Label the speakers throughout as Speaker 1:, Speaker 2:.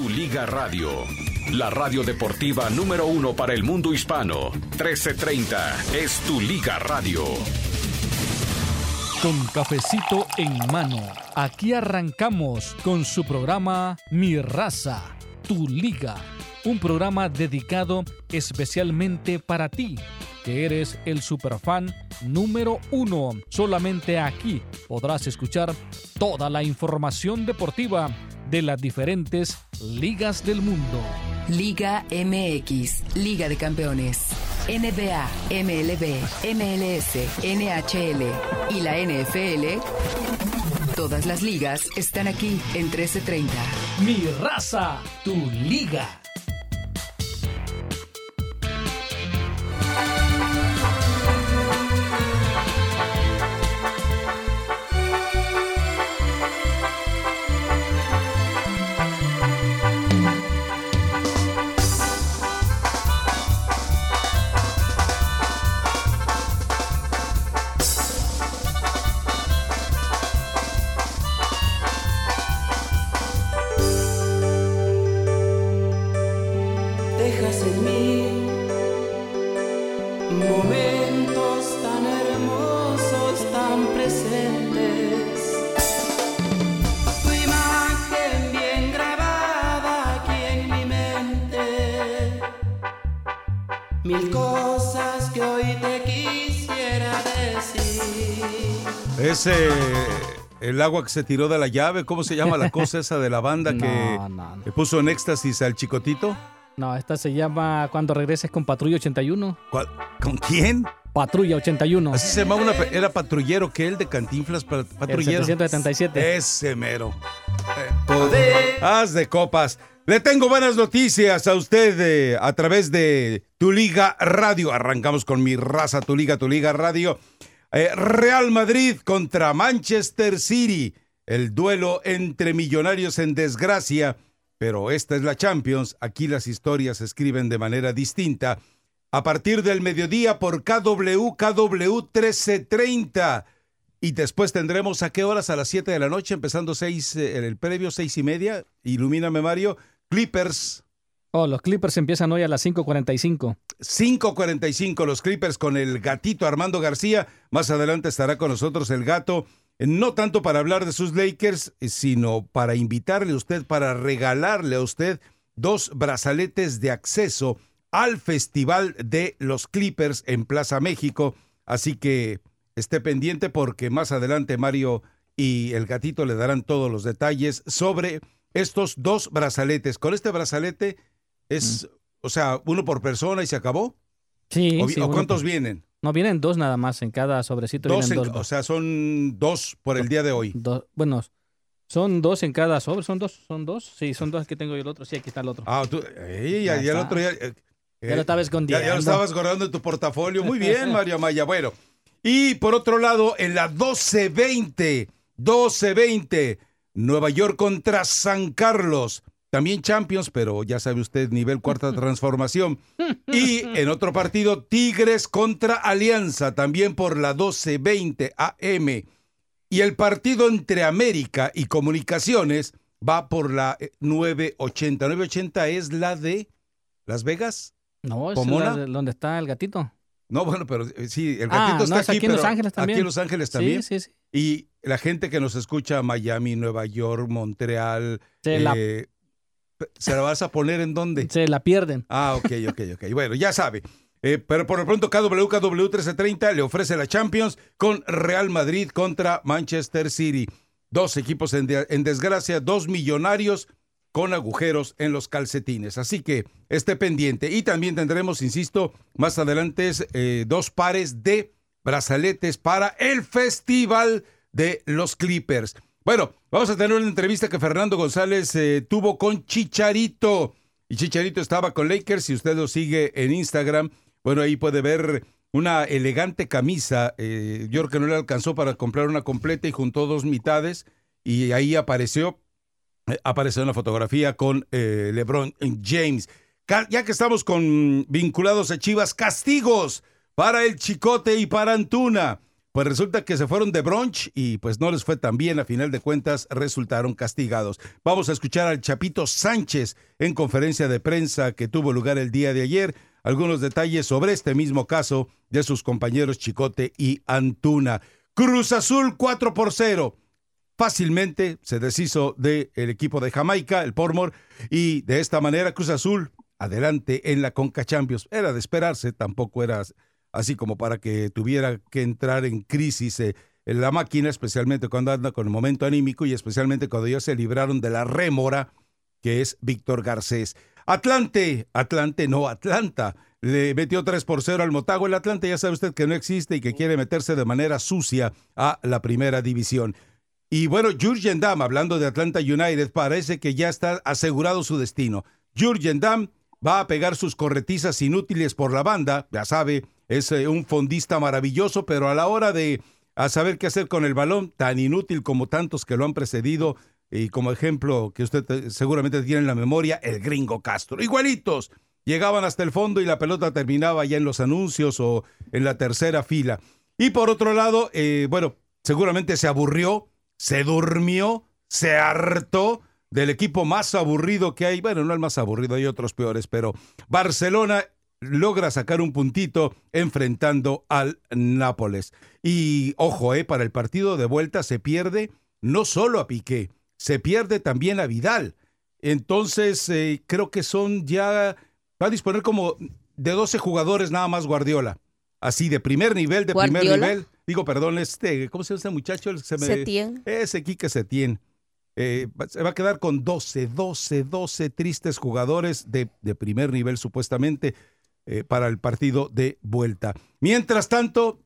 Speaker 1: Tu Liga Radio, la radio deportiva número uno para el mundo hispano. 1330 es Tu Liga Radio.
Speaker 2: Con cafecito en mano, aquí arrancamos con su programa Mi Raza, Tu Liga, un programa dedicado especialmente para ti, que eres el superfan número uno. Solamente aquí podrás escuchar toda la información deportiva de las diferentes ligas del mundo.
Speaker 3: Liga MX, Liga de Campeones, NBA, MLB, MLS, NHL y la NFL. Todas las ligas están aquí en 1330.
Speaker 2: Mi raza, tu liga.
Speaker 4: El agua que se tiró de la llave, ¿cómo se llama la cosa esa de la banda que
Speaker 5: No, no, no.
Speaker 4: le puso en éxtasis al chicotito?
Speaker 5: No, esta se llama Cuando regreses con Patrulla 81.
Speaker 4: ¿Cuál- ¿Con quién?
Speaker 5: Patrulla 81.
Speaker 4: Así se llamaba una, era patrullero que el de Cantinflas, pa-
Speaker 5: El
Speaker 4: patrullero.
Speaker 5: 777.
Speaker 4: Ese mero. Eh, Haz de copas. Le tengo buenas noticias a usted eh, a través de Tu Liga Radio. Arrancamos con mi raza, Tu Liga, Tu Liga Radio. Eh, Real Madrid contra Manchester City. El duelo entre millonarios en desgracia. Pero esta es la Champions. Aquí las historias se escriben de manera distinta. A partir del mediodía por KW, KW 1330. Y después tendremos a qué horas a las 7 de la noche, empezando seis, eh, en el previo, seis y media. Ilumíname, Mario. Clippers,
Speaker 5: Oh, los Clippers empiezan hoy a las 5.45.
Speaker 4: 5.45. Los Clippers con el gatito Armando García. Más adelante estará con nosotros el gato. No tanto para hablar de sus Lakers, sino para invitarle a usted, para regalarle a usted dos brazaletes de acceso al Festival de los Clippers en Plaza México. Así que esté pendiente porque más adelante Mario y el gatito le darán todos los detalles sobre estos dos brazaletes. Con este brazalete es, o sea, uno por persona y se acabó.
Speaker 5: Sí,
Speaker 4: ¿O,
Speaker 5: sí,
Speaker 4: o cuántos vienen?
Speaker 5: No, vienen dos nada más. En cada sobrecito
Speaker 4: Dos,
Speaker 5: vienen
Speaker 4: en-
Speaker 5: dos.
Speaker 4: o sea, son dos por el día de hoy.
Speaker 5: dos- bueno, son dos en cada sobre. ¿Son dos? ¿Son dos? Sí, son dos. Aquí tengo yo el otro. Sí, aquí está el otro.
Speaker 4: Ah, tú, ey, ya,
Speaker 5: Ya
Speaker 4: ya el otro día. eh,
Speaker 5: Ya lo estaba
Speaker 4: Ya,
Speaker 5: escondiendo.
Speaker 4: ya lo estabas guardando en tu portafolio. Muy bien, Mario Amaya. Bueno, y por otro lado, en la 12-20, 12-20, Nueva York contra San Carlos. También Champions, pero ya sabe usted, nivel cuarta transformación. Y en otro partido, Tigres contra Alianza, también por la 12-20 AM. Y el partido entre América y Comunicaciones va por la eh, 980. 980 es la de Las Vegas.
Speaker 5: No, es
Speaker 4: ¿Pomona?
Speaker 5: la de- donde está el gatito.
Speaker 4: No, bueno, pero eh, sí, el
Speaker 5: Ah,
Speaker 4: gatito
Speaker 5: no,
Speaker 4: está
Speaker 5: es
Speaker 4: aquí,
Speaker 5: aquí en Los Ángeles también.
Speaker 4: Aquí en Los Ángeles también.
Speaker 5: Sí, sí, sí.
Speaker 4: Y la gente que nos escucha, Miami, Nueva York, Montreal,
Speaker 5: Se la-
Speaker 4: eh, ¿se la vas a poner en dónde?
Speaker 5: Se la pierden.
Speaker 4: Ah, ok, ok, ok. Bueno, ya sabe. Eh, pero por lo pronto, KW, KW 1330 le ofrece la Champions con Real Madrid contra Manchester City. Dos equipos en, de- en desgracia, dos millonarios con agujeros en los calcetines. Así que esté pendiente. Y también tendremos, insisto, más adelante eh, dos pares de brazaletes para el Festival de los Clippers. Bueno, vamos a tener una entrevista que Fernando González eh, tuvo con Chicharito. Y Chicharito estaba con Lakers. Si usted lo sigue en Instagram, bueno, ahí puede ver una elegante camisa. eh, yo creo que no le alcanzó para comprar una completa y juntó dos mitades. Y ahí apareció, eh, apareció una fotografía con eh, LeBron James. Ya que estamos con vinculados a Chivas, castigos para el Chicote y para Antuna. Pues resulta que se fueron de brunch y pues no les fue tan bien. A final de cuentas resultaron castigados. Vamos a escuchar al Chapito Sánchez en conferencia de prensa que tuvo lugar el día de ayer. Algunos detalles sobre este mismo caso de sus compañeros Chicote y Antuna. Cruz Azul 4 por 0. Fácilmente se deshizo del equipo de Jamaica, el Pormor, y de esta manera Cruz Azul adelante en la Conca Champions. Era de esperarse, tampoco era así como para que tuviera que entrar en crisis eh, en la máquina, especialmente cuando anda con el momento anímico y especialmente cuando ya se libraron de la rémora que es Víctor Garcés. Atlante, Atlante, no, Atlanta, le metió 3 por 0 al Motago. El Atlante ya sabe usted que no existe y que quiere meterse de manera sucia a la primera división. Y bueno, Jurgen Damm, hablando de Atlanta United, parece que ya está asegurado su destino. Jurgen Damm va a pegar sus corretizas inútiles por la banda, ya sabe, es eh, un fondista maravilloso, pero a la hora de a saber qué hacer con el balón, tan inútil como tantos que lo han precedido, y como ejemplo que usted eh, seguramente tiene en la memoria, el gringo Castro. Igualitos, llegaban hasta el fondo y la pelota terminaba ya en los anuncios o en la tercera fila. Y por otro lado, eh, bueno, seguramente se aburrió, se durmió, se hartó del equipo más aburrido que hay. Bueno, no el más aburrido, hay otros peores, pero Barcelona logra sacar un puntito enfrentando al Nápoles. Y ojo, eh, para el partido de vuelta se pierde no solo a Piqué, se pierde también a Vidal. Entonces, eh, creo que son ya, va a disponer como de 12 jugadores nada más Guardiola. Así, de primer nivel, de primer nivel. Digo, perdón, este, ¿cómo se llama este muchacho? Se me-
Speaker 6: Setién.
Speaker 4: Ese Quique Setién. Eh, se va a quedar con 12, 12, 12 tristes jugadores de, de primer nivel supuestamente eh, para el partido de vuelta. Mientras tanto,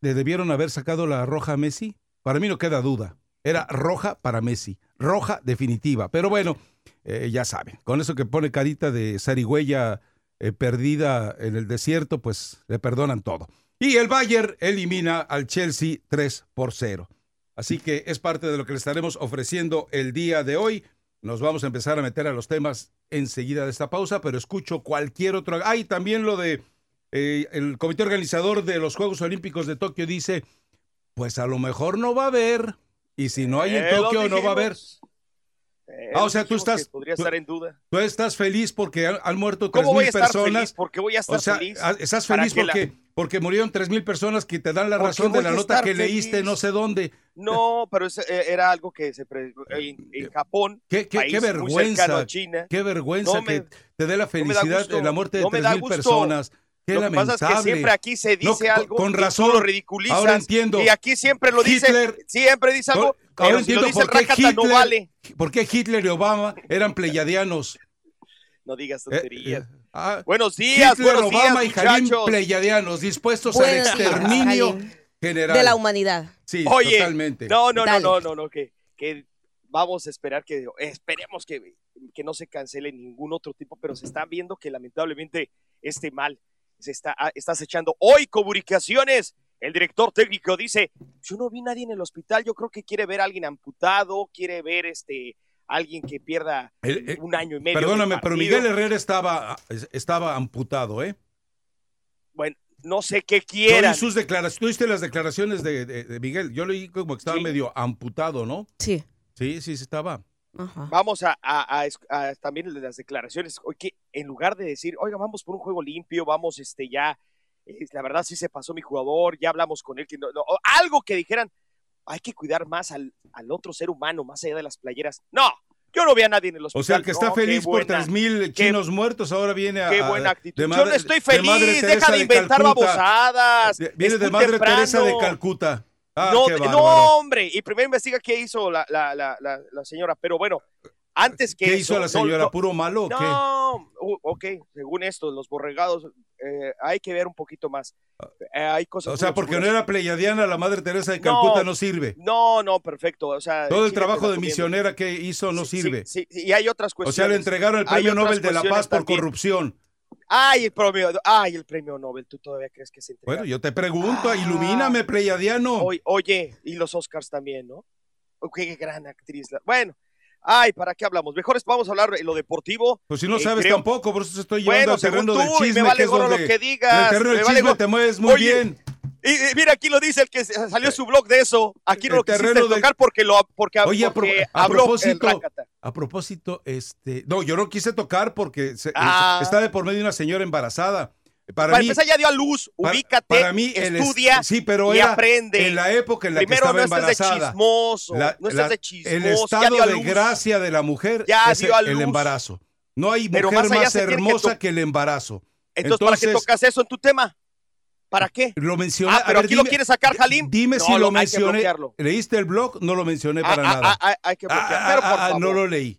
Speaker 4: ¿le debieron haber sacado la roja a Messi? Para mí no queda duda. Era roja para Messi. Roja definitiva. Pero bueno, eh, ya saben, con eso que pone carita de zarigüeya eh, perdida en el desierto, pues le perdonan todo. Y el Bayern elimina al Chelsea 3 por 0. Así que es parte de lo que le estaremos ofreciendo el día de hoy. Nos vamos a empezar a meter a los temas enseguida de esta pausa, pero escucho cualquier otro. Hay también lo de eh, el comité organizador de los Juegos Olímpicos de Tokio dice, pues a lo mejor no va a haber. Y si no hay en
Speaker 7: Eh,
Speaker 4: Tokio, no va a haber.
Speaker 7: Eh,
Speaker 4: Ah, o sea, tú estás-
Speaker 7: Podría
Speaker 4: tú-
Speaker 7: estar en duda.
Speaker 4: Tú estás feliz porque han, han muerto tres
Speaker 7: ¿Cómo voy a
Speaker 4: mil
Speaker 7: estar
Speaker 4: personas.
Speaker 7: feliz? ¿Por qué voy a estar
Speaker 4: O sea,
Speaker 7: feliz?
Speaker 4: ah, estás feliz
Speaker 7: que la-
Speaker 4: porque, porque murieron tres mil personas que te dan la
Speaker 7: ¿Por qué
Speaker 4: razón de la nota que leíste
Speaker 7: feliz?
Speaker 4: no sé dónde.
Speaker 7: No, pero ese, eh, era algo que se pre- en, en Japón,
Speaker 4: Qué, qué-
Speaker 7: país
Speaker 4: qué
Speaker 7: muy
Speaker 4: vergüenza,
Speaker 7: a China.
Speaker 4: qué vergüenza
Speaker 7: No me-
Speaker 4: que te dé la felicidad
Speaker 7: gusto,
Speaker 4: de la muerte de
Speaker 7: no me
Speaker 4: tres
Speaker 7: da
Speaker 4: mil
Speaker 7: gusto.
Speaker 4: personas. Qué
Speaker 7: Lo que
Speaker 4: lamentable.
Speaker 7: pasa es que siempre aquí se
Speaker 4: No,
Speaker 7: dice
Speaker 4: con-
Speaker 7: algo
Speaker 4: con razón.
Speaker 7: lo ridiculizas.
Speaker 4: Ahora entiendo.
Speaker 7: Y aquí siempre lo dice, siempre dice algo,
Speaker 4: Ahora
Speaker 7: si dice el
Speaker 4: por qué
Speaker 7: no
Speaker 4: Hitler-
Speaker 7: vale.
Speaker 4: ¿Por qué Hitler y Obama eran pleyadianos?
Speaker 7: No digas
Speaker 4: Eh,
Speaker 7: tonterías.
Speaker 4: eh, ah,
Speaker 7: Buenos días,
Speaker 4: Hitler,
Speaker 7: buenos
Speaker 4: Obama
Speaker 7: días,
Speaker 4: y
Speaker 7: muchachos.
Speaker 4: pleyadianos dispuestos
Speaker 6: Buenos
Speaker 4: al exterminio general.
Speaker 6: De la humanidad.
Speaker 4: Sí,
Speaker 7: Oye,
Speaker 4: totalmente.
Speaker 7: No, no, no,
Speaker 6: Dale.
Speaker 7: no, no, no, que, que vamos a esperar que, esperemos que, que no se cancele ningún otro tipo, pero se está viendo que lamentablemente este mal se está, ah, está acechando. Hoy, comunicaciones, el director técnico dice, yo no vi nadie en el hospital, yo creo que quiere ver a alguien amputado, quiere ver este alguien que pierda
Speaker 4: El- el-
Speaker 7: un año y medio.
Speaker 4: Perdóname, pero. Miguel Herrera estaba, estaba amputado, ¿eh?
Speaker 7: Bueno, no sé qué
Speaker 4: sus declaraciones, ¿tú viste las declaraciones de, de- de Miguel? Yo leí como que estaba
Speaker 7: Sí.
Speaker 4: medio amputado, ¿no?
Speaker 6: Sí.
Speaker 4: Sí, sí, sí estaba.
Speaker 6: Ajá.
Speaker 7: Vamos a, a- a es- a también las declaraciones. Oye, que en lugar de decir, oiga, vamos por un juego limpio, vamos, este, ya, eh, la verdad sí se pasó mi jugador, ya hablamos con él, que no, algo que dijeran, hay que cuidar más al, al otro ser humano, más allá de las playeras. No, yo no vi a nadie en el hospital.
Speaker 4: O sea, el que está
Speaker 7: No, qué
Speaker 4: feliz por tres mil
Speaker 7: qué-
Speaker 4: chinos muertos ahora viene a.
Speaker 7: Qué buena actitud.
Speaker 4: de
Speaker 7: yo
Speaker 4: madre-
Speaker 7: no estoy
Speaker 4: de
Speaker 7: feliz,
Speaker 4: Teresa
Speaker 7: deja de inventar
Speaker 4: Calcuta.
Speaker 7: babosadas.
Speaker 4: De- Viene de Madre Teresa de. Calcuta. Ah,
Speaker 7: no,
Speaker 4: qué
Speaker 7: de- hombre, y primero investiga qué hizo la, la, la, señora, pero bueno, antes que
Speaker 4: ¿Qué
Speaker 7: eso,
Speaker 4: hizo la señora?
Speaker 7: no-
Speaker 4: ¿Puro malo o qué?
Speaker 7: No, u- ok, según esto, los borregados, eh, hay que ver un poquito más. Eh, hay cosas
Speaker 4: O sea, porque no era pleyadiana, la Madre Teresa de. Calcuta no, sirve.
Speaker 7: No, no, perfecto. O sea,
Speaker 4: Todo el trabajo de misionera que hizo no
Speaker 7: Sí,
Speaker 4: sirve.
Speaker 7: Sí, sí, y hay otras
Speaker 4: o
Speaker 7: cuestiones.
Speaker 4: sea, le entregaron el premio Nobel de la Paz por
Speaker 7: también.
Speaker 4: corrupción.
Speaker 7: Ay, el premio, ay, el premio Nobel, ¿tú todavía crees que se entrega?
Speaker 4: Bueno, yo te pregunto,
Speaker 7: Ah.
Speaker 4: ilumíname, pleyadiano.
Speaker 7: Oye, oye, y los Oscars también, ¿no? Oh, qué gran actriz. Bueno, Ay, ¿para qué hablamos? Mejor vamos a hablar de lo deportivo.
Speaker 4: Pues si no
Speaker 7: Eh,
Speaker 4: sabes
Speaker 7: creo-
Speaker 4: tampoco, por eso te estoy llevando
Speaker 7: Bueno,
Speaker 4: al terreno del chisme.
Speaker 7: me vale
Speaker 4: que es
Speaker 7: gorro lo
Speaker 4: donde-
Speaker 7: que digas,
Speaker 4: En el terreno del chisme te mueves muy
Speaker 7: Oye,
Speaker 4: bien.
Speaker 7: Y, y mira, aquí lo dice el que salió su blog de eso. Aquí no lo quisiste tocar porque lo porque,
Speaker 4: Oye, a, pro-
Speaker 7: porque
Speaker 4: a
Speaker 7: habló
Speaker 4: propósito, a propósito, este, no, yo no quise tocar porque se-
Speaker 7: Ah.
Speaker 4: está de por medio una señora embarazada. Para,
Speaker 7: Para
Speaker 4: mí,
Speaker 7: empezar, ya dio a luz.
Speaker 4: para-
Speaker 7: Ubícate,
Speaker 4: para mí es-
Speaker 7: estudia
Speaker 4: sí, pero
Speaker 7: y
Speaker 4: era
Speaker 7: aprende.
Speaker 4: en la época en la
Speaker 7: Primero
Speaker 4: que estaba
Speaker 7: no estés de
Speaker 4: embarazada.
Speaker 7: chismoso.
Speaker 4: La-
Speaker 7: no estés de chismoso.
Speaker 4: el estado de
Speaker 7: luz.
Speaker 4: gracia de la mujer
Speaker 7: Ya
Speaker 4: es
Speaker 7: dio a
Speaker 4: el, el
Speaker 7: luz.
Speaker 4: embarazo. No hay
Speaker 7: Pero
Speaker 4: mujer
Speaker 7: más
Speaker 4: más
Speaker 7: que
Speaker 4: hermosa
Speaker 7: to-
Speaker 4: que el embarazo.
Speaker 7: Entonces, ¿para qué
Speaker 4: Entonces-
Speaker 7: tocas eso en tu tema? ¿Para qué?
Speaker 4: Lo mencioné.
Speaker 7: Ah, pero
Speaker 4: ver,
Speaker 7: aquí lo
Speaker 4: dime-
Speaker 7: quiere sacar Halim.
Speaker 4: Dime
Speaker 7: No,
Speaker 4: si lo,
Speaker 7: que
Speaker 4: mencioné. ¿Leíste el blog? No lo mencioné
Speaker 7: Ah,
Speaker 4: para
Speaker 7: ah,
Speaker 4: nada.
Speaker 7: ah, ah, hay que bloquear.
Speaker 4: Ah,
Speaker 7: pero
Speaker 4: ah,
Speaker 7: por favor.
Speaker 4: no lo leí.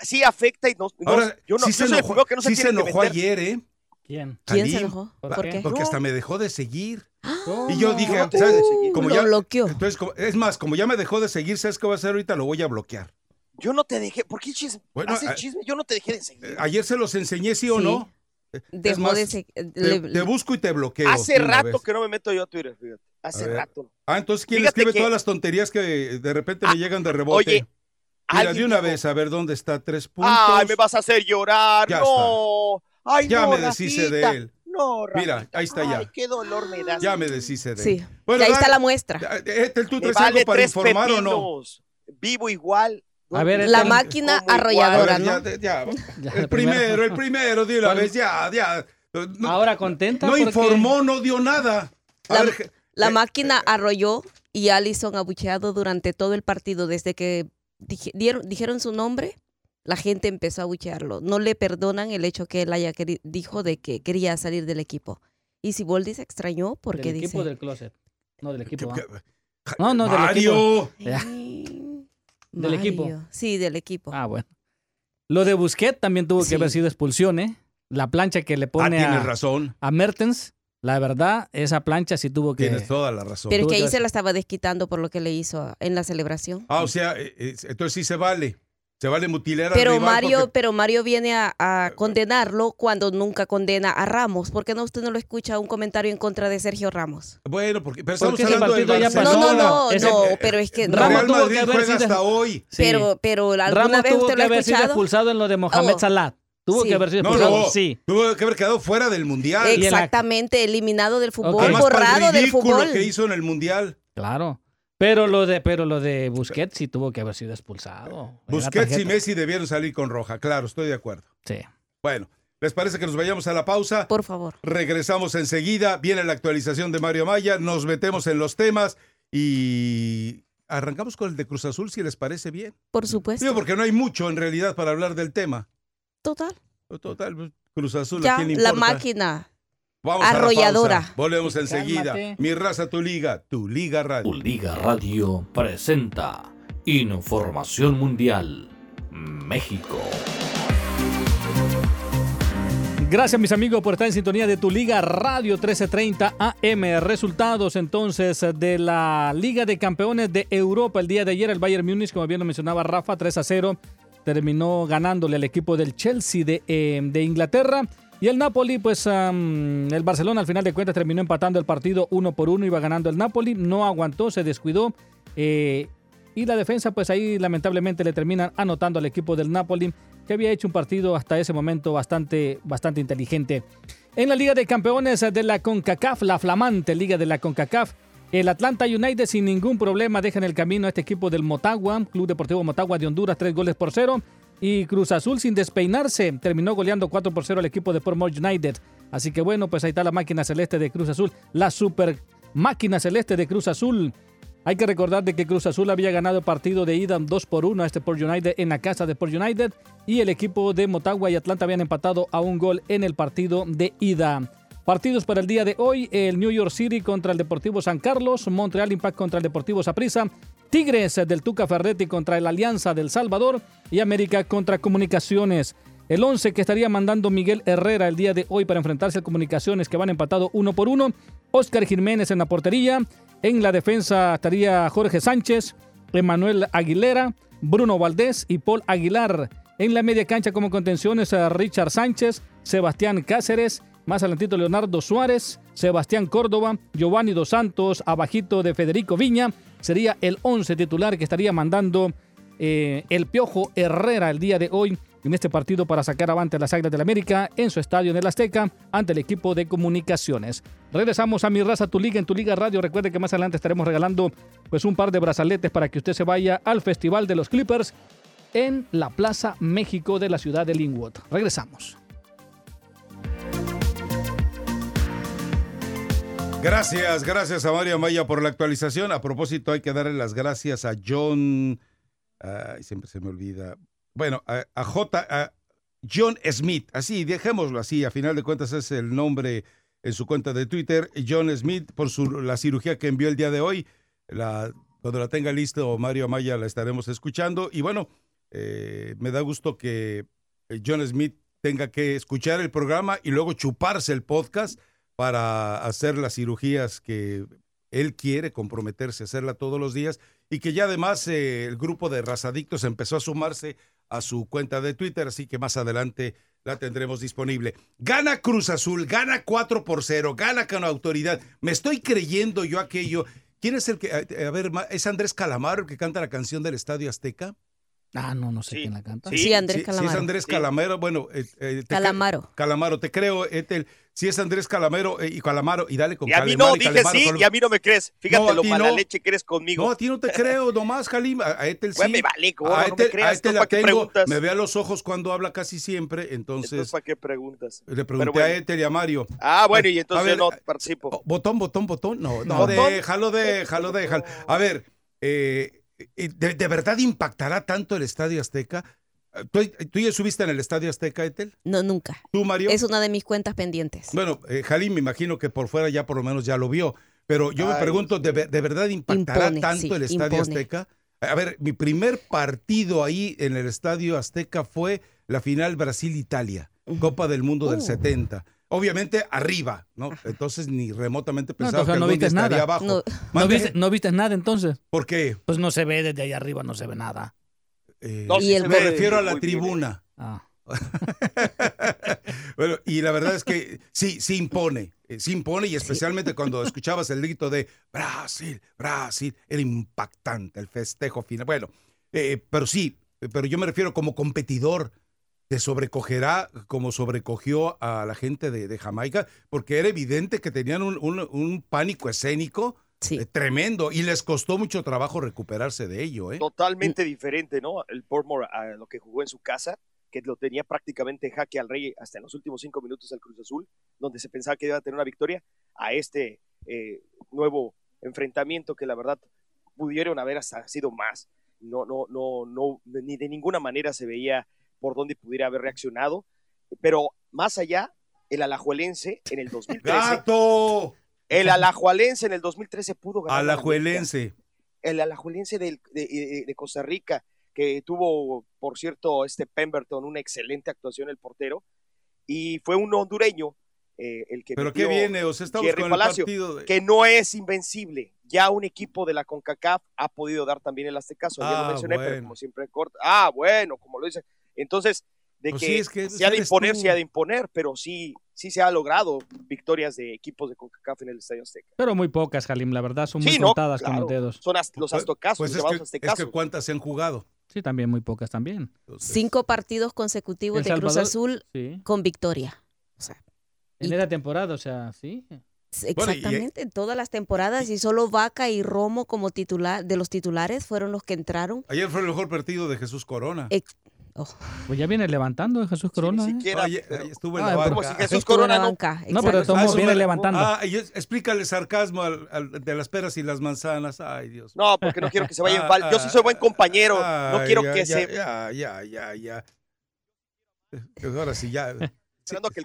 Speaker 7: Sí afecta y no.
Speaker 4: Ahora,
Speaker 7: yo no,
Speaker 4: sí se enojó,
Speaker 7: que no se que
Speaker 4: enojó ayer, ¿eh?
Speaker 5: ¿Quién?
Speaker 6: ¿Quién se enojó?
Speaker 5: ¿Por
Speaker 6: ¿Por
Speaker 5: qué?
Speaker 4: Porque hasta me dejó de seguir.
Speaker 5: ¿Cómo?
Speaker 4: Y yo dije,
Speaker 7: no
Speaker 4: ¿sabes?
Speaker 7: seguir.
Speaker 4: Como
Speaker 6: Lo
Speaker 4: ya,
Speaker 6: bloqueó.
Speaker 4: entonces, como- es más, como ya me dejó de seguir, ¿sabes qué voy a hacer ahorita? Lo voy a bloquear.
Speaker 7: Yo no te dejé. ¿Por qué chisme?
Speaker 4: Bueno,
Speaker 7: haces
Speaker 4: ah,
Speaker 7: chisme? Yo no te dejé de seguir.
Speaker 4: Eh, Ayer se los enseñé, ¿sí o
Speaker 6: Sí.
Speaker 4: no? Es
Speaker 6: Dejó
Speaker 4: más,
Speaker 6: de se-
Speaker 4: Te, busco y te bloqueo.
Speaker 7: Hace rato
Speaker 4: vez.
Speaker 7: que no me meto yo a Twitter, fíjate. Hace rato.
Speaker 4: Ah, entonces, ¿quién
Speaker 7: Fíjate
Speaker 4: escribe
Speaker 7: que-
Speaker 4: todas las tonterías que de repente
Speaker 7: Ah,
Speaker 4: me llegan de rebote?
Speaker 7: oye,
Speaker 4: Mira, de una
Speaker 7: dijo,
Speaker 4: vez, a ver dónde está tres puntos.
Speaker 7: Ay, me vas a hacer llorar.
Speaker 4: Ya
Speaker 7: no. Ay,
Speaker 4: Ya
Speaker 7: no,
Speaker 4: me deshice de él.
Speaker 7: No,
Speaker 4: Mira,
Speaker 7: Rafita.
Speaker 4: ahí está ya.
Speaker 7: Ay, qué dolor me das.
Speaker 4: Ya me deshice de
Speaker 6: Sí.
Speaker 4: él. Bueno,
Speaker 6: y ahí está la muestra.
Speaker 4: Eh, eh, ¿Tú traes
Speaker 7: vale
Speaker 4: algo para informar o no?
Speaker 7: Vivo igual.
Speaker 5: A ver,
Speaker 6: La máquina arrolladora, ¿no?
Speaker 4: ya, ya,
Speaker 5: Ya,
Speaker 4: El primero, el primero, de una
Speaker 5: ¿Cuál?
Speaker 4: vez, ya, ya. No,
Speaker 5: Ahora contenta
Speaker 4: no
Speaker 5: porque-
Speaker 4: informó, no dio nada. A
Speaker 6: La,
Speaker 4: ver,
Speaker 6: la
Speaker 4: eh,
Speaker 6: máquina arrolló y Allison abucheado durante todo el partido. Desde que dije- dieron, dijeron su nombre, la gente empezó a abuchearlo. No le perdonan el hecho que él haya dijo de que quería salir del equipo. Y si Boldi se extrañó porque
Speaker 5: del
Speaker 6: dice...
Speaker 5: equipo del closet. No, del equipo. ¿ah? No, no, del
Speaker 4: Mario.
Speaker 5: Ya.
Speaker 6: "Ay,
Speaker 5: Del equipo.
Speaker 6: Mario". Sí, del equipo.
Speaker 5: Ah, bueno. Lo de Busquets también tuvo
Speaker 6: Sí.
Speaker 5: que haber sido expulsión, ¿eh? La plancha que le
Speaker 4: Ah,
Speaker 5: pone
Speaker 4: tienes
Speaker 5: a,
Speaker 4: razón.
Speaker 5: a Mertens, la verdad, esa plancha sí tuvo que...
Speaker 4: Tienes toda la razón.
Speaker 6: Pero es que ahí se la estaba desquitando por lo que le hizo en la celebración.
Speaker 4: Ah, o sea, eh, eh, entonces sí se vale. Se vale mutilar al
Speaker 6: Pero
Speaker 4: rival
Speaker 6: Mario,
Speaker 4: porque-
Speaker 6: pero Mario viene a, a condenarlo cuando nunca condena a Ramos. ¿Por qué no usted no lo escucha un comentario en contra de Sergio Ramos?
Speaker 4: Bueno, porque pero estamos
Speaker 5: Porque
Speaker 4: hablando del
Speaker 5: partido ya
Speaker 4: Barcelona.
Speaker 5: pasó.
Speaker 6: No, no, no, no,
Speaker 4: eh,
Speaker 6: pero es que
Speaker 5: Ramos
Speaker 4: Real
Speaker 5: tuvo que
Speaker 4: Madrid
Speaker 5: haber
Speaker 4: juega
Speaker 5: sido-
Speaker 4: hasta hoy.
Speaker 5: Sí.
Speaker 6: pero, pero alguna
Speaker 5: Ramos
Speaker 6: vez
Speaker 5: tuvo
Speaker 6: usted
Speaker 5: que
Speaker 6: lo ha
Speaker 5: haber sido
Speaker 6: escuchado.
Speaker 5: expulsado en lo de Mohamed
Speaker 6: Oh.
Speaker 5: Salah. Tuvo
Speaker 6: Sí.
Speaker 5: que haber sido
Speaker 4: No,
Speaker 5: expulsado,
Speaker 4: no,
Speaker 5: sí.
Speaker 4: tuvo que haber quedado fuera del Mundial.
Speaker 5: Ex-
Speaker 6: Exactamente, eliminado del fútbol,
Speaker 5: Ok.
Speaker 4: Además, para el
Speaker 6: borrado del fútbol.
Speaker 4: que hizo en el Mundial.
Speaker 5: Claro. Pero lo de, pero lo de Busquets sí tuvo que haber sido expulsado.
Speaker 4: Busquets y. Messi debieron salir con roja. Claro, estoy de acuerdo.
Speaker 5: Sí.
Speaker 4: Bueno, ¿les parece que nos vayamos a la pausa?
Speaker 6: Por favor.
Speaker 4: Regresamos enseguida. Viene la actualización de Mario Maya. Nos metemos en los temas y arrancamos con el de Cruz Azul, si les parece bien.
Speaker 6: Por supuesto.
Speaker 4: Digo, porque no hay mucho en realidad para hablar del tema.
Speaker 6: Total.
Speaker 4: Total, pues, Cruz Azul, ¿a
Speaker 6: Ya,
Speaker 4: quién le
Speaker 6: la máquina.
Speaker 4: Vamos a la
Speaker 6: arrolladora.
Speaker 4: pausa. Volvemos enseguida.
Speaker 5: Cálmate.
Speaker 4: Mi raza, tu liga, tu liga radio.
Speaker 1: Tu Liga Radio presenta Información Mundial México.
Speaker 5: Gracias mis amigos por estar en sintonía de tu Liga Radio 1330 AM. Resultados entonces de la Liga de Campeones de Europa. El día de ayer el Bayern Múnich, como bien lo mencionaba Rafa, 3 a 0. Terminó ganándole al equipo del Chelsea de, eh, de Inglaterra. Y el Napoli, pues el Barcelona al final de cuentas terminó empatando el partido uno por uno. Iba ganando el Napoli. No aguantó, se descuidó. eh, y la defensa, pues ahí lamentablemente le terminan anotando al equipo del Napoli, que había hecho un partido hasta ese momento bastante, bastante inteligente. En la Liga de Campeones de la CONCACAF, la flamante Liga de la CONCACAF, el Atlanta United sin ningún problema deja en el camino a este equipo del Motagua, Club Deportivo Motagua de Honduras, tres goles por cero. Y Cruz Azul sin despeinarse terminó goleando 4 por 0 al equipo de Portmore United. Así que bueno, pues ahí está la máquina celeste de Cruz Azul, la super máquina celeste de Cruz Azul. Hay que recordar de que Cruz Azul había ganado el partido de ida 2 por 1 a este Port United en la casa de Port United y el equipo de Motagua y Atlanta habían empatado a un gol en el partido de ida. Partidos para el día de hoy, el New York City contra el Deportivo San Carlos, Montreal Impact contra el Deportivo Saprissa, Tigres del Tuca Ferretti contra el Alianza del Salvador y América contra Comunicaciones. El 11 que estaría mandando Miguel Herrera el día de hoy para enfrentarse a Comunicaciones que van empatado uno por uno. Oscar Jiménez en la portería. En la defensa estaría Jorge Sánchez, Emanuel Aguilera, Bruno Valdés y Paul Aguilar. En la media cancha como contenciones a Richard Sánchez, Sebastián Cáceres, más adelantito Leonardo Suárez, Sebastián Córdoba, Giovanni Dos Santos, abajito de Federico Viña. Sería el 11 titular que estaría mandando eh, el Piojo Herrera el día de hoy en este partido para sacar avante a las Águilas del América en su estadio en el Azteca ante el equipo de comunicaciones. Regresamos a Mi Raza, Tu Liga, en Tu Liga Radio. Recuerde que más adelante estaremos regalando pues un par de brazaletes para que usted se vaya al Festival de los Clippers en la Plaza México de la ciudad de Linwood. Regresamos.
Speaker 4: Gracias, gracias a Mario Maya por la actualización. A propósito, hay que darle las gracias a John. Ay, siempre se me olvida. Bueno, a, J. a John Smith. Así, dejémoslo así. A final de cuentas es el nombre en su cuenta de Twitter. John Smith, por su, la cirugía que envió el día de hoy. La, cuando la tenga listo, Mario Amaya la estaremos escuchando. Y bueno, eh, me da gusto que John Smith tenga que escuchar el programa y luego chuparse el podcast para hacer las cirugías que él quiere comprometerse a hacerla todos los días y que ya además eh, el grupo de razadictos empezó a sumarse a su cuenta de Twitter, así que más adelante la tendremos disponible. Gana Cruz Azul, gana 4 por 0, gana con autoridad. Me estoy creyendo yo aquello. ¿Quién es el que, a, ver, es Andrés Calamaro el que canta la canción del Estadio Azteca?
Speaker 5: Ah, no, no sé
Speaker 7: Sí.
Speaker 5: quién la canta.
Speaker 7: Sí,
Speaker 6: Sí, Andrés
Speaker 4: Sí, si
Speaker 6: Calamaro.
Speaker 4: es Andrés
Speaker 7: Sí.
Speaker 4: Calamaro, bueno, eh, eh, te
Speaker 6: Calamaro.
Speaker 4: Calamaro, te creo, Etel. Si es Andrés Calamaro eh, y Calamaro, y dale con
Speaker 7: Y a mí
Speaker 4: Calamaro
Speaker 7: no, dije
Speaker 4: Calamaro
Speaker 7: sí y a mí no me crees. Fíjate
Speaker 4: No,
Speaker 7: lo mala
Speaker 4: no.
Speaker 7: leche que eres conmigo.
Speaker 4: No, a ti no te creo, nomás, Jalim. A, Etel sí.
Speaker 7: Güey, me vale, gordo,
Speaker 4: a
Speaker 7: no me creas,
Speaker 4: a Etel
Speaker 7: ¿tú
Speaker 4: la
Speaker 7: para qué
Speaker 4: tengo,
Speaker 7: preguntas?
Speaker 4: me ve a los ojos cuando habla casi siempre, entonces,
Speaker 7: Entonces, ¿para qué preguntas?
Speaker 4: le pregunté
Speaker 7: bueno.
Speaker 4: a Etel y a Mario.
Speaker 7: Ah, bueno, y
Speaker 4: A
Speaker 7: entonces
Speaker 4: ver,
Speaker 7: yo no participo.
Speaker 4: Oh, botón, botón, botón. No, no, déjalo, déjalo, déjalo. A ver, eh, ¿de, de verdad impactará tanto el Estadio Azteca? ¿Tú, tú ya subiste en el Estadio Azteca, Etel?
Speaker 6: No, nunca.
Speaker 4: ¿Tú, Mario?
Speaker 6: Es una de mis cuentas pendientes.
Speaker 4: Bueno, eh, Jalim me imagino que por fuera ya por lo menos ya lo vio, pero yo me pregunto, ¿de, de verdad impactará
Speaker 6: Impone,
Speaker 4: tanto
Speaker 6: sí,
Speaker 4: el Estadio
Speaker 6: impone.
Speaker 4: Azteca? A ver, mi primer partido ahí en el Estadio Azteca fue la final Brasil-Italia, Copa del Mundo del
Speaker 6: Uh.
Speaker 4: 70. Obviamente arriba, ¿no? Entonces ni remotamente
Speaker 5: No,
Speaker 4: pensaba
Speaker 5: entonces
Speaker 4: que
Speaker 5: no viste
Speaker 4: estaría
Speaker 5: nada.
Speaker 4: abajo.
Speaker 6: No.
Speaker 5: ¿No viste, ¿No viste nada entonces?
Speaker 4: ¿Por qué?
Speaker 5: Pues no se ve desde ahí arriba, no se ve nada.
Speaker 4: Eh,
Speaker 7: No,
Speaker 6: Y el
Speaker 4: me refiero a la tribuna.
Speaker 5: Ah.
Speaker 4: bueno, y la verdad es que sí, sí impone, eh, sí impone y especialmente cuando escuchabas el grito de Brasil, Brasil, era impactante el festejo final. Bueno, eh, pero sí, pero yo me refiero como competidor, te sobrecogerá como sobrecogió a la gente de, de Jamaica, porque era evidente que tenían un, un- un pánico escénico
Speaker 6: Sí.
Speaker 4: eh, tremendo y les costó mucho trabajo recuperarse de ello. ¿eh?
Speaker 7: Totalmente diferente, ¿no? El Bournemouth a lo que jugó en su casa, que lo tenía prácticamente en jaque al rey hasta en los últimos cinco minutos del Cruz Azul, donde se pensaba que iba a tener una victoria, a este eh, nuevo enfrentamiento que la verdad pudieron haber hasta sido más. No, no, no, no, ni de ninguna manera se veía por dónde pudiera haber reaccionado. Pero más allá, el Alajuelense en el 2013,
Speaker 4: ¡Gato!
Speaker 7: el Alajuelense en el 2013 pudo ganar.
Speaker 4: Alajuelense.
Speaker 7: el alajuelense de, de- de Costa Rica, que tuvo, por cierto, este Pemberton, una excelente actuación el portero, y fue un hondureño eh, el que
Speaker 4: ¿Pero qué viene? O sea, estamos
Speaker 7: Jerry
Speaker 4: con
Speaker 7: Palacio,
Speaker 4: el partido de...
Speaker 7: que no es invencible. Ya un equipo de la CONCACAF ha podido dar también el Aztecaso. Ayer
Speaker 4: Ah,
Speaker 7: lo mencioné, pero
Speaker 4: bueno.
Speaker 7: como siempre corta. Ah, bueno, como lo dice. Entonces, de
Speaker 4: Pues
Speaker 7: que,
Speaker 4: sí, es que
Speaker 7: se ha de imponer,
Speaker 4: tú.
Speaker 7: se ha de imponer, pero sí, sí se ha logrado victorias de equipos de CONCACAF en el Estadio Azteca.
Speaker 5: Pero muy pocas, Jalim, la verdad, son muy
Speaker 7: no,
Speaker 5: contadas con
Speaker 7: claro.
Speaker 5: los dedos.
Speaker 7: Son as- los
Speaker 4: Pues-
Speaker 7: aztocazos,
Speaker 4: Pues
Speaker 7: los
Speaker 4: es que, es que cuántas se han jugado.
Speaker 5: Sí, también muy pocas también.
Speaker 4: Entonces,
Speaker 6: Cinco partidos consecutivos de Cruz Azul
Speaker 5: Sí.
Speaker 6: con victoria. O sea,
Speaker 5: En
Speaker 6: Y-
Speaker 5: esa temporada, o sea, sí.
Speaker 4: Bueno, y-
Speaker 6: exactamente, en todas las temporadas. Y solo Vaca y Romo como titular, de los titulares fueron los que entraron.
Speaker 4: Ayer fue el mejor partido de Jesús Corona.
Speaker 6: Eh, Oh,
Speaker 5: Pues ya viene levantando Jesús
Speaker 7: Sí,
Speaker 5: Corona.
Speaker 7: ni
Speaker 5: ¿eh?
Speaker 7: siquiera, pero-
Speaker 4: ayer estuvo en
Speaker 5: Ah,
Speaker 4: la
Speaker 5: como
Speaker 7: como si. Jesús
Speaker 6: estuvo
Speaker 7: Corona no-
Speaker 6: banca,
Speaker 5: No, pero
Speaker 4: Ah, eso
Speaker 5: viene
Speaker 4: me-
Speaker 5: levantando.
Speaker 4: Ah, y es- explícale sarcasmo al, al- de las peras y las manzanas. Ay, Dios.
Speaker 7: No, porque no quiero que se vaya en
Speaker 4: Ah,
Speaker 7: falta. Yo sí soy buen compañero. no quiero
Speaker 4: ya,
Speaker 7: que
Speaker 4: ya,
Speaker 7: se.
Speaker 4: Ya, ya, ya, ya. Eh, Ahora sí, ya.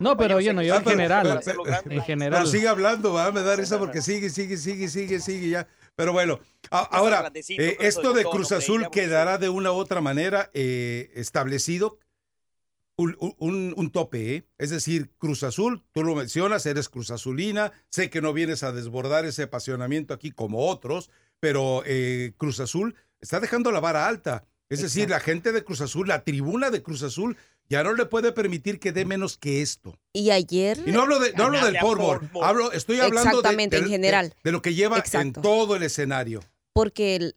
Speaker 5: No, pero no, yo
Speaker 4: Ah,
Speaker 5: en general.
Speaker 4: pero-.
Speaker 5: En general.
Speaker 4: Pero sigue hablando, va, me da risa porque sigue, sigue, sigue, sigue, sigue ya. Pero bueno, a- ahora, eh, esto
Speaker 7: de
Speaker 4: Cruz Azul quedará de una u otra manera eh, establecido un, un- un tope, ¿eh? Es decir, Cruz Azul, tú lo mencionas, eres Cruz Azulina, sé que no vienes a desbordar ese apasionamiento aquí como otros, pero eh, Cruz Azul está dejando la vara alta. Es decir, la gente de Cruz Azul, la tribuna de Cruz Azul, ya no le puede permitir que dé menos que esto.
Speaker 6: Y ayer,
Speaker 4: Y no hablo, de, no hablo del
Speaker 7: Ganarle a
Speaker 4: Portmore,
Speaker 7: Portmore.
Speaker 4: hablo, estoy hablando de-
Speaker 6: Exactamente,
Speaker 4: de,
Speaker 6: en general.
Speaker 4: de, de lo que lleva en todo el escenario.
Speaker 6: porque el-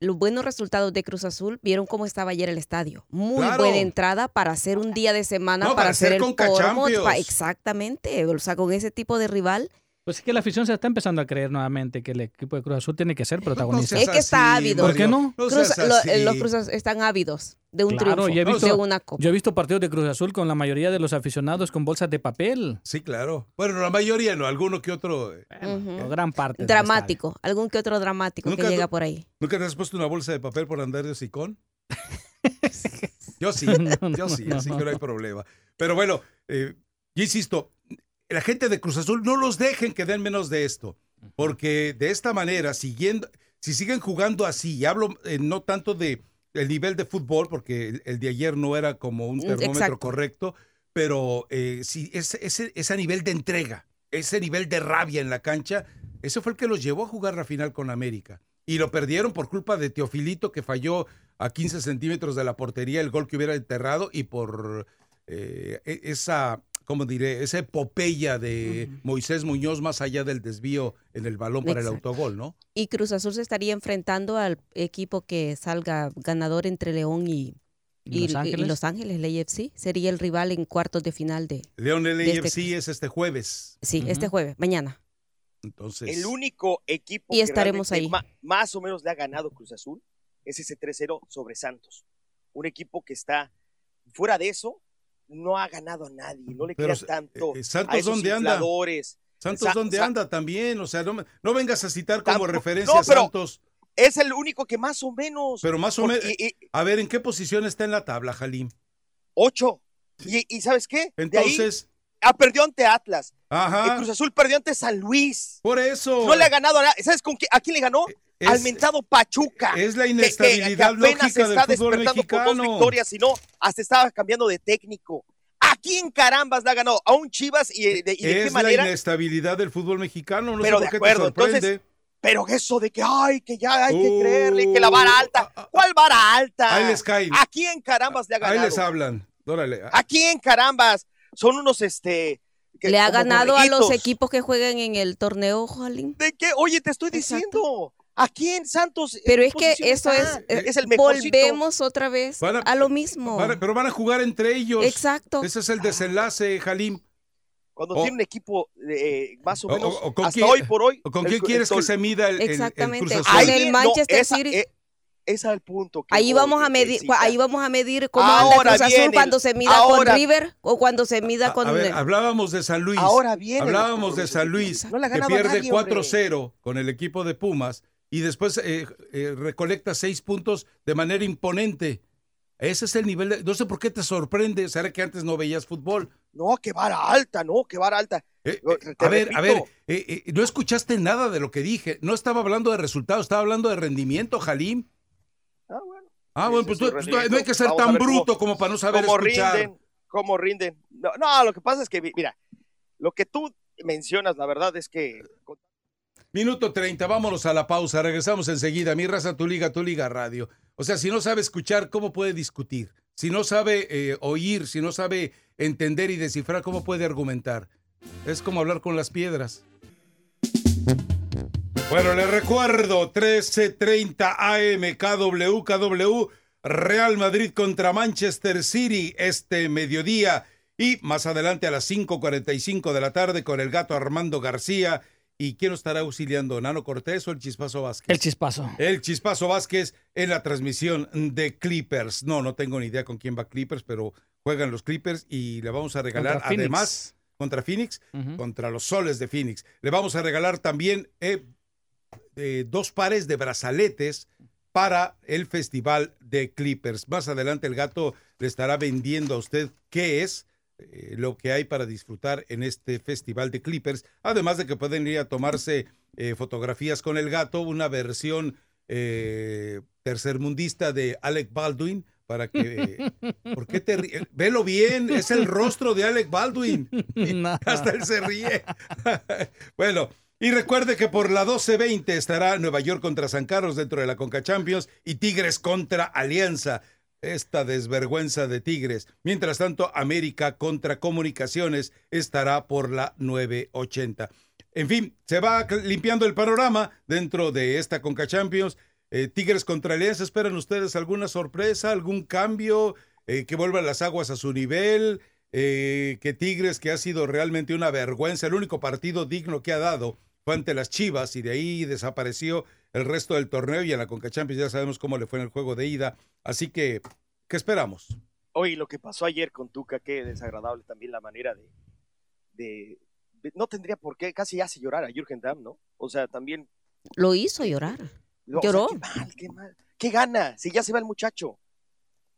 Speaker 6: los buenos resultados de Cruz Azul, vieron cómo estaba ayer el estadio. Muy
Speaker 4: Claro.
Speaker 6: buena entrada para hacer un día de semana,
Speaker 4: No,
Speaker 6: para,
Speaker 4: para
Speaker 6: hacer
Speaker 4: hacer
Speaker 6: el
Speaker 4: Conca
Speaker 6: Pormo,
Speaker 4: Champions.
Speaker 6: pa- exactamente. O sea, con ese tipo de rival.
Speaker 5: Pues es que la afición se está empezando a creer nuevamente que el equipo de Cruz Azul tiene que ser protagonista.
Speaker 6: Es que está ávido.
Speaker 5: ¿Por qué no?
Speaker 4: No
Speaker 6: Cruz- lo- los Cruz Azul están ávidos de un
Speaker 5: Claro,
Speaker 6: triunfo,
Speaker 5: yo he visto-
Speaker 6: de una copa.
Speaker 5: Yo he visto partidos de Cruz Azul con la mayoría de los aficionados con bolsas de papel.
Speaker 4: Sí, claro. Bueno, la mayoría no, alguno que otro. eh.
Speaker 5: Gran parte.
Speaker 6: Dramático, algún que otro dramático que llega por ahí.
Speaker 4: ¿Nunca te has puesto una bolsa de papel por andar de hocicón? Yo sí,
Speaker 5: No, no,
Speaker 4: yo sí,
Speaker 5: no,
Speaker 4: así
Speaker 5: no.
Speaker 4: que no hay problema. Pero bueno, eh, yo insisto, la gente de Cruz Azul no los dejen que den menos de esto, porque de esta manera, siguiendo, si siguen jugando así, y hablo eh, no tanto de el nivel de fútbol, porque el, el de ayer no era como un
Speaker 6: Mm,
Speaker 4: termómetro
Speaker 6: exacto.
Speaker 4: correcto, pero eh, si ese, ese, ese nivel de entrega, ese nivel de rabia en la cancha, ese fue el que los llevó a jugar la final con América. Y lo perdieron por culpa de Teofilito, que falló a 15 centímetros de la portería el gol que hubiera enterrado y por eh, e- esa, ¿cómo diré? Esa epopeya de Moisés Muñoz más allá del desvío en el balón para el autogol, ¿no?
Speaker 6: Y Cruz Azul se estaría enfrentando al equipo que salga ganador entre León y,
Speaker 5: ¿Y Los Ángeles?
Speaker 6: y Los Ángeles, el AFC. Sería el rival en cuartos de final de...
Speaker 4: León
Speaker 6: De este
Speaker 4: LAFC es este jueves.
Speaker 6: Sí, este jueves, mañana.
Speaker 4: Entonces,
Speaker 7: El único equipo
Speaker 6: Y
Speaker 7: que
Speaker 6: estaremos ahí.
Speaker 7: más o menos le ha ganado Cruz Azul es ese 3-0 sobre Santos. Un equipo que está fuera de eso, no ha ganado a nadie, no le
Speaker 4: Pero,
Speaker 7: queda tanto
Speaker 4: eh, eh, ¿Santos
Speaker 7: a esos
Speaker 4: dónde anda? Santos,
Speaker 7: Sa-
Speaker 4: ¿dónde
Speaker 7: Sa-
Speaker 4: anda también? O sea, no, me- no vengas a citar como referencia
Speaker 7: no,
Speaker 4: a Santos.
Speaker 7: Es el único que más o menos.
Speaker 4: Pero más o menos. A ver, ¿en qué posición está en la tabla, Jalim?
Speaker 7: ocho. Y, y ¿sabes qué?
Speaker 4: Entonces,
Speaker 7: ah, perdió ante Atlas. El
Speaker 4: ajá,
Speaker 7: Cruz Azul perdió ante San Luis.
Speaker 4: por eso.
Speaker 7: No le ha ganado a nadie. ¿Sabes con qué- a quién le ganó?
Speaker 4: Es-
Speaker 7: Al mentado Pachuca.
Speaker 4: Es la
Speaker 7: que- que-
Speaker 4: inestabilidad
Speaker 7: que apenas
Speaker 4: lógica del
Speaker 7: está
Speaker 4: fútbol
Speaker 7: despertando por dos
Speaker 4: mexicano.
Speaker 7: victorias, y no, hasta estaba cambiando de técnico. ¿A quién carambas le ha ganado? ¿A un Chivas? ¿Y de, y de qué
Speaker 4: es la
Speaker 7: manera?
Speaker 4: inestabilidad del fútbol mexicano. No
Speaker 7: Pero
Speaker 4: sé
Speaker 7: de
Speaker 4: por qué
Speaker 7: acuerdo,
Speaker 4: te sorprende.
Speaker 7: entonces, Pero eso de que, ay, que ya hay que
Speaker 4: Uh,
Speaker 7: creerle, que la vara alta.
Speaker 4: ah, ah,
Speaker 7: ¿Cuál vara alta?
Speaker 4: Ahí les caen.
Speaker 7: ¿A quién carambas le ha
Speaker 4: Ahí
Speaker 7: ganado?
Speaker 4: les hablan. Órale.
Speaker 7: ¿A quién carambas? Son unos, este... que-
Speaker 6: Le ha ganado a los equipos que juegan en el torneo, Jolín.
Speaker 7: ¿De qué? Oye, te estoy
Speaker 6: Exacto.
Speaker 7: diciendo. ¿A quién, Santos? ¿En
Speaker 6: Pero es que eso
Speaker 7: está?
Speaker 6: es,
Speaker 7: Es el mejorcito.
Speaker 6: volvemos otra vez
Speaker 4: Van a-
Speaker 6: a, lo mismo.
Speaker 4: Van a- pero van a jugar entre ellos.
Speaker 6: Exacto.
Speaker 4: Ese es el desenlace, Jalim.
Speaker 7: Cuando
Speaker 4: O-
Speaker 7: tiene un equipo eh, más o menos
Speaker 4: o
Speaker 7: hasta
Speaker 4: quién-
Speaker 7: hoy por hoy.
Speaker 4: ¿O ¿Con
Speaker 7: el-
Speaker 4: quién
Speaker 7: el
Speaker 4: quieres que se mida el, el- el
Speaker 6: Exactamente. El
Speaker 7: Ahí,
Speaker 6: Manchester
Speaker 7: esa-
Speaker 6: City.
Speaker 7: eh, ese es el punto. que
Speaker 6: Ahí vamos a medir, ahí vamos a medir cómo
Speaker 7: Ahora
Speaker 6: anda Cruz Azul
Speaker 7: el-
Speaker 6: cuando se mida
Speaker 7: ahora-
Speaker 6: con River o cuando se mida
Speaker 4: A-
Speaker 6: con
Speaker 4: a ver, hablábamos de San Luis.
Speaker 7: Ahora viene.
Speaker 4: Hablábamos de San Luis,
Speaker 7: No
Speaker 4: que pierde
Speaker 7: nadie,
Speaker 4: 4-0 con el equipo de Pumas y después eh, eh, recolecta seis puntos de manera imponente. Ese es el nivel. de- no sé por qué te sorprende. ¿Será que antes no veías fútbol?
Speaker 7: No, que vara alta, no, que vara alta.
Speaker 4: Eh, a ver, a ver, no escuchaste nada de lo que dije. No estaba hablando de resultados, estaba hablando de rendimiento, Jalim.
Speaker 7: Ah, bueno.
Speaker 4: Ah, bueno,
Speaker 7: es
Speaker 4: pues pues, no, hay que ser
Speaker 7: Vamos
Speaker 4: tan
Speaker 7: cómo-
Speaker 4: bruto como para no saber
Speaker 7: cómo
Speaker 4: escuchar.
Speaker 7: rinden, cómo rinden. No, no, lo que pasa es que, mira, lo que tú mencionas, la verdad es que
Speaker 4: Minuto 30, vámonos a la pausa, regresamos enseguida. Mi raza, tu liga, tu liga radio. O sea, si no sabe escuchar, ¿cómo puede discutir? Si no sabe eh, oír, si no sabe entender y descifrar, ¿cómo puede argumentar? Es como hablar con las piedras. Bueno, les recuerdo, 13:30 AM, KW, KW, Real Madrid contra Manchester City este mediodía y más adelante a las 5:45 de la tarde con el gato Armando García. ¿Y quién nos estará auxiliando? ¿Nano Cortés o el Chispazo Vázquez?
Speaker 5: El chispazo.
Speaker 4: El Chispazo Vázquez en la transmisión de Clippers. No, no tengo ni idea con quién va Clippers, pero juegan los Clippers y le vamos a regalar
Speaker 5: Contra
Speaker 4: además contra Phoenix, contra los soles de Phoenix. Le vamos a regalar también eh, eh, dos pares de brazaletes para el festival de Clippers. Más adelante el gato le estará vendiendo a usted qué es eh, lo que hay para disfrutar en este festival de Clippers. Además de que pueden ir a tomarse eh, fotografías con el gato, una versión eh, tercermundista de Alec Baldwin. Para que. ¿Por qué te ríes? Velo bien, es el rostro de Alec Baldwin.
Speaker 5: No.
Speaker 4: Hasta él se ríe. bueno, y recuerde que por la 12.20 estará Nueva York contra San Carlos dentro de la Conca Champions y Tigres contra Alianza. Esta desvergüenza de Tigres. Mientras tanto, América contra Comunicaciones estará por la 9.80. En fin, se va limpiando el panorama dentro de esta Conca Champions. Eh, Tigres contra Alianza, ¿esperan ustedes alguna sorpresa, algún cambio, eh, que vuelvan las aguas a su nivel? Eh, que Tigres, que ha sido realmente una vergüenza, el único partido digno que ha dado fue ante las Chivas y de ahí desapareció el resto del torneo y en la Conca Champions ya sabemos cómo le fue en el juego de ida. Así que, ¿qué esperamos?
Speaker 7: Oye, lo que pasó ayer con Tuca, qué desagradable también la manera de, de, de- no tendría por qué, casi hace llorar a Jürgen Damm, ¿no? O sea, también
Speaker 6: Lo hizo llorar.
Speaker 7: No, o sea,
Speaker 6: Lloró.
Speaker 7: qué mal, qué mal. ¿Qué gana? Si ya se va el muchacho.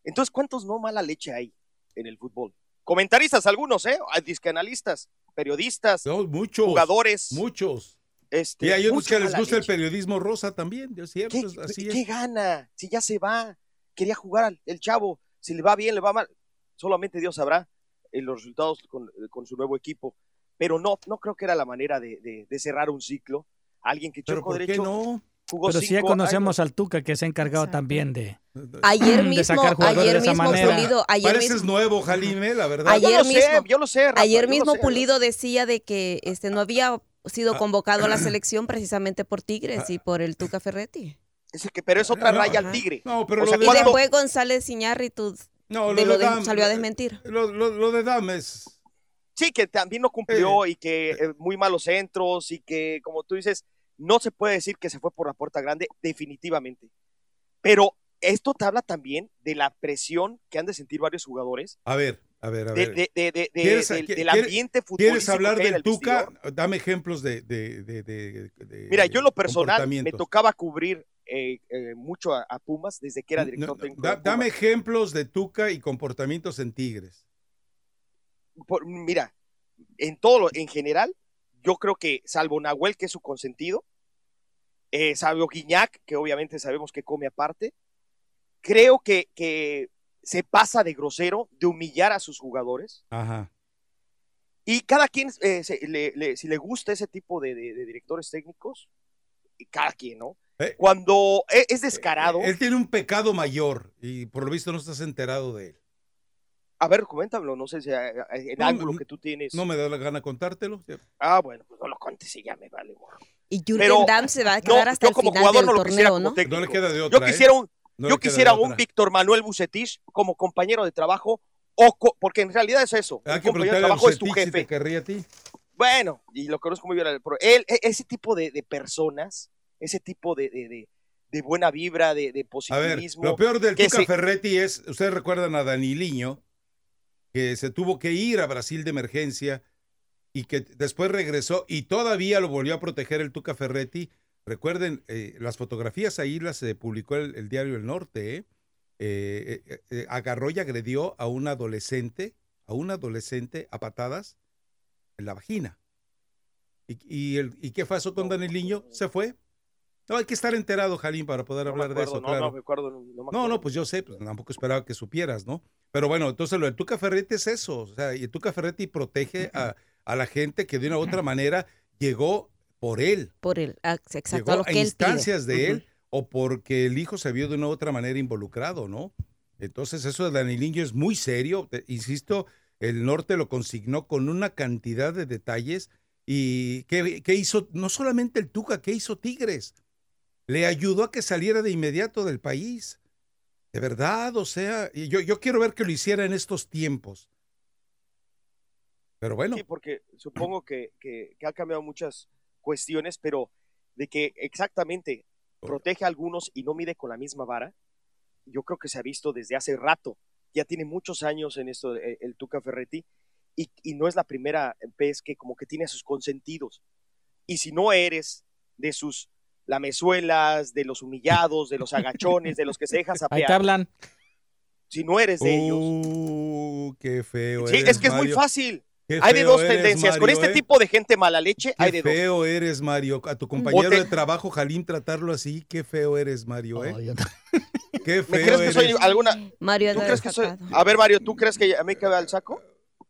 Speaker 7: Entonces, ¿cuántos no mala leche hay en el fútbol? Comentaristas algunos, ¿eh? Hay Discanalistas, periodistas,
Speaker 4: No, muchos.
Speaker 7: jugadores.
Speaker 4: Muchos.
Speaker 7: Este,
Speaker 4: Y hay otros que les gusta el periodismo rosa también, es cierto,
Speaker 7: ¿Qué,
Speaker 4: es- así
Speaker 7: qué
Speaker 4: es.
Speaker 7: gana? Si ya se va. Quería jugar al- el chavo. Si le va bien, le va mal. Solamente Dios sabrá eh, los resultados con, con su nuevo equipo. Pero no, no creo que era la manera de, de- de cerrar un ciclo. Alguien que
Speaker 4: Pero
Speaker 7: chocó
Speaker 4: ¿por qué
Speaker 7: derecho
Speaker 4: no?
Speaker 7: jugó
Speaker 5: Pero sí ya conocemos
Speaker 7: años.
Speaker 5: al Tuca que se ha encargado
Speaker 6: Exacto.
Speaker 5: también de...
Speaker 6: Ayer
Speaker 5: de
Speaker 6: mismo,
Speaker 5: sacar jugadores
Speaker 6: ayer
Speaker 5: de esa
Speaker 6: mismo
Speaker 5: manera.
Speaker 6: Pulido, ayer
Speaker 4: Pareces
Speaker 6: mismo,
Speaker 4: nuevo, Jalime, la verdad.
Speaker 6: Ayer
Speaker 7: yo lo sé,
Speaker 6: mismo-
Speaker 7: yo lo sé, Rafa,
Speaker 6: ayer
Speaker 7: lo
Speaker 6: mismo
Speaker 7: sé.
Speaker 6: Pulido decía de que este no había sido
Speaker 4: Ah.
Speaker 6: convocado a la selección precisamente por Tigres y por el Tuca Ferretti.
Speaker 7: Es que, pero es otra
Speaker 4: No,
Speaker 7: raya al tigre.
Speaker 4: No, pero
Speaker 7: O
Speaker 4: lo
Speaker 7: sea,
Speaker 4: de
Speaker 6: Y
Speaker 7: ¿cuándo-
Speaker 6: después González Iñárritu
Speaker 4: no,
Speaker 6: de lo de-
Speaker 4: Dam-
Speaker 6: salió a desmentir.
Speaker 4: Lo, lo- lo de Dam es...
Speaker 7: Sí, que también no cumplió y que eh, muy malos centros y que, como tú dices, no se puede decir que se fue por la puerta grande, definitivamente. Pero esto te habla también de la presión que han de sentir varios jugadores,
Speaker 4: A ver, a ver, a ver.
Speaker 7: de- de- de- de-
Speaker 4: ¿Quieres-
Speaker 7: del,
Speaker 4: qui-
Speaker 7: del
Speaker 4: quieres-
Speaker 7: ambiente futbolístico.
Speaker 4: ¿Quieres hablar del
Speaker 7: el
Speaker 4: Tuca?
Speaker 7: vestidor.
Speaker 4: Dame ejemplos de,
Speaker 7: Mira, yo en lo personal me tocaba cubrir eh, eh, mucho a, a Pumas desde que era director
Speaker 4: No,
Speaker 7: técnico.
Speaker 4: da-
Speaker 7: de
Speaker 4: dame ejemplos de Tuca y comportamientos en Tigres.
Speaker 7: Por- mira, en todo, lo- en general, yo creo que salvo Nahuel, que es su consentido, eh, salvo Guiñac, que obviamente sabemos que come aparte, creo que, que se pasa de grosero, de humillar a sus jugadores,
Speaker 4: Ajá.
Speaker 7: y cada quien, eh, se- le- le- si le gusta ese tipo de, de- de directores técnicos, y cada quien, ¿no?
Speaker 4: Eh,
Speaker 7: Cuando e- es descarado,
Speaker 4: Él tiene un pecado mayor y por lo visto no estás enterado de él.
Speaker 7: a ver, coméntamelo, no sé si eh, el
Speaker 4: No,
Speaker 7: ángulo que tú tienes.
Speaker 4: No me da la gana contártelo.
Speaker 7: Ah, bueno, pues no lo contes y ya me vale. gorro.
Speaker 6: Y Jürgen Damm se va a
Speaker 7: No,
Speaker 6: quedar hasta
Speaker 7: yo
Speaker 6: el
Speaker 7: como
Speaker 6: final
Speaker 7: jugador
Speaker 6: del
Speaker 7: no lo quisiera
Speaker 6: torneo,
Speaker 7: como
Speaker 6: ¿no?
Speaker 7: técnico.
Speaker 4: No le queda de otra.
Speaker 7: Yo
Speaker 4: ¿eh?
Speaker 7: quisiera un,
Speaker 4: No
Speaker 7: yo quisiera un. Víctor Manuel Bucetich como compañero de trabajo, o co- porque en realidad es eso.
Speaker 4: Hay
Speaker 7: un compañero de trabajo es tu
Speaker 4: Bucetich si te
Speaker 7: jefe.
Speaker 4: querría a ti.
Speaker 7: Bueno, y lo conozco muy bien. Pero él, e- ese tipo de, de personas, ese tipo de, de- de- de buena vibra, de, de
Speaker 4: A ver,
Speaker 7: positivismo.
Speaker 4: lo peor del Tuca
Speaker 7: se-
Speaker 4: Ferretti es, ustedes recuerdan a Daniliño, que se tuvo que ir a Brasil de emergencia y que después regresó y todavía lo volvió a proteger el Tuca Ferretti. Recuerden, eh, las fotografías ahí las eh, publicó el, el diario El Norte. ¿eh? Eh, eh, agarró y agredió a un adolescente, a un adolescente a patadas en la vagina. ¿Y, y, el, ¿y qué pasó con Daniliño? Se fue. No, hay que estar enterado, Jalín, para poder
Speaker 7: no
Speaker 4: hablar de eso,
Speaker 7: no,
Speaker 4: claro.
Speaker 7: no me acuerdo, no me
Speaker 4: No, no, pues yo sé, pues tampoco esperaba que supieras, ¿no? Pero bueno, entonces lo de Tuca Ferretti es eso, o sea, y Tuca Ferretti protege a, a la gente que de una u otra manera llegó por él,
Speaker 6: Por el, ah, exacto,
Speaker 4: llegó
Speaker 6: a lo
Speaker 4: a
Speaker 6: que él pide.
Speaker 4: instancias de él o porque el hijo se vio de una u otra manera involucrado, ¿no? Entonces eso de Daniliño es muy serio, insisto, el norte lo consignó con una cantidad de detalles y ¿qué, qué hizo? No solamente el Tuca, ¿qué hizo Tigres? Le ayudó a que saliera de inmediato del país. De verdad, o sea, yo, yo quiero ver que lo hiciera en estos tiempos. Pero bueno,
Speaker 7: Sí, porque supongo que, que- que ha cambiado muchas cuestiones, pero de que exactamente protege a algunos y no mide con la misma vara, yo creo que se ha visto desde hace rato. Ya tiene muchos años en esto eh, el Tuca Ferretti y, y no es la primera vez que como que tiene a sus consentidos. Y si no eres de sus lamezuelas, de los humillados, de los agachones, de los que se dejan
Speaker 5: Ahí te hablan.
Speaker 7: si no eres de ellos,
Speaker 4: Uh, qué feo
Speaker 7: sí,
Speaker 4: eres,
Speaker 7: es que es muy fácil.
Speaker 4: Qué
Speaker 7: Hay de dos
Speaker 4: eres,
Speaker 7: tendencias. Con este
Speaker 4: ¿eh?
Speaker 7: tipo de gente mala leche, hay
Speaker 4: Qué
Speaker 7: de dos.
Speaker 4: feo eres, Mario. A tu compañero
Speaker 7: te-
Speaker 4: de trabajo, Jalín, tratarlo así. Qué feo eres, Mario, ¿eh?
Speaker 5: Oh, no-
Speaker 4: Qué
Speaker 7: ¿Me
Speaker 4: feo
Speaker 7: crees que soy alguna?
Speaker 6: Mario
Speaker 7: ¿Tú
Speaker 6: anda
Speaker 7: crees que soy?
Speaker 6: desatado.
Speaker 7: A ver, Mario, ¿tú crees que a mí cabe al saco?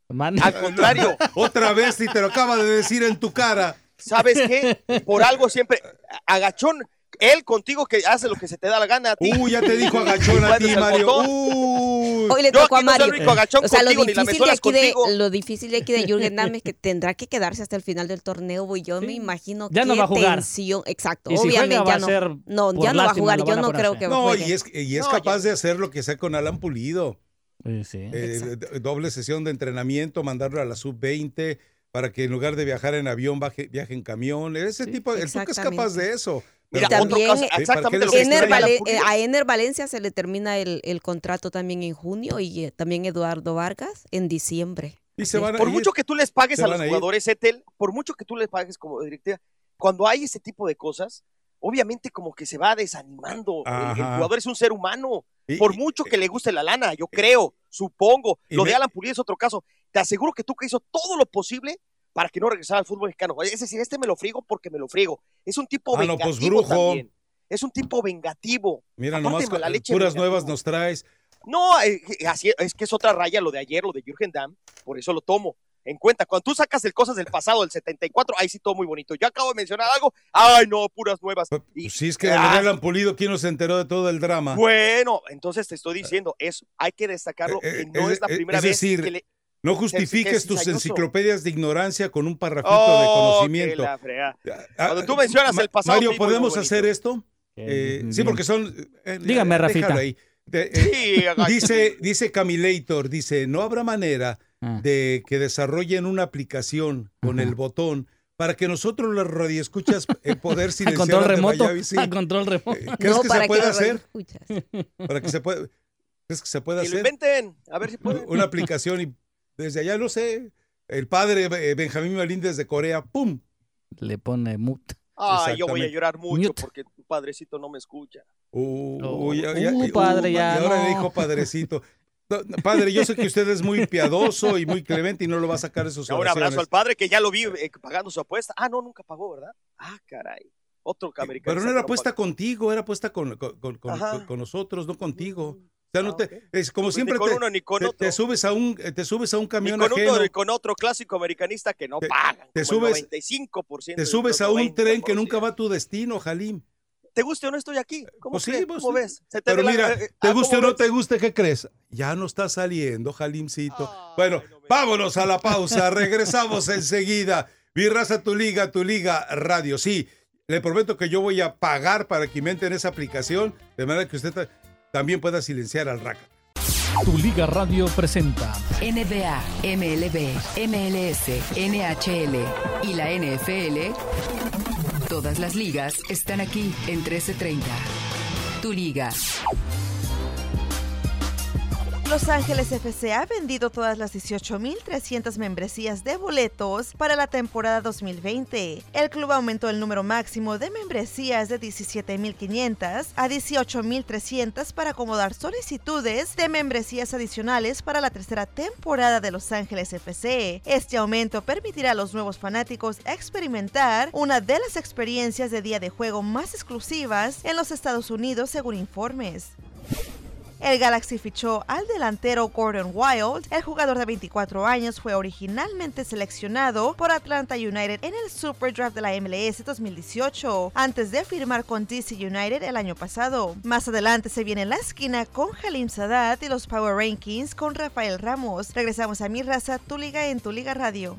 Speaker 5: Man-
Speaker 7: Al contrario,
Speaker 4: Otra vez, y te lo acaba de decir en tu cara.
Speaker 7: ¿sabes qué? Por algo siempre, agachón, él contigo que hace lo que se te da la gana a ti.
Speaker 4: Uh, ya te dijo agachón a ti, Mario. Uh, Uy,
Speaker 6: Hoy le
Speaker 7: Yo
Speaker 6: tocó a
Speaker 7: aquí no soy
Speaker 6: Mario.
Speaker 7: agachón
Speaker 6: O sea, lo
Speaker 7: contigo, ni la
Speaker 6: difícil, de aquí de,
Speaker 7: contigo.
Speaker 6: lo difícil de aquí de Jürgen Damm es que tendrá que quedarse hasta el final del torneo. güey. Yo me imagino
Speaker 5: Ya
Speaker 6: qué
Speaker 5: no va a jugar.
Speaker 6: tensión. Exacto,
Speaker 5: Y si
Speaker 6: obviamente
Speaker 5: juega,
Speaker 6: ya
Speaker 5: a
Speaker 6: no.
Speaker 5: ser
Speaker 6: no, ya no va a jugar.
Speaker 5: lo
Speaker 6: Yo no creo que
Speaker 4: No, y es, y es
Speaker 7: No,
Speaker 4: capaz
Speaker 7: ya-
Speaker 4: de hacer lo que sea con Alan Pulido.
Speaker 5: Sí, sí.
Speaker 4: Eh, doble sesión de entrenamiento, mandarlo a la sub-20 para que en lugar de viajar en avión baje- viaje en camión. Ese
Speaker 5: Sí,
Speaker 4: tipo, el Tuca es capaz de eso.
Speaker 7: Mira,
Speaker 6: también,
Speaker 7: caso,
Speaker 6: eh, a Ener Valencia se le termina el, el contrato también en junio y eh, también Eduardo Vargas en diciembre.
Speaker 4: y se van a
Speaker 7: Por
Speaker 4: ir.
Speaker 7: mucho que tú les pagues a los
Speaker 4: a
Speaker 7: jugadores, Etel, por mucho que tú les pagues como directiva, cuando hay ese tipo de cosas, obviamente como que se va desanimando. El, jugador es un ser humano.
Speaker 4: Y-
Speaker 7: Por mucho que le guste la lana, yo creo, supongo.
Speaker 4: y
Speaker 7: Lo
Speaker 4: me-
Speaker 7: de Alan Pulido es otro caso. Te aseguro que tú que hizo todo lo posible para que no regresara al fútbol mexicano. Es decir, este me lo friego porque me lo friego. Es un tipo
Speaker 4: Ah, no,
Speaker 7: vengativo
Speaker 4: pues, brujo.
Speaker 7: también. Es un tipo vengativo.
Speaker 4: Mira,
Speaker 7: Aparte,
Speaker 4: nomás
Speaker 7: leche
Speaker 4: puras
Speaker 7: vengativo.
Speaker 4: nuevas nos traes.
Speaker 7: No, eh, así es que es otra raya lo de ayer, lo de Jürgen Damm, por eso lo tomo en cuenta. Cuando tú sacas el cosas del pasado, del 74, ahí sí todo muy bonito. Yo acabo de mencionar algo, ay no, puras nuevas. Y-
Speaker 4: Pues sí, es que de
Speaker 7: Ah,
Speaker 4: Alan Pulido, ¿quién no se enteró de todo el drama?
Speaker 7: Bueno, entonces te estoy diciendo, es, hay que destacarlo,
Speaker 4: Eh, eh,
Speaker 7: que no
Speaker 4: es-
Speaker 7: es, la
Speaker 4: eh,
Speaker 7: primera
Speaker 4: es
Speaker 7: vez que le...
Speaker 4: No
Speaker 7: que
Speaker 4: justifiques
Speaker 7: es
Speaker 4: tus enciclopedias de ignorancia con un parrafito
Speaker 7: Oh,
Speaker 4: de
Speaker 7: que
Speaker 4: conocimiento.
Speaker 7: fregada.
Speaker 4: Ah,
Speaker 7: Cuando tú
Speaker 4: ah,
Speaker 7: mencionas
Speaker 4: Ma-
Speaker 7: el pasado,
Speaker 4: Mario, ¿podemos hacer esto? Eh, sí, porque son... eh,
Speaker 5: Dígame,
Speaker 4: eh,
Speaker 5: Rafita.
Speaker 4: déjalo ahí. De- eh,
Speaker 7: Sí,
Speaker 4: dice, dice Camilator, dice, no habrá manera
Speaker 5: Ah.
Speaker 4: de que desarrollen una aplicación con
Speaker 5: Ajá.
Speaker 4: el botón para que nosotros los radioescuchas eh, poder
Speaker 5: A
Speaker 4: silenciar
Speaker 5: control remoto.
Speaker 4: Miami, sí.
Speaker 5: A control remoto.
Speaker 4: ¿Crees
Speaker 6: no,
Speaker 4: que
Speaker 6: para
Speaker 4: se puede
Speaker 6: que
Speaker 4: hacer? Para que se puede, ¿Crees que se puede
Speaker 7: Que lo
Speaker 4: hacer?
Speaker 7: inventen, a ver si pueden.
Speaker 4: Una aplicación y desde allá, no sé, el padre eh, Benjamín Malín desde Corea, ¡pum!
Speaker 5: Le pone mute.
Speaker 7: Ay, yo voy a llorar mucho
Speaker 5: Mute.
Speaker 7: porque tu padrecito no me escucha.
Speaker 4: Uh,
Speaker 5: Oh,
Speaker 4: ya- ya-
Speaker 5: uh, padre,
Speaker 4: uh,
Speaker 5: ya
Speaker 4: Y ahora
Speaker 5: no.
Speaker 4: le dijo padrecito. No, Padre, yo sé que usted es muy piadoso y muy clemente y no lo va a sacar de sus
Speaker 7: Un abrazo al padre que ya lo vi eh, pagando su apuesta. Ah, no, nunca pagó, ¿verdad? Ah, caray. Otro americano.
Speaker 4: Pero no era puesta contigo, era puesta con, con, con- con-
Speaker 7: Ajá.
Speaker 4: con- con nosotros, no contigo. O sea, no
Speaker 7: Ah,
Speaker 4: te, es como
Speaker 7: Pues
Speaker 4: siempre
Speaker 7: ni con
Speaker 4: te,
Speaker 7: uno ni con
Speaker 4: te-
Speaker 7: otro.
Speaker 4: te subes a un te subes a un
Speaker 7: Ni
Speaker 4: camión
Speaker 7: con
Speaker 4: ajeno,
Speaker 7: uno ni con otro clásico americanista que no
Speaker 4: Te-
Speaker 7: pagan.
Speaker 4: te
Speaker 7: como el
Speaker 4: subes-
Speaker 7: 95%.
Speaker 4: te subes a un tren que
Speaker 7: 90%.
Speaker 4: nunca va a tu destino, Jalim.
Speaker 7: ¿Te guste o no estoy aquí? ¿Cómo,
Speaker 4: Pues sí,
Speaker 7: crees? ¿Cómo
Speaker 4: sí.
Speaker 7: ves? Se te
Speaker 4: Pero
Speaker 7: la-
Speaker 4: mira, te
Speaker 7: ah,
Speaker 4: guste o
Speaker 7: ¿cómo
Speaker 4: no
Speaker 7: ves?
Speaker 4: te guste, ¿qué crees? Ya no está saliendo, Jalimcito.
Speaker 7: Ay,
Speaker 4: bueno, vámonos a la pausa, regresamos enseguida. Mi raza, tu liga, tu liga radio. Sí, le prometo que yo voy a pagar para que inventen esa aplicación, de manera que usted también pueda silenciar al raca.
Speaker 2: Tu Liga Radio presenta
Speaker 3: NBA, MLB, MLS, NHL y la NFL. Todas las ligas están aquí en 1330. Tu liga.
Speaker 8: Los Ángeles FC ha vendido todas las 18.300 membresías de boletos para la temporada 2020. El club aumentó el número máximo de membresías de 17.500 a 18.300 para acomodar solicitudes de membresías adicionales para la tercera temporada de Los Ángeles FC. Este aumento permitirá a los nuevos fanáticos experimentar una de las experiencias de día de juego más exclusivas en los Estados Unidos según informes. El Galaxy fichó al delantero Gordon Wild. El jugador de 24 años fue originalmente seleccionado por Atlanta United en el Super Draft de la MLS 2018, antes de firmar con DC United el año pasado. Más adelante se viene la esquina con Halim Sadat y los Power Rankings con Rafael Ramos. Regresamos a Mi Raza, Tu Liga en Tu Liga Radio.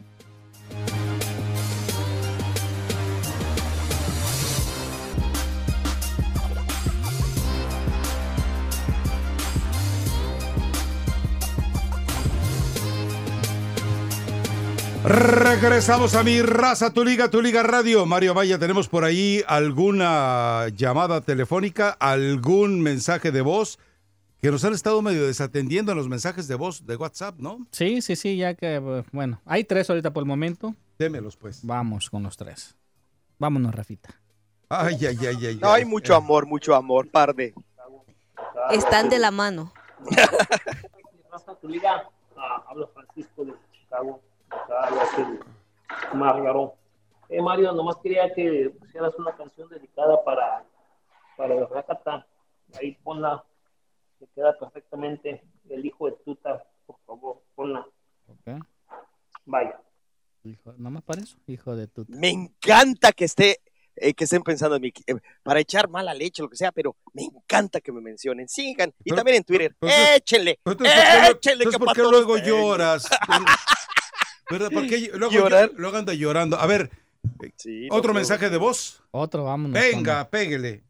Speaker 4: Regresamos a mi raza, tu liga, tu liga radio. Mario Vaya, ¿tenemos por ahí alguna llamada telefónica, algún mensaje de voz? Que nos han estado medio desatendiendo en los mensajes de voz de WhatsApp, ¿no?
Speaker 5: Sí, sí, sí, ya que, eh, bueno, hay tres ahorita por el momento.
Speaker 4: Démelos, pues.
Speaker 5: Vamos con los tres. Vámonos, Rafita.
Speaker 4: Ay, ay, ay, ay.
Speaker 7: No, hay
Speaker 4: ay.
Speaker 7: mucho amor, mucho amor, par de.
Speaker 6: Están de la mano.
Speaker 9: Raza, tu liga, ah, habla Francisco de Chicago, el Margaró. Eh, Mario, nomás quería que pusieras una canción dedicada para, para el Rakata. Ahí ponla, que queda perfectamente. El hijo de Tuta, por favor, ponla.
Speaker 5: Ok.
Speaker 9: Vaya.
Speaker 5: Hijo, nomás para eso, hijo de tu.
Speaker 7: Me encanta que esté eh, que estén pensando en mí, eh, para echar mala leche, lo que sea, pero me encanta que me mencionen. Sigan. Y
Speaker 4: Pero-
Speaker 7: también en Twitter.
Speaker 4: entonces-
Speaker 7: échenle.
Speaker 4: Pero entonces, ¿por qué lo-
Speaker 7: échenle.
Speaker 4: entonces,
Speaker 7: que
Speaker 4: ¿por qué luego lloras? ¿Verdad? ¿Por qué luego,
Speaker 7: Llorar.
Speaker 4: luego anda llorando? A ver,
Speaker 7: Sí, no
Speaker 4: otro mensaje de voz.
Speaker 5: Otro, vámonos.
Speaker 4: Venga, péguele.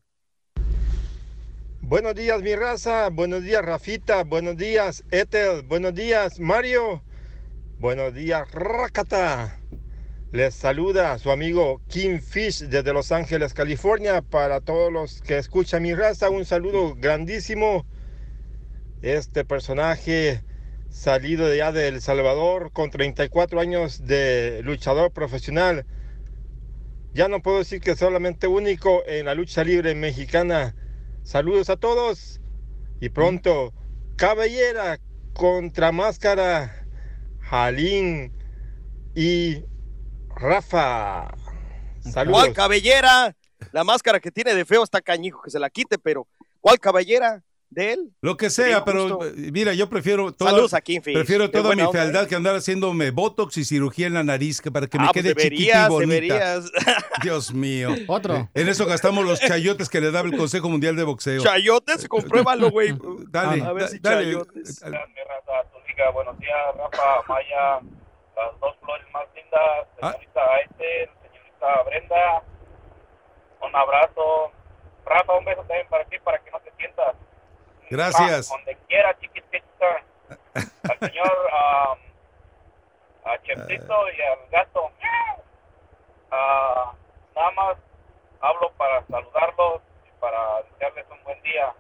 Speaker 10: Buenos días, mi raza. Buenos días, Rafita. Buenos días, Ethel. Buenos días, Mario. Buenos días, Rakata. Les saluda su amigo Kim Fish desde Los Ángeles, California. Para todos los que escuchan mi raza, un saludo grandísimo. Este personaje salido allá de El Salvador con 34 años de luchador profesional. Ya no puedo decir que solamente único en la lucha libre mexicana. Saludos a todos y pronto Cabellera contra Máscara, Jalín y Rafa.
Speaker 7: ¿Cuál
Speaker 10: Saludos.
Speaker 7: cabellera? La máscara que tiene de feo está cañijo que se la quite, pero ¿cuál cabellera de él?
Speaker 4: Lo que sea, pero eh, mira, yo prefiero toda,
Speaker 7: Saludos a Fish.
Speaker 4: prefiero toda mi
Speaker 7: onda,
Speaker 4: fealdad
Speaker 7: ¿eh?
Speaker 4: que andar haciéndome botox y cirugía en la nariz que para que me
Speaker 7: Ah, pues
Speaker 4: quede chiquita
Speaker 7: deberías,
Speaker 4: y bonita.
Speaker 7: deberías.
Speaker 4: Dios mío.
Speaker 5: Otro.
Speaker 4: En eso gastamos los chayotes que le daba el Consejo Mundial de Boxeo.
Speaker 7: Chayotes, compruébalo, güey.
Speaker 4: Dale,
Speaker 7: A ver
Speaker 4: da-
Speaker 7: si
Speaker 4: dale.
Speaker 7: chayotes.
Speaker 4: Dale.
Speaker 11: mi raza, tu liga, buenos días, Rafa, Maya, las dos flores más lindas,
Speaker 4: Ah.
Speaker 11: señorita Aite, señorita Brenda, un abrazo. Rafa, un beso también para ti, para que no te sientas.
Speaker 4: Gracias.
Speaker 11: Ah, donde quiera, chiquitita. Al señor um, a Cheptito y al gato. Ah, nada más hablo para saludarlos y para desearles un buen día.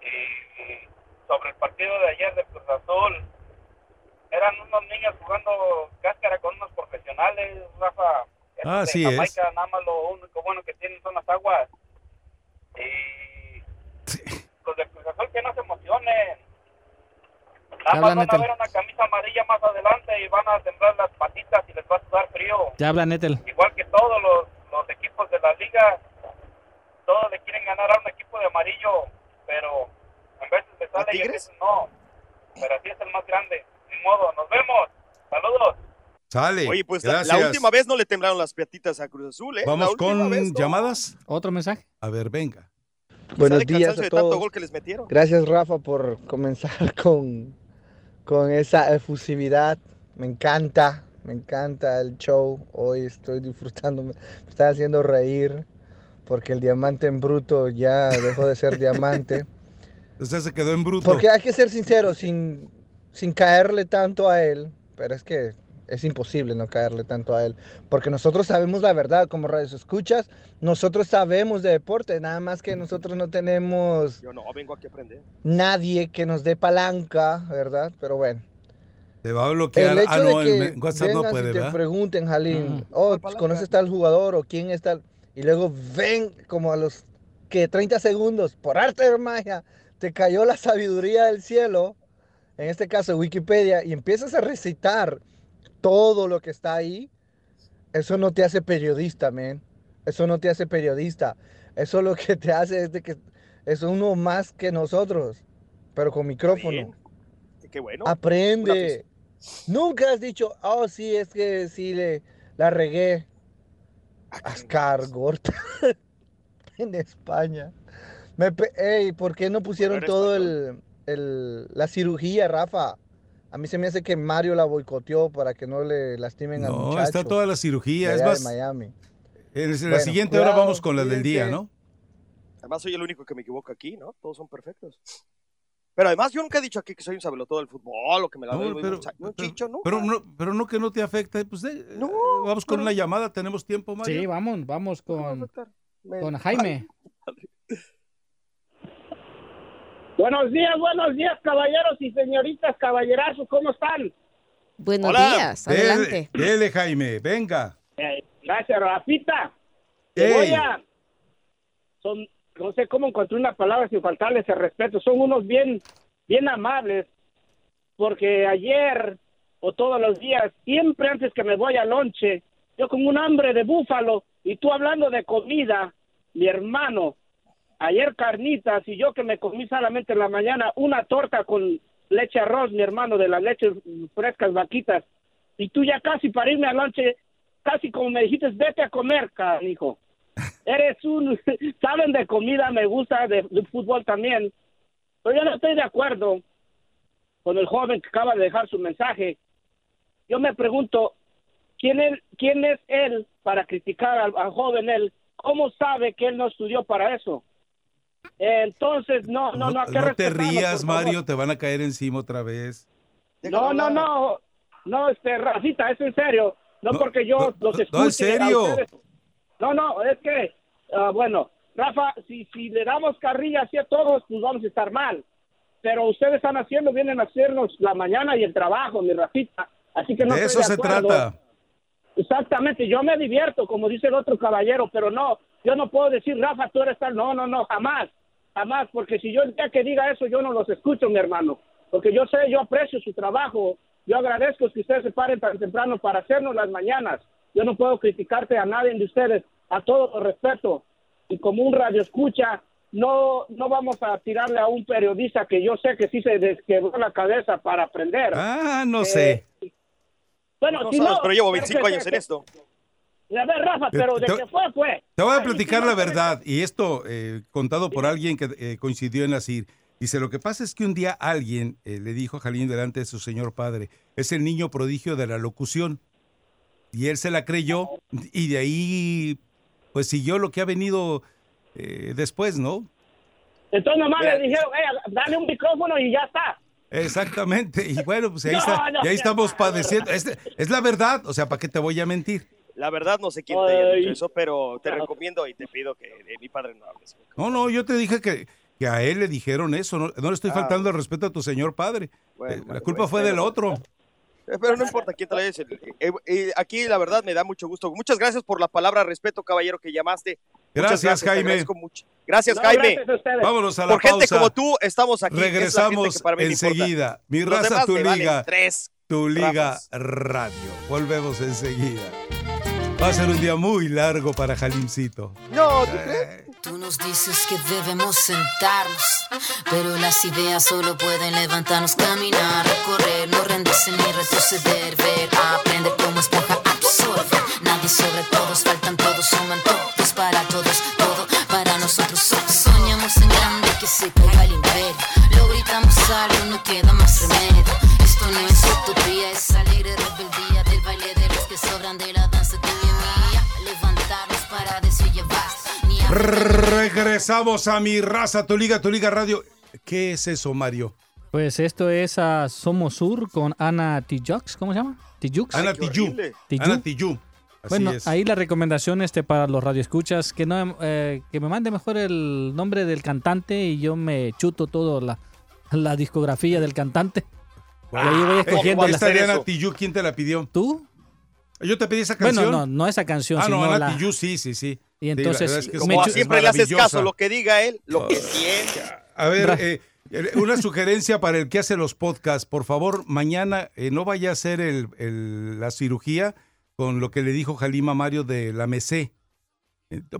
Speaker 11: Y, y sobre el partido de ayer de Cruz Azul, eran unos niños jugando cáscara con unos profesionales, Rafa.
Speaker 4: Ah,
Speaker 11: de
Speaker 4: así es.
Speaker 11: Jamaica, nada más lo único bueno que tienen son las aguas. Y los de Cruz Azul que no se emocionen. Nada más van a ver una camisa amarilla más adelante y van a temblar las patitas y les va a sudar frío.
Speaker 5: Ya habla Netel.
Speaker 11: Igual que todos los, los equipos de la liga, todos le quieren ganar a un equipo de amarillo, pero en veces le sale y a
Speaker 7: Tigres?
Speaker 11: veces no. Pero así es el más grande. Ni modo, nos vemos. Saludos.
Speaker 4: Sale.
Speaker 7: Oye, pues la, última vez no le temblaron las patitas a Cruz Azul, ¿eh?
Speaker 4: Vamos con
Speaker 7: vez, no.
Speaker 4: llamadas.
Speaker 5: Otro mensaje.
Speaker 4: A ver, venga.
Speaker 12: Buenos
Speaker 7: de
Speaker 12: días a
Speaker 7: de tanto
Speaker 12: todos.
Speaker 7: gol que les metieron.
Speaker 12: Gracias Rafa por comenzar con, con esa efusividad. Me encanta, me encanta el show. Hoy estoy disfrutando, me está haciendo reír porque el diamante en bruto ya dejó de ser diamante.
Speaker 4: O sea, se quedó en bruto.
Speaker 12: Porque hay que ser sincero, sin, sin caerle tanto a él, pero es que es imposible no caerle tanto a él, porque nosotros sabemos la verdad, como radios escuchas, nosotros sabemos de deporte, nada más que nosotros no tenemos
Speaker 7: Yo no, vengo aquí a aprender.
Speaker 12: nadie que nos dé palanca, ¿verdad? Pero bueno.
Speaker 4: Te va a bloquear.
Speaker 12: El hecho
Speaker 4: ah, no,
Speaker 12: de que
Speaker 4: WhatsApp no puede,
Speaker 12: y te
Speaker 4: ¿verdad?
Speaker 12: pregunten, Jalín, oh,
Speaker 7: palanca.
Speaker 12: ¿conoces tal jugador o quién está? Y luego ven como a los que 30 segundos, por arte de magia, te cayó la sabiduría del cielo, en este caso Wikipedia, y empiezas a recitar todo lo que está ahí, eso no te hace periodista, man. Eso no te hace periodista. Eso lo que te hace es de que es uno más que nosotros, pero con micrófono.
Speaker 7: Qué bueno.
Speaker 12: Aprende. Nunca has dicho, oh, sí, es que sí le la regué. Ascar Gorta en España. Me ¿por qué no pusieron todo el, el- la cirugía, Rafa? A mí se me hace que Mario la boicoteó para que no le lastimen al
Speaker 4: No,
Speaker 12: muchacho.
Speaker 4: está toda la cirugía. Es
Speaker 12: de
Speaker 4: más,
Speaker 12: Miami.
Speaker 4: en la
Speaker 12: Bueno,
Speaker 4: siguiente hora
Speaker 12: cuidado,
Speaker 4: vamos con la del día. ¿no?
Speaker 7: Además, soy el único que me equivoco aquí, ¿no? Todos son perfectos. Pero además, yo nunca he dicho aquí que soy un sabelotodo del fútbol o que me la
Speaker 4: No, pero, pero-
Speaker 7: chicho, ¿no?
Speaker 4: pero no, pero no que no te afecte. Pues eh,
Speaker 7: No,
Speaker 4: vamos con
Speaker 7: pero-
Speaker 4: una llamada, tenemos tiempo, Mario.
Speaker 5: Sí, vamos, vamos
Speaker 7: ¿Cómo me va a
Speaker 5: con, con Jaime.
Speaker 9: Buenos días, buenos días, caballeros y señoritas, caballerazos, ¿cómo están?
Speaker 6: Buenos
Speaker 7: Hola.
Speaker 6: días,
Speaker 4: Dele,
Speaker 6: adelante.
Speaker 4: dele, Jaime, venga.
Speaker 9: Eh, gracias, Rafita. Voy a... Son, no sé cómo encontré una palabra sin faltarles el respeto. Son unos bien, bien amables, porque ayer o todos los días, siempre antes que me voy al lonche, yo con un hambre de búfalo y tú hablando de comida, mi hermano, ayer carnitas y yo que me comí solamente en la mañana una torta con leche arroz, mi hermano, de las leches frescas vaquitas, y tú ya casi para irme al lonche, casi como me dijiste, vete a comer, hijo. eres un, saben de comida, me gusta de, de fútbol también, pero yo no estoy de acuerdo con el joven que acaba de dejar su mensaje. Yo me pregunto, ¿quién, él, quién es él para criticar al, al joven él? ¿Cómo sabe que él no estudió para eso? Entonces, no, no, no, hay que
Speaker 4: No te rías. Mario, te van a caer encima otra vez.
Speaker 9: No, no, no, no, este, Rafita, es en serio. No, porque yo los escuche.
Speaker 4: no, en
Speaker 9: a
Speaker 4: serio.
Speaker 9: No, no, es que, ah, bueno, Rafa, si, si le damos carrilla así a todos, pues vamos a estar mal. Pero ustedes están haciendo, vienen a hacernos la mañana y el trabajo, mi Rafita. Así que no
Speaker 4: de
Speaker 9: estoy
Speaker 4: eso se
Speaker 9: acuerdo.
Speaker 4: trata.
Speaker 9: Exactamente, yo me divierto, como dice el otro caballero, pero no, yo no puedo decir, Rafa, tú eres tal. No, no, no, jamás, jamás, porque si yo el día que diga eso, yo no los escucho, mi hermano. Porque yo sé, yo aprecio su trabajo, yo agradezco que ustedes se paren tan temprano para hacernos las mañanas. Yo no puedo criticarte a nadie de ustedes, a todos los respeto. Y como un radio escucha, no, no vamos a tirarle a un periodista que yo sé que sí se desquebró la cabeza para aprender.
Speaker 4: Ah, no
Speaker 9: Eh,
Speaker 4: sé.
Speaker 9: Bueno,
Speaker 7: No
Speaker 9: si
Speaker 7: sabes,
Speaker 9: no,
Speaker 7: pero llevo
Speaker 9: que-
Speaker 7: 25
Speaker 9: que-
Speaker 7: años en
Speaker 9: que-
Speaker 7: esto.
Speaker 9: A ver, Rafa, pero de
Speaker 4: Te-
Speaker 9: que fue, fue.
Speaker 4: Te voy a platicar la verdad, y esto eh, contado por alguien que eh, coincidió en nacir. Dice, lo que pasa es que un día alguien eh, le dijo a Jalín delante de su señor padre, es el niño prodigio de la locución. Y él se la creyó, y de ahí, pues siguió lo que ha venido eh, después, ¿no?
Speaker 9: Entonces nomás le dijeron, eh, dale un micrófono y ya está.
Speaker 4: Exactamente, y bueno, pues ahí,
Speaker 9: No,
Speaker 4: está,
Speaker 9: no,
Speaker 4: y ahí estamos padeciendo. Es, es la verdad, o sea, ¿para qué te voy a mentir?
Speaker 7: La verdad no sé quién te haya dicho eso, pero te recomiendo y te pido que de mi padre no hables.
Speaker 4: No, no, yo te dije que, que a él le dijeron eso, no, no le estoy
Speaker 7: Ah.
Speaker 4: faltando el respeto a tu señor padre.
Speaker 7: Bueno,
Speaker 4: Eh, la culpa
Speaker 7: bueno,
Speaker 4: fue del otro.
Speaker 7: Eh, Pero no importa quién te lo haya dicho. Eh, eh, aquí la verdad me da mucho gusto. Muchas gracias por la palabra respeto, caballero, que llamaste.
Speaker 4: Gracias,
Speaker 7: te
Speaker 4: Jaime.
Speaker 7: agradezco mucho. Gracias,
Speaker 9: No,
Speaker 7: Jaime.
Speaker 9: gracias a.
Speaker 4: Vámonos a la
Speaker 7: Por gente como tú, estamos aquí.
Speaker 4: Regresamos
Speaker 7: para mí
Speaker 4: enseguida. Mi raza, tu liga.
Speaker 7: tres
Speaker 4: Tu liga radio. Volvemos enseguida. Va a ser un día muy largo para Jalimcito.
Speaker 7: No,
Speaker 13: Tú nos dices que debemos sentarnos, pero las ideas solo pueden levantarnos, caminar, recorrer, no rendirse ni retroceder, ver, aprender como esponja absorbe. Nadie sobre todos, faltan todos, suman todos para todos, todo para nosotros. So- Soñamos en grande que se caiga el imperio, lo gritamos algo, no queda más remedio.
Speaker 4: Regresamos a mi raza, tu liga, tu liga radio. ¿Qué es eso, Mario?
Speaker 5: Pues esto es a Somos Sur con Ana Tijux, ¿cómo se llama? Tijux.
Speaker 4: Ana Tijú. Ana Tijú.
Speaker 5: Bueno,
Speaker 4: es.
Speaker 5: ahí la recomendación este para los radioescuchas que no eh, que me mande mejor el nombre del cantante y yo me chuto todo la, la discografía del cantante. Y ahí voy escogiendo las
Speaker 4: Esta de Ana Tijú, ¿quién te la pidió?
Speaker 5: ¿Tú?
Speaker 4: Yo te pedí esa canción.
Speaker 5: Bueno, no, no esa canción,
Speaker 4: Ah, no,
Speaker 5: la-
Speaker 4: Tijú, sí, sí, sí.
Speaker 5: Y
Speaker 4: Sí,
Speaker 5: entonces,
Speaker 4: verdad es que
Speaker 5: me
Speaker 7: Como
Speaker 4: es
Speaker 7: siempre le haces caso, lo que diga él, lo que sienta.
Speaker 4: A ver, eh, eh, una sugerencia para el que hace los podcasts. Por favor, mañana eh, no vaya a hacer el- el- la cirugía con lo que le dijo Jalima Mario de la MEC.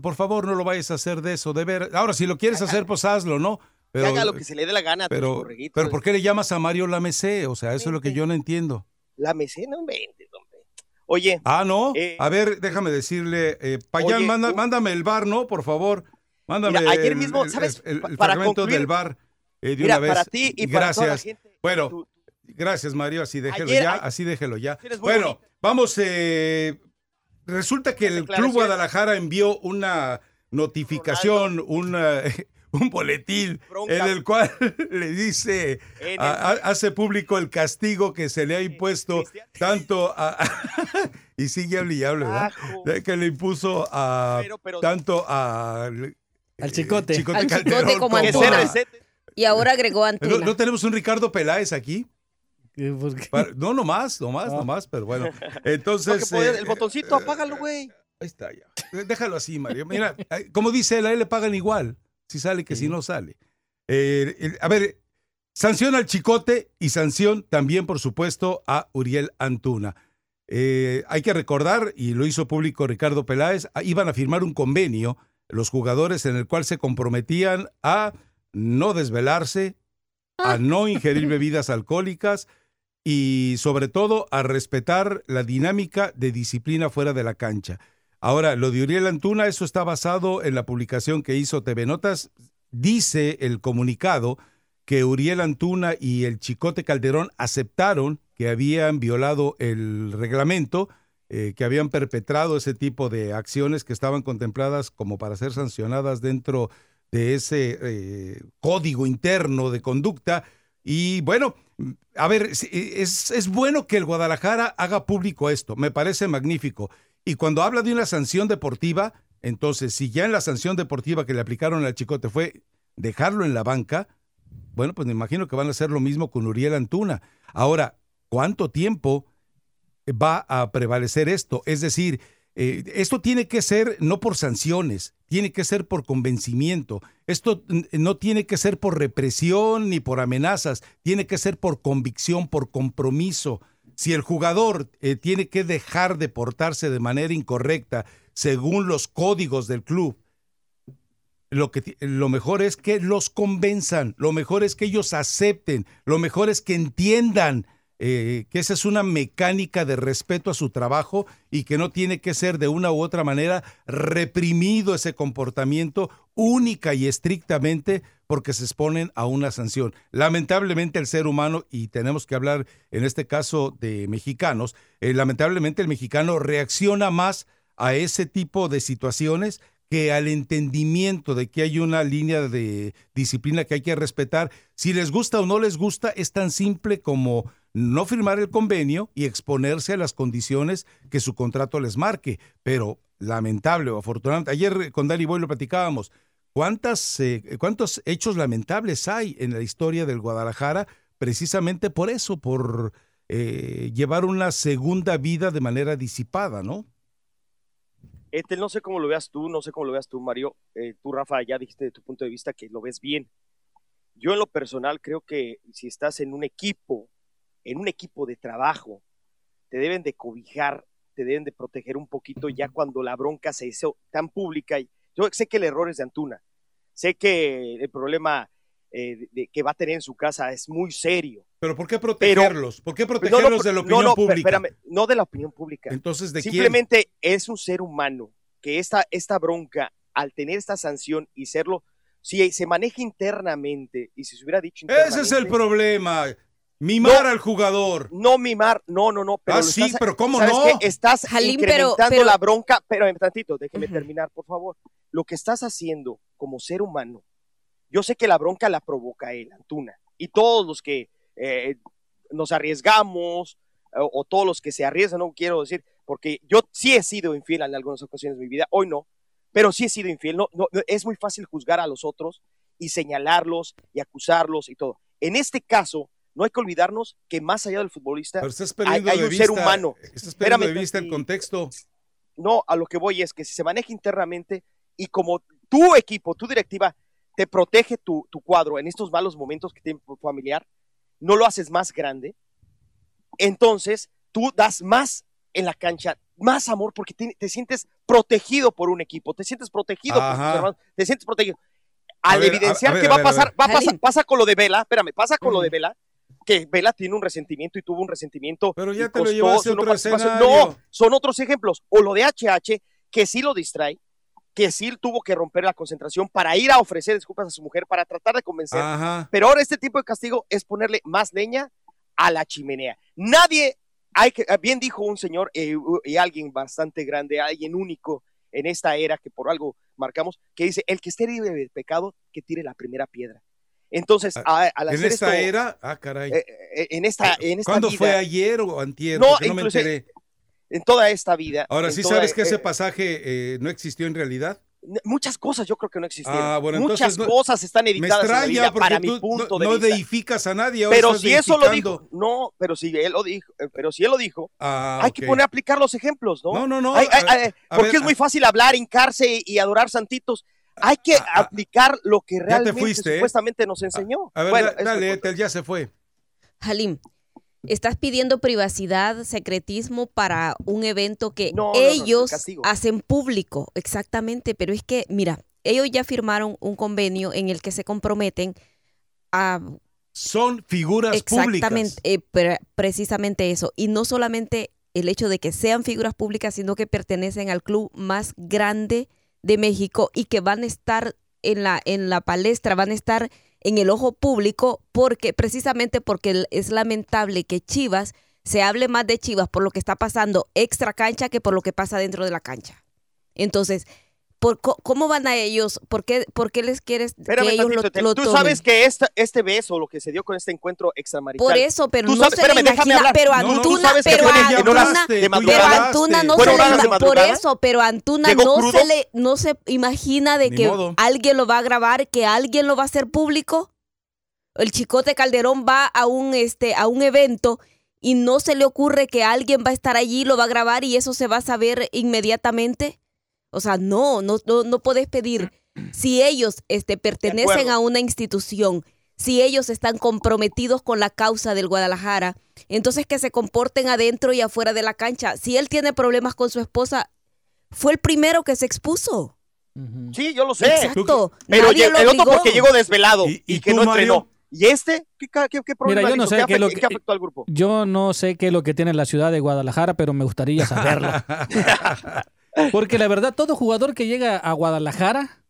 Speaker 4: Por favor, no lo vayas a hacer de eso, de ver. Ahora, si lo quieres hacer, pues hazlo, ¿no?
Speaker 7: Que haga lo que se le dé la gana a
Speaker 4: pero, pero ¿por qué le llamas a Mario la MEC? O sea, eso es lo que yo no entiendo.
Speaker 7: La mecena, no inventes. Oye.
Speaker 4: Ah, no.
Speaker 7: Eh,
Speaker 4: a ver, déjame decirle, eh, Payán,
Speaker 7: Oye,
Speaker 4: manda-
Speaker 7: tú-
Speaker 4: mándame el bar, ¿no? Por favor. Mándame
Speaker 7: Mira, ayer
Speaker 4: el-
Speaker 7: mismo, ¿sabes?
Speaker 4: el, el
Speaker 7: para
Speaker 4: fragmento
Speaker 7: concluir-
Speaker 4: del bar eh, de
Speaker 7: Mira,
Speaker 4: una vez.
Speaker 7: para ti y para
Speaker 4: gracias.
Speaker 7: toda la gente,
Speaker 4: Bueno, gracias, Mario. Así déjelo
Speaker 7: Ayer-
Speaker 4: ya. Así déjelo ya. Bueno, vamos. eh, resulta que el Club. Guadalajara envió una notificación, una- un boletín
Speaker 7: Bronca.
Speaker 4: en el cual le dice,
Speaker 7: En
Speaker 4: a-
Speaker 7: el-
Speaker 4: a- hace público el castigo que se le ha impuesto tanto a... y sigue hable y hable, ¿verdad? Que le impuso a
Speaker 7: Pero- pero-
Speaker 4: tanto a...
Speaker 5: Al chicote.
Speaker 4: Chicote
Speaker 6: Al
Speaker 4: Calderón
Speaker 6: chicote como
Speaker 4: como
Speaker 6: Antuna.
Speaker 4: a-
Speaker 6: Y ahora agregó
Speaker 4: ¿No,
Speaker 6: Antuna.
Speaker 4: no tenemos un Ricardo Peláez aquí? Para- no, no más, no más, no más, pero bueno. Entonces.
Speaker 7: No, puede-
Speaker 4: eh,
Speaker 7: el botoncito, apágalo, güey.
Speaker 4: Ahí está ya. Déjalo así, Mario. Mira, eh, como dice él, a él le pagan igual, si sale que si no sale. Eh, el- a ver, sanción al Chicote y sanción también, por supuesto, a Uriel Antuna. Eh, hay que recordar, y lo hizo público Ricardo Peláez, ah, iban a firmar un convenio los jugadores en el cual se comprometían a no desvelarse, a no ingerir bebidas alcohólicas y sobre todo a respetar la dinámica de disciplina fuera de la cancha. Ahora, lo de Uriel Antuna, eso está basado en la publicación que hizo TV Notas. Dice el comunicado que Uriel Antuna y el Chicote Calderón aceptaron que habían violado el reglamento, eh, que habían perpetrado ese tipo de acciones que estaban contempladas como para ser sancionadas dentro de ese eh, código interno de conducta. Y bueno, a ver, es, es bueno que el Guadalajara haga público esto, me parece magnífico. Y cuando habla de una sanción deportiva, entonces, si ya en la sanción deportiva que le aplicaron al Chicote fue dejarlo en la banca, bueno, pues me imagino que van a hacer lo mismo con Uriel Antuna. Ahora, ¿cuánto tiempo va a prevalecer esto? Es decir, eh, esto tiene que ser no por sanciones, tiene que ser por convencimiento. Esto no tiene que ser por represión ni por amenazas, tiene que ser por convicción, por compromiso. Si el jugador eh, tiene que dejar de portarse de manera incorrecta según los códigos del club, lo, que, lo mejor es que los convenzan, lo mejor es que ellos acepten, lo mejor es que entiendan eh, que esa es una mecánica de respeto a su trabajo y que no tiene que ser de una u otra manera reprimido ese comportamiento única y estrictamente porque se exponen a una sanción. Lamentablemente el ser humano, y tenemos que hablar en este caso de mexicanos, eh, lamentablemente el mexicano reacciona más a ese tipo de situaciones que al entendimiento de que hay una línea de disciplina que hay que respetar, si les gusta o no les gusta, es tan simple como no firmar el convenio y exponerse a las condiciones que su contrato les marque. Pero lamentable o afortunadamente, ayer con Dani Boy lo platicábamos, ¿cuántas, eh, ¿cuántos hechos lamentables hay en la historia del Guadalajara precisamente por eso, por eh, llevar una segunda vida de manera disipada, ¿no?
Speaker 7: Este, no sé cómo lo veas tú, no sé cómo lo veas tú, Mario. Eh, tú, Rafa, ya dijiste de tu punto de vista que lo ves bien. Yo en lo personal creo que si estás en un equipo, en un equipo de trabajo, te deben de cobijar, te deben de proteger un poquito ya cuando la bronca se hizo tan pública. Yo sé que el error es de Antuna, sé que el problema eh, de, que va a tener en su casa es muy serio.
Speaker 4: Pero ¿por qué protegerlos? ¿Por qué protegerlos de la opinión
Speaker 7: no,
Speaker 4: pública?
Speaker 7: Espérame, no de la opinión pública.
Speaker 4: Entonces, ¿de
Speaker 7: Simplemente es un ser humano que esta, esta bronca, al tener esta sanción y serlo, si se maneja internamente y si se hubiera dicho
Speaker 4: Ese es el problema. Mimar al jugador.
Speaker 7: No mimar, no, no, no. Pero
Speaker 4: ah, sí,
Speaker 7: estás-
Speaker 4: pero ¿cómo
Speaker 7: ¿sabes
Speaker 4: no?
Speaker 7: qué? Estás
Speaker 6: Jalín, pero-
Speaker 7: incrementando
Speaker 6: pero-
Speaker 7: la bronca, pero un tantito, déjeme terminar, por favor. Lo que estás haciendo como ser humano, yo sé que la bronca la provoca él, Antuna, y todos los que eh, nos arriesgamos, o, o todos los que se arriesgan, no quiero decir, porque yo sí he sido infiel en algunas ocasiones de mi vida, hoy no, pero sí he sido infiel. No, no, no, es muy fácil juzgar a los otros y señalarlos y acusarlos y todo. En este caso, no hay que olvidarnos que más allá del futbolista, hay, un
Speaker 4: vista,
Speaker 7: ser humano.
Speaker 4: Estás perdiendo
Speaker 7: Espérame,
Speaker 4: de vista el contexto.
Speaker 7: no, a lo que voy es que si se maneja internamente y como tu equipo, tu directiva, te protege tu, tu cuadro en estos malos momentos que tiene tu familiar, no lo haces más grande, entonces tú das más en la cancha, más amor porque te, te sientes protegido por un equipo, te sientes protegido por tus hermanos, te sientes protegido.
Speaker 4: A
Speaker 7: Al
Speaker 4: ver, a-
Speaker 7: evidenciar
Speaker 4: a ver,
Speaker 7: que
Speaker 4: a
Speaker 7: va a
Speaker 4: ver, a
Speaker 7: pasar,
Speaker 4: ver.
Speaker 7: va a pasar, pasa con lo de Vela, espérame, pasa con lo de Vela, que Vela tiene un resentimiento y tuvo un resentimiento.
Speaker 4: Pero ya te lo llevaste
Speaker 7: no
Speaker 4: otro
Speaker 7: son otros ejemplos. O lo de HH, que sí lo distrae, que sí tuvo que romper la concentración para ir a ofrecer disculpas a su mujer, para tratar de convencer.
Speaker 4: Ajá.
Speaker 7: Pero ahora este tipo de castigo es ponerle más leña a la chimenea. Nadie, hay que, bien dijo un señor eh, y alguien bastante grande, alguien único en esta era que por algo marcamos, que dice, el que esté libre de pecado, que tire la primera piedra. Entonces, a- al
Speaker 4: En
Speaker 7: hacer
Speaker 4: esta
Speaker 7: esto,
Speaker 4: era, ah, caray.
Speaker 7: eh, eh, en esta, en esta
Speaker 4: ¿Cuándo
Speaker 7: vida,
Speaker 4: fue ayer o antier?
Speaker 7: No,
Speaker 4: no me enteré.
Speaker 7: en toda esta vida.
Speaker 4: Ahora,
Speaker 7: en
Speaker 4: ¿sí
Speaker 7: toda-
Speaker 4: sabes que ese
Speaker 7: eh,
Speaker 4: pasaje eh, no existió en realidad?
Speaker 7: muchas cosas yo creo que no existieron.
Speaker 4: Ah, bueno,
Speaker 7: muchas
Speaker 4: no-
Speaker 7: cosas están editadas en para mi punto
Speaker 4: no,
Speaker 7: de
Speaker 4: no
Speaker 7: vista.
Speaker 4: deificas a nadie. ahora
Speaker 7: Pero si eso lo dijo, no, pero si él lo dijo, pero si él lo dijo,
Speaker 4: Ah,
Speaker 7: hay que poner a aplicar los ejemplos, ¿no?
Speaker 4: No, no, no.
Speaker 7: Hay- hay-
Speaker 4: a-
Speaker 7: hay-
Speaker 4: a
Speaker 7: porque
Speaker 4: ver,
Speaker 7: es muy fácil hablar, hincarse y adorar santitos. Hay que aplicar lo que
Speaker 4: te
Speaker 7: realmente
Speaker 4: fuiste, ¿eh?
Speaker 7: supuestamente nos enseñó.
Speaker 4: A ver,
Speaker 7: Bueno,
Speaker 4: da-
Speaker 7: eso
Speaker 4: dale, Ethel, ya se fue.
Speaker 6: Halim, estás pidiendo privacidad, secretismo para un evento que
Speaker 7: No, no, no,
Speaker 6: ellos hacen público, exactamente, pero es que, mira, ellos ya firmaron un convenio en el que se comprometen a
Speaker 4: Son figuras
Speaker 6: exactamente,
Speaker 4: públicas.
Speaker 6: eh, pre- precisamente eso, y no solamente el hecho de que sean figuras públicas, sino que pertenecen al club más grande de México y que van a estar en la, en la palestra, van a estar en el ojo público, porque precisamente porque es lamentable que Chivas se hable más de Chivas por lo que está pasando extra cancha que por lo que pasa dentro de la cancha. Entonces, por, ¿cómo van a ellos? ¿Por qué, por qué les quieres
Speaker 7: Espérame
Speaker 6: que ellos lo, lo
Speaker 7: Tú
Speaker 6: tomen?
Speaker 7: sabes que esta, este beso, lo que se dio con este encuentro extramarital.
Speaker 6: Por eso, pero no
Speaker 7: sabes-
Speaker 6: se
Speaker 7: espérame,
Speaker 6: imagina, pero Antuna, pero Antuna, pero. Antuna no
Speaker 7: ¿Fueron
Speaker 6: se le por eso, pero Antuna
Speaker 7: ¿Llegó
Speaker 6: no
Speaker 7: crudo?
Speaker 6: se le no se imagina de
Speaker 7: Ni
Speaker 6: que
Speaker 7: modo.
Speaker 6: alguien lo va a grabar, que alguien lo va a hacer público. El Chicote Calderón va a un este a un evento y no se le ocurre que alguien va a estar allí, lo va a grabar y eso se va a saber inmediatamente. O sea, no, no, no, no puedes pedir. Si ellos este, pertenecen a una institución, si ellos están comprometidos con la causa del Guadalajara, entonces que se comporten adentro y afuera de la cancha. Si él tiene problemas con su esposa, fue el primero que se expuso.
Speaker 7: Sí, yo lo sé.
Speaker 6: Exacto.
Speaker 7: Pero
Speaker 6: Nadie
Speaker 7: el otro porque llegó desvelado y,
Speaker 4: y
Speaker 7: que
Speaker 4: tú,
Speaker 7: no
Speaker 4: Mario?
Speaker 7: entrenó. ¿Y este? ¿Qué, ca- qué, qué problema
Speaker 5: Mira, yo no sé
Speaker 7: ¿Qué,
Speaker 5: qué es lo
Speaker 7: afectó-
Speaker 5: que-
Speaker 7: qué afectó al grupo?
Speaker 5: Yo no sé qué es lo que tiene la ciudad de Guadalajara, pero me gustaría saberlo. Porque la verdad, todo jugador que llega a Guadalajara,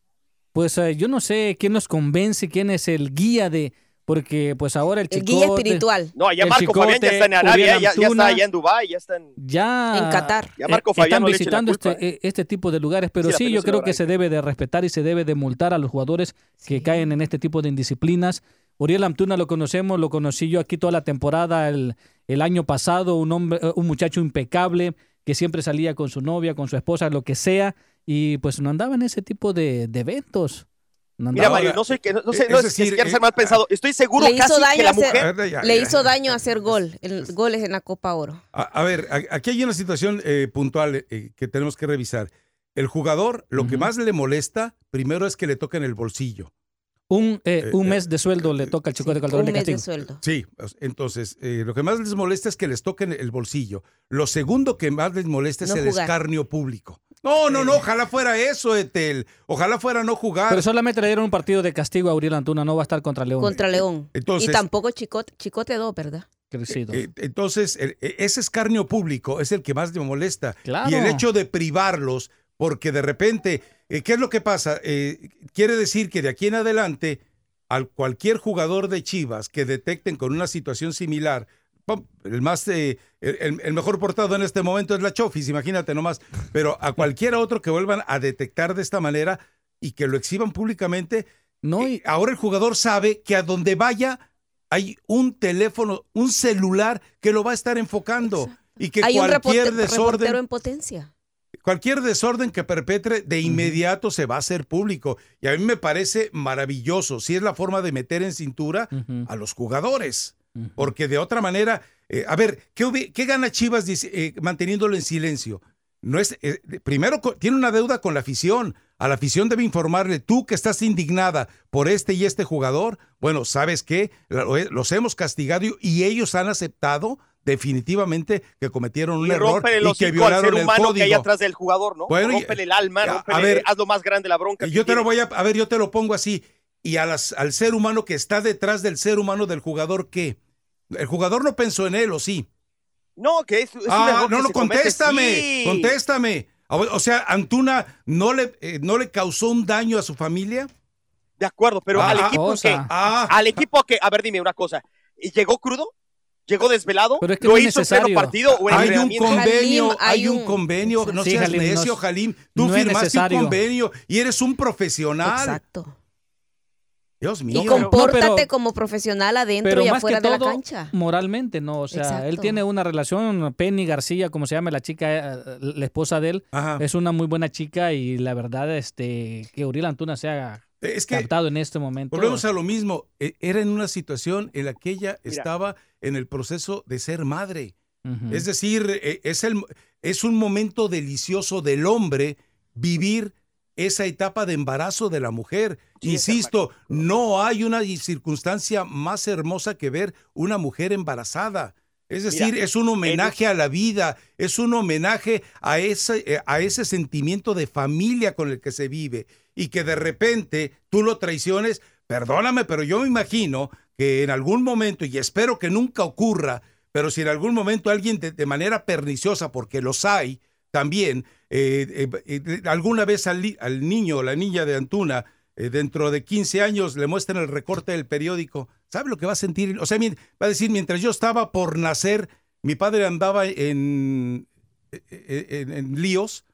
Speaker 5: pues eh, yo no sé quién nos convence, quién es el guía de... Porque pues ahora el
Speaker 6: El
Speaker 5: chicote...
Speaker 6: guía espiritual.
Speaker 7: No, ya
Speaker 5: el
Speaker 7: Marco Fabián ya
Speaker 5: Chicote,
Speaker 7: está en Arabia, ya, ya está allá en Dubái, ya está en...
Speaker 5: ya
Speaker 6: En Qatar.
Speaker 7: Ya Marco
Speaker 5: eh,
Speaker 7: Fabián
Speaker 5: están
Speaker 7: no le eche la
Speaker 5: visitando
Speaker 7: culpa,
Speaker 5: este, eh, este tipo de lugares, pero
Speaker 7: Sí,
Speaker 5: yo creo que se debe de respetar y se debe de multar a los jugadores que caen en este tipo de indisciplinas. Uriel Antuna lo conocemos, lo conocí yo aquí toda la temporada el, el año pasado, un hombre, un muchacho impecable que siempre salía con su novia, con su esposa, lo que sea, y pues no andaba en ese tipo de, de eventos. No
Speaker 7: Mira, Mario, no sé, qué- no, sé,
Speaker 4: es
Speaker 7: no es,
Speaker 4: decir,
Speaker 7: que quiera
Speaker 4: eh,
Speaker 7: ser mal pensado. Estoy seguro
Speaker 6: Le
Speaker 7: casi
Speaker 6: hizo daño
Speaker 7: que la
Speaker 6: hacer-
Speaker 7: mujer...
Speaker 4: A ver, ya,
Speaker 6: Le
Speaker 4: ya.
Speaker 6: hizo daño hacer gol, el, goles en la Copa Oro.
Speaker 4: A, a ver, aquí hay una situación eh, puntual eh, que tenemos que revisar. El jugador, lo que más le molesta, primero es que le toquen el bolsillo.
Speaker 5: Un, eh,
Speaker 4: Eh,
Speaker 5: un
Speaker 4: eh,
Speaker 5: mes de sueldo le toca al Chicote Calderón
Speaker 6: Un
Speaker 5: de
Speaker 6: mes de
Speaker 5: castigo.
Speaker 6: sueldo.
Speaker 4: Sí, entonces, eh, lo que más les molesta es que les toquen el bolsillo. Lo segundo que más les molesta
Speaker 6: No
Speaker 4: es el
Speaker 6: jugar.
Speaker 4: escarnio público. No, no, no, ojalá fuera eso, Etel. Ojalá fuera no jugar.
Speaker 5: Pero solamente le dieron un partido de castigo a Uriel Antuna, no va a estar contra León.
Speaker 6: Contra León.
Speaker 4: Entonces-
Speaker 6: y tampoco Chicote, Chicote 2, ¿verdad?
Speaker 5: Crecido.
Speaker 4: Entonces, e- ese escarnio público es el que más me molesta.
Speaker 5: Claro.
Speaker 4: Y el hecho de privarlos, porque de repente, eh, ¿qué es lo que pasa? Eh, quiere decir que de aquí en adelante, al cualquier jugador de Chivas que detecten con una situación similar, el más eh, el, mejor portado en este momento es la Chofis, imagínate nomás, pero a cualquier otro que vuelvan a detectar de esta manera y que lo exhiban públicamente,
Speaker 5: No,
Speaker 4: eh, ahora el jugador sabe que a donde vaya hay un teléfono, un celular que lo va a estar enfocando y que
Speaker 6: Hay un
Speaker 4: cualquier
Speaker 6: reportero
Speaker 4: desorden,
Speaker 6: en potencia.
Speaker 4: Cualquier desorden que perpetre de inmediato se va a hacer público. Y a mí me parece maravilloso, si es la forma de meter en cintura a los jugadores. Porque de otra manera, eh, a ver, ¿qué, gana Chivas eh, manteniéndolo en silencio? No es, eh, primero, tiene una deuda con la afición. A la afición debe informarle, tú que estás indignada por este y este jugador, bueno, ¿sabes qué? Lo- Los hemos castigado y ellos han aceptado definitivamente que cometieron un
Speaker 7: Y
Speaker 4: error
Speaker 7: rómpele
Speaker 4: y que
Speaker 7: al
Speaker 4: violaron
Speaker 7: ser
Speaker 4: el
Speaker 7: humano que hay atrás del jugador, ¿no?
Speaker 4: Bueno,
Speaker 7: rómpele el alma,
Speaker 4: a
Speaker 7: rómpele,
Speaker 4: ver,
Speaker 7: hazlo más grande la bronca.
Speaker 4: Yo te lo voy a, a ver, yo te lo pongo así. Y a las, al ser humano que está detrás del ser humano del jugador, ¿qué? El jugador no pensó en él, ¿o sí?
Speaker 7: No, que es, es un
Speaker 4: ah,
Speaker 7: error
Speaker 4: no,
Speaker 7: que
Speaker 4: no,
Speaker 7: se comete,
Speaker 4: contéstame,
Speaker 7: sí.
Speaker 4: contéstame. O o sea, Antuna no le, eh, no le causó un daño a su familia.
Speaker 7: De acuerdo, pero
Speaker 4: Ah,
Speaker 7: al
Speaker 4: ah,
Speaker 7: equipo
Speaker 5: cosa.
Speaker 7: que,
Speaker 4: Ah,
Speaker 7: al equipo que, a ver, dime una cosa, ¿y ¿llegó crudo? ¿Llegó desvelado?
Speaker 5: Pero es que
Speaker 7: ¿Lo hizo en pleno
Speaker 5: necesario.
Speaker 7: partido o en
Speaker 4: hay un convenio,
Speaker 6: Halim,
Speaker 4: hay
Speaker 6: hay
Speaker 4: un
Speaker 6: un-
Speaker 4: convenio, no
Speaker 5: Sí,
Speaker 4: seas
Speaker 5: Halim,
Speaker 4: necio, Jalim. Tú
Speaker 5: no
Speaker 4: firmaste un convenio y eres un profesional.
Speaker 6: Exacto.
Speaker 4: Dios mío.
Speaker 6: Y compórtate
Speaker 5: No, pero-
Speaker 6: como profesional adentro
Speaker 5: Pero
Speaker 6: y
Speaker 5: más
Speaker 6: afuera
Speaker 5: que
Speaker 6: de la cancha.
Speaker 5: moralmente, no. O sea, él tiene una relación, Penny García, como se llama la chica, eh, la esposa de él,
Speaker 4: Ajá.
Speaker 5: es una muy buena chica y la verdad, este, que Uriel Antuna sea
Speaker 4: Es que
Speaker 5: captado en este momento.
Speaker 4: Volvemos a lo mismo. E- Era en una situación en la que ella
Speaker 7: Mira.
Speaker 4: estaba en el proceso de ser madre. Es decir, e- es, el, es un momento delicioso del hombre vivir esa etapa de embarazo de la mujer.
Speaker 7: Sí,
Speaker 4: Insisto, no hay una circunstancia más hermosa que ver una mujer embarazada. Es decir,
Speaker 7: Mira,
Speaker 4: es un homenaje a la vida, es un homenaje a ese, eh, a ese sentimiento de familia con el que se vive y que de repente tú lo traiciones. Perdóname, pero yo me imagino que en algún momento, y espero que nunca ocurra, pero si en algún momento alguien de, de manera perniciosa, porque los hay también, eh, eh, eh, alguna vez al, niño o la niña de Antuna, dentro de 15 años, le muestran el recorte del periódico, ¿sabe lo que va a sentir? O sea, va a decir, mientras yo estaba por nacer, mi padre andaba en, en, en- líos.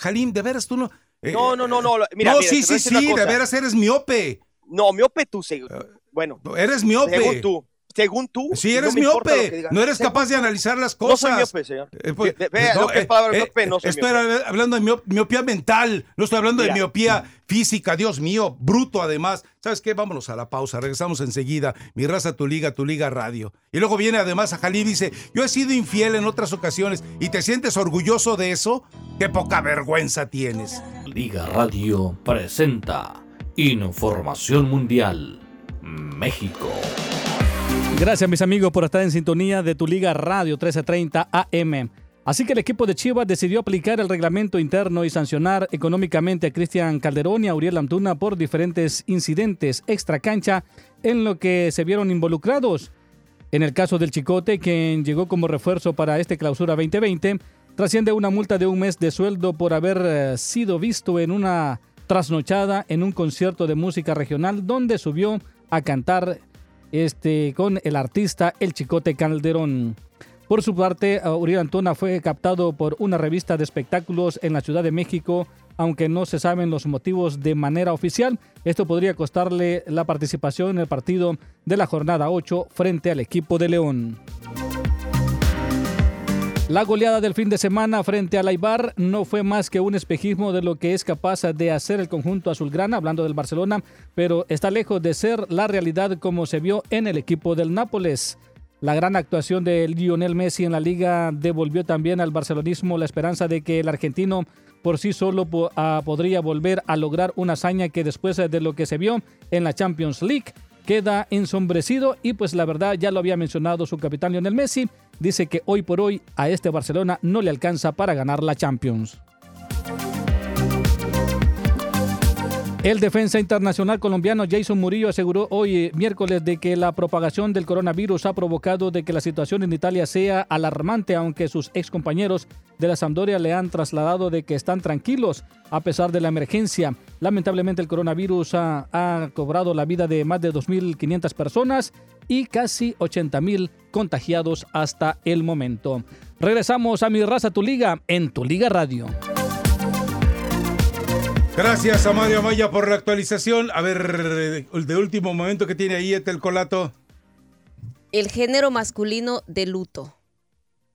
Speaker 4: Jalim, de veras tú no... eh,
Speaker 7: No, no, no, no. Mira,
Speaker 4: no,
Speaker 7: mira,
Speaker 4: sí, sí, sí, de veras eres miope.
Speaker 7: No, miope tú, seg- bueno.
Speaker 4: Eres miope.
Speaker 7: Según tú. Según tú.
Speaker 4: Sí,
Speaker 7: no
Speaker 4: eres miope. No eres capaz de analizar las
Speaker 7: No
Speaker 4: cosas.
Speaker 7: soy miope, señor.
Speaker 4: Eh, pues,
Speaker 7: Ve-
Speaker 4: no, eh,
Speaker 7: palabra
Speaker 4: eh,
Speaker 7: miope, no soy
Speaker 4: Esto
Speaker 7: miope.
Speaker 4: era hablando de miop- miopía mental, no estoy hablando
Speaker 7: Mira.
Speaker 4: de miopía física, Dios mío, bruto además. ¿Sabes qué? Vámonos a la pausa, regresamos enseguida. Mi raza, tu liga, tu liga radio. Y luego viene además a Jalí y dice, yo he sido infiel en otras ocasiones y te sientes orgulloso de eso. Qué poca vergüenza tienes.
Speaker 5: Liga Radio presenta Información Mundial México. Gracias mis amigos por estar en sintonía de tu Liga Radio 1330 AM. Así que el equipo de Chivas decidió aplicar el reglamento interno y sancionar económicamente a Cristian Calderón y a Uriel Antuna por diferentes incidentes extracancha en lo que se vieron involucrados. En el caso del Chicote, quien llegó como refuerzo para este clausura 2020, trasciende una multa de un mes de sueldo por haber eh, sido visto en una trasnochada en un concierto de música regional donde subió a cantar este, con el artista El Chicote Calderón. Por su parte, uh, Uriel Antuna fue captado por una revista de espectáculos en la Ciudad de México, aunque no se saben los motivos de manera oficial. Esto podría costarle la participación en el partido de la jornada 8 frente al equipo de León. La goleada del fin de semana frente al Aibar no fue más que un espejismo de lo que es capaz de hacer el conjunto azulgrana, hablando del Barcelona, pero está lejos de ser la realidad como se vio en el equipo del Nápoles. La gran actuación de Lionel Messi en la liga devolvió también al barcelonismo la esperanza de que el argentino por sí solo ah, podría volver a lograr una hazaña que después de lo que se vio en la Champions League queda ensombrecido y pues la verdad ya lo había mencionado su capitán Lionel Messi, dice que hoy por hoy a este Barcelona no le alcanza para ganar la Champions. El defensa internacional colombiano Jason Murillo aseguró hoy eh, miércoles de que la propagación del coronavirus ha provocado de que la situación en Italia sea alarmante, aunque sus excompañeros de la Sampdoria le han trasladado de que están tranquilos a pesar de la emergencia. Lamentablemente el coronavirus ha, cobrado la vida de más de 2.500 personas y casi 80.000 contagiados hasta el momento. Regresamos a Mi Raza Tu Liga en Tu Liga Radio.
Speaker 4: Gracias a Mario Amaya por la actualización. A ver, el de último momento que tiene ahí Etel Colato.
Speaker 6: El género masculino de luto.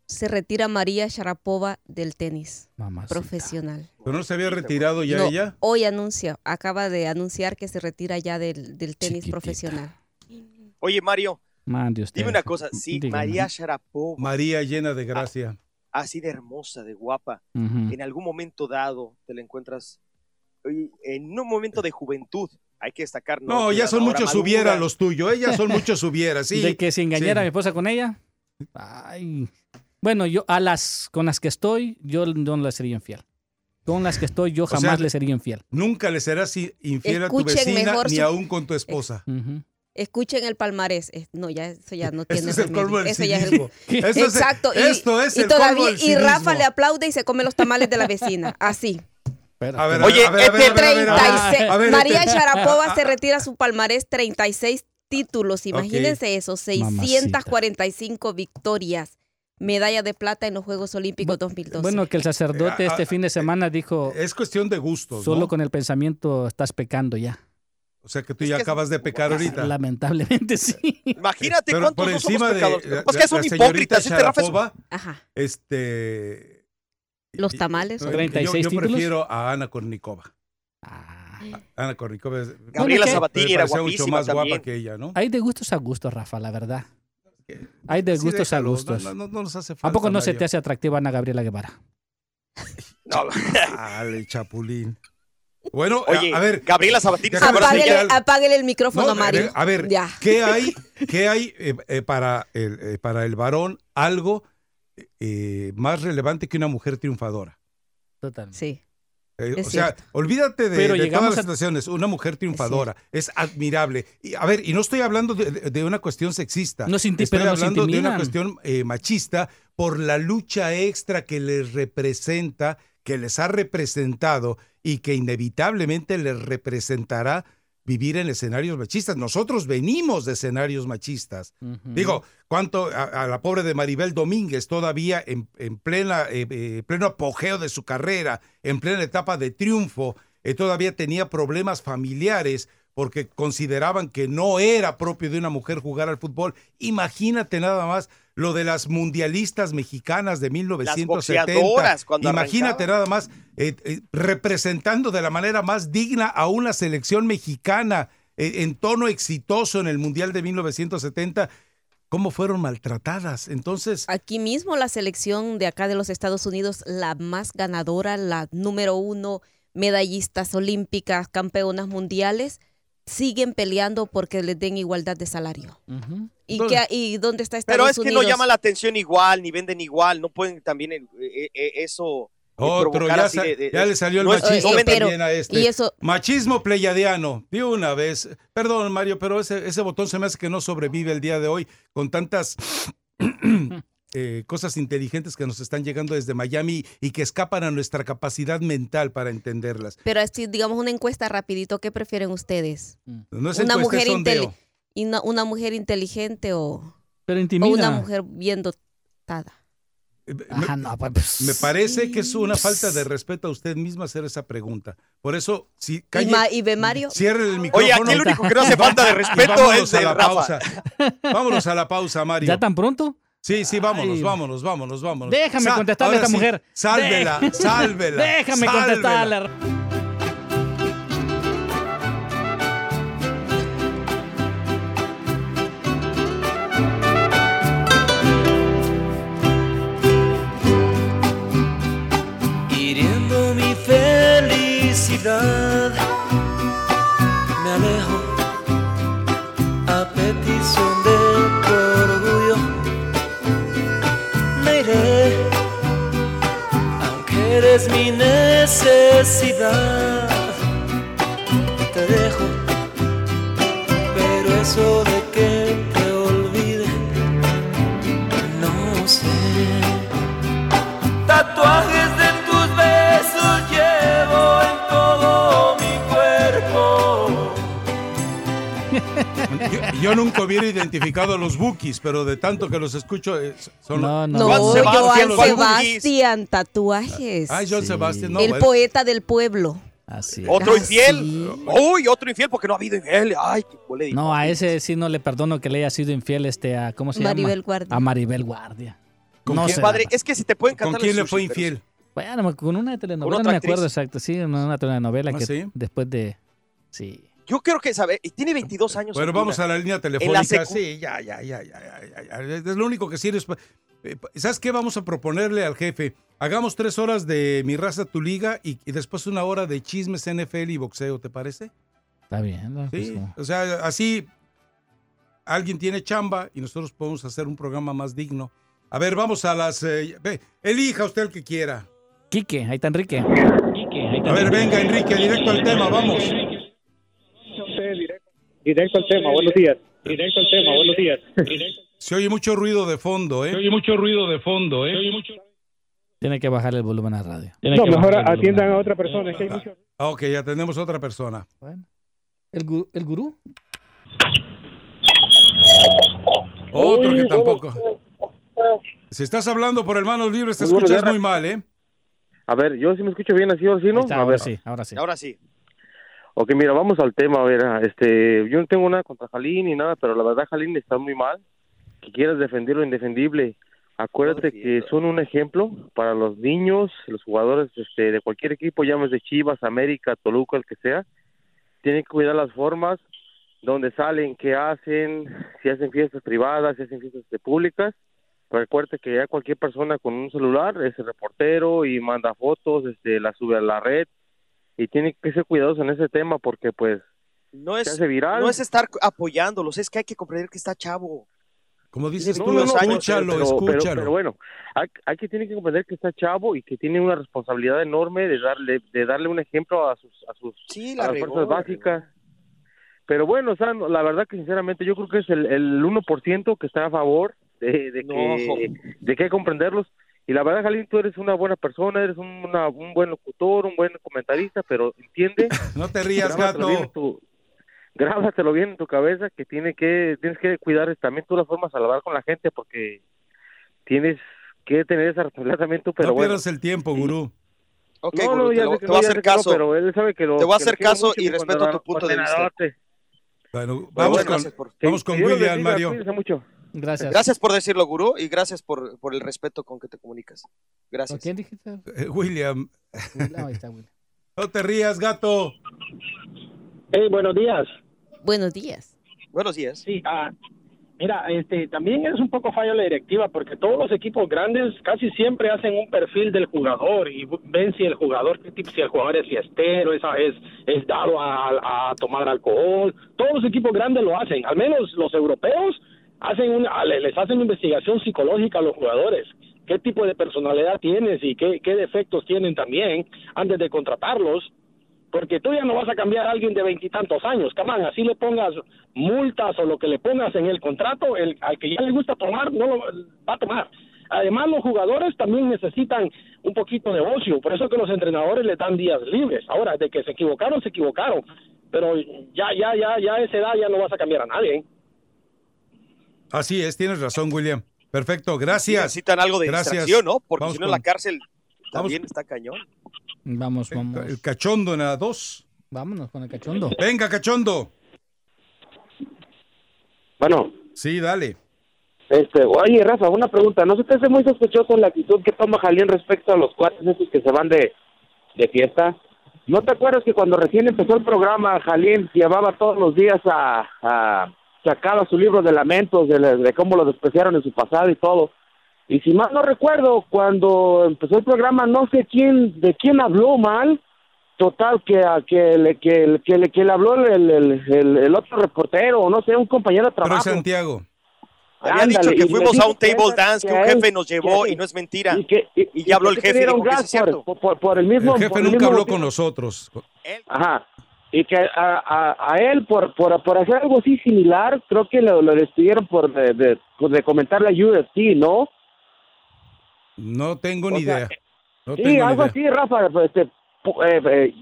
Speaker 6: Se retira María Sharapova del tenis profesional.
Speaker 4: ¿Pero no se había retirado ya
Speaker 6: No,
Speaker 4: ella?
Speaker 6: Hoy anuncia, acaba de anunciar que se retira ya del, del tenis profesional.
Speaker 7: Oye, Mario,
Speaker 14: Mande usted.
Speaker 7: dime una cosa.
Speaker 14: Dígame.
Speaker 7: María Sharapova,
Speaker 4: María llena de gracia.
Speaker 7: así de hermosa, de guapa, en algún momento dado te la encuentras en un momento de juventud, hay que destacar.
Speaker 4: No,
Speaker 7: Que
Speaker 4: ya son muchos
Speaker 7: madura.
Speaker 4: hubiera los tuyos. Ellas son muchos hubiera, sí.
Speaker 14: De que si engañara a mi esposa con ella. Ay. Bueno, yo a las con las que estoy, yo no le sería infiel. Con las que estoy, yo
Speaker 4: O sea,
Speaker 14: jamás le sería infiel.
Speaker 4: Nunca le serás infiel a tu vecina
Speaker 6: mejor
Speaker 4: ni
Speaker 6: su-
Speaker 4: aún con tu esposa.
Speaker 6: Escuchen el palmarés. Eh, No, ya eso ya no tiene
Speaker 4: es el colmo del
Speaker 6: Eso ya es el- Exacto. y,
Speaker 4: esto es
Speaker 6: y
Speaker 4: el colmo
Speaker 6: todavía
Speaker 4: del
Speaker 6: y Rafa le aplaude y se come los tamales de la vecina. Así.
Speaker 4: A ver,
Speaker 7: Oye,
Speaker 4: a ver, a ver, a ver, a ver, a ver.
Speaker 6: 36.
Speaker 4: A ver,
Speaker 6: María
Speaker 4: este-
Speaker 6: Sharapova se retira su palmarés 36 títulos. Imagínense eso, 645 victorias. Medalla de plata en los Juegos Olímpicos 2012.
Speaker 14: Bueno, que el sacerdote
Speaker 4: Eh,
Speaker 14: este
Speaker 4: ah,
Speaker 14: fin de semana dijo,
Speaker 4: Es cuestión de gustos,
Speaker 14: solo
Speaker 4: ¿no?
Speaker 14: con el pensamiento estás pecando ya.
Speaker 4: O sea que tú ya acabas de pecar ahorita.
Speaker 14: Lamentablemente sí.
Speaker 7: Imagínate
Speaker 4: Pero
Speaker 7: cuántos
Speaker 4: por
Speaker 7: no somos
Speaker 4: encima de
Speaker 7: pecadores. Pues que son hipócritas, este Rafa es-
Speaker 6: Ajá.
Speaker 4: este...
Speaker 6: Los tamales.
Speaker 4: yo-
Speaker 14: 36
Speaker 4: yo,
Speaker 14: títulos.
Speaker 4: prefiero a Ana Kornikova.
Speaker 14: Ah.
Speaker 4: Ana Kornikova es-
Speaker 7: Gabriela Sabatini era
Speaker 4: parecía mucho
Speaker 7: guapísima
Speaker 4: más guapa
Speaker 7: también.
Speaker 4: que ella, ¿no?
Speaker 14: Hay de gustos a gustos, Rafa, la verdad. Hay de
Speaker 4: Sí,
Speaker 14: gustos
Speaker 4: déjalo,
Speaker 14: a gustos.
Speaker 4: No, no, no nos hace
Speaker 14: ¿A poco no se te hace atractiva Ana Gabriela Guevara?
Speaker 7: No.
Speaker 4: Dale, chapulín. Bueno,
Speaker 7: Oye,
Speaker 4: a, a ver.
Speaker 7: Gabriela Sabatini,
Speaker 4: déjame
Speaker 7: ¿se acuerdan de
Speaker 4: decirte
Speaker 6: Apáguele, apáguele el micrófono
Speaker 4: No,
Speaker 6: a Mario.
Speaker 4: A ver,
Speaker 6: Ya.
Speaker 4: ¿qué hay, qué hay eh, eh, para, el, eh, para el varón algo eh, más relevante que una mujer triunfadora?
Speaker 14: Totalmente.
Speaker 6: Sí.
Speaker 4: Eh, o sea, olvídate de,
Speaker 5: Pero
Speaker 4: de
Speaker 5: llegamos
Speaker 4: todas las
Speaker 5: a-
Speaker 4: situaciones. Una mujer triunfadora es, admirable. Y, a ver, y no estoy hablando de, una cuestión sexista.
Speaker 5: Inti-
Speaker 4: estoy
Speaker 5: pero
Speaker 4: hablando de una cuestión eh, machista por la lucha extra que les representa, que les ha representado y que inevitablemente les representará vivir en escenarios machistas. Nosotros venimos de escenarios machistas. Digo, ¿cuánto a, a la pobre de Maribel Domínguez todavía en, en plena, eh, eh, pleno apogeo de su carrera, en plena etapa de triunfo, eh, todavía tenía problemas familiares porque consideraban que no era propio de una mujer jugar al fútbol. Imagínate nada más lo de las mundialistas mexicanas de 1970.
Speaker 7: boxeadoras cuando
Speaker 4: Imagínate
Speaker 7: arrancaban.
Speaker 4: nada más eh, eh, representando de la manera más digna a una selección mexicana eh, en tono exitoso en el Mundial de 1970, cómo fueron maltratadas. Entonces,
Speaker 6: Aquí mismo la selección de acá de los Estados Unidos, la más ganadora, la número uno, medallistas olímpicas, campeonas mundiales, siguen peleando porque les den igualdad de salario. ¿Y,
Speaker 7: Entonces-
Speaker 6: qué- ¿Y dónde está Estados
Speaker 7: Pero es que
Speaker 6: Unidos?
Speaker 7: no llama la atención igual, ni venden igual, no pueden también eh, eh, eh, eso.
Speaker 4: otro,
Speaker 7: provocar
Speaker 4: ya,
Speaker 7: de- de-
Speaker 4: ya le salió el
Speaker 7: no
Speaker 4: machismo también a este.
Speaker 6: y eso-
Speaker 4: Machismo pleyadiano, de una vez. Perdón, Mario, pero ese, ese botón se me hace que no sobrevive el día de hoy con tantas eh, cosas inteligentes que nos están llegando desde Miami y que escapan a nuestra capacidad mental para entenderlas.
Speaker 6: Pero así, digamos, una encuesta rapidito, ¿qué prefieren ustedes?
Speaker 4: No es
Speaker 6: una
Speaker 4: encuesta,
Speaker 6: mujer
Speaker 4: es sondeo.
Speaker 6: Y una, una mujer inteligente o,
Speaker 5: Pero
Speaker 6: o una mujer bien dotada.
Speaker 5: Ajá, no, pues,
Speaker 4: Me parece que es una falta de respeto a usted misma hacer esa pregunta. Por eso, si
Speaker 6: Y,
Speaker 4: calle,
Speaker 6: Ma- y ve Mario.
Speaker 4: cierre el micrófono.
Speaker 7: Oye, aquí el único que no hace falta de respeto
Speaker 4: vámonos
Speaker 7: es
Speaker 4: a
Speaker 7: el
Speaker 4: la
Speaker 7: Rafa.
Speaker 4: pausa. Vámonos a la pausa, Mario.
Speaker 5: ¿Ya tan pronto?
Speaker 4: Sí, sí, vámonos,
Speaker 5: Ay.
Speaker 4: vámonos, vámonos, vámonos.
Speaker 5: Déjame
Speaker 4: Sa-
Speaker 5: contestarle a esta
Speaker 4: sí,
Speaker 5: mujer.
Speaker 4: Sálvela,
Speaker 5: Dé-
Speaker 4: sálvela.
Speaker 5: Déjame
Speaker 4: sálvela.
Speaker 5: contestarle.
Speaker 15: Me alejo a petición de tu orgullo. Me iré, aunque eres mi necesidad. Te dejo, pero eso
Speaker 4: Yo, nunca hubiera identificado a los Bookies, pero de tanto que los escucho, eh, son
Speaker 5: No,
Speaker 6: No,
Speaker 4: Juan Sebastián,
Speaker 6: Joan. Sebastián, tatuajes.
Speaker 4: Ay, John Sebastián, no.
Speaker 6: el
Speaker 4: bueno.
Speaker 6: poeta del pueblo.
Speaker 5: Así es.
Speaker 7: Otro
Speaker 6: Ah,
Speaker 7: infiel.
Speaker 6: sí.
Speaker 7: Uy, otro infiel porque no ha habido infiel. Ay, qué huele de-
Speaker 5: No, a ese sí no le perdono que le haya sido infiel este a ¿cómo se
Speaker 6: Maribel
Speaker 5: llama?
Speaker 6: Guardia.
Speaker 5: A Maribel Guardia.
Speaker 4: ¿Con
Speaker 5: no
Speaker 4: quién?
Speaker 5: sé.
Speaker 7: Padre, es que si te pueden
Speaker 4: ¿Con
Speaker 7: cantar
Speaker 4: quién le fue infiel?
Speaker 5: Bueno, con una telenovela,
Speaker 7: otra
Speaker 5: no me acuerdo
Speaker 7: actriz?
Speaker 5: exacto, sí, una, una telenovela
Speaker 4: ¿Ah,
Speaker 5: que
Speaker 4: sí?
Speaker 5: después de sí.
Speaker 7: Yo creo que sabe, y tiene 22 años.
Speaker 4: Bueno,
Speaker 7: Antuna.
Speaker 4: vamos a la línea
Speaker 7: la
Speaker 4: telefónica. Sí, ya, ya, ya, ya, ya, ya. Es lo único que sirve. eh, ¿Sabes qué? Vamos a proponerle al jefe. Hagamos tres horas de Mi Raza, Tu Liga y, y después una hora de chismes NFL y boxeo, ¿te parece?
Speaker 5: Está bien, ¿no? Pues,
Speaker 4: Sí.
Speaker 5: como-
Speaker 4: O sea, así alguien tiene chamba y nosotros podemos hacer un programa más digno. A ver, vamos a las... eh, ve, elija usted el que quiera.
Speaker 5: Quique, ahí está Enrique.
Speaker 4: A ver, venga, Enrique, directo al tema, vamos.
Speaker 16: Directo al tema, buenos días. Directo al tema, buenos días.
Speaker 4: Se oye mucho ruido de fondo, ¿eh?
Speaker 16: oye mucho ruido de fondo, ¿eh?
Speaker 5: Tiene que bajar el volumen a la radio.
Speaker 16: No, mejor atiendan a otra persona, es que hay mucho...
Speaker 4: Ah, ok, ya tenemos otra persona.
Speaker 5: ¿El, gu- el gurú?
Speaker 4: Otro que tampoco. Si estás hablando por hermanos libres, te escuchas muy mal, ¿eh?
Speaker 10: A ver, yo sí me escucho bien así o así, ¿no?
Speaker 5: Está,
Speaker 10: a
Speaker 5: ahora
Speaker 10: ver.
Speaker 5: sí, ahora sí.
Speaker 7: Ahora sí.
Speaker 10: Ok, mira, vamos al tema. A ver, este, yo no tengo nada contra Jalín ni nada, pero la verdad Jalín está muy mal. Que quieras defender lo indefendible. Acuérdate que son un ejemplo para los niños, los jugadores este, de cualquier equipo, llámese Chivas, América, Toluca, el que sea. Tienen que cuidar las formas, dónde salen, qué hacen, si hacen fiestas privadas, si hacen fiestas este, públicas. Pero acuérdate que ya cualquier persona con un celular es el reportero y manda fotos, este, la sube a la red y tiene que ser cuidadosos en ese tema porque pues
Speaker 7: No
Speaker 10: se
Speaker 7: es,
Speaker 10: hace viral.
Speaker 7: no es estar apoyándolos, es que hay que comprender que está chavo.
Speaker 4: Como dices
Speaker 17: No,
Speaker 4: tú,
Speaker 17: no, no,
Speaker 4: escúchalo,
Speaker 17: pero-
Speaker 4: escúchalo.
Speaker 17: Pero, bueno, hay, hay que tiene que comprender que está chavo y que tiene una responsabilidad enorme de darle de darle un ejemplo a sus a sus
Speaker 7: Sí,
Speaker 17: a
Speaker 7: la
Speaker 17: las
Speaker 7: regó,
Speaker 17: fuerzas básicas. Pero bueno, o sea, no, la verdad que sinceramente yo creo que es el, el 1% que está a favor de, de, que, de que hay que comprenderlos. Y la verdad, Jalín, tú eres una buena persona, eres un, una- un buen locutor, un buen comentarista, pero entiende.
Speaker 4: No te rías,
Speaker 17: grábatelo
Speaker 4: gato.
Speaker 17: bien en tu- grábatelo bien en tu cabeza que tiene que tienes que cuidar también tú las formas al hablar con la gente porque tienes que tener esa responsabilidad también tú, pero
Speaker 4: no
Speaker 17: bueno.
Speaker 4: pierdas el tiempo, gurú.
Speaker 7: Ok,
Speaker 17: No,
Speaker 7: gurú,
Speaker 17: no,
Speaker 7: te, lo- voy a hacer caso.
Speaker 17: pero él sabe que lo-
Speaker 7: te voy a hacer caso y respeto tu punto de vista.
Speaker 4: Bueno,
Speaker 7: Bueno,
Speaker 4: vamos con,
Speaker 7: por-
Speaker 4: vamos con
Speaker 17: los
Speaker 4: William, Mario.
Speaker 17: cuídense mucho.
Speaker 5: Gracias.
Speaker 7: Gracias por decirlo, gurú, y gracias por, por el respeto con que te comunicas. Gracias.
Speaker 5: ¿Quién dijiste?
Speaker 4: Eh, William.
Speaker 5: Ahí está, William.
Speaker 4: No te rías, gato.
Speaker 9: Hey, buenos días.
Speaker 6: Buenos días.
Speaker 7: Buenos días.
Speaker 9: Sí, ah, mira, este, también es un poco fallo la directiva porque todos los equipos grandes casi siempre hacen un perfil del jugador y ven si el jugador, si el jugador es fiestero, es, es, es dado a, a tomar alcohol. Todos los equipos grandes lo hacen, al menos los europeos hacen una, le- les hacen investigación psicológica a los jugadores. ¿Qué tipo de personalidad tienes y qué, qué defectos tienen también antes de contratarlos? porque tú ya no vas a cambiar a alguien de veintitantos años, camán, así le pongas multas o lo que le pongas en el contrato, el, al que ya le gusta tomar, no lo va a tomar. Además, los jugadores también necesitan un poquito de ocio, por eso que los entrenadores le dan días libres. Ahora, de que se equivocaron, se equivocaron, pero ya, ya, ya, ya a esa edad ya no vas a cambiar a nadie.
Speaker 4: Así es, tienes razón, William. Perfecto, gracias.
Speaker 7: Necesitan algo de
Speaker 4: Gracias.
Speaker 7: distracción, ¿no? Porque
Speaker 4: Vamos
Speaker 7: si no,
Speaker 4: con-
Speaker 7: la cárcel
Speaker 4: Vamos-
Speaker 7: también está cañón.
Speaker 5: Vamos, vamos.
Speaker 4: El cachondo en la 2.
Speaker 5: Vámonos con el cachondo.
Speaker 4: Venga, cachondo.
Speaker 18: Bueno.
Speaker 4: Sí, dale.
Speaker 18: Este, oye, Rafa, una pregunta. ¿No se te hace muy sospechoso la actitud que toma Jalín respecto a los cuates esos que se van de, de fiesta? ¿No te acuerdas que cuando recién empezó el programa, Jalín llevaba todos los días a... a sacaba su libro de lamentos, de, de cómo lo despreciaron en su pasado y todo? Y si mal no recuerdo, cuando empezó el programa, no sé quién, de quién habló mal, total, que, a- que, le, que, le- que, le, que le habló el, el, el, el otro reportero, o no sé, un compañero de
Speaker 4: Pero
Speaker 18: trabajo.
Speaker 4: Santiago.
Speaker 7: Había
Speaker 18: Ándale,
Speaker 7: dicho que fuimos a un table
Speaker 18: que-
Speaker 7: dance, que un jefe nos llevó
Speaker 18: que-
Speaker 7: y no es mentira.
Speaker 18: y que-
Speaker 7: Y ya habló el jefe dijo que es cierto.
Speaker 18: por, por, por el mismo
Speaker 4: El jefe
Speaker 18: por el
Speaker 4: nunca
Speaker 18: mismo
Speaker 4: habló
Speaker 18: motivo.
Speaker 4: con nosotros.
Speaker 18: Ajá. Y que a, a, a él, por, por, por hacer algo así similar, creo que lo, lo despidieron por de, de, por de comentar la UFC, ¿no?
Speaker 4: No tengo
Speaker 18: O
Speaker 4: ni
Speaker 18: sea,
Speaker 4: idea. No
Speaker 18: sí,
Speaker 4: tengo
Speaker 18: algo
Speaker 4: idea.
Speaker 18: así, Rafa. pues, Este, eh,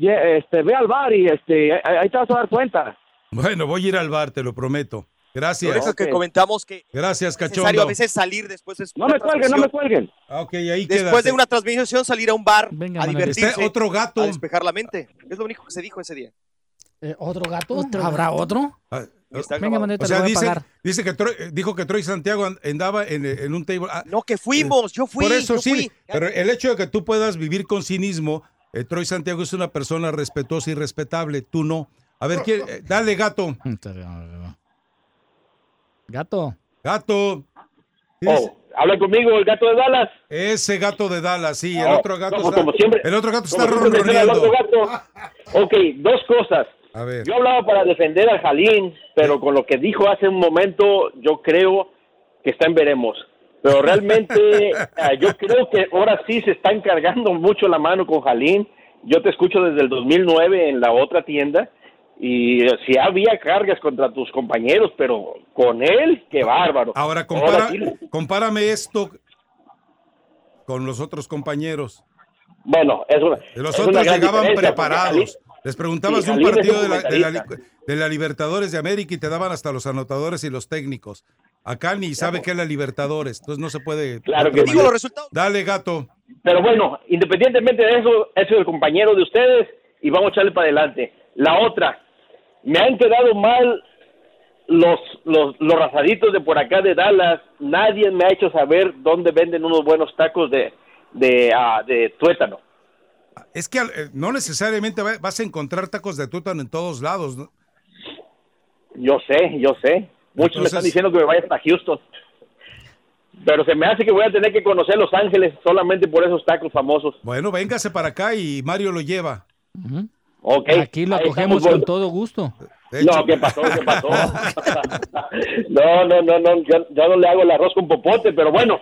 Speaker 18: eh, este, ve al bar y este, ahí te vas a dar cuenta.
Speaker 4: Bueno, voy a ir al bar, te lo prometo. Gracias.
Speaker 7: Lo único que comentamos que
Speaker 4: Gracias,
Speaker 7: es necesario
Speaker 4: cachondo.
Speaker 7: a veces salir después de
Speaker 18: No me cuelguen, no me cuelguen.
Speaker 4: Ah, ok, ahí
Speaker 7: Después
Speaker 4: quédate.
Speaker 7: de una transmisión salir a un bar a
Speaker 4: Manuel.
Speaker 7: divertirse,
Speaker 4: Está otro gato.
Speaker 7: a despejar la mente. Es lo único que se dijo ese día.
Speaker 5: Eh, ¿Otro gato? ¿Habrá otro?
Speaker 4: Ah,
Speaker 7: Está
Speaker 5: Venga, te
Speaker 4: O sea,
Speaker 5: a
Speaker 4: dice, dice que Troy- eh, dijo que Troy Santiago and- andaba en, en un table. ah,
Speaker 7: No, que fuimos, yo fui.
Speaker 4: Por eso
Speaker 7: yo
Speaker 4: sí,
Speaker 7: fui.
Speaker 4: pero el hecho de que tú puedas vivir con cinismo, eh, Troy Santiago es una persona respetuosa y respetable, tú no. A ver, ¿quién- eh, dale, gato.
Speaker 5: Gato.
Speaker 4: Gato.
Speaker 18: Oh, habla conmigo, el gato de Dallas.
Speaker 4: Ese gato de Dallas, sí, el
Speaker 18: Oh,
Speaker 4: otro gato
Speaker 18: como-
Speaker 4: está,
Speaker 18: como siempre-
Speaker 4: el otro gato está
Speaker 18: al
Speaker 4: ronroneando.
Speaker 18: otro gato. Ok, dos cosas.
Speaker 4: A ver.
Speaker 18: Yo hablaba para defender a Jalín, pero con lo que dijo hace un momento, yo creo que está en veremos. Pero realmente, ah, yo creo que ahora sí se está encargando mucho la mano con Jalín. Yo te escucho desde el 2009 en la otra tienda y sí había cargas contra tus compañeros, pero con él, qué bárbaro.
Speaker 4: Ahora, compara, compárame esto con los otros compañeros.
Speaker 18: bueno, es una,
Speaker 4: Los
Speaker 18: es
Speaker 4: otros
Speaker 18: una
Speaker 4: llegaban preparados. Les preguntabas
Speaker 18: Sí,
Speaker 4: de un partido
Speaker 18: un
Speaker 4: de la, de, la, de la Libertadores de América y te daban hasta los anotadores y los técnicos. Acá ni sabe qué es la Libertadores, entonces no se puede.
Speaker 18: Claro que
Speaker 4: otra
Speaker 18: sí.
Speaker 4: manera. Dale, gato.
Speaker 18: Pero bueno, independientemente de eso, es el compañero de ustedes y vamos a echarle para adelante. La otra, me han quedado mal los, los, los razaditos de por acá de Dallas. Nadie me ha hecho saber dónde venden unos buenos tacos de, de, ah, de tuétano.
Speaker 4: Es que eh, no necesariamente va- vas a encontrar tacos de tuétano en todos lados. ¿no?
Speaker 18: Yo sé, yo sé. Muchos me están diciendo que me vaya hasta Houston. Pero se me hace que voy a tener que conocer Los Ángeles solamente por esos tacos famosos.
Speaker 4: Bueno, véngase para acá y Mario lo lleva.
Speaker 18: Ok.
Speaker 5: Aquí lo acogemos con todo gusto.
Speaker 19: No, ¿qué pasó? ¿Qué pasó? no, no, no, no, yo, yo no le hago el arroz con popote, pero bueno,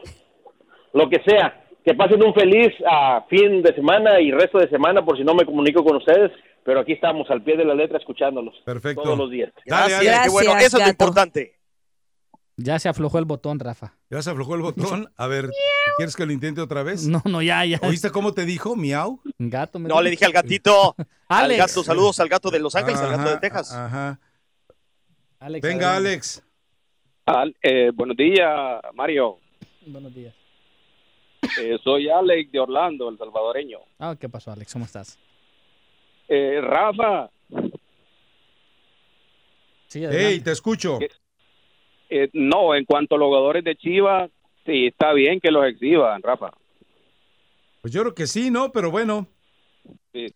Speaker 19: lo que sea. Que pasen un feliz ah, fin de semana y resto de semana por si no me comunico con ustedes, pero aquí estamos al pie de la letra escuchándolos
Speaker 4: Perfecto.
Speaker 19: todos los días.
Speaker 7: Gracias, qué bueno, eso es lo importante.
Speaker 5: Ya se aflojó el botón, Rafa.
Speaker 4: ¿Ya se aflojó el botón? A ver, ¿quieres que lo intente otra vez?
Speaker 5: No, no, ya, ya.
Speaker 4: ¿Oíste cómo te dijo? Miau.
Speaker 5: Gato. me
Speaker 7: No,
Speaker 5: dijo.
Speaker 7: le dije al gatito, al
Speaker 5: Alex.
Speaker 7: gato, saludos al gato de Los Ángeles, al gato de
Speaker 4: Ajá,
Speaker 7: Texas.
Speaker 4: Ajá.
Speaker 5: Alex,
Speaker 4: Venga,
Speaker 5: adelante.
Speaker 4: Alex.
Speaker 20: Al- eh, buenos días, Mario.
Speaker 5: Buenos días.
Speaker 20: Eh, soy Alex de Orlando, el salvadoreño.
Speaker 5: Ah, ¿qué pasó, Alex? ¿Cómo estás?
Speaker 20: Eh, Rafa,
Speaker 5: Sí,
Speaker 4: Hey, te escucho.
Speaker 20: Eh, no, en cuanto a los jugadores de Chivas, sí, está bien que los exhiban, Rafa.
Speaker 4: Pues yo creo que sí, ¿no? Pero bueno.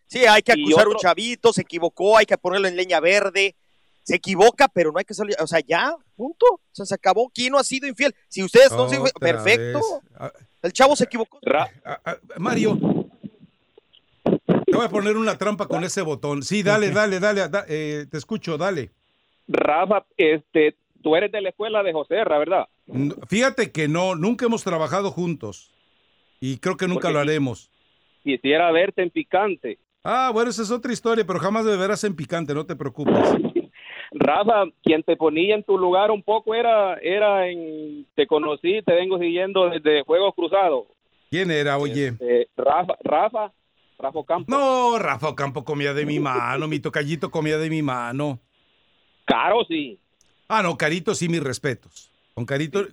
Speaker 7: Sí, hay que acusar a un chavito, se equivocó, hay que ponerlo en leña verde. Se equivoca, pero no hay que salir, o sea, ya, punto. O sea, se acabó. ¿Quién no ha sido infiel? Si ustedes no
Speaker 4: Otra
Speaker 7: perfecto.
Speaker 4: vez. Ah,
Speaker 7: El chavo se equivocó.
Speaker 4: ah, ah, Mario. Te voy a poner una trampa con ese botón. Sí, dale, dale, dale. da- eh, te escucho, dale.
Speaker 20: Rafa, este, tú eres de la escuela de José, ¿verdad?
Speaker 4: N- Fíjate que no, nunca hemos trabajado juntos. Y creo que nunca
Speaker 20: Porque
Speaker 4: lo haremos.
Speaker 20: Quisiera verte en picante.
Speaker 4: Ah, bueno, esa es otra historia, pero jamás me verás en picante, no te preocupes.
Speaker 20: Rafa, quien te ponía en tu lugar un poco era, era en, te conocí, te vengo siguiendo desde Juegos Cruzados.
Speaker 4: ¿Quién era, oye?
Speaker 20: Eh, Rafa, Rafa, Rafa Campos.
Speaker 4: No, Rafa Ocampo comía de mi mano, mi tocallito comía de mi mano.
Speaker 20: Caro sí.
Speaker 4: Ah, no, Carito sí, mis respetos. Con Carito,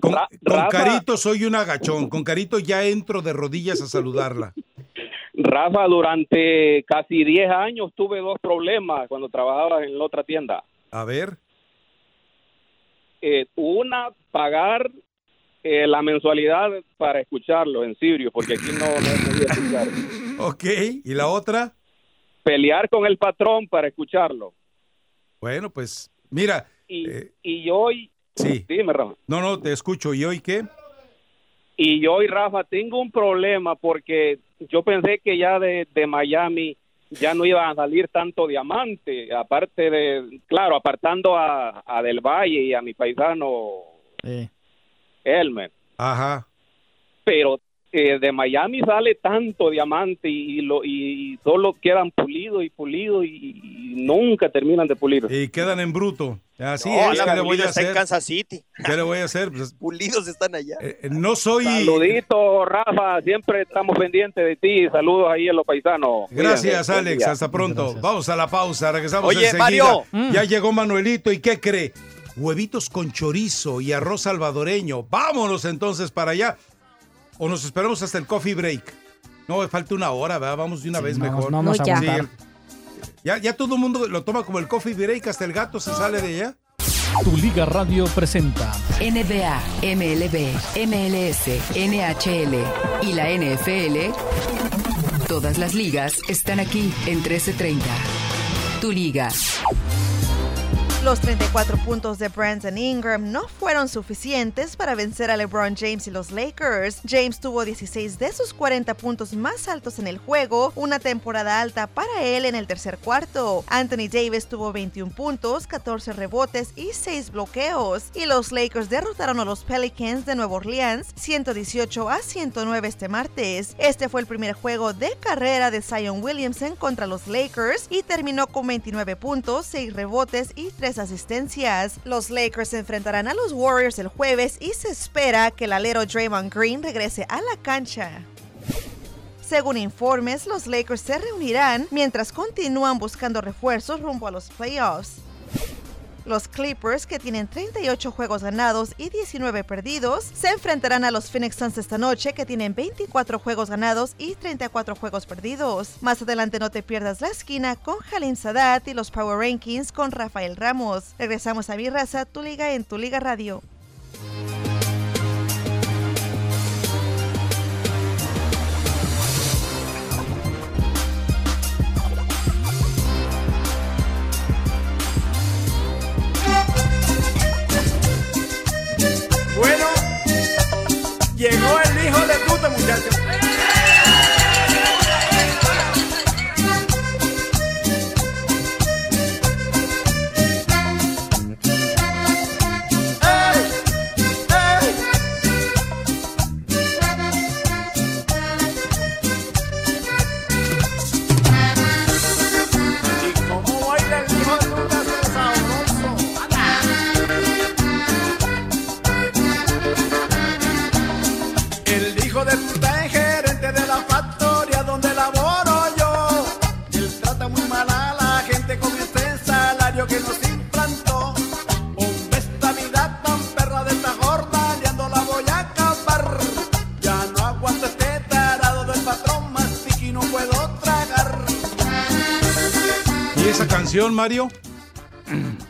Speaker 4: con,
Speaker 20: Ra-
Speaker 4: con
Speaker 20: Rafa.
Speaker 4: Carito soy un agachón. Con Carito ya entro de rodillas a saludarla.
Speaker 20: Rafa, durante casi 10 años tuve dos problemas cuando trabajaba en la otra tienda.
Speaker 4: A ver.
Speaker 20: Eh, una, pagar eh, la mensualidad para escucharlo en Sirio, porque aquí no, no podía escuchar.
Speaker 4: Ok, ¿y la otra?
Speaker 20: Pelear con el patrón para escucharlo.
Speaker 4: Bueno, pues, mira.
Speaker 20: Y, y hoy,
Speaker 4: Sí.
Speaker 20: dime, Rafa.
Speaker 4: No, no, te escucho. ¿Y hoy qué?
Speaker 20: Y yo y Rafa tengo un problema porque yo pensé que ya de, de Miami ya no iban a salir tanto diamante, aparte de, claro, apartando a, a Del Valle y a mi paisano Elmer.
Speaker 4: Ajá.
Speaker 20: Pero eh, de Miami sale tanto diamante y, lo, y solo quedan pulidos y pulidos y, y nunca terminan de pulir.
Speaker 4: Y quedan en bruto. Así
Speaker 7: No,
Speaker 4: es, ¿qué le voy a
Speaker 7: está en
Speaker 4: hacer?
Speaker 7: Kansas City.
Speaker 4: ¿Qué le voy a hacer? Pues,
Speaker 7: Pulidos están allá.
Speaker 4: eh, no soy...
Speaker 20: Saludito, Rafa, siempre estamos pendientes de ti. Saludos ahí a los paisanos.
Speaker 4: Gracias, Alex. Hasta pronto. Vamos a la pausa. Regresamos
Speaker 7: Oye,
Speaker 4: enseguida.
Speaker 7: Mario.
Speaker 4: Ya llegó Manuelito. ¿Y qué cree? Huevitos con chorizo y arroz salvadoreño. Vámonos entonces para allá. O nos esperamos hasta el coffee break. No, falta una hora, ¿verdad? Vamos de una vez
Speaker 5: no,
Speaker 4: mejor.
Speaker 5: no vamos a
Speaker 4: Sí, ya, ya todo el mundo lo toma como el coffee break, hasta el gato se sale de allá.
Speaker 2: Tu Liga Radio presenta
Speaker 3: NBA, MLB, MLS, NHL y la NFL. Todas las ligas están aquí en 1330. Tu liga.
Speaker 8: Los 34 puntos de Brandon Ingram no fueron suficientes para vencer a LeBron James y los Lakers. James tuvo 16 de sus 40 puntos más altos en el juego, una temporada alta para él en el tercer cuarto. Anthony Davis tuvo 21 puntos, 14 rebotes y 6 bloqueos. Y los Lakers derrotaron a los Pelicans de Nueva Orleans 118 a 109 este martes. Este fue el primer juego de carrera de Zion Williamson contra los Lakers y terminó con 29 puntos, 6 rebotes y 3 asistencias. Los Lakers se enfrentarán a los Warriors el jueves y se espera que el alero Draymond Green regrese a la cancha. Según informes, los Lakers se reunirán mientras continúan buscando refuerzos rumbo a los playoffs. Los Clippers, que tienen 38 juegos ganados y 19 perdidos, se enfrentarán a los Phoenix Suns esta noche, que tienen 24 juegos ganados y 34 juegos perdidos. Más adelante no te pierdas la esquina con Halim Sadat y los Power Rankings con Rafael Ramos. Regresamos a Mi Raza, tu liga en tu liga radio.
Speaker 15: Bueno, llegó el hijo de puta, muchachos.
Speaker 4: Canción, Mario?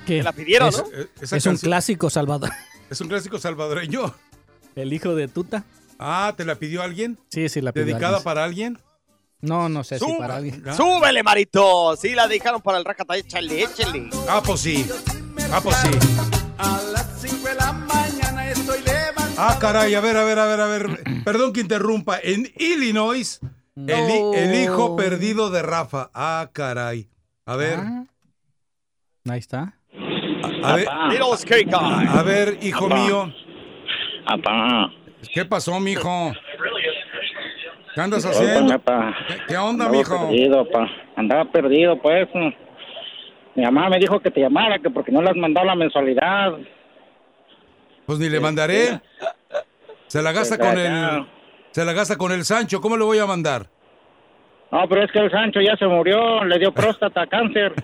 Speaker 5: ¿Qué?
Speaker 7: la pidieron,
Speaker 5: es,
Speaker 7: ¿no?
Speaker 4: Esa
Speaker 5: es un clásico Salvador.
Speaker 4: Es un clásico salvadoreño.
Speaker 5: El hijo de Tuta.
Speaker 4: Ah, ¿te la pidió alguien?
Speaker 5: Sí, sí, la pidió
Speaker 4: ¿Dedicada
Speaker 5: alguien.
Speaker 4: para alguien?
Speaker 5: No, no sé si
Speaker 7: Sube-
Speaker 5: para alguien.
Speaker 7: Súbele, Marito. Sí, la dejaron para el Racata. Échale, échale.
Speaker 4: Ah, pues sí. Ah, pues sí.
Speaker 15: A las 5 de la mañana estoy levantado.
Speaker 4: Ah, caray, a ver, a ver, a ver, a ver. Perdón que interrumpa. En Illinois, el, hi- el hijo perdido de Rafa. Ah, caray. A ver,
Speaker 5: Ahí está.
Speaker 4: a ver, a hijo mío.
Speaker 21: Papá.
Speaker 4: ¿Qué pasó, mijo? ¿Qué andas haciendo? ¿Qué, qué onda,
Speaker 21: Andaba
Speaker 4: mijo?
Speaker 21: perdido, pa. Andaba perdido, pues. Mi mamá me dijo que te llamara, que porque no le has mandado la mensualidad.
Speaker 4: Pues ni le mandaré. Se la gasta con el. Se la gasta con el Sancho. ¿Cómo le voy a mandar?
Speaker 21: No, pero es que el Sancho ya se murió, le dio próstata, cáncer.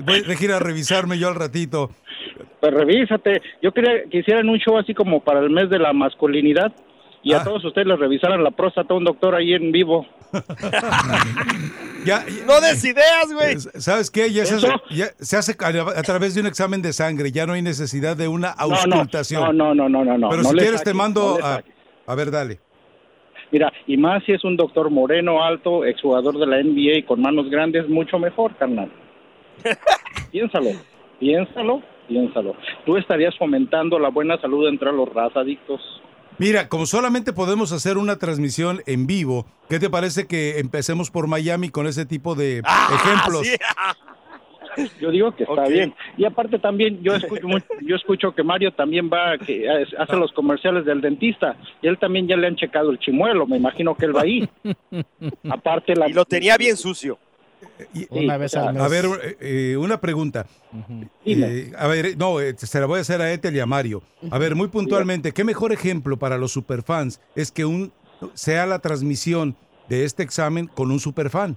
Speaker 4: Voy a ir a revisarme yo al ratito.
Speaker 21: Pues revísate. Yo quería que hicieran un show así como para el mes de la masculinidad y
Speaker 4: Ah.
Speaker 21: a todos ustedes les revisaran la próstata a un doctor ahí en vivo.
Speaker 4: Ya,
Speaker 7: No des ideas, güey.
Speaker 4: ¿Sabes qué? Ya se hace,
Speaker 21: ¿Eso?
Speaker 4: ya se hace a, a través de un examen de sangre. Ya no hay necesidad de una
Speaker 21: No, no,
Speaker 4: auscultación.
Speaker 21: no, no, no, no, no.
Speaker 4: Pero
Speaker 21: no
Speaker 4: si quieres te mando
Speaker 21: no
Speaker 4: a... A ver, dale.
Speaker 21: Mira, y más si es un doctor moreno, alto, exjugador de la NBA y con manos grandes, mucho mejor, carnal. piénsalo, piénsalo, piénsalo. Tú estarías fomentando la buena salud entre los razadictos.
Speaker 4: Mira, como solamente podemos hacer una transmisión en vivo, ¿qué te parece que empecemos por Miami con ese tipo de
Speaker 21: Ah,
Speaker 4: ejemplos?
Speaker 21: Yo digo que está bien. Y aparte también yo escucho yo escucho que Mario también va que hace- los comerciales del dentista y él también ya le han checado el chimuelo, me imagino que él va ahí. aparte la
Speaker 7: Y lo tenía bien sucio.
Speaker 5: Una vez al mes.
Speaker 4: A ver, eh, eh, una pregunta. Eh, a ver, no, eh, se la voy a hacer a Ethel y a Mario. A ver, muy puntualmente, ¿qué mejor ejemplo para los superfans es que un sea la transmisión de este examen con un superfan?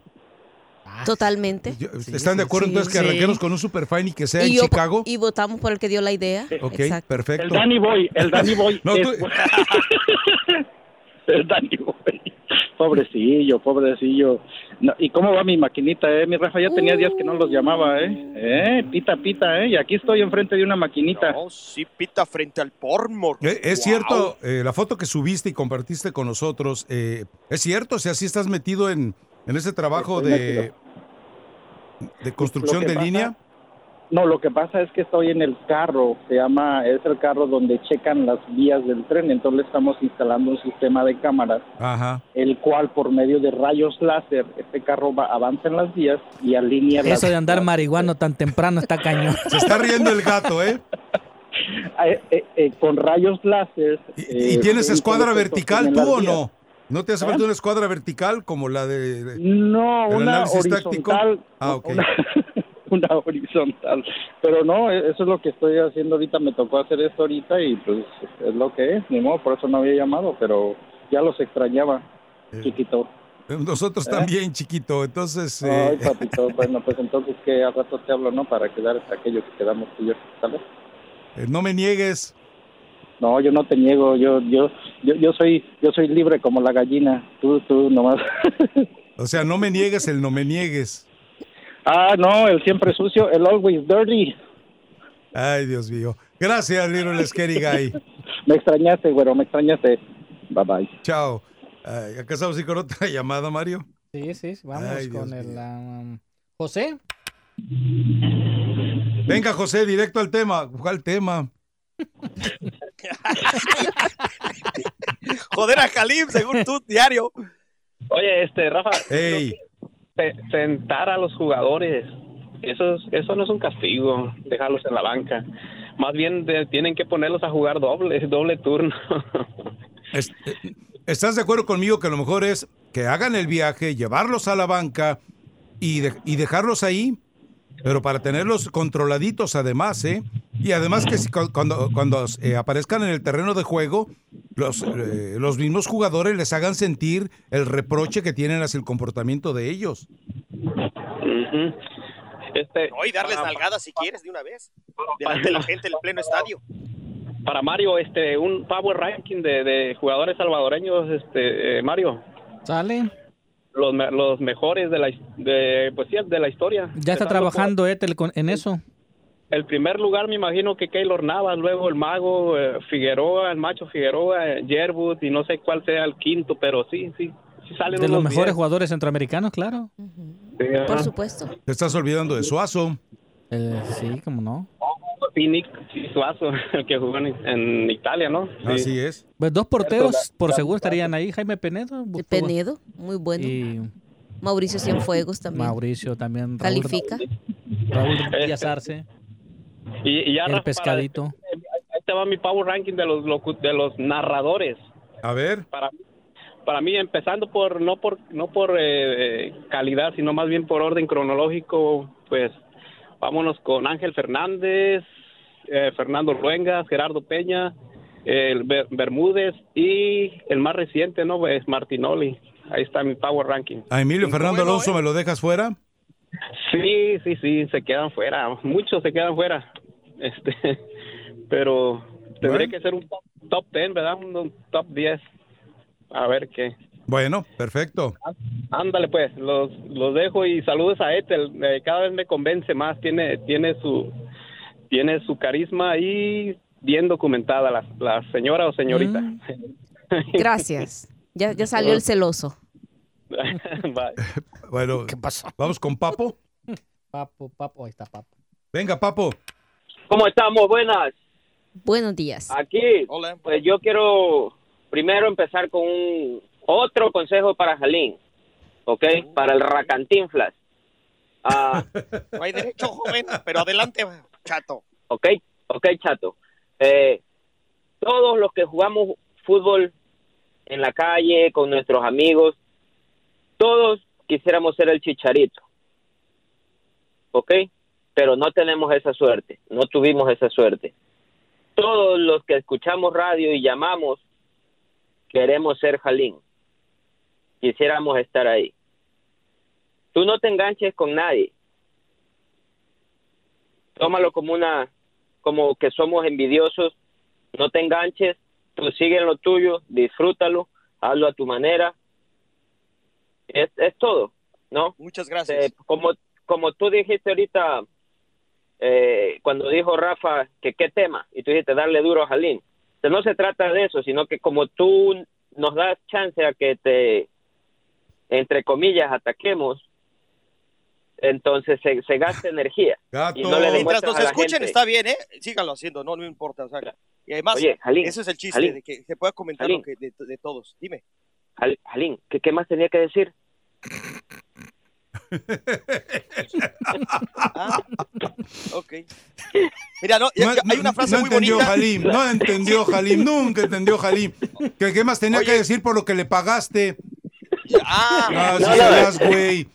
Speaker 6: Totalmente.
Speaker 4: ¿Están de acuerdo
Speaker 6: sí,
Speaker 4: entonces que arranquemos con un superfan y que sea en
Speaker 6: yo-
Speaker 4: Chicago?
Speaker 6: y votamos por el que dio la idea.
Speaker 4: Ok,
Speaker 6: Exacto.
Speaker 4: perfecto.
Speaker 21: El Danny Boy, el Danny Boy.
Speaker 4: No,
Speaker 21: es-
Speaker 4: tú-
Speaker 21: el Danny Boy. Pobrecillo, pobrecillo. No, ¿Y cómo va mi maquinita, eh? Mi Rafa ya tenía días que no los llamaba, eh. Eh, pita, pita, eh. Y aquí estoy enfrente de una maquinita.
Speaker 7: No, sí, pita frente al porno.
Speaker 4: Eh, Es cierto, eh, la foto que subiste y compartiste con nosotros, eh, es cierto, o sea, sí estás metido en, en ese trabajo
Speaker 21: Estoy
Speaker 4: de,
Speaker 21: metido.
Speaker 4: De construcción de
Speaker 21: pasa-
Speaker 4: línea.
Speaker 21: No, lo que pasa es que estoy en el carro, se llama, es el carro donde checan las vías del tren, entonces le estamos instalando un sistema de cámaras,
Speaker 4: Ajá.
Speaker 21: el cual por medio de rayos láser, este carro va, avanza en las vías y alinea las...
Speaker 5: Eso de andar marihuano tan temprano está cañón.
Speaker 4: Se está riendo el gato, ¿eh?
Speaker 21: Eh, eh, eh, con rayos láser...
Speaker 4: ¿Y
Speaker 21: eh,
Speaker 4: tienes escuadra vertical tú
Speaker 21: las
Speaker 4: o
Speaker 21: vías.
Speaker 4: no? ¿No te hace falta una escuadra vertical como la de...
Speaker 21: No, una horizontal.
Speaker 4: Ah, ok.
Speaker 21: Una, una horizontal. Pero no, e- eso es lo que estoy haciendo ahorita. Me tocó hacer esto ahorita y pues es lo que es. Ni modo, por eso no había llamado, pero ya los extrañaba, chiquito.
Speaker 4: Nosotros
Speaker 21: ¿Eh?
Speaker 4: también, chiquito. Entonces, eh,
Speaker 21: Ay, papito. bueno, pues entonces que a rato te hablo, ¿no? Para quedar hasta aquello que quedamos tú y yo, ¿sale?
Speaker 4: eh, no me niegues.
Speaker 21: No, yo no te niego. Yo, yo, yo, yo soy, yo soy libre como la gallina. Tú, tú nomás.
Speaker 4: O sea, no me niegues el no me niegues.
Speaker 21: ah, no, el siempre sucio, el always dirty.
Speaker 4: Ay, Dios mío. Gracias, Little Scary Guy.
Speaker 21: Me extrañaste, güero, me extrañaste. Bye bye.
Speaker 4: Chao. Ay, acá estamos con otra llamada, Mario.
Speaker 5: Sí, sí, vamos
Speaker 4: Ay, Dios
Speaker 5: con el um, José.
Speaker 4: Venga, José, directo al tema. ¿Cuál tema?
Speaker 7: Joder a Jalim, según tu diario.
Speaker 20: Oye, este, Rafa,
Speaker 4: Ey.
Speaker 20: sentar a los jugadores, eso, es- eso no es un castigo, dejarlos en la banca. Más bien de- tienen que ponerlos a jugar doble, doble turno.
Speaker 4: Es- ¿Estás de acuerdo conmigo que lo mejor es que hagan el viaje, llevarlos a la banca y, de- y dejarlos ahí? Pero para tenerlos controladitos además, ¿eh? Y además que si cu- cuando, cuando eh, aparezcan en el terreno de juego, los, eh, los mismos jugadores les hagan sentir el reproche que tienen hacia el comportamiento de ellos.
Speaker 20: Ujú. Este,
Speaker 7: No, y darles nalgadas si quieres de una vez. Delante de la gente en el pleno estadio.
Speaker 20: para Mario, este, un power ranking de, de jugadores salvadoreños, este, eh, Mario.
Speaker 5: ¿Sale?
Speaker 20: Los, los mejores de la, de, pues sí, de la historia.
Speaker 5: Ya está trabajando Ethel con- en eso.
Speaker 20: El primer lugar me imagino que Keylor Navas, luego el Mago, eh, Figueroa, el Macho Figueroa, eh, Yerbut y no sé cuál sea el quinto, pero sí, sí, sí salen
Speaker 5: De los mejores
Speaker 20: bien.
Speaker 5: jugadores centroamericanos, claro.
Speaker 6: Por supuesto.
Speaker 4: Te estás olvidando de Suazo.
Speaker 5: Eh, sí, cómo no.
Speaker 20: Sí, Nick Suazo, el que jugó en, en Italia, ¿no? Sí.
Speaker 4: Así es.
Speaker 5: Pues dos porteros por seguro estarían ahí. Jaime Penedo.
Speaker 6: El Penedo, muy bueno.
Speaker 5: Y
Speaker 6: Mauricio Cienfuegos también.
Speaker 5: Mauricio también. Raúl,
Speaker 6: Califica.
Speaker 5: Raúl Díaz Arce.
Speaker 20: Y, y ya,
Speaker 5: El pescadito.
Speaker 20: para- ahí te va mi power ranking de los locu- de los narradores.
Speaker 4: A ver.
Speaker 20: Para, para mí, empezando por no por no por eh, calidad, sino más bien por orden cronológico, pues vámonos con Ángel Fernández, eh, Fernando Ruengas, Gerardo Peña, el Ber- Bermúdez y el más reciente, ¿no? Es Martinoli. Ahí está mi power ranking.
Speaker 4: A Emilio Fernando Alonso me lo dejas fuera.
Speaker 20: Sí, sí, sí, se quedan fuera. Muchos se quedan fuera. Este, pero tendría
Speaker 4: Bueno.
Speaker 20: que ser un top, top 10, ¿verdad? Un, un top 10. A ver qué.
Speaker 4: Bueno, perfecto.
Speaker 20: Ándale, pues, los, los dejo y saludos a Ethel. Eh, cada vez me convence más. Tiene, tiene su, tiene su carisma y bien documentada la, la señora o señorita.
Speaker 6: Mm. Gracias. Ya, ya salió el celoso.
Speaker 20: Bye.
Speaker 4: Bueno, ¿qué pasó? Vamos con Papo.
Speaker 5: Papo, papo, ahí está Papo.
Speaker 4: Venga, Papo.
Speaker 22: ¿Cómo estamos? Buenas.
Speaker 6: Buenos días.
Speaker 22: Aquí, pues yo quiero primero empezar con un otro consejo para Jalín, ¿ok? Para el racantinflas. Ah,
Speaker 7: No hay derecho, joven, pero adelante, chato.
Speaker 22: ok, ok, chato. Eh, todos los que jugamos fútbol en la calle con nuestros amigos, todos quisiéramos ser el chicharito, ok, pero no tenemos esa suerte, no tuvimos esa suerte. Todos los que escuchamos radio y llamamos queremos ser Jalín, quisiéramos estar ahí. Tú no te enganches con nadie. Tómalo como una, como que somos envidiosos. No te enganches. Tú sigue en lo tuyo, disfrútalo, hazlo a tu manera. Es, es todo, ¿no?
Speaker 7: Muchas gracias.
Speaker 22: Eh, como, como tú dijiste ahorita, eh, cuando dijo Rafa que qué tema, y tú dijiste darle duro a Jalín. No se trata de eso, sino que como tú nos das chance a que te, entre comillas, ataquemos, entonces se, se gasta energía. Y no le
Speaker 7: Mientras nos escuchen
Speaker 22: gente-
Speaker 7: está bien, ¿eh? Síganlo haciendo, no, no importa. o sea, y además,
Speaker 22: Oye, Jalín,
Speaker 7: eso es el chiste,
Speaker 22: Jalín,
Speaker 7: de que se pueda comentar
Speaker 22: Jalín.
Speaker 7: lo que de, de todos. Dime.
Speaker 22: Jal- Jalín, ¿qué, ¿qué más tenía que decir?
Speaker 7: Ah, ok. Mira, no, hay una frase
Speaker 4: no
Speaker 7: muy
Speaker 4: entendió
Speaker 7: bonita.
Speaker 4: Jalim, no entendió Jalim, nunca entendió Jalim. ¿Qué, qué más tenía que decir por lo que le pagaste?
Speaker 7: Ah,
Speaker 4: Ah,
Speaker 7: no,
Speaker 4: sí,
Speaker 7: no,
Speaker 4: das, güey.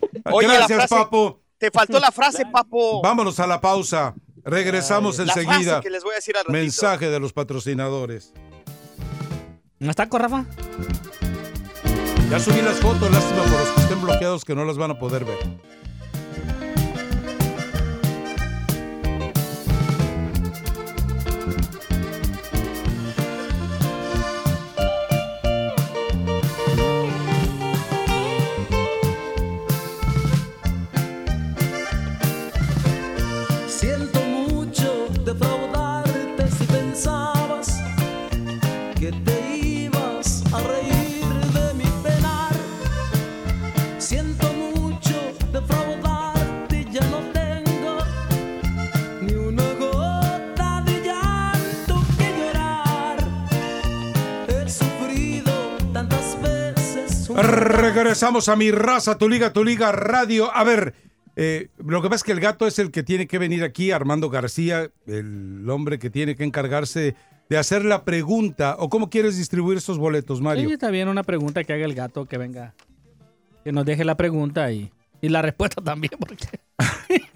Speaker 4: Gracias,
Speaker 7: frase-
Speaker 4: Papo.
Speaker 7: Te faltó la frase, papo.
Speaker 4: Vámonos a la pausa. Regresamos enseguida.
Speaker 7: frase que les voy a decir al ratito.
Speaker 4: Mensaje de los patrocinadores.
Speaker 5: ¿No está Rafa?
Speaker 4: Ya subí las fotos, lástima por los que estén bloqueados que no las van a poder ver. Regresamos a mi raza, tu liga, tu liga radio. A ver, eh, lo que pasa es que el gato es el que tiene que venir aquí, Armando García, el hombre que tiene que encargarse de hacer la pregunta. ¿O cómo quieres distribuir estos boletos, Mario?
Speaker 5: Sí, está bien una pregunta que haga el gato, que venga, que nos deje la pregunta y, y la respuesta también, porque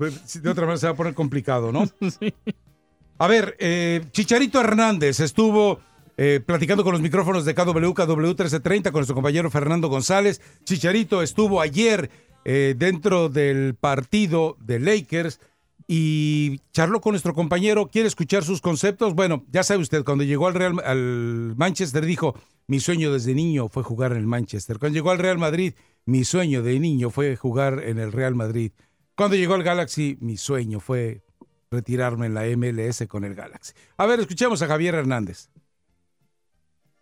Speaker 4: Pues, de otra manera se va a poner complicado, ¿no? A ver, eh, Chicharito Hernández estuvo eh, platicando con los micrófonos de KW, KW 1330 con nuestro compañero Fernando González. Chicharito estuvo ayer eh, dentro del partido de Lakers y charló con nuestro compañero, quiere escuchar sus conceptos. Bueno, ya sabe usted, cuando llegó al Real al Manchester dijo, mi sueño desde niño fue jugar en el Manchester. Cuando llegó al Real Madrid, mi sueño de niño fue jugar en el Real Madrid. Cuando llegó al Galaxy, mi sueño fue retirarme en la MLS con el Galaxy. A ver, escuchemos a Javier Hernández.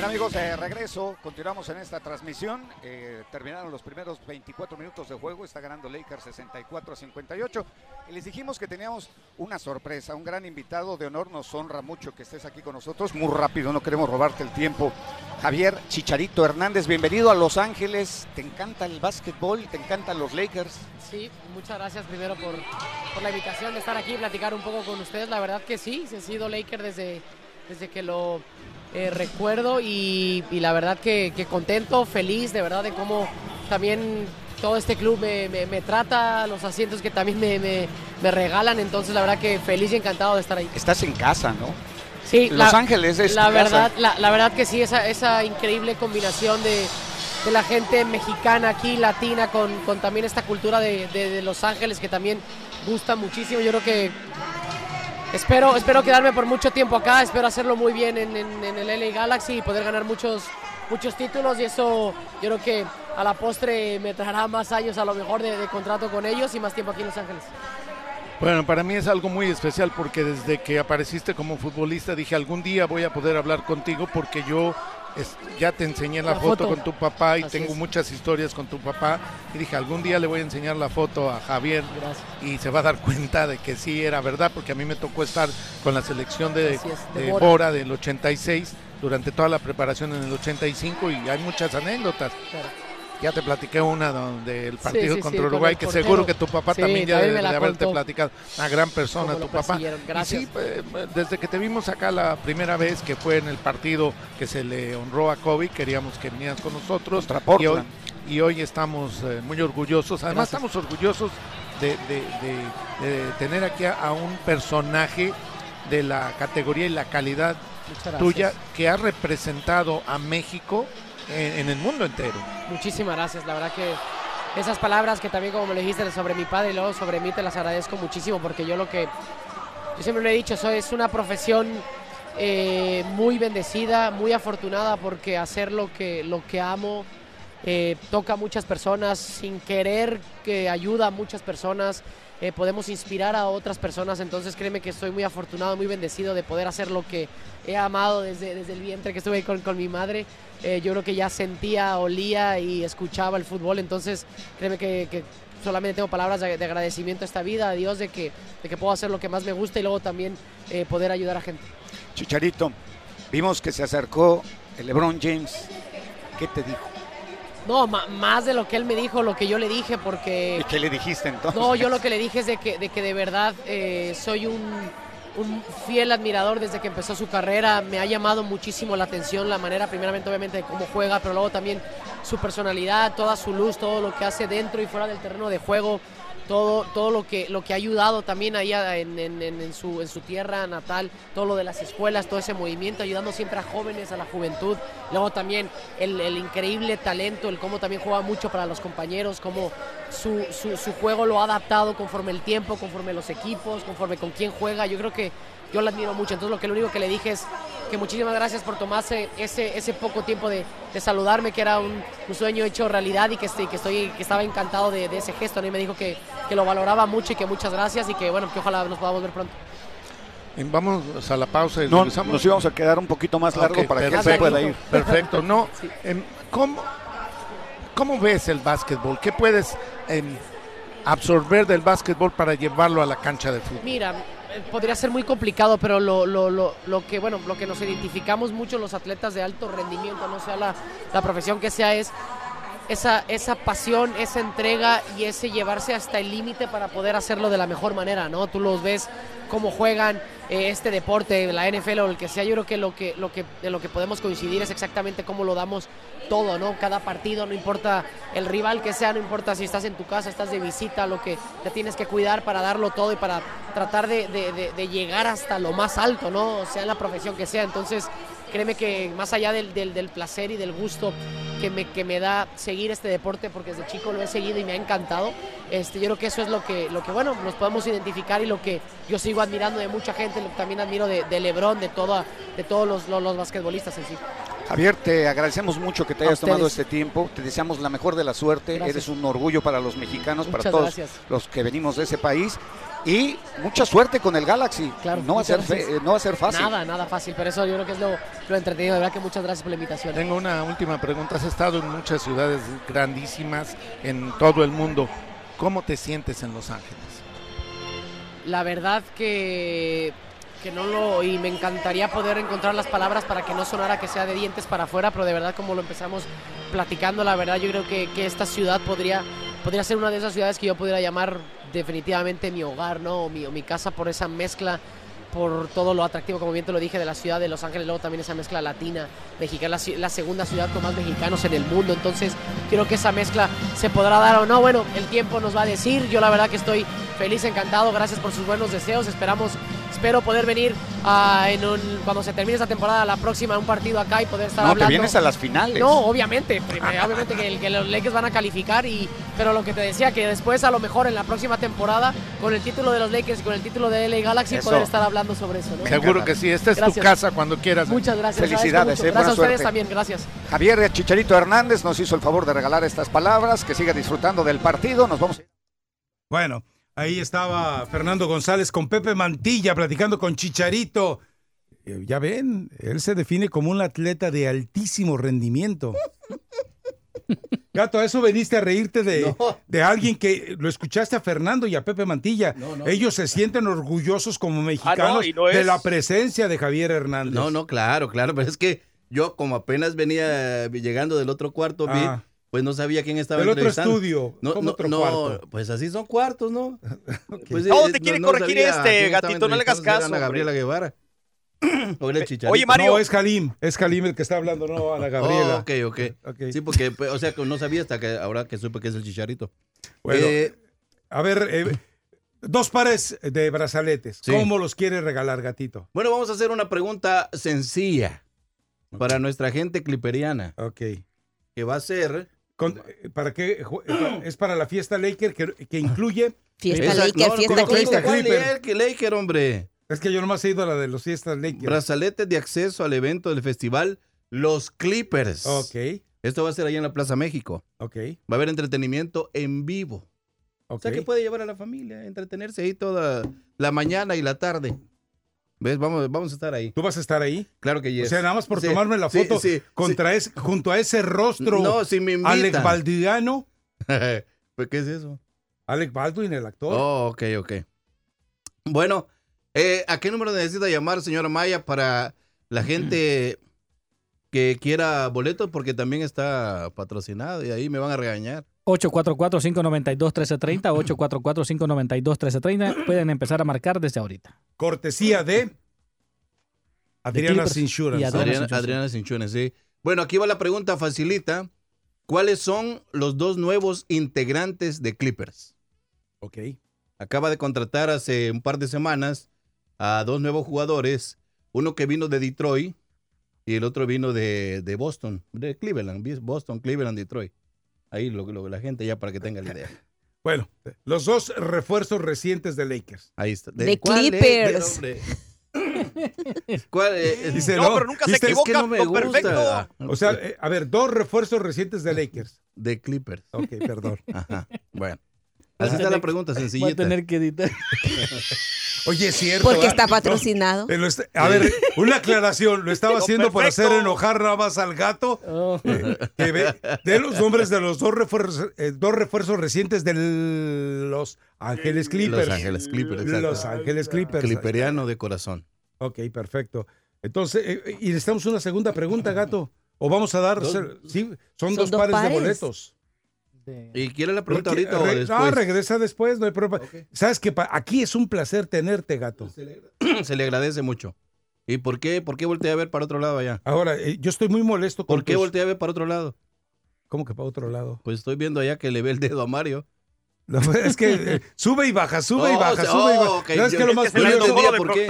Speaker 23: Bien amigos, regreso, continuamos en esta transmisión. Eh, terminaron los primeros 24 minutos de juego, está ganando Lakers 64 a 58. Y les dijimos que teníamos una sorpresa, un gran invitado de honor, nos honra mucho que estés aquí con nosotros. Muy rápido, no queremos robarte el tiempo. Javier Chicharito Hernández, bienvenido a Los Ángeles. ¿Te encanta el básquetbol? ¿Te encantan los Lakers?
Speaker 24: Sí, muchas gracias primero por, por la invitación de estar aquí y platicar un poco con ustedes. La verdad que sí, he sido Laker desde, desde que lo eh, recuerdo y, y la verdad que, que contento, feliz de verdad de cómo también todo este club me, me- me trata, los asientos que también me, me- regalan, entonces la verdad que feliz y encantado de estar ahí.
Speaker 23: Estás en casa, ¿no?
Speaker 24: Sí,
Speaker 23: Los
Speaker 24: la-
Speaker 23: Ángeles es
Speaker 24: la verdad, la, la verdad que sí, esa, esa increíble combinación de, de la gente mexicana aquí, latina, con, con también esta cultura de, de- de Los Ángeles que también gusta muchísimo. Yo creo que espero, espero quedarme por mucho tiempo acá, espero hacerlo muy bien en, el LA Galaxy y poder ganar muchos, muchos títulos y eso yo creo que a la postre me traerá más años a lo mejor de contrato con ellos y más tiempo aquí en Los Ángeles.
Speaker 25: Bueno, para mí es algo muy especial porque desde que apareciste como futbolista dije algún día voy a poder hablar contigo porque yo es- ya te enseñé la,
Speaker 24: La
Speaker 25: foto,
Speaker 24: foto.
Speaker 25: con tu papá y
Speaker 24: Así
Speaker 25: tengo
Speaker 24: es.
Speaker 25: muchas historias con tu papá y dije algún día le voy a enseñar la foto a Javier y se va a dar cuenta de que sí era verdad porque a mí me tocó estar con la selección de,
Speaker 24: de
Speaker 25: de
Speaker 24: Bora.
Speaker 25: Bora del 86 durante toda la preparación en el 85 y hay muchas anécdotas. Ya te platiqué una donde el partido
Speaker 24: sí, sí,
Speaker 25: contra
Speaker 24: con
Speaker 25: Uruguay, que
Speaker 24: portero.
Speaker 25: seguro que tu papá
Speaker 24: Sí,
Speaker 25: también ya debe de haberte
Speaker 24: contó.
Speaker 25: platicado. Una gran persona tu papá. Y
Speaker 24: Gracias.
Speaker 25: sí, eh, desde que te vimos acá la primera vez que fue en el partido que se le honró a Kobe, queríamos que vinieras con nosotros. Y hoy, y hoy estamos eh, muy orgullosos. Además
Speaker 24: Gracias.
Speaker 25: estamos orgullosos de, de- de- de tener aquí a, a un personaje de la categoría y la calidad tuya que ha representado a México en, en el mundo entero.
Speaker 24: Muchísimas gracias, la verdad que esas palabras que también como me lo dijiste sobre mi padre y luego sobre mí te las agradezco muchísimo porque yo lo que, yo siempre lo he dicho, soy, es una profesión eh, muy bendecida, muy afortunada porque hacer lo que, lo que amo eh, toca a muchas personas sin querer que ayuda a muchas personas. Eh, podemos inspirar a otras personas, entonces créeme que estoy muy afortunado, muy bendecido de poder hacer lo que he amado desde, desde el vientre que estuve con, con mi madre. Eh, yo creo que ya sentía, olía y escuchaba el fútbol, entonces créeme que, solamente tengo palabras de, de agradecimiento a esta vida, a Dios, de que, de que puedo hacer lo que más me gusta y luego también eh, poder ayudar a gente.
Speaker 23: Chicharito, vimos que se acercó el LeBron James. ¿Qué te dijo?
Speaker 24: No, más de lo que él me dijo, lo que yo le dije, porque...
Speaker 23: ¿Y qué le dijiste entonces?
Speaker 24: No, yo lo que le dije es de que de, que de verdad eh, soy un, un fiel admirador desde que empezó su carrera. Me ha llamado muchísimo la atención la manera, primeramente obviamente, de cómo juega, pero luego también su personalidad, toda su luz, todo lo que hace dentro y fuera del terreno de juego. Todo, todo lo, que, lo que ha ayudado también ahí a- en, en- en- en su, en su tierra natal, todo lo de las escuelas, todo ese movimiento, ayudando siempre a jóvenes, a la juventud. Luego también el, el increíble talento, el cómo también juega mucho para los compañeros, cómo su, su, su juego lo ha adaptado conforme el tiempo, conforme los equipos, conforme con quién juega. Yo creo que yo lo admiro mucho. Entonces lo que lo único que le dije es que muchísimas gracias por tomarse ese, ese poco tiempo de, de saludarme, que era un, un sueño hecho realidad y que, estoy, que, estoy, que estaba encantado de, de ese gesto. ¿no? Y me dijo que, que lo valoraba mucho y que muchas gracias y que bueno, que ojalá nos podamos ver pronto.
Speaker 25: Eh, Vamos a la pausa y
Speaker 23: No,
Speaker 25: regresamos.
Speaker 23: nos íbamos a quedar un poquito más largo para que él se pueda ir.
Speaker 25: Perfecto, no. em, ¿cómo, ¿Cómo ves el básquetbol? ¿Qué puedes em, absorber del básquetbol para llevarlo a la cancha de fútbol?
Speaker 24: Mira, eh, podría ser muy complicado, pero lo, lo, lo, lo que bueno, lo que nos identificamos mucho los atletas de alto rendimiento, no sea la, la profesión que sea, es esa, esa pasión, esa entrega y ese llevarse hasta el límite para poder hacerlo de la mejor manera, ¿no? Tú los ves cómo juegan eh, este deporte, la NFL o el que sea, yo creo que lo que, lo que de lo que podemos coincidir es exactamente cómo lo damos todo, ¿no? Cada partido, no importa el rival que sea, no importa si estás en tu casa, estás de visita, lo que te tienes que cuidar para darlo todo y para tratar de, de- de- de llegar hasta lo más alto, ¿no? Sea la profesión que sea. Entonces, créeme que más allá del, del- del placer y del gusto que me, que me da seguir este deporte, porque desde chico lo he seguido y me ha encantado, este, yo creo que eso es lo que, lo que, bueno, nos podemos identificar y lo que yo sigo admirando de mucha gente, lo que también admiro de, de Lebron, de, toda, de todos los, los, los basquetbolistas en sí.
Speaker 23: Javier, te agradecemos mucho que te hayas tomado este tiempo. Te deseamos la mejor de la suerte.
Speaker 24: Gracias.
Speaker 23: Eres un orgullo para los mexicanos, para todos
Speaker 24: gracias.
Speaker 23: los que venimos de ese país. Y mucha suerte con el Galaxy.
Speaker 24: Claro,
Speaker 23: no, va a ser
Speaker 24: muchas
Speaker 23: fe-
Speaker 24: gracias.
Speaker 23: eh, no va a ser fácil.
Speaker 24: Nada, nada fácil, pero eso yo creo que es lo, lo entretenido. De verdad que muchas gracias por la invitación.
Speaker 25: Tengo una última pregunta. Has estado en muchas ciudades grandísimas en todo el mundo. ¿Cómo te sientes en Los Ángeles?
Speaker 24: La verdad que, que no lo... Y me encantaría poder encontrar las palabras para que no sonara que sea de dientes para afuera, pero de verdad como lo empezamos platicando, la verdad yo creo que, que esta ciudad podría, podría ser una de esas ciudades que yo pudiera llamar definitivamente mi hogar, ¿no? O mi, o mi casa por esa mezcla por todo lo atractivo, como bien te lo dije, de la ciudad de Los Ángeles, luego también esa mezcla latina, mexicana, la, segunda ciudad con más mexicanos en el mundo, entonces creo que esa mezcla se podrá dar o no, bueno, el tiempo nos va a decir, yo la verdad que estoy feliz, encantado, gracias por sus buenos deseos, esperamos, espero poder venir ah, en un, cuando se termine esta temporada, la próxima, un partido acá y poder estar
Speaker 23: No, te
Speaker 24: hablando.
Speaker 23: vienes a las finales.
Speaker 24: No, obviamente, primero, obviamente que los Lakers van a calificar y pero lo que te decía que después a lo mejor en la próxima temporada con el título de los Lakers y con el título de LA Galaxy
Speaker 25: Eso.
Speaker 24: poder estar hablando sobre eso, ¿no?
Speaker 25: Seguro que sí. Esta es tu
Speaker 24: Gracias.
Speaker 25: casa cuando quieras.
Speaker 24: Muchas gracias.
Speaker 23: Felicidades,
Speaker 24: mucho.
Speaker 23: eh,
Speaker 24: Gracias a ustedes
Speaker 23: suerte.
Speaker 24: también, gracias.
Speaker 23: Javier Chicharito Hernández nos hizo el favor de regalar estas palabras. Que siga disfrutando del partido. Nos vamos.
Speaker 4: Bueno, ahí estaba Fernando González con Pepe Mantilla platicando con Chicharito. Eh, Ya ven, él se define como un atleta de altísimo rendimiento. Gato, a eso veniste a reírte de, de alguien que lo escuchaste a Fernando y a Pepe Mantilla.
Speaker 26: no.
Speaker 4: Ellos se sienten orgullosos como mexicanos
Speaker 26: y no
Speaker 4: de
Speaker 26: es-
Speaker 4: la presencia de Javier Hernández.
Speaker 26: No, no, claro, claro, pero es que yo como apenas venía llegando del otro cuarto, vi,
Speaker 4: Ah.
Speaker 26: pues no sabía quién estaba
Speaker 4: Del otro
Speaker 26: entrevistando.
Speaker 4: estudio,
Speaker 26: No,
Speaker 4: ¿cómo
Speaker 26: no,
Speaker 4: otro
Speaker 26: no,
Speaker 4: cuarto?
Speaker 26: Pues así son cuartos, ¿no? Pues,
Speaker 7: No,
Speaker 26: eh,
Speaker 7: te quiere
Speaker 26: no
Speaker 7: corregir este, gatito, no le hagas caso,
Speaker 26: Ana Gabriela. Guevara.
Speaker 7: Oye, Mario.
Speaker 4: No, es Kalim, es Kalim el que está hablando, no Ana Gabriela.
Speaker 26: Oh, ok, ok. Sí, porque, pues, o sea, que no sabía hasta que ahora que supe que es el Chicharito.
Speaker 4: Bueno,
Speaker 26: Eh,
Speaker 4: a ver, eh, dos pares de brazaletes.
Speaker 26: Sí.
Speaker 4: ¿Cómo los quiere regalar, gatito?
Speaker 26: Bueno, vamos a hacer una pregunta sencilla para nuestra gente cliperiana.
Speaker 4: Ok.
Speaker 26: Que va a ser...
Speaker 4: Con- eh, ¿Para qué? eh, Es para la fiesta Laker que, que incluye...
Speaker 24: Fiesta
Speaker 26: Esa-
Speaker 24: Laker,
Speaker 26: no,
Speaker 24: fiesta
Speaker 26: no,
Speaker 24: Clipper.
Speaker 26: ¿cuál
Speaker 4: Clipper.
Speaker 26: hombre?
Speaker 4: Es que yo nomás he ido a la de los fiestas Laker.
Speaker 26: Brazaletes de acceso al evento del festival Los Clippers.
Speaker 4: Ok.
Speaker 26: Esto va a ser allá en la Plaza México.
Speaker 4: Ok.
Speaker 26: Va a haber entretenimiento en vivo. O sea que puede llevar a la familia, entretenerse ahí toda la mañana y la tarde. ¿Ves? Vamos, vamos a estar ahí.
Speaker 4: ¿Tú vas a estar ahí?
Speaker 26: Claro que yes.
Speaker 4: O sea, nada más por
Speaker 26: Sí,
Speaker 4: tomarme la foto
Speaker 26: sí,
Speaker 4: contra ese- junto a ese rostro.
Speaker 26: No, si me invitan.
Speaker 4: Alec Baldiano.
Speaker 26: pues, ¿qué es eso?
Speaker 4: Alec Baldwin, el actor.
Speaker 26: Oh, ok, ok. Bueno, eh, ¿a qué número necesita llamar, señora Maya, para la gente que quiera boletos? Porque también está patrocinado y ahí me van a regañar.
Speaker 5: 844-592-1330, 844-592-1330. Pueden empezar a marcar desde ahorita.
Speaker 4: Cortesía de Adriana Insurance.
Speaker 5: y Adriana
Speaker 26: Adriana,
Speaker 5: Insurance.
Speaker 26: Adriana Cinchones, sí. Bueno, aquí va la pregunta facilita. ¿Cuáles son los dos nuevos integrantes de Clippers?
Speaker 4: Ok.
Speaker 26: Acaba de contratar hace un par de semanas a dos nuevos jugadores. Uno que vino de Detroit y el otro vino de, de Boston, de Cleveland. Boston, Cleveland, Detroit. Ahí lo, lo- la gente ya para que tenga la idea.
Speaker 4: Bueno, los dos refuerzos recientes de Lakers.
Speaker 26: Ahí está.
Speaker 6: De
Speaker 26: cuál es?
Speaker 6: Clippers.
Speaker 26: hombre. ¿Cuál es?
Speaker 4: Dice,
Speaker 7: No, pero nunca se equivoca,
Speaker 26: Es que no me gusta.
Speaker 7: perfecto.
Speaker 4: O sea, eh, a ver, dos refuerzos recientes de Lakers.
Speaker 26: De Clippers.
Speaker 4: Ok, perdón.
Speaker 26: Ajá. Bueno. Así está la pregunta,
Speaker 5: Voy a
Speaker 26: sencillita.
Speaker 5: tener que editar.
Speaker 4: Oye, es cierto.
Speaker 6: Porque
Speaker 4: ¿verdad?
Speaker 6: está patrocinado.
Speaker 4: No, eh, está- a ver, una aclaración. Lo estaba haciendo para
Speaker 7: perfecto.
Speaker 4: hacer enojar nada más al gato.
Speaker 5: Oh.
Speaker 4: eh, que ve- de los nombres de los dos refuerzos, eh, dos refuerzos recientes de los Ángeles Clippers.
Speaker 26: Los Ángeles Clippers, exacto.
Speaker 4: Los Ángeles Clippers.
Speaker 26: Clipperiano de corazón.
Speaker 4: Ok, perfecto. Entonces, eh, y necesitamos una segunda pregunta, gato. O vamos a dar,
Speaker 26: Dos-
Speaker 4: sí, son,
Speaker 6: Son
Speaker 4: dos,
Speaker 6: dos
Speaker 4: pares, de
Speaker 6: pares.
Speaker 26: ¿Y quiere la pregunta
Speaker 4: Porque-
Speaker 26: ahorita o después?
Speaker 4: No, regresa después, no hay problema. Sabes que aquí es un placer tenerte, gato.
Speaker 26: Se le agradece mucho. ¿Y por qué? ¿Por qué volteé a ver para otro lado allá?
Speaker 4: Ahora, eh, yo estoy muy molesto con
Speaker 26: ¿Por qué
Speaker 4: tus-
Speaker 26: volteé a ver para otro lado?
Speaker 4: ¿Cómo que para otro lado?
Speaker 26: Pues estoy viendo allá que le ve el dedo a Mario.
Speaker 4: Es que eh, sube y baja, sube y
Speaker 27: Oh,
Speaker 4: baja, sube y
Speaker 27: oh,
Speaker 4: baja.
Speaker 27: ok,
Speaker 4: ¿Sabes qué es lo más curioso?
Speaker 27: entendía por qué.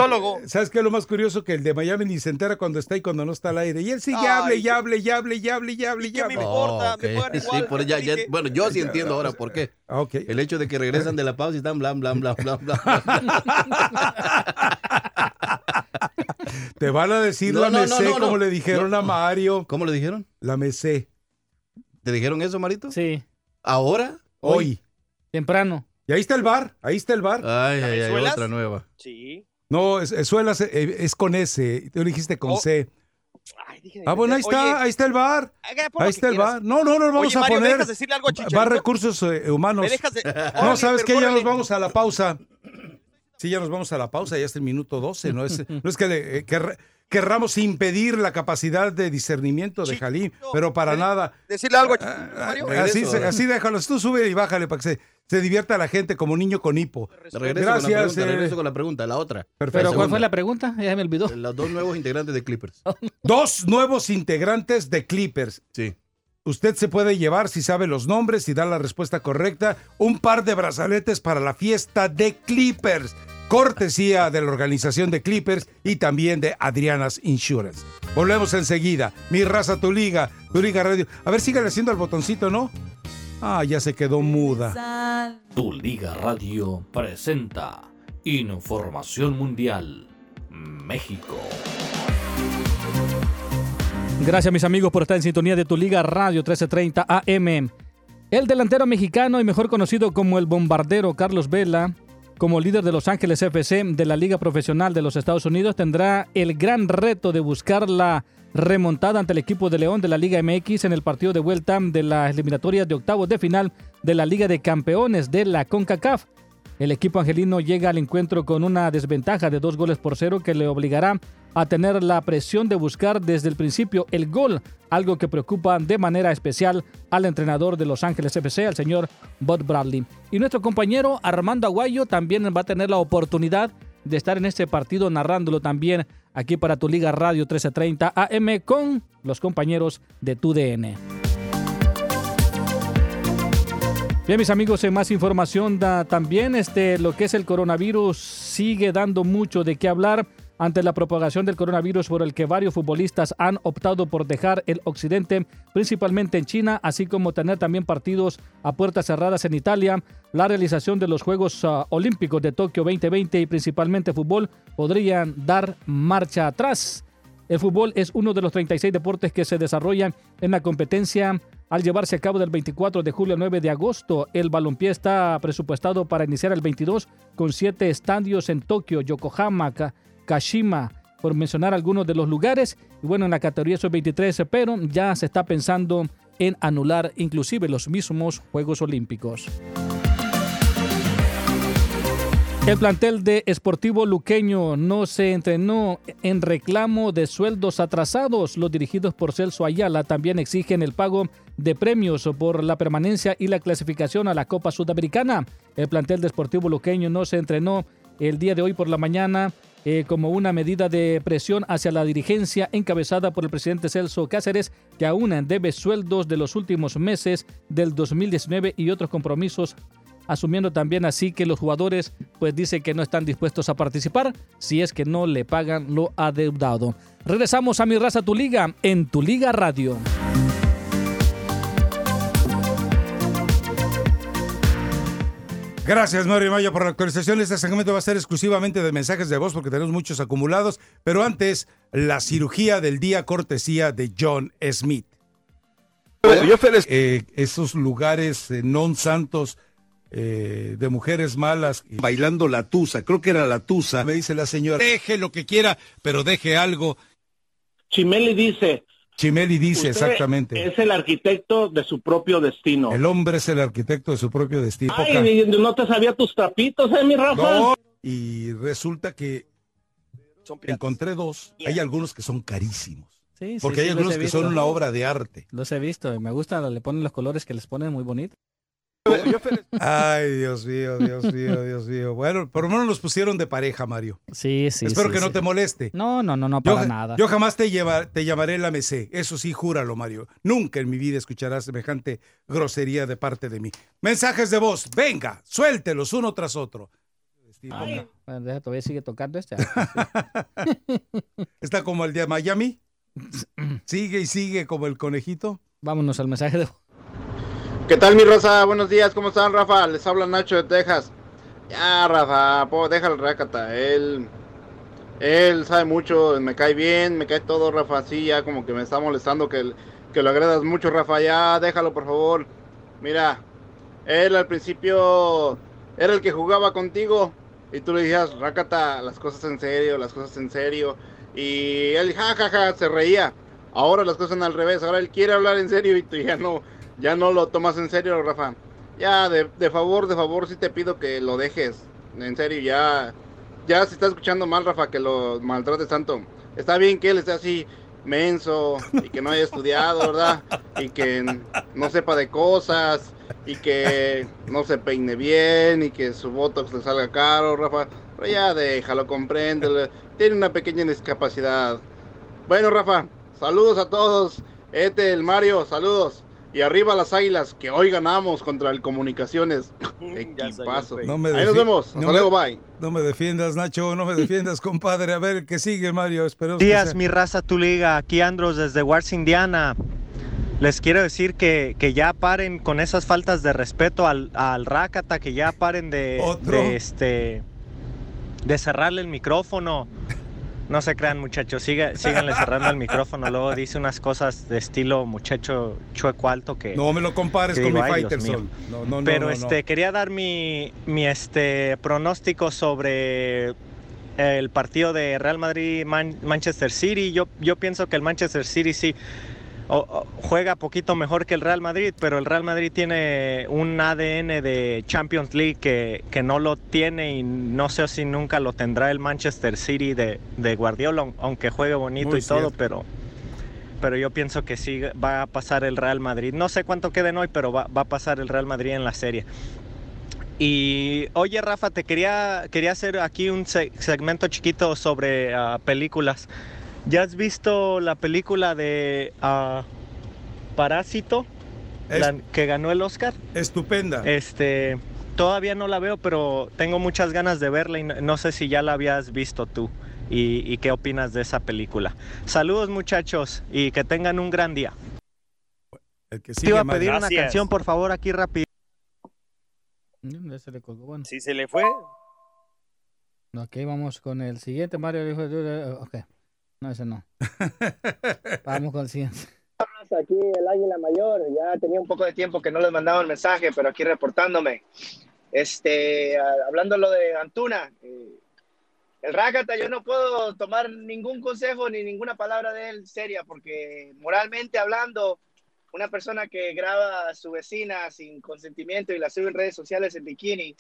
Speaker 4: ¿Sabes qué es lo más curioso? Que el de Miami ni se entera cuando está y cuando no está al aire. Y él sigue, hable, y hable, y hable, y hable, y hable, y hable.
Speaker 27: Oh, ok. Sí, por ya- ya- bueno, yo sí entiendo ahora por qué. El hecho de que regresan de la pausa y están blan, blan, blan, blan, blan.
Speaker 4: Te van a decir
Speaker 27: No,
Speaker 4: la
Speaker 27: no,
Speaker 4: mesé
Speaker 27: no, no.
Speaker 4: como le dijeron
Speaker 27: No.
Speaker 4: a Mario.
Speaker 27: ¿Cómo le dijeron?
Speaker 4: La mesé.
Speaker 27: ¿Te dijeron eso, Marito?
Speaker 5: Sí.
Speaker 27: ¿Ahora?
Speaker 4: Hoy.
Speaker 5: Temprano.
Speaker 4: Y ahí está el bar, ahí está el bar.
Speaker 27: Ay, ay, ay, otra nueva.
Speaker 7: Sí.
Speaker 4: No, es, es, suelas, eh, es con S. Tú dijiste con
Speaker 7: Oh.
Speaker 4: C.
Speaker 7: Ay, dije,
Speaker 4: Ah, bueno, ahí está,
Speaker 7: Oye,
Speaker 4: ahí está el bar. Ahí está el
Speaker 7: quieras.
Speaker 4: bar. No, no, no, vamos
Speaker 7: Oye,
Speaker 4: a
Speaker 7: Mario, ¿me
Speaker 4: poner.
Speaker 7: dejas decirle algo Chicharito?
Speaker 4: recursos eh, humanos.
Speaker 7: ¿Me dejas de-
Speaker 4: No, ¿sabes qué? Ya nos vamos a la pausa. Sí, ya nos vamos a la pausa, ya es el minuto 12. No es, no es que le- eh, querr- querramos impedir la capacidad de discernimiento de Jalín, pero para nada.
Speaker 7: Decirle algo a
Speaker 4: Ah,
Speaker 7: Mario.
Speaker 4: Así, se- así déjalos, tú sube y bájale para que se, se divierta la gente como niño con hipo.
Speaker 27: Regreso con la
Speaker 4: Gracias.
Speaker 27: pregunta,
Speaker 4: eh,
Speaker 27: regreso con la pregunta, la otra.
Speaker 4: Perfecto.
Speaker 5: ¿Pero cuál fue la pregunta? Ya me olvidó.
Speaker 27: Los dos nuevos integrantes de Clippers.
Speaker 4: Dos nuevos integrantes de Clippers.
Speaker 27: Sí.
Speaker 4: Usted se puede llevar, si sabe los nombres y da la respuesta correcta, un par de brazaletes para la fiesta de Clippers. Cortesía de la organización de Clippers y también de Adriana's Insurance. Volvemos enseguida. Mi raza, tu liga, tu liga radio. A ver, sígale haciendo el botoncito, ¿no? Ah, ya se quedó muda.
Speaker 2: Tu Liga Radio presenta Información Mundial México.
Speaker 5: Gracias mis amigos por estar en sintonía de tu Liga Radio 1330 AM. El delantero mexicano y mejor conocido como el bombardero Carlos Vela, como líder de Los Ángeles FC de la Liga Profesional de los Estados Unidos, tendrá el gran reto de buscar la remontada ante el equipo de León de la Liga MX en el partido de vuelta de las eliminatorias de octavos de final de la Liga de Campeones de la CONCACAF. El equipo angelino llega al encuentro con una desventaja de dos goles por cero que le obligará a tener la presión de buscar desde el principio el gol, algo que preocupa de manera especial al entrenador de Los Ángeles FC, al señor Bud Bradley. Y nuestro compañero Armando Aguayo también va a tener la oportunidad de estar en este partido narrándolo también aquí para tu Liga Radio 1330 AM con los compañeros de TUDN. Bien, mis amigos, en más información da también este, lo que es el coronavirus sigue dando mucho de qué hablar ante la propagación del coronavirus por el que varios futbolistas han optado por dejar el occidente, principalmente en China, así como tener también partidos a puertas cerradas en Italia. La realización de los Juegos ah, Olímpicos de Tokio 2020 y principalmente fútbol podrían dar marcha atrás. El fútbol es uno de los 36 deportes que se desarrollan en la competencia al llevarse a cabo del 24 de julio al 9 de agosto. El balompié está presupuestado para iniciar el 22 con siete estadios en Tokio, Yokohama, Ka- Kashima, por mencionar algunos de los lugares. Y bueno, en la categoría sub-23, pero ya se está pensando en anular inclusive los mismos Juegos Olímpicos. El plantel de Esportivo Luqueño no se entrenó en reclamo de sueldos atrasados. Los dirigidos por Celso Ayala también exigen el pago de premios por la permanencia y la clasificación a la Copa Sudamericana. El plantel de Esportivo Luqueño no se entrenó el día de hoy por la mañana eh, como una medida de presión hacia la dirigencia encabezada por el presidente Celso Cáceres, que aún debe sueldos de los últimos meses del 2019 y otros compromisos asumiendo también así que los jugadores pues dice que no están dispuestos a participar si es que no le pagan lo adeudado. Regresamos a mi raza tu liga en tu liga radio.
Speaker 4: Gracias, Mario Maya, por la actualización. Este segmento va a ser exclusivamente de mensajes de voz porque tenemos muchos acumulados. Pero antes, la cirugía del día cortesía de John Smith. Eh, esos lugares eh, non santos eh, de mujeres malas bailando la tusa, creo que era la tusa. Me dice la señora, deje lo que quiera, pero deje algo.
Speaker 21: Chimeli dice.
Speaker 4: Chimeli dice
Speaker 21: "Usted
Speaker 4: exactamente.
Speaker 21: Es el arquitecto de su propio destino.
Speaker 4: El hombre es el arquitecto de su propio destino.
Speaker 21: Ay, no te sabía tus trapitos, ¿eh, mi Rafa?
Speaker 4: No, y resulta que encontré dos. Hay algunos que son carísimos.
Speaker 5: Sí, sí,
Speaker 4: porque hay
Speaker 5: sí,
Speaker 4: algunos que
Speaker 5: visto.
Speaker 4: son una obra de arte.
Speaker 5: Los he visto y me gusta, le ponen los colores que les ponen muy bonitos.
Speaker 4: Ay, Dios mío, Dios mío, Dios mío. Bueno, por lo menos nos pusieron de pareja, Mario.
Speaker 5: Sí, sí.
Speaker 4: Espero
Speaker 5: sí,
Speaker 4: que no te moleste.
Speaker 5: No, no, no, no,
Speaker 4: Yo,
Speaker 5: para nada.
Speaker 4: yo jamás te, lleva- te llamaré la MC. Eso sí, júralo, Mario. Nunca en mi vida escucharás semejante grosería de parte de mí. Mensajes de voz. Venga, suéltelos uno tras otro.
Speaker 5: Bueno, deja, todavía sigue tocando este.
Speaker 4: ¿Está como el de Miami? ¿Sigue y sigue como el conejito?
Speaker 5: Vámonos al mensaje de
Speaker 28: ¿Qué tal mi raza? Buenos días, ¿cómo están Rafa? Les habla Nacho de Texas. Ya Rafa, po, déjalo Rácata, él, él sabe mucho, me cae bien, me cae todo Rafa, sí, ya como que me está molestando que, que lo agredas mucho Rafa, ya déjalo por favor. Mira, él al principio era el que jugaba contigo y tú le decías, Rácata, las cosas en serio, las cosas en serio. Y él, jajaja, se reía. Ahora las cosas son al revés, ahora él quiere hablar en serio y tú ya no, ya no lo tomas en serio, Rafa. Ya, de, de favor, de favor, sí te pido que lo dejes. En serio, ya, ya se está escuchando mal, Rafa, que lo maltrates tanto. Está bien que él esté así menso y que no haya estudiado, ¿verdad? Y que no sepa de cosas y que no se peine bien y que su botox le salga caro, Rafa. Pero ya déjalo, compréndelo. Tiene una pequeña discapacidad. Bueno, Rafa, saludos a todos. Este, el Mario, saludos. Y arriba las águilas, que hoy ganamos contra el Comunicaciones. Equipazo.
Speaker 4: No me
Speaker 28: Ahí nos vemos. Hasta
Speaker 4: no
Speaker 28: luego,
Speaker 4: me-
Speaker 28: bye.
Speaker 4: No me defiendas, Nacho, no me defiendas, compadre. A ver, ¿qué sigue, Mario? Espero que
Speaker 29: días,
Speaker 4: sea-
Speaker 29: mi raza, tu liga. Aquí Andros desde Wars, Indiana. Les quiero decir que, que ya paren con esas faltas de respeto al, al Rakata, que ya paren de,
Speaker 4: ¿Otro?
Speaker 29: de, este de cerrarle el micrófono. No se crean, muchachos, siga, síganle cerrando el micrófono. Luego dice unas cosas de estilo muchacho chueco alto que.
Speaker 4: No me lo compares con
Speaker 29: digo,
Speaker 4: mi
Speaker 29: "Ay, Dios
Speaker 4: Faitelson.
Speaker 29: mío".
Speaker 4: No, no, no,
Speaker 29: Pero este quería dar mi, mi este pronóstico sobre el partido de Real Madrid Man- Manchester City. Yo yo pienso que el Manchester City sí o- juega poquito mejor que el Real Madrid, pero el Real Madrid tiene un ADN de Champions League que, que no lo tiene y no sé si nunca lo tendrá el Manchester City de, de Guardiola, aunque juegue bonito
Speaker 4: Muy
Speaker 29: y todo, pero pero yo pienso que sí va a pasar el Real Madrid. No sé cuánto queden hoy, pero va, va a pasar el Real Madrid en la serie. Y oye Rafa, te quería, quería hacer aquí un se- segmento chiquito sobre ah, películas. ¿Ya has visto la película de ah, Parásito? La que ganó el Oscar.
Speaker 4: Estupenda.
Speaker 29: Este, todavía no la veo, pero tengo muchas ganas de verla y no, no sé si ya la habías visto tú. Y, y qué opinas de esa película. Saludos muchachos y que tengan un gran día.
Speaker 4: El que
Speaker 29: Te iba a pedir una canción, por favor, aquí rápido.
Speaker 5: Mm, se le colgó, bueno.
Speaker 7: Si se le fue.
Speaker 5: Ok, vamos con el siguiente. Mario dijo. Ok. No, ese no. Vamos con el siguiente.
Speaker 12: Aquí el Águila Mayor, ya tenía un poco de tiempo que no les mandaba un mensaje, pero aquí reportándome. Este, hablando lo de Antuna, eh, el Rakata, yo no puedo tomar ningún consejo ni ninguna palabra de él seria, porque moralmente hablando, una persona que graba a su vecina sin consentimiento y la sube en redes sociales en bikini,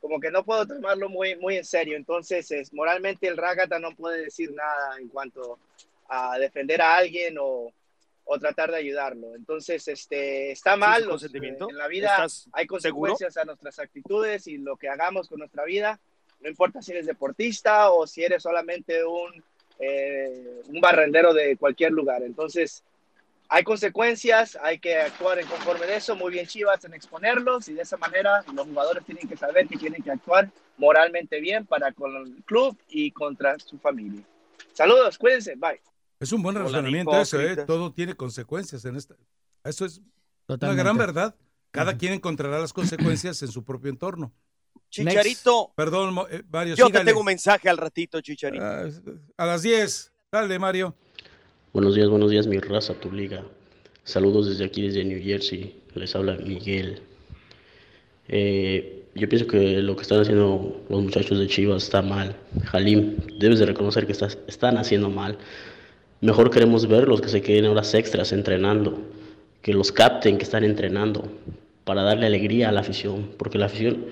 Speaker 12: como que no puedo tomarlo muy, muy en serio. Entonces, es, moralmente el Rakata no puede decir nada en cuanto a defender a alguien o, o tratar de ayudarlo. Entonces, este, está
Speaker 7: ¿Sí,
Speaker 12: mal. los-
Speaker 7: consentimiento?
Speaker 12: en la vida
Speaker 7: ¿Estás
Speaker 12: hay consecuencias a nuestras actitudes y lo que hagamos con nuestra vida. No importa si eres deportista o si eres solamente un, eh, un barrendero de cualquier lugar. Entonces, hay consecuencias, hay que actuar en conforme de eso. Muy bien Chivas en exponerlos y de esa manera los jugadores tienen que saber que tienen que actuar moralmente bien para con el club y contra su familia. Saludos, cuídense, bye.
Speaker 4: Es un buen
Speaker 12: Hola,
Speaker 4: razonamiento eso, ¿eh? Todo tiene consecuencias en esta. Eso es
Speaker 5: Totalmente.
Speaker 4: una gran verdad. Cada quien encontrará las consecuencias en su propio entorno.
Speaker 7: Chicharito.
Speaker 4: Perdón, Mo- eh, Mario,
Speaker 7: Yo te tengo un mensaje al ratito, Chicharito.
Speaker 4: A las 10. Dale, Mario.
Speaker 30: Buenos días, buenos días, mi raza, tu liga. Saludos desde aquí, desde New Jersey. Les habla Miguel. Eh, yo pienso que lo que están haciendo los muchachos de Chivas está mal. Jalim, debes de reconocer que estás, están haciendo mal. Mejor queremos verlos que se queden horas extras entrenando, que los capten que están entrenando, para darle alegría a la afición, porque la afición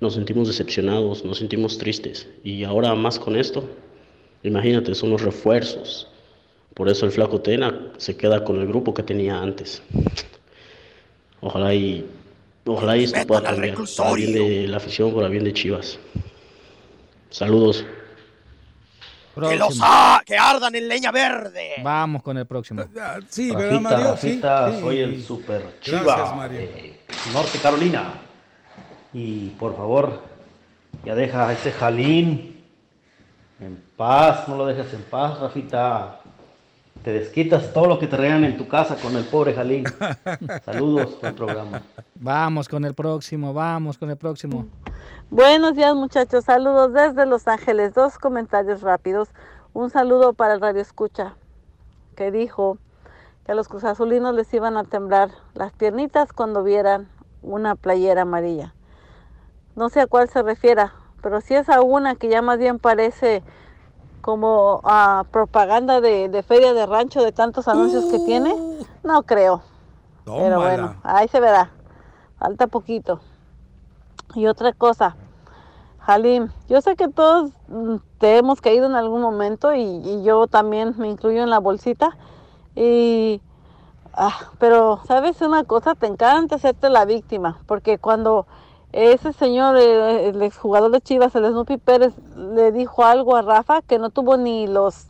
Speaker 30: nos sentimos decepcionados, nos sentimos tristes. Y ahora más con esto, imagínate, son los refuerzos. Por eso el flaco Tena se queda con el grupo que tenía antes. Ojalá y Ojalá y esto pueda cambiar. Para bien de la afición, para bien de Chivas. Saludos.
Speaker 7: Que los a- que ardan en leña verde.
Speaker 5: Vamos con el próximo.
Speaker 4: Sí,
Speaker 18: Rafita, Rafita, soy el super chiva
Speaker 4: Gracias, Mario.
Speaker 18: de Norte Carolina. Y por favor, ya deja a ese Jalín en paz, no lo dejes en paz, Rafita. Te desquitas todo lo que te regalan en tu casa con el pobre Jalín. Saludos el programa.
Speaker 5: Vamos con el próximo, vamos con el próximo.
Speaker 31: Buenos días muchachos, saludos desde Los Ángeles. Dos comentarios rápidos. Un saludo para el Radio Escucha, que dijo que a los cruzazulinos les iban a temblar las piernitas cuando vieran una playera amarilla. No sé a cuál se refiera, pero si es a una que ya más bien parece como a propaganda de, de feria de rancho de tantos anuncios que tiene, no creo. Pero bueno, ahí se verá. Falta poquito. Y otra cosa, Halim, yo sé que todos mm, te hemos caído en algún momento y, y yo también me incluyo en la bolsita. Y, ah, pero, ¿sabes una cosa? Te encanta hacerte la víctima, porque cuando ese señor, el exjugador de Chivas, el Snoopy Pérez, le dijo algo a Rafa que no tuvo ni los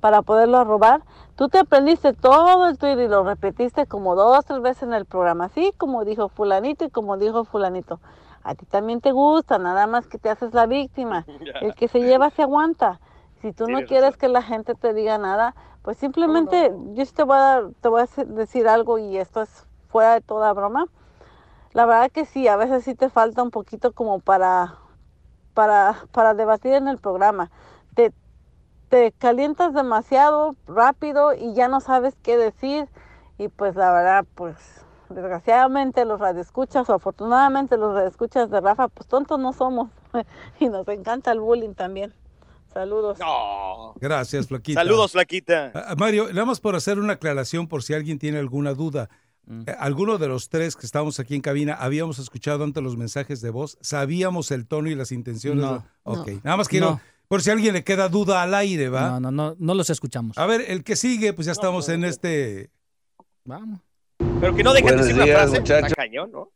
Speaker 31: para poderlo robar, tú te aprendiste todo el tweet y lo repetiste como dos, tres veces en el programa, así como dijo fulanito y como dijo fulanito. A ti también te gusta, nada más que te haces la víctima. El que se lleva se aguanta. Si tú no quieres que la gente te diga nada, pues simplemente yo sí te voy a dar- te voy a decir algo y esto es fuera de toda broma. La verdad que sí, a veces sí te falta un poquito como para para, para debatir en el programa. Te, te calientas demasiado rápido y ya no sabes qué decir y pues la verdad pues desgraciadamente los radioescuchas o afortunadamente los radioescuchas de Rafa pues tontos no somos y nos encanta el bullying también. Saludos.
Speaker 4: Gracias, Flaquita.
Speaker 7: Saludos, Flaquita.
Speaker 4: Ah, Mario, nada más por hacer una aclaración por si alguien tiene alguna duda. Eh, Alguno de los tres que estamos aquí en cabina habíamos escuchado antes los mensajes de voz, sabíamos el tono y las intenciones.
Speaker 5: No,
Speaker 4: de- Ok,
Speaker 5: no.
Speaker 4: nada más quiero,
Speaker 5: No.
Speaker 4: por si a alguien le queda duda al aire, ¿va?
Speaker 5: No, no, no, no los escuchamos.
Speaker 4: A ver, el que sigue, pues ya estamos en este.
Speaker 5: Vamos.
Speaker 7: Pero que no dejen de
Speaker 32: Buenos
Speaker 7: decir una
Speaker 32: días,
Speaker 7: frase.
Speaker 32: muchachos.
Speaker 7: Está cañón, ¿no?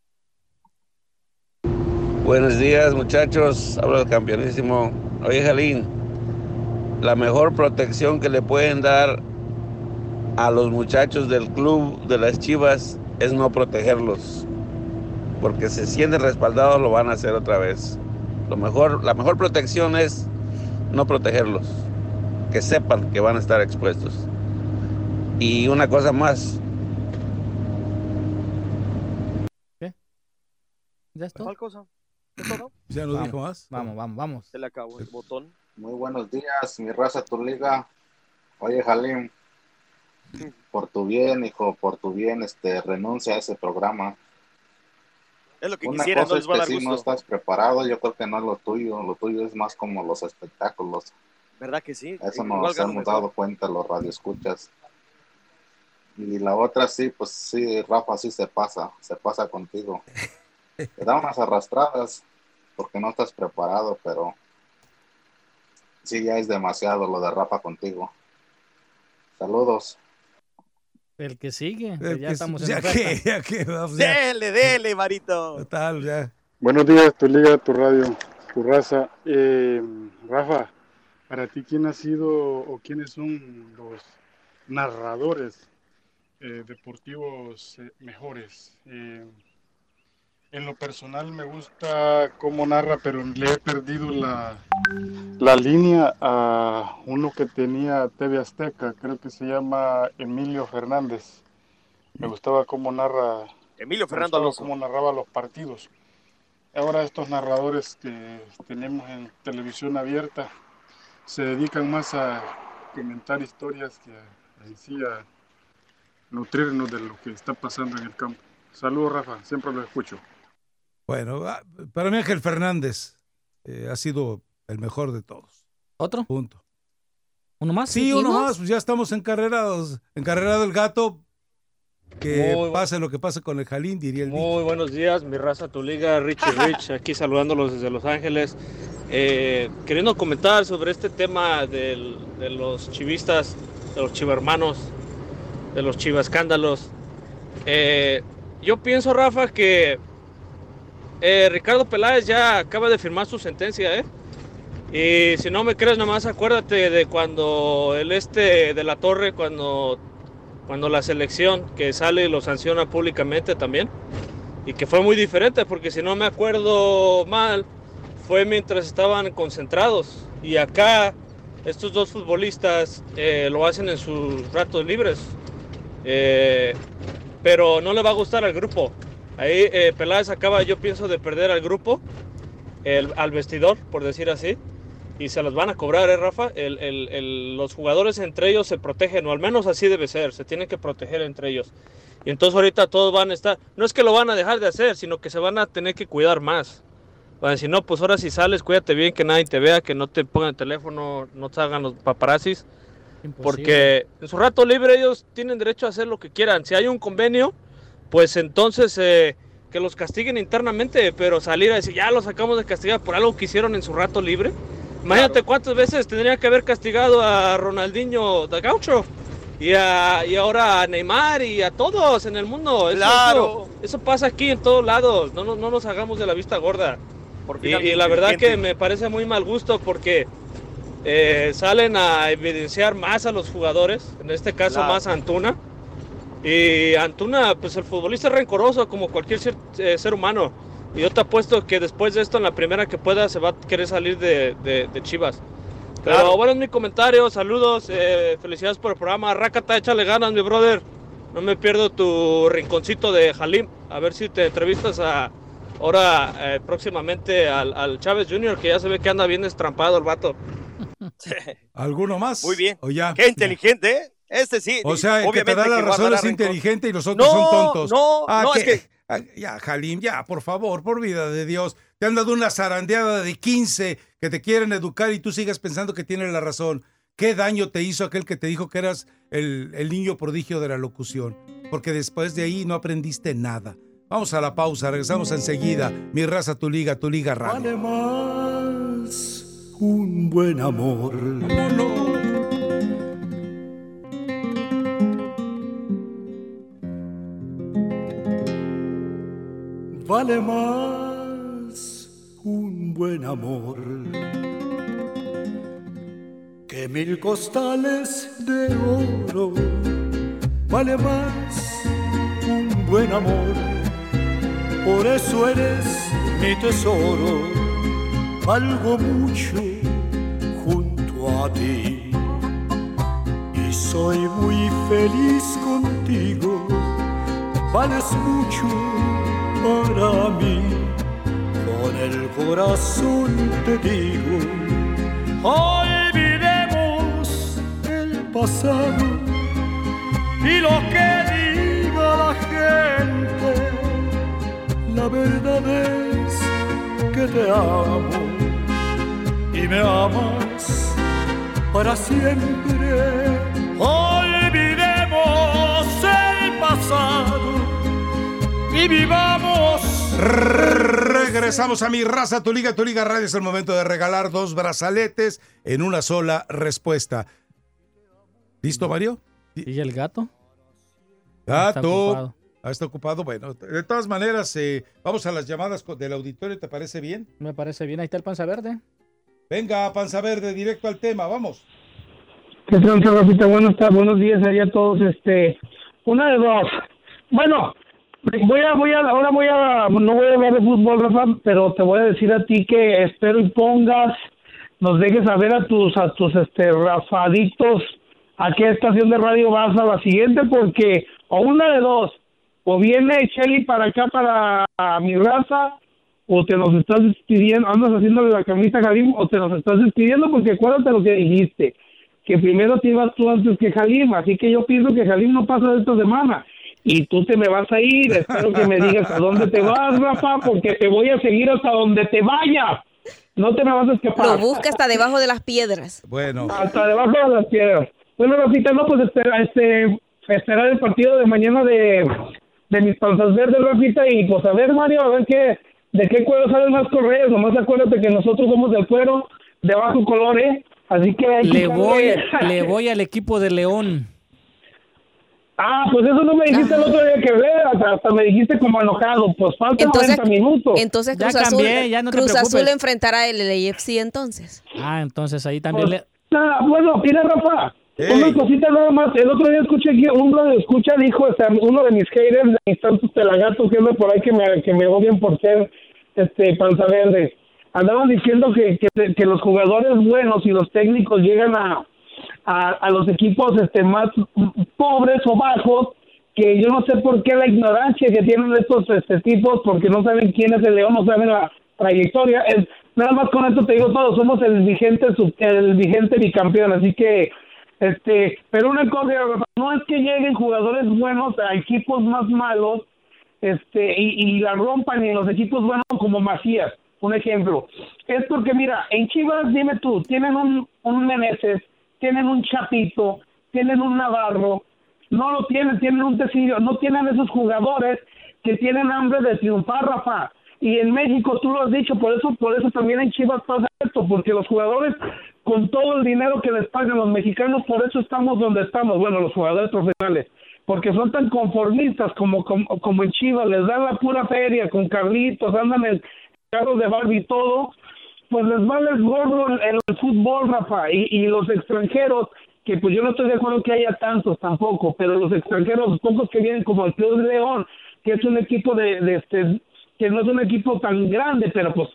Speaker 32: Buenos días, muchachos. Hablo del campeonísimo. Oye, Jalín, la mejor protección que le pueden dar a los muchachos del club de las Chivas es no protegerlos. Porque se sienten respaldados, lo van a hacer otra vez. Lo mejor, la mejor protección es no protegerlos. Que sepan que van a estar expuestos. Y una cosa más,
Speaker 5: ¿Ya está?
Speaker 7: ¿Cuál cosa? ¿Esto no?
Speaker 4: ¿Ya no
Speaker 5: Vamos,
Speaker 4: dijo más?
Speaker 5: Vamos, vamos, vamos.
Speaker 7: Se le acabó el botón.
Speaker 28: Muy buenos días, mi raza, tu liga. Oye, Jalim, por tu bien, hijo, por tu bien, este, renuncia a ese programa.
Speaker 7: Es lo que
Speaker 28: Una
Speaker 7: quisiera, no
Speaker 28: cosa
Speaker 7: les
Speaker 28: es
Speaker 7: va a
Speaker 28: que si no estás preparado, yo creo que no es lo tuyo, lo tuyo es más como los espectáculos.
Speaker 7: ¿Verdad que sí?
Speaker 28: Eso
Speaker 7: Igual
Speaker 28: nos hemos
Speaker 7: mejor.
Speaker 28: dado cuenta los radioescuchas. Y la otra sí, pues sí, Rafa sí se pasa, se pasa contigo. Te da unas arrastradas porque no estás preparado, pero sí ya es demasiado lo de Rafa contigo. Saludos.
Speaker 5: El que sigue, pues
Speaker 4: El
Speaker 5: ya
Speaker 4: que-
Speaker 5: estamos en
Speaker 4: ya que, ya que, vamos, ya.
Speaker 7: Dele, dele, Marito.
Speaker 4: Total, ya.
Speaker 33: Buenos días, tu liga, tu radio, tu raza. Eh, Rafa, para ti, ¿quién ha sido o quiénes son los narradores eh, deportivos eh, mejores? En lo personal me gusta cómo narra, pero le he perdido la, la línea a uno que tenía TV Azteca, creo que se llama Emilio Fernández. Me gustaba cómo narra
Speaker 7: Emilio Fernando Alonso.
Speaker 33: cómo narraba los partidos. Ahora estos narradores que tenemos en televisión abierta se dedican más a comentar historias que a, en sí a nutrirnos de lo que está pasando en el campo. Saludos Rafa, siempre lo escucho.
Speaker 4: Bueno, ah, para mí Ángel Fernández eh, ha sido el mejor de todos.
Speaker 5: ¿Otro?
Speaker 4: Punto.
Speaker 5: ¿Uno más?
Speaker 4: Sí, uno más, pues ya estamos encarrerados. Encarrerado el gato. Que
Speaker 34: Muy
Speaker 4: pase lo que pase con el Jalín, diría el
Speaker 34: Muy buenos días, mi raza, tu liga, Richie Rich, aquí saludándolos desde Los Ángeles. Eh, queriendo comentar sobre este tema del- de los chivistas, de los chivermanos, de los chivascándalos. Eh, yo pienso, Rafa, que eh, Ricardo Peláez ya acaba de firmar su sentencia, ¿eh? Y si no me crees, nomás acuérdate de cuando el este de la torre, cuando, cuando la selección que sale y lo sanciona públicamente también. Y que fue muy diferente, porque si no me acuerdo mal, fue mientras estaban concentrados. Y acá estos dos futbolistas eh, lo hacen en sus ratos libres. Eh, pero no le va a gustar al grupo. Ahí eh, Peláez acaba, yo pienso, de perder al grupo, el- al vestidor, por decir así. Y se los van a cobrar, ¿eh, Rafa? El- el- el- los jugadores entre ellos se protegen, o al menos así debe ser, se tienen que proteger entre ellos. Y entonces ahorita todos van a estar, no es que lo van a dejar de hacer, sino que se van a tener que cuidar más. Van a decir, no, pues ahora si sales, cuídate bien, que nadie te vea, que no te pongan el teléfono, no te hagan los paparazzis. Porque en su rato libre ellos tienen derecho a hacer lo que quieran. Si hay un convenio, pues entonces eh, que los castiguen internamente, pero salir a decir, ya los sacamos de castigar por algo que hicieron en su rato libre. Imagínate cuántas veces tendría que haber castigado a Ronaldinho da Gaucho y, a- y ahora a Neymar y a todos en el mundo. Eso-
Speaker 7: Claro.
Speaker 34: Eso, eso pasa aquí en todos lados, no, nos- no nos hagamos de la vista gorda. Y, y la verdad que me parece muy mal gusto porque eh, salen a evidenciar más a los jugadores, en este caso
Speaker 7: Claro.
Speaker 34: más a Antuna. Y Antuna, pues el futbolista es rencoroso como cualquier ser, eh, ser humano. Y yo te apuesto que después de esto, en la primera que pueda, se va a querer salir de, de- de Chivas. Pero
Speaker 7: Claro.
Speaker 34: bueno, es mi comentario. Saludos, eh, felicidades por el programa. Rácata, échale ganas, mi brother. No me pierdo tu rinconcito de Jalim. A ver si te entrevistas a, ahora eh, próximamente al, al Chávez Jr., que ya se ve que anda bien estrampado el vato.
Speaker 4: ¿Alguno más?
Speaker 7: Muy bien.
Speaker 4: ¿O ya?
Speaker 7: Qué inteligente, ¿eh? Este sí.
Speaker 4: O sea, el que
Speaker 7: obviamente
Speaker 4: te da la razón es inteligente y los otros
Speaker 7: No,
Speaker 4: son tontos.
Speaker 7: no,
Speaker 4: Ah,
Speaker 7: no, es que-
Speaker 4: Ah, Ya, Jalim, ya, por favor, por vida de Dios. Te han dado una zarandeada de 15 que te quieren educar y tú sigas pensando que tienes la razón. ¿Qué daño te hizo aquel que te dijo que eras el, el niño prodigio de la locución? Porque después de ahí no aprendiste nada. Vamos a la pausa, regresamos enseguida. Mi raza, tu liga, tu liga radio.
Speaker 35: Vale más un buen amor. Vale más un buen amor que mil costales de oro. Vale más un buen amor, por eso eres mi tesoro. Valgo mucho junto a ti y soy muy feliz contigo. Vales mucho para mí, con el corazón te digo. Olvidemos el pasado y lo que diga la gente. La verdad es que te amo y me amas para siempre. Y vivamos.
Speaker 4: Regresamos a mi raza, tu liga, tu liga radio. Es el momento de regalar dos brazaletes en una sola respuesta. ¿Listo, Mario?
Speaker 5: ¿Y el gato?
Speaker 4: Gato.
Speaker 5: Está ocupado.
Speaker 4: Ah, está ocupado. Bueno, de todas maneras, eh, vamos a las llamadas del auditorio. ¿Te parece bien?
Speaker 5: Me parece bien. Ahí está el panza verde.
Speaker 4: Venga, panza verde, directo al tema. Vamos.
Speaker 36: ¿Qué tal, Rafita? Buenos, días ahí a todos. Este, una de dos. Bueno, voy a, voy a, ahora voy a, no voy a hablar de fútbol, Rafa, pero te voy a decir a ti que espero y pongas, nos dejes saber a tus, a tus, este, rafaditos a qué estación de radio vas a la siguiente, porque, o una de dos, o viene Shelly para acá, para mi raza, o te nos estás despidiendo, andas haciéndole la camisa a Jalim, o te nos estás despidiendo, porque acuérdate lo que dijiste, que primero te ibas tú antes que Jalim, así que yo pienso que Jalim no pasa de esta semana, y tú te me vas a ir, espero que me digas a dónde te vas, Rafa, porque te voy a seguir hasta donde te vayas, no te me vas a escapar.
Speaker 6: Lo busca hasta debajo de las piedras.
Speaker 4: Bueno.
Speaker 36: Hasta debajo de las piedras. Bueno, Rafita, no, pues espera, este, esperar el partido de mañana de, de mis panzas verdes, Rafita, y pues a ver, Mario, a ver qué, de qué cuero salen más correos. Nomás acuérdate que nosotros somos del cuero de bajo color, ¿eh? Así que hay que
Speaker 5: Le voy, le voy al equipo de León.
Speaker 36: Ah, pues eso no me dijiste el otro día que ver, hasta, hasta me dijiste como enojado. Pues faltan
Speaker 6: Entonces-
Speaker 36: 90 minutos.
Speaker 6: Entonces
Speaker 5: Ya
Speaker 6: Cruz Azul,
Speaker 5: cambié, ya no te
Speaker 6: Cruz Azul enfrentará el LAFC entonces.
Speaker 5: Ah, entonces ahí también le...
Speaker 36: Ah, bueno, mira, Rafa,
Speaker 5: Ey.
Speaker 36: una cosita nada más. El otro día escuché aquí, uno de escucha dijo, o sea, uno de mis haters, de mis tantos pelagatos que anda por ahí que me, que me odian por ser este panza verde. Andaban diciendo que, que, que los jugadores buenos y los técnicos llegan a, a, a los equipos este más pobres o bajos que yo no sé por qué la ignorancia que tienen estos este, tipos porque no saben quién es el león, no saben la trayectoria. Es, nada más con esto te digo todo, somos el vigente sub- el vigente bicampeón, así que este, pero una cosa, no es que lleguen jugadores buenos a equipos más malos este y, la rompan en los equipos buenos como Macías, un ejemplo. Es porque mira, en Chivas dime tú, tienen un un Meneses, tienen un Chapito, tienen un Navarro, no lo tienen, tienen un Tecillo, no tienen esos jugadores que tienen hambre de triunfar, Rafa. Y en México, tú lo has dicho, por eso, por eso también en Chivas pasa esto, porque los jugadores, con todo el dinero que les pagan los mexicanos, por eso estamos donde estamos, bueno, los jugadores profesionales, porque son tan conformistas como, como, como en Chivas, les dan la pura feria con Carlitos, andan en carros de Barbie y todo, pues les vale el gorro el, fútbol, Rafa, y, y los extranjeros, que pues yo no estoy de acuerdo que haya tantos tampoco, pero los extranjeros, pocos que vienen como el Club de León, que es un equipo de, de este, que no es un equipo tan grande, pero pues,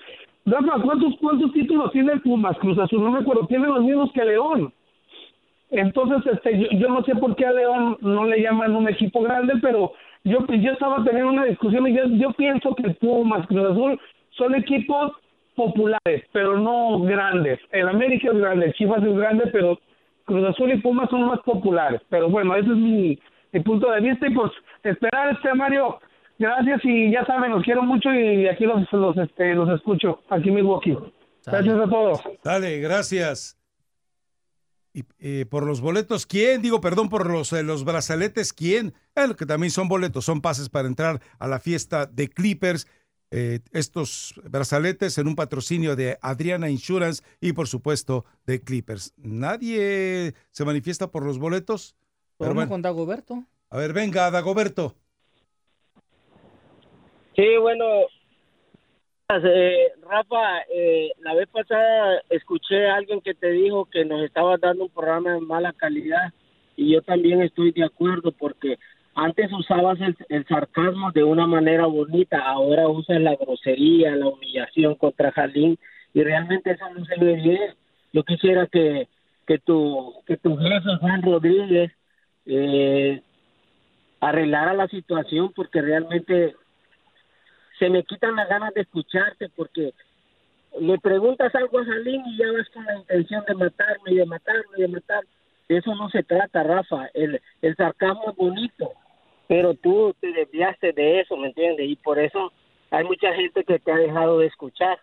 Speaker 36: Rafa, ¿cuántos, cuántos títulos tiene el Pumas? Cruz Azul, no me acuerdo, tiene los mismos que León. Entonces, este, yo, yo no sé por qué a León no le llaman un equipo grande, pero yo, yo estaba teniendo una discusión y yo, yo pienso que Pumas, Cruz Azul, son equipos populares, pero no grandes. El América es grande, el Chivas es grande, pero Cruz Azul y Pumas son más populares. Pero bueno, ese es mi, mi punto de vista y pues esperar este Mario. Gracias y ya saben, los quiero mucho y aquí los, los, este, los escucho, aquí en Milwaukee. Gracias a todos.
Speaker 4: Dale, gracias. Y eh, por los boletos, ¿quién? Digo, perdón, por los, eh, los brazaletes, ¿quién? Eh, que también son boletos, son pases para entrar a la fiesta de Clippers. Eh, estos brazaletes en un patrocinio de Adriana Insurance y por supuesto de Clippers. Nadie se manifiesta por los boletos. Pero
Speaker 5: ¿Podemos
Speaker 4: bueno,
Speaker 5: con Dagoberto?
Speaker 4: a ver, venga, Dagoberto.
Speaker 37: Sí, bueno, eh, Rafa, eh, la vez pasada escuché a alguien que te dijo que nos estaba dando un programa de mala calidad y yo también estoy de acuerdo porque antes usabas el, el sarcasmo de una manera bonita, ahora usas la grosería, la humillación contra Jalín y realmente eso no se ve bien. Yo quisiera que, que tu que tu jefe Juan Rodríguez eh, arreglara la situación porque realmente se me quitan las ganas de escucharte porque le preguntas algo a Jalín y ya vas con la intención de matarme y de matarme y de matar. De eso no se trata, Rafa. El, el sarcasmo es bonito, pero tú te desviaste de eso, ¿me entiendes? Y por eso hay mucha gente que te ha dejado de escuchar.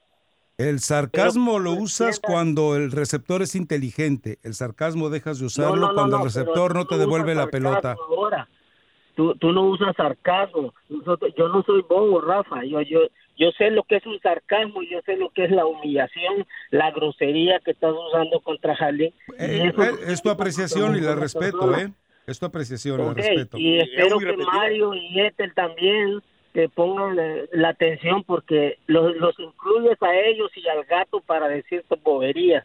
Speaker 4: El sarcasmo lo usas cuando el receptor es inteligente. El sarcasmo dejas de usarlo
Speaker 37: no, no,
Speaker 4: cuando
Speaker 37: no,
Speaker 4: el receptor no te devuelve la pelota.
Speaker 37: Ahora, tú, tú no usas sarcasmo. Nosotros, yo no soy bobo, Rafa. Yo, yo, yo sé lo que es un sarcasmo, yo sé lo que es la humillación, la grosería que estás usando contra Jalín.
Speaker 4: Eh, eh, es tu apreciación y la respeto, ¿eh? Es tu apreciación y la
Speaker 37: Ok,
Speaker 4: respeto.
Speaker 37: Y espero que Mario y Ethel también te pongan eh, la atención porque los, los incluyes a ellos y al gato para decir tus boberías.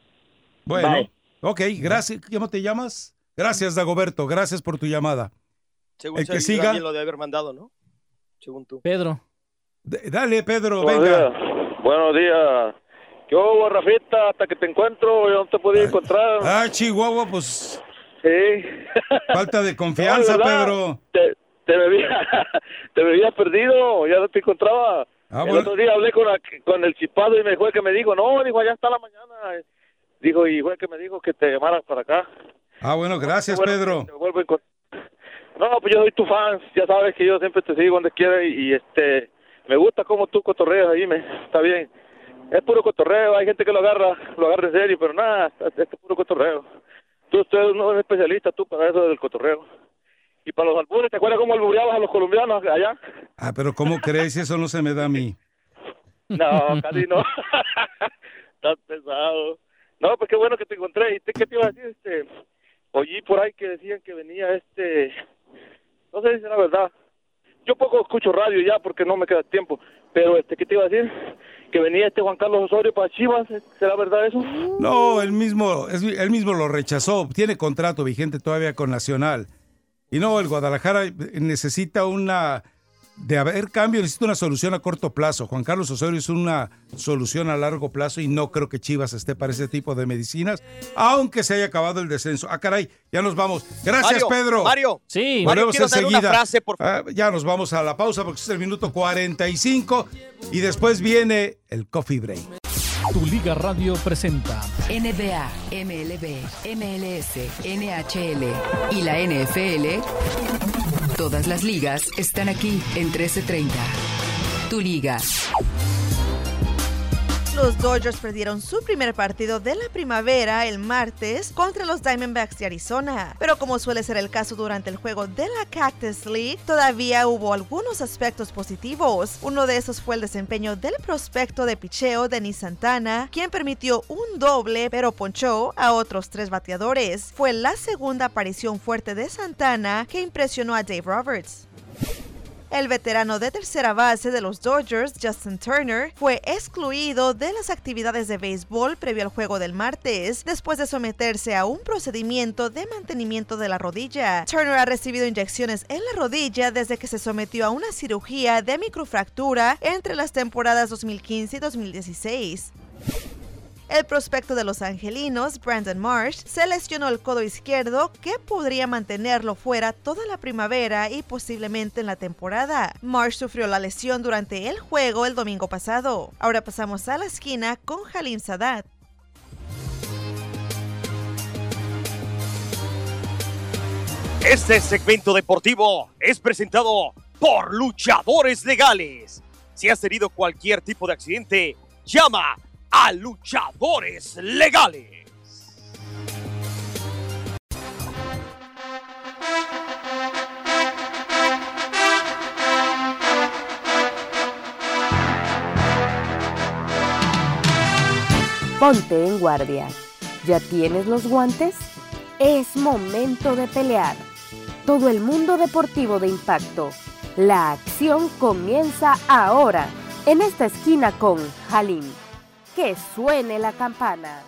Speaker 4: Bueno,
Speaker 37: Bye.
Speaker 4: ok, gracias. ¿Cómo te llamas? Gracias, Dagoberto. Gracias por tu llamada.
Speaker 7: Según
Speaker 4: El que siga.
Speaker 7: lo de haber mandado, ¿no? Según tú.
Speaker 5: Pedro.
Speaker 4: dale, Pedro,
Speaker 38: Buenos
Speaker 4: venga.
Speaker 38: días. Buenos días. ¿Qué hubo, Rafita? Hasta que te encuentro, yo no te podía encontrar.
Speaker 4: Ah, Chihuahua, pues
Speaker 38: Sí.
Speaker 4: falta de confianza,
Speaker 38: No, de verdad,
Speaker 4: Pedro.
Speaker 38: Te, te, me había, te me había perdido, ya no te encontraba.
Speaker 4: Ah,
Speaker 38: el
Speaker 4: bueno.
Speaker 38: otro día hablé con, la- con el chipado y me el que me dijo, no, dijo, allá está la mañana. Dijo, y fue el que me dijo que te llamaras para acá.
Speaker 4: Ah, bueno, gracias,
Speaker 38: bueno
Speaker 4: Pedro.
Speaker 38: No, pues yo soy tu fan, ya sabes que yo siempre te sigo donde quiera y, y, este me gusta cómo tú cotorreas ahí, me está bien. Es puro cotorreo, hay gente que lo agarra, lo agarra en serio, pero nada, es puro cotorreo. Tú, tú eres un especialista tú para eso del cotorreo. Y para los albures, ¿te acuerdas cómo albureabas a los colombianos allá?
Speaker 4: Ah, pero ¿cómo crees? Eso no se me da a mí.
Speaker 38: No, casi no. Estás pesado. No, pues qué bueno que te encontré. ¿Y te- qué te iba a decir? Este, oí por ahí que decían que venía este
Speaker 39: No sé si será verdad. Yo poco escucho radio ya porque no me queda tiempo. Pero, este, ¿qué te iba a decir? Que venía este Juan Carlos Osorio para Chivas. ¿Será verdad eso?
Speaker 4: No, él mismo, él mismo lo rechazó. Tiene contrato vigente todavía con Nacional. Y no, el Guadalajara necesita una. De haber cambio, necesita una solución a corto plazo. Juan Carlos Osorio es una solución a largo plazo y no creo que Chivas esté para ese tipo de medicinas, aunque se haya acabado el descenso. Ah, caray, ya nos vamos. Gracias,
Speaker 7: Mario,
Speaker 4: Pedro.
Speaker 7: Mario.
Speaker 40: Sí,
Speaker 7: Mario, dar una
Speaker 4: enseguida.
Speaker 7: frase, por
Speaker 4: Ah, ya nos vamos a la pausa porque es el minuto 45 y después viene el coffee break.
Speaker 5: Tu Liga Radio presenta
Speaker 3: NBA, MLB, MLS, NHL y la NFL. Todas las ligas están aquí en 1330. Tu liga.
Speaker 8: Los Dodgers perdieron su primer partido de la primavera el martes contra los Diamondbacks de Arizona. Pero como suele ser el caso durante el juego de la Cactus League, todavía hubo algunos aspectos positivos. Uno de esos fue el desempeño del prospecto de picheo Denis Santana, quien permitió un doble pero ponchó a otros tres bateadores. Fue la segunda aparición fuerte de Santana que impresionó a Dave Roberts. El veterano de tercera base de los Dodgers, Justin Turner, fue excluido de las actividades de béisbol previo al juego del martes, después de someterse a un procedimiento de mantenimiento de la rodilla. Turner ha recibido inyecciones en la rodilla desde que se sometió a una cirugía de microfractura entre las temporadas 2015 y 2016. El prospecto de los angelinos, Brandon Marsh, se lesionó el codo izquierdo que podría mantenerlo fuera toda la primavera y posiblemente en la temporada. Marsh sufrió la lesión durante el juego el domingo pasado. Ahora pasamos a la esquina con Halim Sadat.
Speaker 7: Este segmento deportivo es presentado por luchadores legales. Si has tenido cualquier tipo de accidente, llama a luchadores legales.
Speaker 41: Ponte en guardia. ¿Ya tienes los guantes? Es momento de pelear. Todo el mundo deportivo de impacto. La acción comienza ahora, en esta esquina con Halim. Que suene la campana.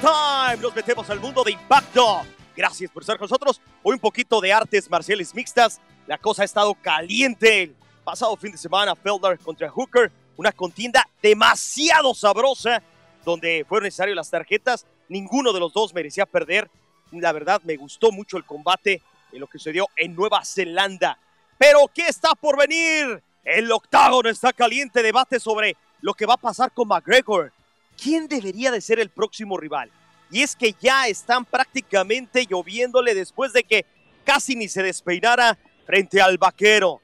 Speaker 7: Time. Nos metemos al mundo de impacto. Gracias por estar con nosotros. Hoy un poquito de artes marciales mixtas. La cosa ha estado caliente. Pasado fin de semana, Felder contra Hooker. Una contienda demasiado sabrosa donde fueron necesarias las tarjetas. Ninguno de los dos merecía perder. La verdad, me gustó mucho el combate lo que sucedió en Nueva Zelanda. Pero, ¿qué está por venir? El octágono está caliente. Debate sobre lo que va a pasar con McGregor. ¿Quién debería de ser el próximo rival? Y es que ya están prácticamente lloviéndole después de que casi ni se despeinara frente al vaquero.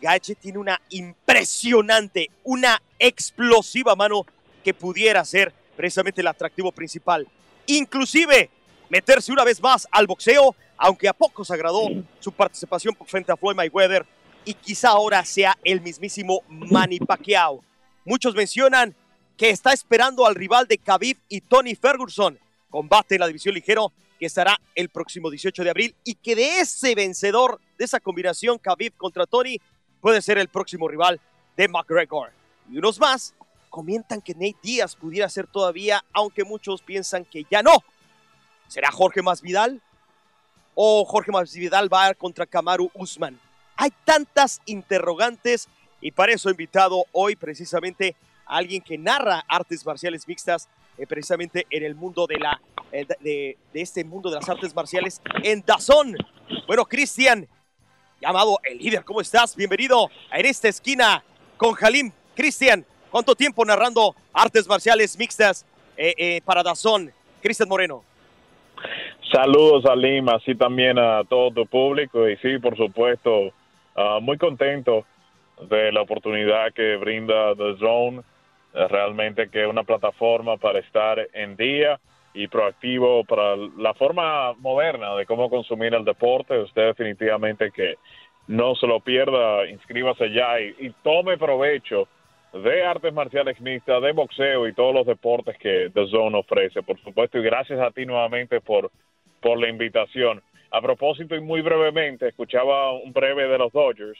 Speaker 7: Gache tiene una impresionante, una explosiva mano que pudiera ser precisamente el atractivo principal. Inclusive meterse una vez más al boxeo, aunque a pocos agradó su participación frente a Floyd Mayweather y quizá ahora sea el mismísimo Manny Pacquiao. Muchos mencionan que está esperando al rival de Khabib y Tony Ferguson. Combate en la división ligero que estará el próximo 18 de abril y que de ese vencedor, de esa combinación Khabib contra Tony, puede ser el próximo rival de McGregor. Y unos más comentan que Nate Díaz pudiera ser todavía, aunque muchos piensan que ya no. ¿Será Jorge Masvidal? ¿O Jorge Masvidal va contra Kamaru Usman? Hay tantas interrogantes y para eso he invitado hoy precisamente a alguien que narra artes marciales mixtas eh, precisamente en el mundo de, la, eh, de, de este mundo de las artes marciales en Dazón. Bueno, Cristian, llamado el líder, ¿cómo estás? Bienvenido a En esta esquina con Halim. Cristian, ¿cuánto tiempo narrando artes marciales mixtas eh, para Dazón? Cristian Moreno.
Speaker 18: Saludos a Lima, así también a todo tu público y sí, por supuesto, ah, muy contento de la oportunidad que brinda The Zone, eh, realmente que es una plataforma para estar en día y proactivo para la forma moderna de cómo consumir el deporte. Usted definitivamente que no se lo pierda, inscríbase ya y, y tome provecho de artes marciales mixtas, de boxeo y todos los deportes que The Zone ofrece, por supuesto, y gracias a ti nuevamente por, por la invitación. A propósito y muy brevemente, escuchaba un breve de los Dodgers.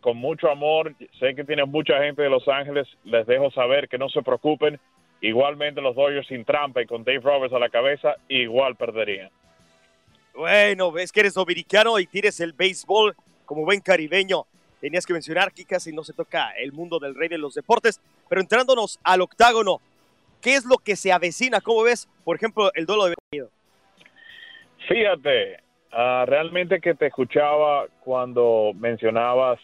Speaker 18: Con mucho amor, sé que tienen mucha gente de Los Ángeles, les dejo saber que no se preocupen. Igualmente los Dodgers sin trampa y con Dave Roberts a la cabeza, igual perderían.
Speaker 7: Bueno, ves que eres dominicano y tienes el béisbol como buen caribeño. Tenías que mencionar que casi no se toca el mundo del rey de los deportes. Pero entrándonos al octágono, ¿qué es lo que se avecina? ¿Cómo ves, por ejemplo, el duelo de?
Speaker 18: Fíjate, ah, realmente que te escuchaba cuando mencionabas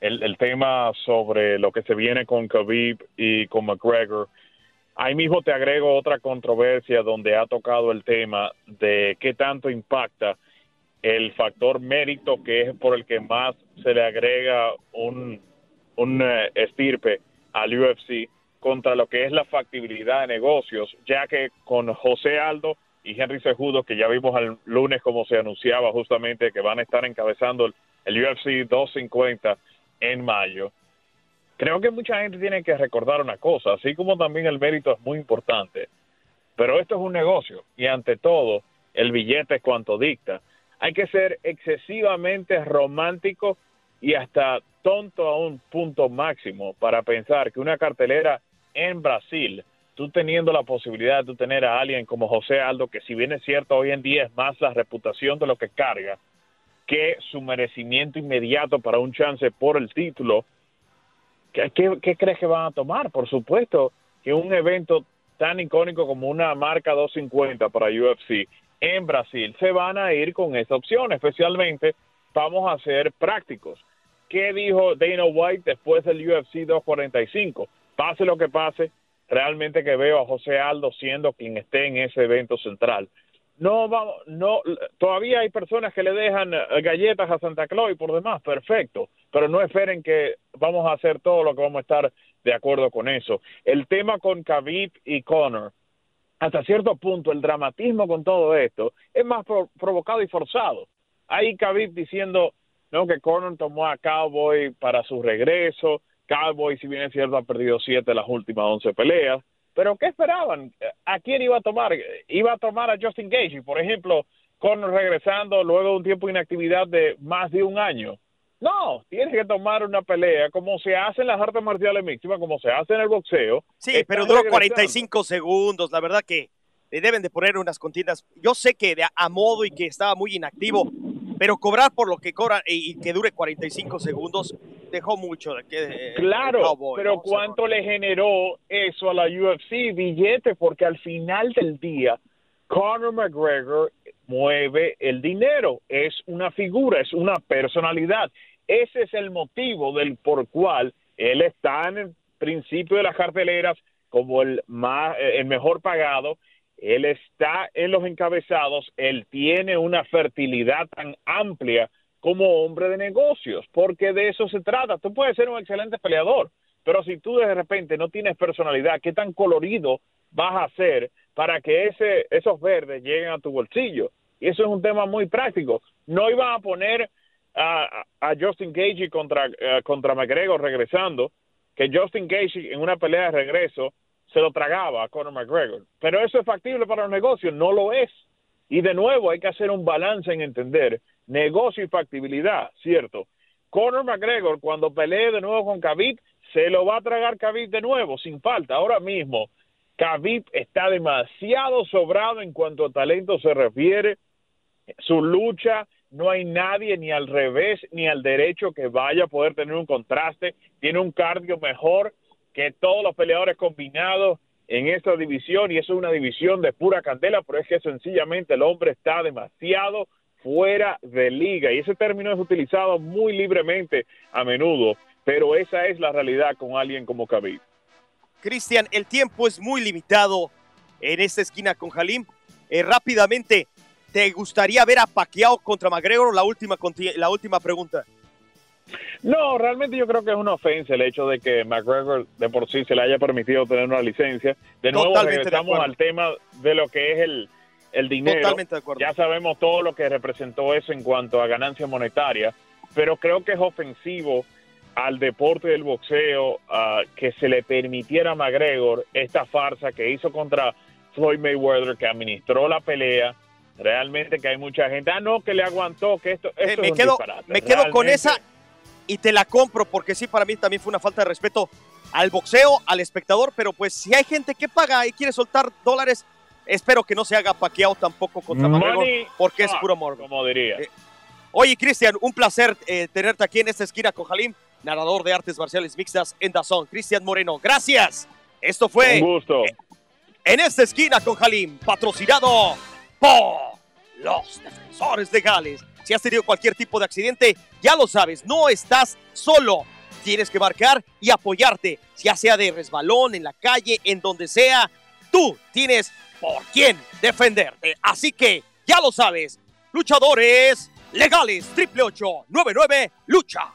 Speaker 18: el, el tema sobre lo que se viene con Khabib y con McGregor. Ahí mismo te agrego otra controversia donde ha tocado el tema de qué tanto impacta el factor mérito que es por el que más se le agrega un, un eh, estirpe al UFC contra lo que es la factibilidad de negocios, ya que con José Aldo y Henry Cejudo, que ya vimos el lunes como se anunciaba justamente que van a estar encabezando el, UFC 250 en mayo. Creo que mucha gente tiene que recordar una cosa, así como también el mérito es muy importante, pero esto es un negocio y ante todo el billete es cuanto dicta. Hay que ser excesivamente romántico y hasta tonto a un punto máximo para pensar que una cartelera en Brasil, tú teniendo la posibilidad de tener a alguien como José Aldo, que si bien es cierto hoy en día es más la reputación de lo que carga que su merecimiento inmediato para un chance por el título, ¿qué, qué, qué crees que van a tomar? Por supuesto que un evento tan icónico como una marca 250 para UFC en Brasil se van a ir con esa opción, especialmente vamos a ser prácticos. ¿Qué dijo Dana White después del UFC 245? Pase lo que pase, realmente que veo a José Aldo siendo quien esté en ese evento central. No vamos, no, todavía hay personas que le dejan eh, galletas a Santa Claus y por demás, perfecto, pero no esperen que vamos a hacer todo lo que vamos a estar de acuerdo con eso. El tema con Khabib y Conor, hasta cierto punto el dramatismo con todo esto es más pro- provocado y forzado. Ahí Khabib diciendo no que Conor tomó a Cowboy para su regreso, Cowboy si bien es cierto ha perdido siete de las últimas once peleas, pero ¿qué esperaban? ¿A quién iba a tomar? Iba a tomar a Justin Gage, por ejemplo, Conor regresando luego de un tiempo de inactividad de más de un año. No, tienes que tomar una pelea como se hace en las artes marciales mixtas, como se hace en el boxeo.
Speaker 7: Sí, pero duró
Speaker 18: regresando.
Speaker 7: 45 segundos. La verdad que le deben de poner unas contiendas. Yo sé que de a modo y que estaba muy inactivo, pero cobrar por lo que cobra y, y que dure 45 segundos dejó mucho de que. eh,
Speaker 18: Claro,
Speaker 7: Cowboy,
Speaker 18: pero
Speaker 7: ¿no?
Speaker 18: ¿cuánto le generó eso a la UFC? Billete, porque al final del día, Conor McGregor mueve el dinero, es una figura, es una personalidad. Ese es el motivo del por cual él está en el principio de las carteleras como el más, eh, el mejor pagado. Él está en los encabezados, él tiene una fertilidad tan amplia como hombre de negocios, porque de eso se trata. Tú puedes ser un excelente peleador, pero si tú de repente no tienes personalidad, ¿qué tan colorido vas a hacer para que ese, esos verdes lleguen a tu bolsillo? Y eso es un tema muy práctico. No iban a poner a, a Justin Gage contra, eh, contra McGregor regresando, que Justin Gage en una pelea de regreso se lo tragaba a Conor McGregor. Pero eso es factible para los negocios, no lo es. Y de nuevo hay que hacer un balance en entender negocio y factibilidad, ¿cierto? Conor McGregor cuando pelee de nuevo con Khabib, se lo va a tragar Khabib de nuevo, sin falta. Ahora mismo, Khabib está demasiado sobrado en cuanto a talento se refiere. Su lucha, no hay nadie ni al revés ni al derecho que vaya a poder tener un contraste. Tiene un cardio mejor que todos los peleadores combinados en esta división y eso es una división de pura candela, pero es que sencillamente el hombre está demasiado fuera de liga y ese término es utilizado muy libremente a menudo, pero esa es la realidad con alguien como Khabib.
Speaker 7: Cristian, el tiempo es muy limitado en esta esquina con Halim. Eh, rápidamente, ¿te gustaría ver a Pacquiao contra McGregor? La última, la última pregunta.
Speaker 18: No, realmente yo creo que es una ofensa el hecho de que McGregor de por sí se le haya permitido tener una licencia. De nuevo
Speaker 7: Totalmente
Speaker 18: regresamos al tema de lo que es el, el dinero.
Speaker 7: Totalmente de acuerdo.
Speaker 18: Ya sabemos todo lo que representó eso en cuanto a ganancia monetaria, pero creo que es ofensivo al deporte del boxeo que se le permitiera a McGregor esta farsa que hizo contra Floyd Mayweather, que administró la pelea. Realmente que hay mucha gente, ah, no, que le aguantó, que esto,
Speaker 7: Eh,
Speaker 18: esto
Speaker 7: me
Speaker 18: es
Speaker 7: quedo,
Speaker 18: disparate.
Speaker 7: me quedo con esa y te la compro porque sí, para mí también fue una falta de respeto al boxeo, al espectador, pero pues si hay gente que paga y quiere soltar dólares, espero que no se haga paqueado tampoco contra McGregor
Speaker 18: Money
Speaker 7: porque es puro morbo.
Speaker 18: Como diría.
Speaker 7: Oye, Cristian, un placer eh, tenerte aquí en esta esquina con Jalim, narrador de artes marciales mixtas en Dazón. Cristian Moreno, gracias. Esto fue
Speaker 18: Un gusto.
Speaker 7: en esta esquina con Jalim, patrocinado por los defensores de Gales. Si has tenido cualquier tipo de accidente, ya lo sabes, no estás solo. Tienes que marcar y apoyarte, ya sea de resbalón, en la calle, en donde sea. Tú tienes por quién defenderte. Así que, ya lo sabes, luchadores legales, triple ocho, nueve nueve, lucha.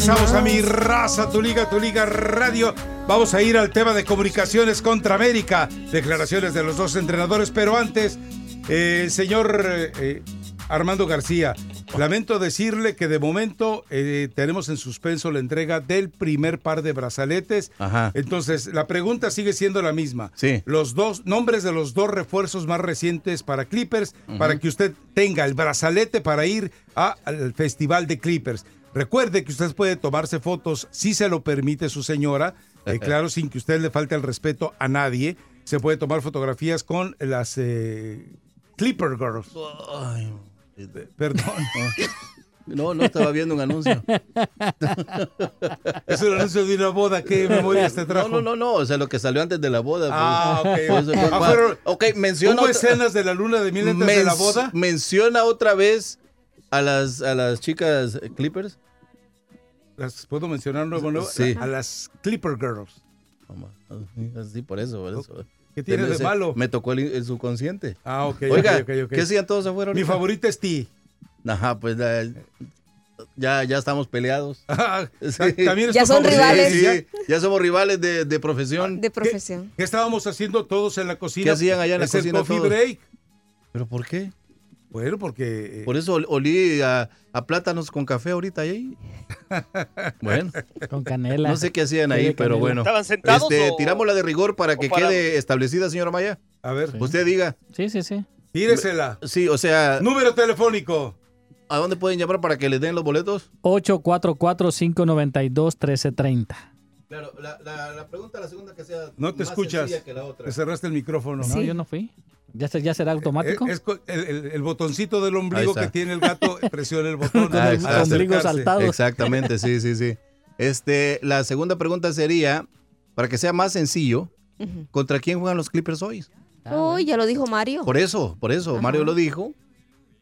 Speaker 4: Regresamos a mi raza, tu liga, tu liga radio. Vamos a ir al tema de comunicaciones contra América. Declaraciones de los dos entrenadores, pero antes, eh, el señor eh, eh, Armando García, lamento decirle que de momento eh, tenemos en suspenso la entrega del primer par de brazaletes.
Speaker 26: Ajá.
Speaker 4: Entonces, la pregunta sigue siendo la misma.
Speaker 26: Sí.
Speaker 4: Los dos nombres de los dos refuerzos más recientes para Clippers, para que usted tenga el brazalete para ir a- al festival de Clippers. Recuerde que usted puede tomarse fotos si se lo permite su señora, eh, claro, sin que usted le falte el respeto a nadie. Se puede tomar fotografías con las eh, Clipper Girls. Perdón.
Speaker 26: No, no estaba viendo un anuncio.
Speaker 4: Es un anuncio de una boda. ¿Qué memorias te trajo?
Speaker 26: No, no, no, no, o sea, lo que salió antes de la boda. pues.
Speaker 4: Ah, ok.
Speaker 26: Pues,
Speaker 4: Ah, fueron-
Speaker 26: ok, menciona.
Speaker 4: ¿Hubo
Speaker 26: otra-
Speaker 4: escenas de la luna de miel antes de la boda?
Speaker 26: Menciona otra vez a las, a las chicas Clippers.
Speaker 4: ¿Las puedo mencionar nuevo, nuevo?
Speaker 26: Sí.
Speaker 4: A las Clipper Girls.
Speaker 26: Sí, por eso, por eso.
Speaker 4: ¿Qué tiene de malo?
Speaker 26: Me tocó el, el subconsciente.
Speaker 4: Ah, ok.
Speaker 26: Oiga,
Speaker 4: ok, ok, ok.
Speaker 26: ¿qué hacían todos afuera?
Speaker 4: Mi favorita es Ti.
Speaker 26: Ajá, pues la- ya, ya estamos peleados.
Speaker 4: Ah,
Speaker 26: Sí.
Speaker 4: ta- también
Speaker 6: Ya son rivales.
Speaker 26: Sí,
Speaker 4: ¿Ya?
Speaker 26: ya somos rivales de, de profesión.
Speaker 6: De profesión.
Speaker 4: ¿Qué estábamos haciendo todos en la cocina?
Speaker 26: ¿Qué hacían allá en la
Speaker 4: Es el
Speaker 26: cocina
Speaker 4: coffee
Speaker 26: todos?
Speaker 4: break.
Speaker 26: ¿Pero por qué?
Speaker 4: Bueno, porque... eh,
Speaker 26: Por eso ol- olí a, a plátanos con café ahorita ahí. Bueno,
Speaker 5: Con canela.
Speaker 26: no sé qué hacían ahí, pero bueno.
Speaker 7: ¿Estaban sentados
Speaker 26: Este,
Speaker 7: o-
Speaker 26: tiramos la de rigor para que quede establecida, señora Maya.
Speaker 4: A ver,
Speaker 26: Usted diga.
Speaker 5: Sí, sí, sí.
Speaker 4: tíresela.
Speaker 26: Sí, o sea,
Speaker 4: Número telefónico.
Speaker 26: ¿a dónde pueden llamar para que les den los boletos?
Speaker 5: 844-592-1330.
Speaker 26: Claro, la, la, la pregunta, la segunda que sea
Speaker 4: No te
Speaker 26: más
Speaker 4: escuchas.
Speaker 26: sencilla que la otra.
Speaker 4: Te cerraste el micrófono.
Speaker 5: No, yo no fui. ¿Ya, se- ya será automático?
Speaker 4: Eh, Es el, el- el botoncito del ombligo que tiene el gato, presiona el botón.
Speaker 5: Con el ombligo saltado.
Speaker 26: Exactamente, sí, sí, sí. Este, la segunda pregunta sería, para que sea más sencillo. ¿contra quién juegan los Clippers hoy?
Speaker 6: Uy, ya lo dijo Mario.
Speaker 26: Por eso, por eso,
Speaker 6: Ajá.
Speaker 26: Mario lo dijo.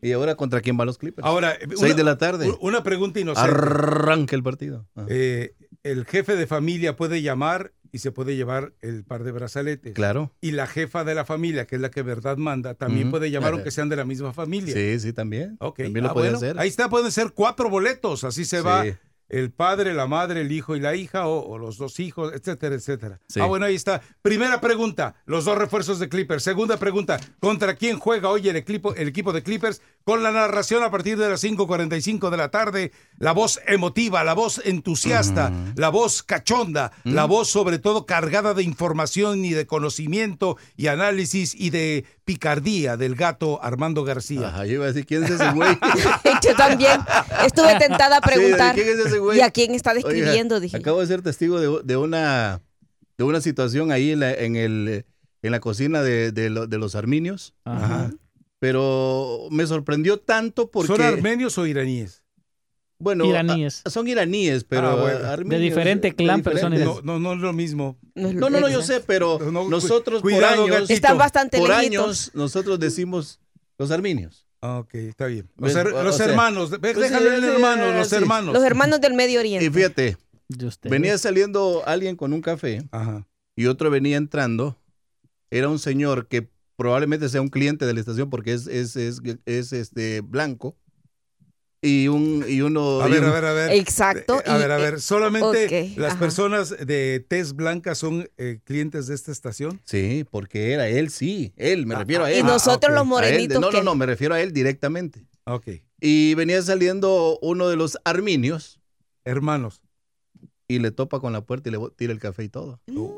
Speaker 26: Y ahora, ¿contra quién van los Clippers?
Speaker 4: Ahora,
Speaker 26: Seis
Speaker 4: una-
Speaker 26: de la tarde.
Speaker 4: Una pregunta inocente.
Speaker 26: Arranca el partido.
Speaker 4: Eh, el jefe de familia puede llamar y se puede llevar el par de brazaletes.
Speaker 26: Claro.
Speaker 4: Y la jefa de la familia, que es la que verdad manda, también puede llamar aunque sean de la misma familia.
Speaker 26: Sí, sí, también.
Speaker 4: Ok.
Speaker 26: También lo
Speaker 4: Ah,
Speaker 26: puede
Speaker 4: bueno,
Speaker 26: hacer.
Speaker 4: Ahí está, pueden ser cuatro boletos. Así se
Speaker 26: Sí.
Speaker 4: va el padre, la madre, el hijo y la hija, o, o los dos hijos, etcétera, etcétera.
Speaker 26: Sí.
Speaker 4: Ah, bueno, ahí está. Primera pregunta, los dos refuerzos de Clippers. Segunda pregunta, ¿contra quién juega hoy el equipo, el equipo de Clippers? Con la narración a partir de las 5.45 de la tarde, la voz emotiva, la voz entusiasta, la voz cachonda, la voz sobre todo cargada de información y de conocimiento y análisis y de picardía del gato Armando García.
Speaker 26: Ajá, yo iba a decir, ¿quién es ese güey?
Speaker 6: Yo también estuve tentada a
Speaker 26: Sí,
Speaker 6: preguntar.
Speaker 26: ¿quién es ese güey?
Speaker 6: ¿Y a quién está
Speaker 26: Oiga,
Speaker 6: describiendo? Dije.
Speaker 26: Acabo de ser testigo de, de una de una situación ahí en la, en el, en la cocina de, de lo- de los arminios.
Speaker 5: Ajá.
Speaker 26: Pero me sorprendió tanto porque...
Speaker 4: ¿Son armenios o iraníes?
Speaker 26: Bueno,
Speaker 5: Iraníes.
Speaker 26: ah, son iraníes, pero
Speaker 4: Ah, bueno.
Speaker 26: ah,
Speaker 5: De
Speaker 26: armenios,
Speaker 5: diferente
Speaker 26: eh,
Speaker 5: clan, pero son
Speaker 26: diferentes.
Speaker 4: No, no, no es lo mismo.
Speaker 26: No, no, no, yo sé, pero
Speaker 4: No,
Speaker 26: nosotros
Speaker 4: cuidado,
Speaker 26: por años.
Speaker 6: Están bastante
Speaker 26: por
Speaker 6: lejitos.
Speaker 26: años, nosotros decimos los arminios.
Speaker 4: Ah, ok, está bien. Los, her-
Speaker 26: o
Speaker 4: los
Speaker 26: sea,
Speaker 4: hermanos,
Speaker 26: pues,
Speaker 4: déjalo en hermanos, los
Speaker 26: sí.
Speaker 4: hermanos.
Speaker 6: Los hermanos del Medio Oriente.
Speaker 26: Y fíjate,
Speaker 5: De
Speaker 26: venía saliendo alguien con un café
Speaker 4: Ajá.
Speaker 26: y otro venía entrando. Era un señor que probablemente sea un cliente de la estación porque es, es, es, es, este blanco. Y un y uno
Speaker 4: A
Speaker 26: y
Speaker 4: ver,
Speaker 26: un-
Speaker 4: a ver, a ver.
Speaker 6: Exacto.
Speaker 4: Eh, A
Speaker 6: y-
Speaker 4: ver, a ver, solamente las
Speaker 6: ajá.
Speaker 4: personas de tez blanca son eh, clientes de esta estación.
Speaker 26: Sí, porque era él, sí, él, me refiero a
Speaker 6: Y
Speaker 26: él.
Speaker 6: nosotros
Speaker 4: ok.
Speaker 6: los
Speaker 26: A él,
Speaker 6: morenitos.
Speaker 26: no,
Speaker 6: ¿qué?
Speaker 26: no, no, me refiero a él directamente.
Speaker 4: Ok.
Speaker 26: Y venía saliendo uno de los arminios
Speaker 4: Hermanos.
Speaker 26: y le topa con la puerta y le tira el café y todo.
Speaker 6: Mm.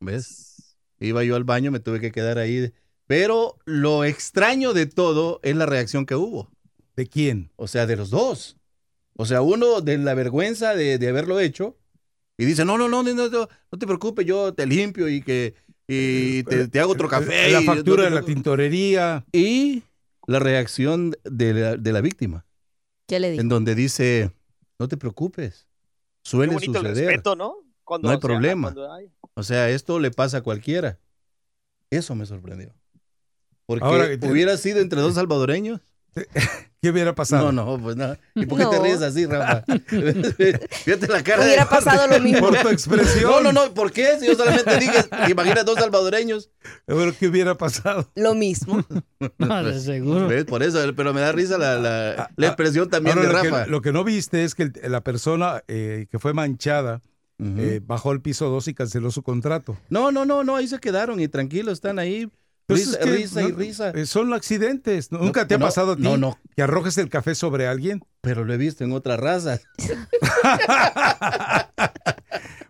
Speaker 26: ¿Ves? Iba yo al baño, me tuve que quedar ahí. Pero lo extraño de todo es la reacción que hubo.
Speaker 4: ¿De quién?
Speaker 26: O sea, de los dos. O sea, uno de la vergüenza de, de haberlo hecho y dice, no, no, no, no, no, no, no te preocupes, yo te limpio y que y te, te hago otro café.
Speaker 4: La
Speaker 26: y
Speaker 4: factura
Speaker 26: no
Speaker 4: de la
Speaker 26: preocupes".
Speaker 4: tintorería.
Speaker 26: Y la reacción de la, de la víctima,
Speaker 6: ¿Qué le digo?
Speaker 26: en donde dice, no te preocupes,
Speaker 7: Qué
Speaker 26: suele
Speaker 7: bonito el
Speaker 26: suceder.
Speaker 7: respeto, ¿no? Cuando
Speaker 26: No hay problema.
Speaker 7: hay-
Speaker 26: O sea, esto le pasa a cualquiera. Eso me sorprendió. Porque
Speaker 4: Ahora,
Speaker 26: hubiera sido entre dos salvadoreños.
Speaker 4: ¿Qué hubiera pasado?
Speaker 26: No, no, pues nada. ¿Y por qué te
Speaker 6: No.
Speaker 26: ríes así, Rafa? Fíjate la cara
Speaker 6: Hubiera
Speaker 26: de...
Speaker 6: pasado lo mismo.
Speaker 4: Por tu expresión.
Speaker 26: No, no, no, ¿por qué? Si yo solamente dije, imagina dos salvadoreños.
Speaker 4: Pero ¿qué hubiera pasado?
Speaker 6: Lo mismo.
Speaker 5: No, de seguro.
Speaker 26: ¿Ves? Por eso, pero me da risa la, la, la expresión también
Speaker 4: Ahora,
Speaker 26: de
Speaker 4: lo que-
Speaker 26: Rafa.
Speaker 4: lo que no viste es que la persona eh, que fue manchada Eh, bajó al piso 2 y canceló su contrato.
Speaker 26: No, no, no, no, ahí se quedaron y tranquilos, están ahí.
Speaker 4: Pues
Speaker 26: Risa,
Speaker 4: es que
Speaker 26: risa y risa.
Speaker 4: eh, Son accidentes. ¿Nunca te ha
Speaker 26: no,
Speaker 4: pasado a ti
Speaker 26: no, no.
Speaker 4: que arrojes el café sobre alguien?
Speaker 26: Pero lo he visto en otras razas.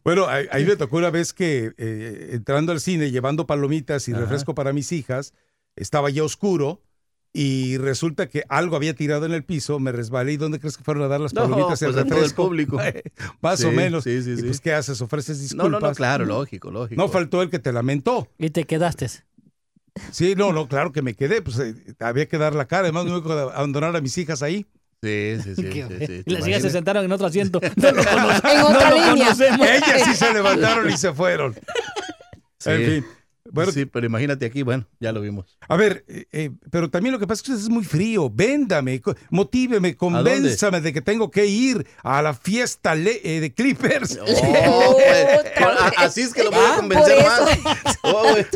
Speaker 4: Bueno, ahí, me tocó una vez que eh, entrando al cine, llevando palomitas y
Speaker 26: Ajá.
Speaker 4: refresco para mis hijas, estaba ya oscuro y resulta que algo había tirado en el piso, me resbalé y ¿dónde crees que fueron a dar las
Speaker 26: No,
Speaker 4: palomitas el
Speaker 26: pues a todo el público.
Speaker 4: Más o menos.
Speaker 26: sí, sí,
Speaker 4: y
Speaker 26: sí.
Speaker 4: pues ¿qué haces? ¿Ofreces disculpas?
Speaker 26: no, no, claro, lógico, lógico.
Speaker 4: No faltó el que te lamentó.
Speaker 5: Y te quedaste.
Speaker 4: Sí, no, no, claro que me quedé, pues eh, había que dar la cara, además no iba a abandonar a mis hijas ahí.
Speaker 26: Sí, sí, sí. Sí,
Speaker 5: bueno.
Speaker 26: sí,
Speaker 5: Y
Speaker 26: ¿te
Speaker 5: las hijas se sentaron en otro asiento. No lo conoce-
Speaker 6: En
Speaker 5: no
Speaker 6: otra
Speaker 5: lo
Speaker 6: línea.
Speaker 5: conocemos.
Speaker 4: Ellas sí se levantaron y se fueron.
Speaker 26: Sí.
Speaker 4: En fin. Bueno,
Speaker 26: sí, pero imagínate aquí, bueno, ya lo vimos.
Speaker 4: A ver, eh, eh, pero también lo que pasa es que es muy frío. Véndame, motíveme, convénzame de que tengo que ir a la fiesta le- eh, de Clippers.
Speaker 26: Oh, así es que lo voy a
Speaker 6: Ah,
Speaker 26: convencer más. Oh, güey.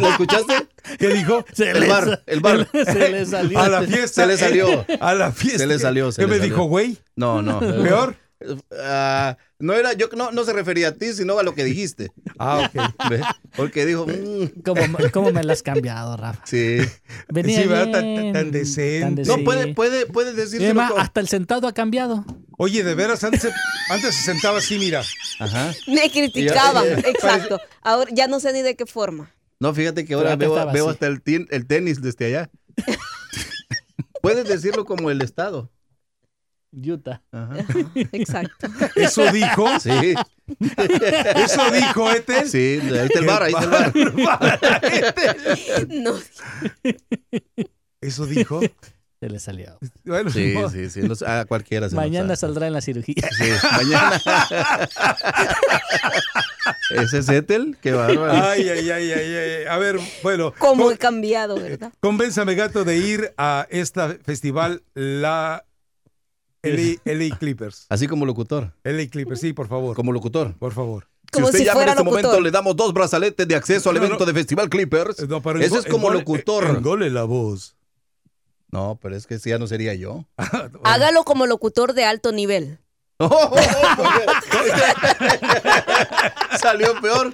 Speaker 26: ¿Lo escuchaste?
Speaker 4: ¿Qué dijo?
Speaker 5: Se
Speaker 26: El
Speaker 5: le
Speaker 26: bar, el bar.
Speaker 5: Se le salió.
Speaker 4: A la fiesta.
Speaker 26: Se le salió.
Speaker 4: A la fiesta.
Speaker 26: Se le salió, se
Speaker 4: ¿Qué
Speaker 26: le
Speaker 4: me
Speaker 26: salió.
Speaker 4: dijo, güey?
Speaker 26: No, no.
Speaker 4: ¿Peor?
Speaker 26: Ah, no era, yo no, no se refería a ti, sino a lo que dijiste.
Speaker 4: Ah, ok.
Speaker 26: ¿Ve? Porque dijo, mm,
Speaker 5: ¿Cómo, me- cómo me la has cambiado, Rafa?
Speaker 26: sí.
Speaker 5: Venía
Speaker 4: Sí, ¿verdad? Tan- tan decente.
Speaker 26: No, puede, puede, puede
Speaker 5: además, hasta el sentado ha cambiado.
Speaker 4: Oye, de veras, antes, se- antes se sentaba así, mira.
Speaker 26: Ajá.
Speaker 6: Me criticaban,
Speaker 26: ya-
Speaker 6: exacto. Ahora ya no sé ni de qué forma.
Speaker 26: No, fíjate que ahora veo, veo hasta el, el tenis desde allá. Puedes decirlo como el estado.
Speaker 5: Utah.
Speaker 26: Ajá.
Speaker 6: Exacto.
Speaker 4: ¿Eso dijo?
Speaker 26: Sí.
Speaker 4: ¿Eso dijo, Ethel?
Speaker 26: Sí, ahí está el bar, ahí está el bar.
Speaker 6: No,
Speaker 4: ¿Eso dijo?
Speaker 5: Se le salió.
Speaker 4: Bueno,
Speaker 26: Sí,
Speaker 4: no.
Speaker 26: sí, sí. sé, a cualquiera se
Speaker 5: Mañana saldrá en la cirugía.
Speaker 26: Sí, mañana. ¿Ese es Ethel? Qué bárbaro.
Speaker 4: Ay, ay, ay, ay, ay. A ver, bueno.
Speaker 6: cómo
Speaker 4: con-
Speaker 6: he cambiado, ¿verdad?
Speaker 4: Convénzame, gato, de ir a esta festival, la LA, LA Clippers.
Speaker 26: Así como locutor.
Speaker 4: LA Clippers, sí, por favor.
Speaker 26: Como locutor.
Speaker 4: Por favor.
Speaker 6: Como
Speaker 26: si usted
Speaker 6: si
Speaker 26: llama en este
Speaker 6: locutor.
Speaker 26: momento, le damos dos brazaletes de acceso al
Speaker 4: No, no.
Speaker 26: evento de Festival Clippers.
Speaker 4: No, pero
Speaker 26: Ese
Speaker 4: engole-
Speaker 26: es como locutor.
Speaker 4: Engole la voz.
Speaker 26: No, pero es que ese ya no sería yo.
Speaker 6: Hágalo como locutor de alto nivel.
Speaker 26: Salió peor.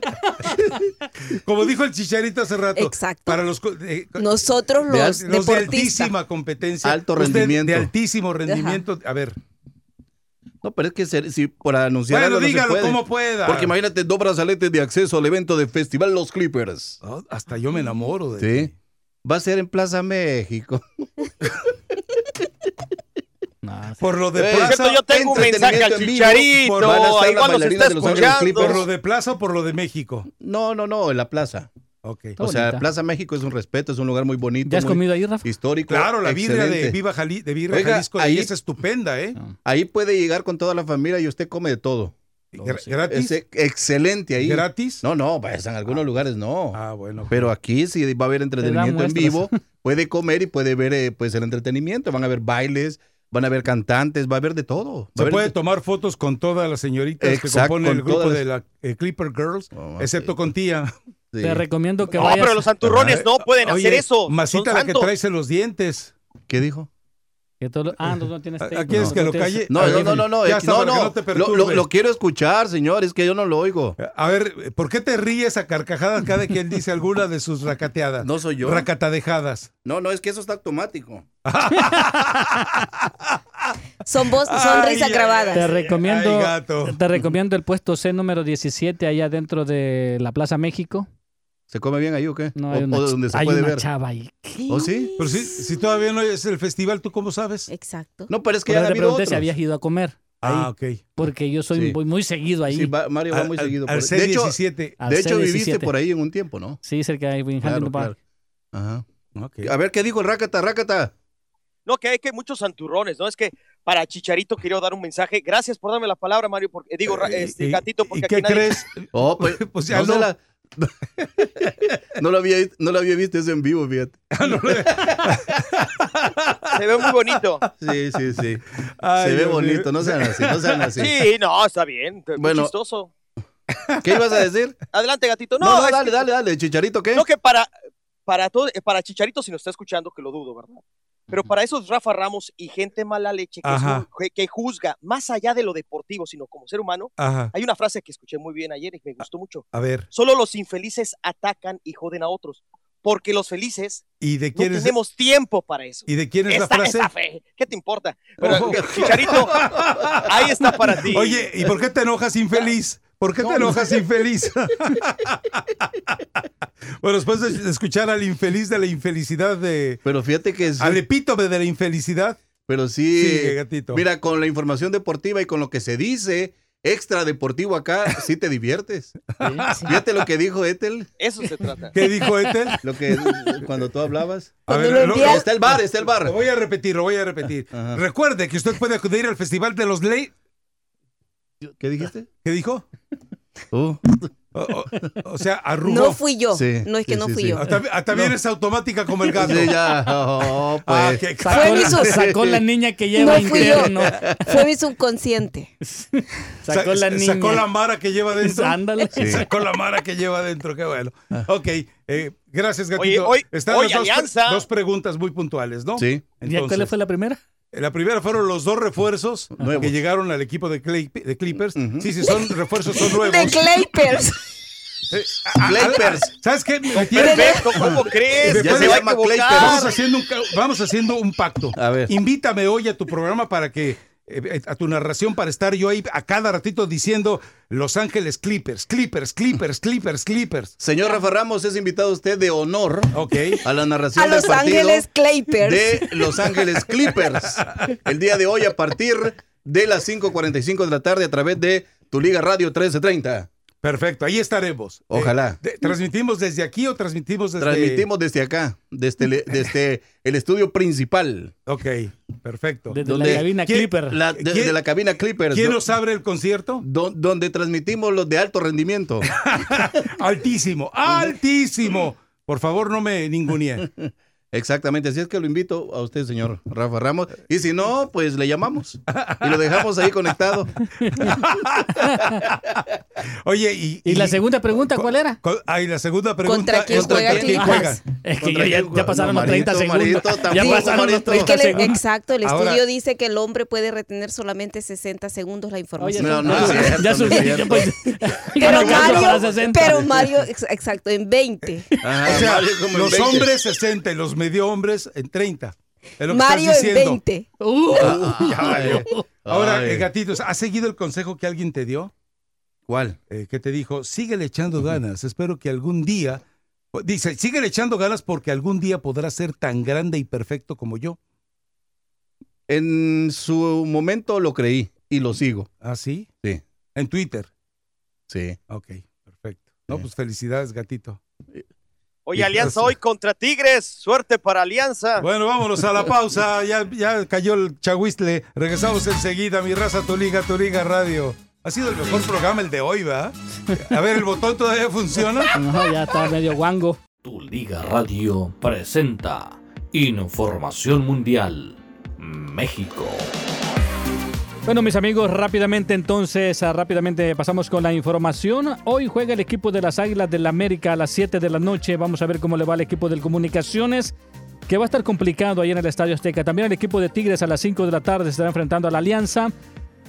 Speaker 4: Como dijo el chicharito hace rato.
Speaker 6: Exacto.
Speaker 4: Para los, eh,
Speaker 6: Nosotros
Speaker 26: De
Speaker 6: los,
Speaker 26: al-
Speaker 4: los de
Speaker 6: deportistas.
Speaker 4: altísima competencia.
Speaker 26: Alto rendimiento.
Speaker 4: De altísimo rendimiento. A ver.
Speaker 26: No, pero es que ser- si por anunciar
Speaker 4: Bueno,
Speaker 26: algo no se
Speaker 4: dígalo
Speaker 26: puede.
Speaker 4: como pueda.
Speaker 26: Porque imagínate dos brazaletes de acceso al evento de Festival Los Clippers.
Speaker 4: Oh, hasta yo me enamoro de
Speaker 26: Sí. Va a ser en Plaza México.
Speaker 5: No,
Speaker 4: Por lo de
Speaker 26: Eh,
Speaker 4: plaza.
Speaker 7: Yo tengo un mensaje al
Speaker 26: entretenimiento en vivo.
Speaker 7: Chicharito,
Speaker 26: Por- van a estar
Speaker 7: ahí
Speaker 26: las
Speaker 7: cuando se está
Speaker 26: bailarinas de Los Ángeles
Speaker 7: escuchando.
Speaker 4: ¿Por
Speaker 26: Clippers.
Speaker 4: lo de plaza o por lo de México?
Speaker 26: No, no, no, en la plaza.
Speaker 4: Ok.
Speaker 26: O sea,
Speaker 5: bonita.
Speaker 26: Plaza México es un respeto, es un lugar muy bonito.
Speaker 5: ¿Ya has
Speaker 26: muy
Speaker 5: comido ahí, Rafa?
Speaker 26: Histórico.
Speaker 4: Claro, la birria de. Viva Jali, de
Speaker 26: Oiga,
Speaker 4: Jalisco
Speaker 26: ahí-
Speaker 4: ahí es estupenda, ¿eh?
Speaker 26: Ahí puede llegar con toda la familia y usted come de todo.
Speaker 4: Gra- ¿Gratis?
Speaker 26: Es excelente ahí.
Speaker 4: ¿Gratis?
Speaker 26: No, no, pues en algunos lugares no.
Speaker 4: Ah, bueno.
Speaker 26: Pero aquí sí va a haber entretenimiento en vivo. Puede comer y puede ver eh, pues el entretenimiento. Van a haber bailes, van a haber cantantes, va a haber de todo.
Speaker 4: Se puede
Speaker 26: de-
Speaker 4: tomar fotos con todas las señoritas que componen el grupo de la eh, Clipper Girls, excepto con tía.
Speaker 26: Sí.
Speaker 5: Te recomiendo que
Speaker 7: No,
Speaker 5: vayas.
Speaker 7: pero los santurrones no pueden
Speaker 4: Oye,
Speaker 7: hacer eso.
Speaker 4: Masita la que traes en los dientes.
Speaker 26: ¿qué dijo?
Speaker 5: Que todo- Ah, no, no tienes
Speaker 4: ¿A-
Speaker 5: tape,
Speaker 4: a quieres
Speaker 5: no,
Speaker 4: que
Speaker 5: no
Speaker 4: lo
Speaker 5: tienes-
Speaker 4: calle?
Speaker 26: No, no,
Speaker 4: ver,
Speaker 26: no, no, no,
Speaker 4: ya está,
Speaker 26: no, no,
Speaker 4: no te
Speaker 26: lo, lo- lo quiero escuchar, señor, es que yo no lo oigo.
Speaker 4: A ver, ¿por qué te ríes a carcajadas cada quien dice alguna de sus racateadas?
Speaker 26: No soy yo.
Speaker 4: Racatadejadas.
Speaker 26: No, no, es que eso está automático.
Speaker 6: Son voz,
Speaker 4: Ay,
Speaker 6: sonrisas
Speaker 4: ay,
Speaker 6: grabadas.
Speaker 5: Te recomiendo,
Speaker 4: Ay,
Speaker 5: te recomiendo el puesto C número 17 allá dentro de la Plaza México.
Speaker 26: ¿Se come bien ahí o qué?
Speaker 5: No,
Speaker 26: o,
Speaker 5: hay una,
Speaker 26: o donde se
Speaker 5: hay
Speaker 26: puede
Speaker 5: una
Speaker 26: ver.
Speaker 5: chava ahí.
Speaker 26: ¿O sí?
Speaker 4: Pero si, si todavía no es el festival, ¿tú cómo sabes?
Speaker 6: Exacto.
Speaker 26: No, pero es que
Speaker 5: Por
Speaker 26: ya habido
Speaker 5: pregunté
Speaker 26: otros.
Speaker 5: si habías ido a comer.
Speaker 4: Ah,
Speaker 5: ahí,
Speaker 4: ok.
Speaker 5: Porque yo soy
Speaker 26: Sí.
Speaker 5: muy, muy seguido ahí.
Speaker 26: Sí, va- Mario va
Speaker 4: Al-
Speaker 26: muy
Speaker 4: al-
Speaker 26: seguido.
Speaker 4: al
Speaker 26: por. De hecho,
Speaker 4: C17.
Speaker 5: Al
Speaker 26: de hecho
Speaker 5: C17.
Speaker 26: viviste por ahí en un tiempo, ¿no?
Speaker 5: Sí, cerca de en
Speaker 26: Claro,
Speaker 5: Huntington Park.
Speaker 26: claro. Ajá. A ver, ¿qué dijo el Rácata, Rácata?
Speaker 7: No, que hay que muchos santurrones, ¿no? Es que para Chicharito quería dar un mensaje. Gracias por darme la palabra, Mario. Porque, digo,
Speaker 4: Eh,
Speaker 7: este,
Speaker 4: ¿y-
Speaker 7: gatito,
Speaker 4: ¿Y
Speaker 7: porque
Speaker 4: qué
Speaker 7: aquí nadie-
Speaker 4: crees?
Speaker 26: Oh, pues,
Speaker 4: Pues ya
Speaker 26: no, se
Speaker 4: no.
Speaker 26: la- no lo había, no lo había visto eso en vivo, fíjate.
Speaker 7: se ve muy bonito.
Speaker 26: Sí, sí, sí.
Speaker 4: Ay,
Speaker 26: se ve
Speaker 4: Dios
Speaker 26: bonito, no sean así, no sean así.
Speaker 7: Sí, no, está bien. Muy
Speaker 26: Bueno.
Speaker 7: chistoso.
Speaker 26: ¿Qué ibas a decir?
Speaker 7: Adelante, gatito. No,
Speaker 26: No, dale,
Speaker 7: que-
Speaker 26: dale, dale. ¿Chicharito qué?
Speaker 7: No, que para, para, todo, para Chicharito, si nos está escuchando, que lo dudo, ¿verdad? Pero para esos Rafa Ramos y gente mala leche que, son- que- juzga más allá de lo deportivo, sino como ser humano,
Speaker 4: Ajá.
Speaker 7: hay una frase que escuché muy bien ayer y me gustó mucho.
Speaker 4: A ver,
Speaker 7: Solo los infelices atacan y joden a otros, porque los felices
Speaker 4: ¿y de
Speaker 7: no
Speaker 4: quién es?
Speaker 7: tenemos tiempo para eso.
Speaker 4: ¿Y de quién es la
Speaker 7: Esta-
Speaker 4: frase?
Speaker 7: esta fe, ¿Qué te importa? Pero,
Speaker 4: Oh.
Speaker 7: Chicharito, ahí está para ti.
Speaker 4: Oye, ¿y por qué te enojas infeliz? ¿Por qué te enojas infeliz? bueno, después de escuchar al infeliz de la infelicidad de...
Speaker 26: Pero fíjate que sí,
Speaker 4: Al epítome de la infelicidad.
Speaker 26: pero sí.
Speaker 4: Sigue, gatito.
Speaker 26: Mira, con la información deportiva y con lo que se dice extra deportivo acá, sí te diviertes. Fíjate lo que dijo Ethel,
Speaker 7: Eso se trata.
Speaker 4: ¿Qué dijo Ethel?
Speaker 26: lo que cuando tú hablabas.
Speaker 4: A ver,
Speaker 6: lo
Speaker 4: lo-
Speaker 6: envías-
Speaker 26: Está el bar, está el
Speaker 4: lo
Speaker 26: bar.
Speaker 4: voy a repetir, lo voy a repetir.
Speaker 26: Ajá.
Speaker 4: Recuerde que usted puede acudir al Festival de los Ley...
Speaker 26: ¿Qué dijiste?
Speaker 4: ¿Qué dijo?
Speaker 26: Uh,
Speaker 4: O, o- o sea, arrugó.
Speaker 6: No fui yo.
Speaker 26: Sí,
Speaker 6: no es que
Speaker 26: sí,
Speaker 6: no fui
Speaker 26: sí.
Speaker 6: yo.
Speaker 4: Ah, también, ah, también es automática como el gato.
Speaker 26: sí, ya. oh,
Speaker 4: Ah,
Speaker 26: pues.
Speaker 4: qué
Speaker 5: Sacó,
Speaker 6: Fue mi su-
Speaker 5: sacó la niña que lleva
Speaker 6: No fui yo. Fue mi subconsciente.
Speaker 5: Sacó la niña.
Speaker 4: Sacó la mara que lleva dentro.
Speaker 5: Ándale.
Speaker 26: Sí.
Speaker 4: Sacó la mara que lleva dentro, qué bueno. Ok, eh, gracias, Gatito.
Speaker 7: Oye, hoy-
Speaker 4: Están
Speaker 7: hoy
Speaker 4: las dos,
Speaker 7: Alianza.
Speaker 4: dos preguntas muy puntuales, ¿no?
Speaker 26: Sí.
Speaker 5: ¿Y cuál
Speaker 4: Entonces,
Speaker 5: fue la primera?
Speaker 4: La primera fueron los dos refuerzos
Speaker 26: Nuevos.
Speaker 4: que llegaron al equipo de, Clay- de Clippers. Sí, sí, son refuerzos, son nuevos.
Speaker 6: De Clapers.
Speaker 4: Eh, a- a-
Speaker 26: Clippers.
Speaker 4: ¿Sabes qué?
Speaker 7: Perfecto, ¿cómo crees?
Speaker 26: Ya se llama Clapers.
Speaker 4: Vamos haciendo, un, vamos haciendo un pacto.
Speaker 26: A ver.
Speaker 4: Invítame hoy a tu programa para que, eh, a tu narración, para estar yo ahí a cada ratito diciendo Los Ángeles Clippers, Clippers, Clippers, Clippers, Clippers.
Speaker 26: Señor Rafa Ramos, es invitado usted de honor
Speaker 4: Ok.
Speaker 26: a la narración
Speaker 6: A
Speaker 26: del
Speaker 6: Los
Speaker 26: partido
Speaker 6: Ángeles Clapers.
Speaker 26: de Los Ángeles Clippers. El día de hoy a partir de las 5.45 de la tarde a través de Tu Liga Radio 1330.
Speaker 4: Perfecto, ahí estaremos.
Speaker 26: Ojalá.
Speaker 4: Eh, de- ¿Transmitimos desde aquí o transmitimos desde...?
Speaker 26: Transmitimos desde acá, desde el, desde el estudio principal.
Speaker 4: Ok, perfecto.
Speaker 5: Desde la cabina
Speaker 4: ¿Quién-
Speaker 5: Clipper.
Speaker 26: La- de,
Speaker 4: ¿Quién-
Speaker 26: de la cabina Clippers.
Speaker 4: ¿Quién nos abre el concierto?
Speaker 26: do- donde transmitimos los de alto rendimiento.
Speaker 4: Altísimo, altísimo. Por favor, no me ningunee.
Speaker 26: Exactamente, así es que lo invito a usted, señor Rafa Ramos. Y si no, pues le llamamos y lo dejamos ahí conectado.
Speaker 4: Oye, y...
Speaker 5: ¿Y la segunda pregunta cuál era?
Speaker 4: co- ah, y la segunda pregunta
Speaker 6: ¿Contra quién
Speaker 4: contra
Speaker 6: juega
Speaker 4: quién juega.
Speaker 5: Es que
Speaker 26: ¿Contra
Speaker 5: ya, ya- pasaron
Speaker 26: No,
Speaker 5: los 30
Speaker 26: Marito,
Speaker 5: segundos.
Speaker 26: Marito,
Speaker 5: ya pasaron los
Speaker 26: Marito.
Speaker 5: 30
Speaker 6: Es que le-
Speaker 5: segundos.
Speaker 6: exacto, el
Speaker 4: Ahora-
Speaker 6: estudio dice que el hombre puede retener solamente 60 segundos la
Speaker 5: Oye,
Speaker 6: información.
Speaker 26: No, no
Speaker 5: ya,
Speaker 26: es cierto,
Speaker 5: ya
Speaker 26: no
Speaker 5: subió, pues-
Speaker 6: pero
Speaker 5: no
Speaker 6: Mario,
Speaker 5: 60.
Speaker 6: pero Mario, ex- exacto, en 20.
Speaker 26: Ajá,
Speaker 4: O sea,
Speaker 26: Mario como en
Speaker 4: los
Speaker 26: 20.
Speaker 4: hombres 60 y los medio hombres en 30. Es lo que
Speaker 6: Mario
Speaker 4: estás
Speaker 6: en
Speaker 4: diciendo.
Speaker 6: 20.
Speaker 5: Uh,
Speaker 4: Ya valió. Ahora,
Speaker 26: Ay.
Speaker 4: eh, gatitos, ¿has seguido el consejo que alguien te dio?
Speaker 26: ¿Cuál?
Speaker 4: Eh, que te dijo, síguele echando ganas. Espero que algún día. Dice, síguele echando ganas porque algún día podrás ser tan grande y perfecto como yo.
Speaker 26: En su momento lo creí y lo sigo.
Speaker 4: ¿Ah, sí?
Speaker 26: Sí.
Speaker 4: En Twitter.
Speaker 26: Sí.
Speaker 4: Ok, perfecto. No, pues felicidades, gatito.
Speaker 7: Oye, Alianza hoy contra Tigres. Suerte para Alianza.
Speaker 4: Bueno, vámonos a la pausa. Ya, ya cayó el chahuistle. Regresamos enseguida. Mi raza, tu liga, tu liga radio. Ha sido el mejor programa el de hoy, ¿verdad? A ver, ¿el botón todavía funciona?
Speaker 5: No, ya está medio guango.
Speaker 2: Tu Liga Radio presenta Información Mundial México.
Speaker 5: Bueno, mis amigos, rápidamente entonces, ah, rápidamente pasamos con la información. Hoy juega el equipo de las Águilas del la América a las 7 de la noche. Vamos a ver cómo le va al equipo del Comunicaciones, que va a estar complicado ahí en el Estadio Azteca. También el equipo de Tigres a las 5 de la tarde se estará enfrentando a la Alianza.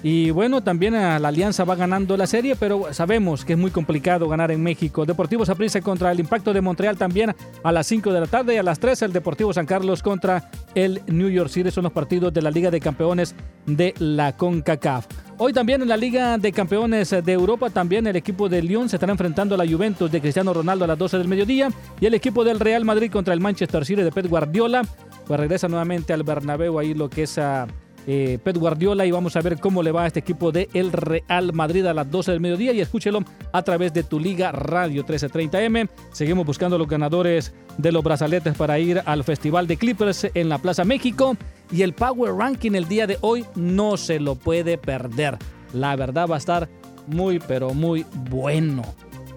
Speaker 5: Y bueno, también a la Alianza va ganando la serie, pero sabemos que es muy complicado ganar en México. Deportivo Saprissa contra el Impacto de Montreal también a las 5 de la tarde y a las 3 el Deportivo San Carlos contra el New York City. Son los partidos de la Liga de Campeones de la CONCACAF. Hoy también en la Liga de Campeones de Europa, también el equipo de Lyon se estará enfrentando a la Juventus de Cristiano Ronaldo a las 12 del mediodía y el equipo del Real Madrid contra el Manchester City de Pep Guardiola. Pues regresa nuevamente al Bernabéu ahí lo que es a eh, Pep Guardiola y vamos a ver cómo le va a este equipo de el Real Madrid a las 12 del mediodía y escúchelo a través de tu liga Radio 1330M. Seguimos buscando los ganadores de los brazaletes para ir al Festival de Clippers en la Plaza México y el Power Ranking el día de hoy no se lo puede perder. La verdad va a estar muy pero muy bueno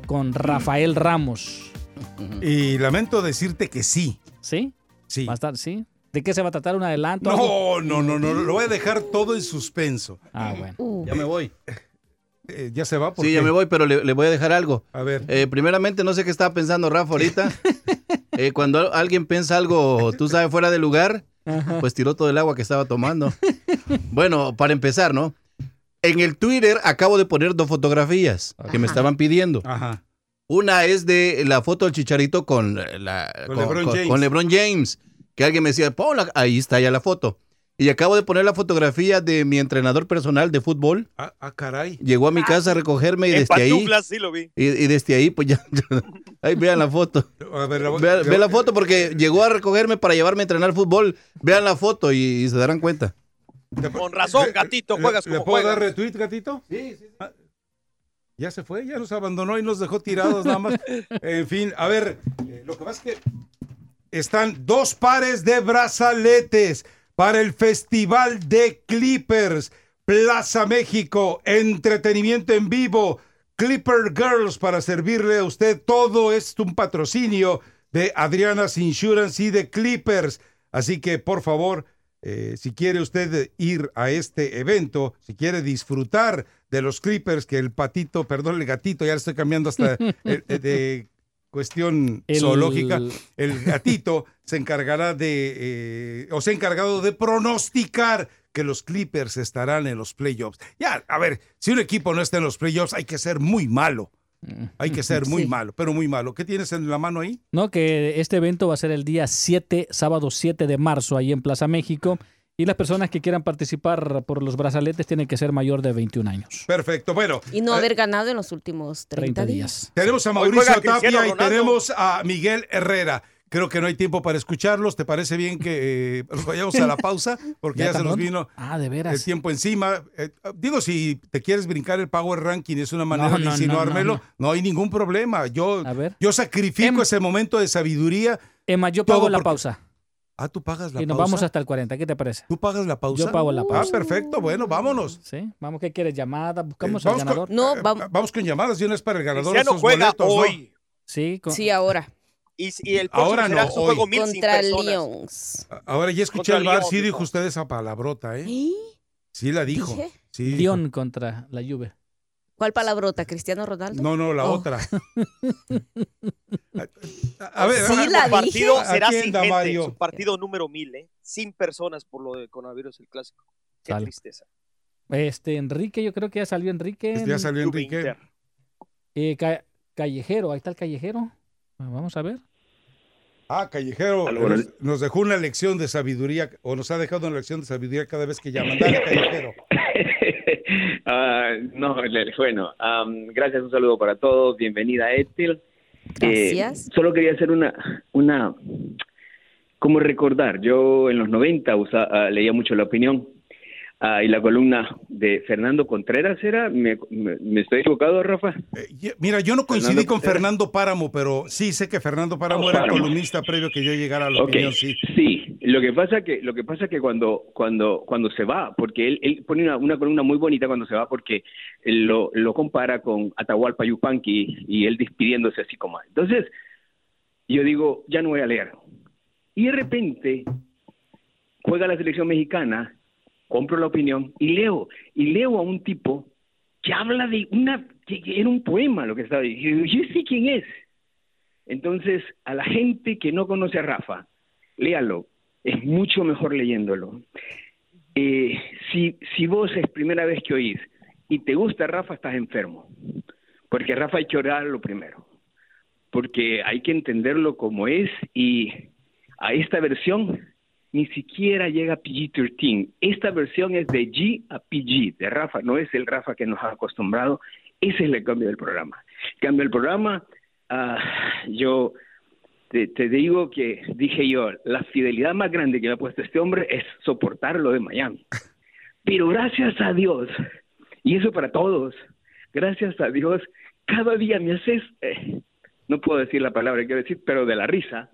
Speaker 5: con Rafael Ramos.
Speaker 4: Y lamento decirte que sí.
Speaker 5: ¿Sí?
Speaker 4: Sí.
Speaker 5: Va a estar, sí. ¿De qué se va a tratar? ¿Un adelanto?
Speaker 4: No, no, no, no, lo voy a dejar todo en suspenso.
Speaker 5: Ah, bueno.
Speaker 26: Ya me voy.
Speaker 4: Eh, ya se va. ¿por
Speaker 26: Sí, ya me voy, pero le, le voy a dejar algo.
Speaker 4: A ver.
Speaker 26: Eh, primeramente, no sé qué estaba pensando Rafa ahorita. Eh, cuando alguien piensa algo, tú sabes, fuera de lugar, pues tiró todo el agua que estaba tomando. Bueno, para empezar, ¿no? En el Twitter acabo de poner dos fotografías que me estaban pidiendo.
Speaker 4: Ajá.
Speaker 26: Una es de la foto del chicharito con, la,
Speaker 4: Con LeBron James.
Speaker 26: con LeBron James. Que alguien me decía, ahí está ya la foto. Y acabo de poner la fotografía de mi entrenador personal de fútbol.
Speaker 4: Ah, ah, caray.
Speaker 26: Llegó a mi casa a recogerme y
Speaker 7: En
Speaker 26: desde ahí.
Speaker 7: sí lo vi.
Speaker 26: Y, y desde ahí, pues ya. ya- ahí vean la foto.
Speaker 4: A ver, la-
Speaker 26: Vean, vean la foto porque llegó a recogerme para llevarme a entrenar fútbol. Vean la foto y, y se darán cuenta.
Speaker 7: Con razón, gatito, juegas
Speaker 4: ¿Le
Speaker 7: como
Speaker 4: puedo
Speaker 7: juegas.
Speaker 4: dar retweet, gatito? Sí, sí. ya se fue, ya nos abandonó y nos dejó tirados nada más. En fin, a ver, eh, lo que pasa es que están dos pares de brazaletes para el Festival de Clippers. Plaza México, entretenimiento en vivo, Clipper Girls para servirle a usted. Todo es un patrocinio de Adriana's Insurance y de Clippers. Así que, por favor, eh, si quiere usted ir a este evento, si quiere disfrutar de los Clippers, que el patito, perdón, el gatito, ya le estoy cambiando hasta eh, de cuestión
Speaker 5: El-
Speaker 4: zoológica, el gatito se encargará de, eh, o se ha encargado de pronosticar que los Clippers estarán en los playoffs. Ya, a ver, si un equipo no está en los playoffs, hay que ser muy malo. Hay que ser muy
Speaker 5: Sí.
Speaker 4: malo, pero muy malo. ¿Qué tienes en la mano ahí?
Speaker 5: No, que este evento va a ser el día 7, sábado 7 de marzo, ahí en Plaza México. Y las personas que quieran participar por los brazaletes tienen que ser mayor de 21 años.
Speaker 4: Perfecto, bueno.
Speaker 6: Y no haber ganado en los últimos 30,
Speaker 5: 30
Speaker 6: días.
Speaker 5: días.
Speaker 4: Tenemos a Mauricio Tapia y tenemos a Miguel Herrera. Creo que no hay tiempo para escucharlos. ¿Te parece bien que eh, nos vayamos a la pausa? Porque ya,
Speaker 5: ¿Ya
Speaker 4: se nos vino
Speaker 5: Ah, de veras.
Speaker 4: el tiempo encima. Eh, digo, si te quieres brincar el Power Ranking, es una manera
Speaker 5: No,
Speaker 4: de
Speaker 5: no, no,
Speaker 4: insinuármelo. No,
Speaker 5: no,
Speaker 4: hay ningún problema. Yo,
Speaker 5: A ver.
Speaker 4: yo sacrifico ese momento de sabiduría.
Speaker 5: Emma, yo pago la
Speaker 4: porque-
Speaker 5: pausa.
Speaker 4: Ah, tú pagas la
Speaker 5: Y nos
Speaker 4: pausa.
Speaker 5: vamos hasta el 40. ¿Qué te parece?
Speaker 4: ¿Tú pagas la pausa?
Speaker 5: Yo pago la pausa.
Speaker 4: Ah, perfecto. Bueno, vámonos.
Speaker 5: Sí, vamos, ¿qué quieres? ¿Llamada? Buscamos
Speaker 4: Eh,
Speaker 5: al ganador.
Speaker 4: con-
Speaker 6: No,
Speaker 4: eh,
Speaker 6: vamos.
Speaker 4: vamos con llamadas. Y una es para el ganador.
Speaker 7: Cristiano
Speaker 4: estos
Speaker 7: juega
Speaker 4: boletos, ¿no?
Speaker 7: hoy.
Speaker 5: Sí, con-
Speaker 6: Sí, ahora.
Speaker 7: Y, y el
Speaker 4: Ahora
Speaker 7: será
Speaker 4: no,
Speaker 7: su
Speaker 4: hoy.
Speaker 7: juego mil
Speaker 6: Contra. Lions.
Speaker 4: Ahora ya escuché al bar, sí dijo usted esa palabrota, ¿eh? Sí la dijo.
Speaker 6: ¿Dije?
Speaker 4: Sí. dijo.
Speaker 5: León contra la Juve.
Speaker 6: ¿Cuál palabrota? ¿Cristiano Ronaldo?
Speaker 4: No, no, la
Speaker 6: Oh.
Speaker 4: otra. A ver,
Speaker 6: Sí, la
Speaker 7: Su partido
Speaker 4: dije.
Speaker 7: será sin gente.
Speaker 4: Mario.
Speaker 7: Su partido número mil, ¿eh? Sin personas por lo de coronavirus, el clásico. Qué tristeza.
Speaker 5: Este, Enrique, yo creo que ya salió Enrique.
Speaker 4: Este ya salió Enrique.
Speaker 5: Eh, Ca- Callejero, ahí está el Callejero. Vamos a ver.
Speaker 4: Ah, Callejero nos, nos dejó una lección de sabiduría, o nos ha dejado una lección de sabiduría cada vez que llaman. Dale, Callejero.
Speaker 42: Ah, no, bueno, am, gracias, un saludo para todos, bienvenida Ethel. Eh,
Speaker 6: Gracias.
Speaker 42: solo quería hacer una, una, como recordar. Yo en los 90 usa- ah, leía mucho La Opinión ah, y la columna de Fernando Contreras era, ¿me, me- me estoy equivocado, Rafa?
Speaker 4: Y- Mira, yo no coincidí
Speaker 42: Fernando
Speaker 4: con
Speaker 42: Contreras.
Speaker 4: Fernando Páramo, pero sí sé que Fernando Páramo
Speaker 42: Oh,
Speaker 4: era
Speaker 42: Páramo.
Speaker 4: columnista previo que yo llegara a la
Speaker 42: Ok,
Speaker 4: opinión, sí.
Speaker 42: sí. Lo que pasa que lo que pasa que cuando cuando cuando se va, porque él, pone una, columna muy bonita cuando se va porque lo, lo compara con Atahualpa Yupanqui y él despidiéndose así como. Entonces yo digo ya no voy a leer y de repente juega la selección mexicana, compro la opinión y leo y leo a un tipo que habla de una que, era un poema lo que estaba diciendo. Yo sé quién es. Entonces, a la gente que no conoce a Rafa, léalo. Es mucho mejor leyéndolo. Eh, si, si vos es primera vez que oís y te gusta Rafa, estás enfermo. Porque Rafa hay que orarlo primero. Porque hay que entenderlo como es y a esta versión ni siquiera llega a PG-13. Esta versión es de G a PG, de Rafa, no es el Rafa que nos ha acostumbrado. Ese es el cambio del programa. Cambio del programa, ah, yo te, te digo que, dije yo, la fidelidad más grande que me ha puesto este hombre es soportar lo de Miami. Pero gracias a Dios, y eso para todos, gracias a Dios, cada día me haces, eh, no puedo decir la palabra que quiero decir, pero de la risa,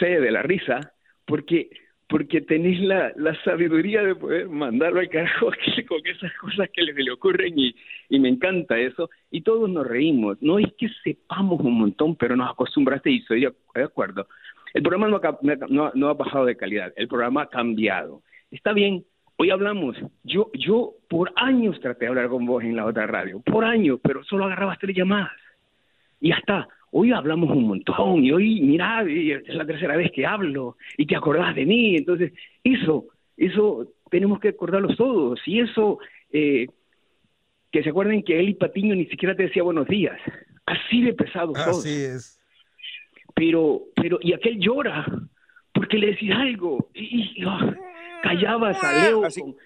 Speaker 42: sé de la risa, porque porque tenéis la, la sabiduría de poder mandarlo al carajo con esas cosas que le, le ocurren y, y me encanta eso. Y todos nos reímos. No es que sepamos un montón, pero nos acostumbraste y estoy de acuerdo. El programa no ha, no, no ha bajado de calidad, el programa ha cambiado. Está bien, hoy hablamos. Yo, yo por años traté de hablar con vos en la otra radio, por años, pero solo agarrabas tres llamadas y ya está. Hoy hablamos un montón y hoy, mira, es la tercera vez que hablo y te acordás de mí. Entonces, eso, eso tenemos que acordarlos todos. Y eso, eh, que se acuerden que él y Patiño ni siquiera te decía buenos días. Así de pesado todo.
Speaker 4: Así es.
Speaker 42: Pero, pero, y aquel llora porque le decís algo y, y, ah, callabas a Leo. con-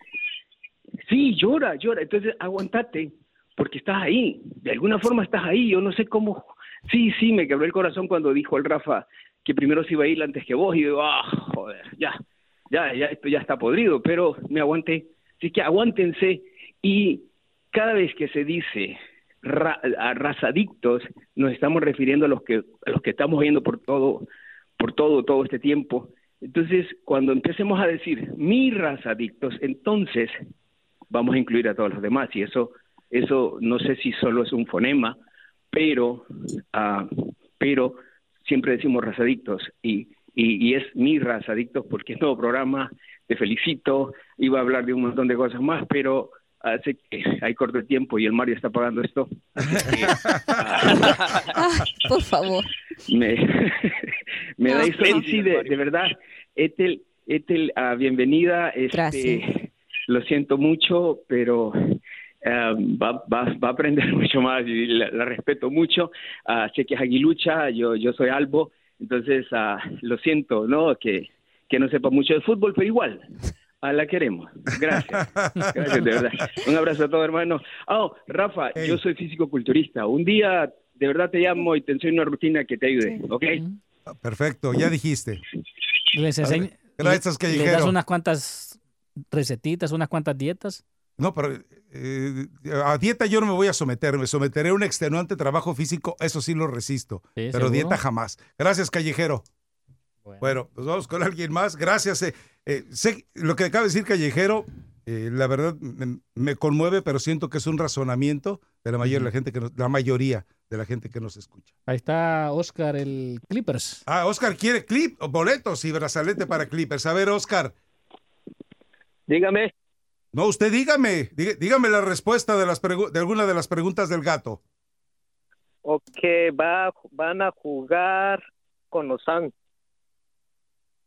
Speaker 42: Sí, llora, llora. Entonces, aguantate, porque estás ahí. De alguna forma estás ahí. Yo no sé cómo. Sí, sí, me quebró el corazón cuando dijo el Rafa que primero se iba a ir antes que vos. Y digo, ah, joder, ya, ya, ya, esto ya está podrido. Pero me aguanté. Así que aguántense. Y cada vez que se dice ra- a razadictos, nos estamos refiriendo a los que, a los que estamos oyendo por todo, por todo, todo este tiempo. Entonces, cuando empecemos a decir mi razadictos, entonces vamos a incluir a todos los demás y eso eso no sé si solo es un fonema pero ah, pero siempre decimos razadictos y, y y es mi razadictos porque es nuevo programa te felicito iba a hablar de un montón de cosas más pero hace que hay corto tiempo y el Mario está pagando esto
Speaker 6: por favor.
Speaker 42: me, me
Speaker 6: No,
Speaker 42: dais
Speaker 6: no.
Speaker 42: sí, de, de verdad, Ethel, Ethel, ah, bienvenida. Este,
Speaker 6: Gracias.
Speaker 42: Lo siento mucho, pero ah, va, va, va a aprender mucho más y la, la respeto mucho. Ah, sé que es aguilucha, yo, yo soy albo, entonces ah, lo siento, ¿no? Que, que no sepa mucho de fútbol, pero igual. ah, la queremos. Gracias. Gracias, de verdad. Un abrazo a todos, hermanos. Oh, Rafa, yo soy físico-culturista. Un día, de verdad, te llamo y te enseño una rutina que te ayude, ¿ok?
Speaker 4: Perfecto, ya dijiste.
Speaker 5: Les enseño-
Speaker 4: Gracias,
Speaker 5: le- le das unas cuantas recetitas, unas cuantas dietas.
Speaker 4: No, pero eh, a dieta yo no me voy a someter, me someteré a un extenuante trabajo físico, eso sí lo resisto, pero
Speaker 5: ¿seguro?
Speaker 4: dieta jamás. Gracias, callejero. Bueno. pues vamos con alguien más. Gracias. eh, eh, sé lo que acaba de decir Callejero, eh, la verdad me, me conmueve, pero siento que es un razonamiento de la mayoría de la gente que nos- la mayoría de la gente que nos escucha.
Speaker 5: Ahí está Oscar, el Clippers.
Speaker 4: Ah, Oscar quiere clip, boletos y brazalete para Clippers. A ver, Oscar.
Speaker 43: Dígame.
Speaker 4: No, usted dígame, Dí- dígame la respuesta de las de alguna de las preguntas del gato.
Speaker 43: O que va, van a jugar con los Suns.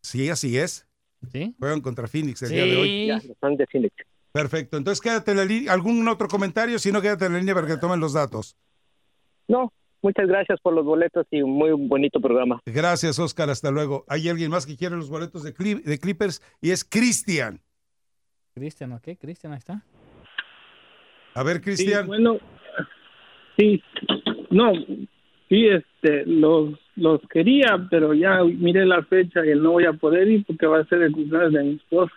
Speaker 4: Sí, así es.
Speaker 5: ¿Sí?
Speaker 4: Juegan contra Phoenix el día de hoy.
Speaker 43: Ya, los Suns de Phoenix.
Speaker 4: Perfecto. Entonces quédate en la línea. ¿Algún otro comentario? Si no, quédate en la línea para que tomen los datos.
Speaker 43: No, muchas gracias por los boletos y un muy bonito programa.
Speaker 4: Gracias, Oscar. Hasta luego. Hay alguien más que quiere los boletos de Clippers y es Cristian.
Speaker 5: Cristian, ¿ok? Cristian, ahí está.
Speaker 4: A ver, Cristian.
Speaker 44: Sí, bueno, sí, no, sí, este, los, los quería, pero ya miré la fecha y no voy a poder ir porque va a ser el cumpleaños de mi esposa.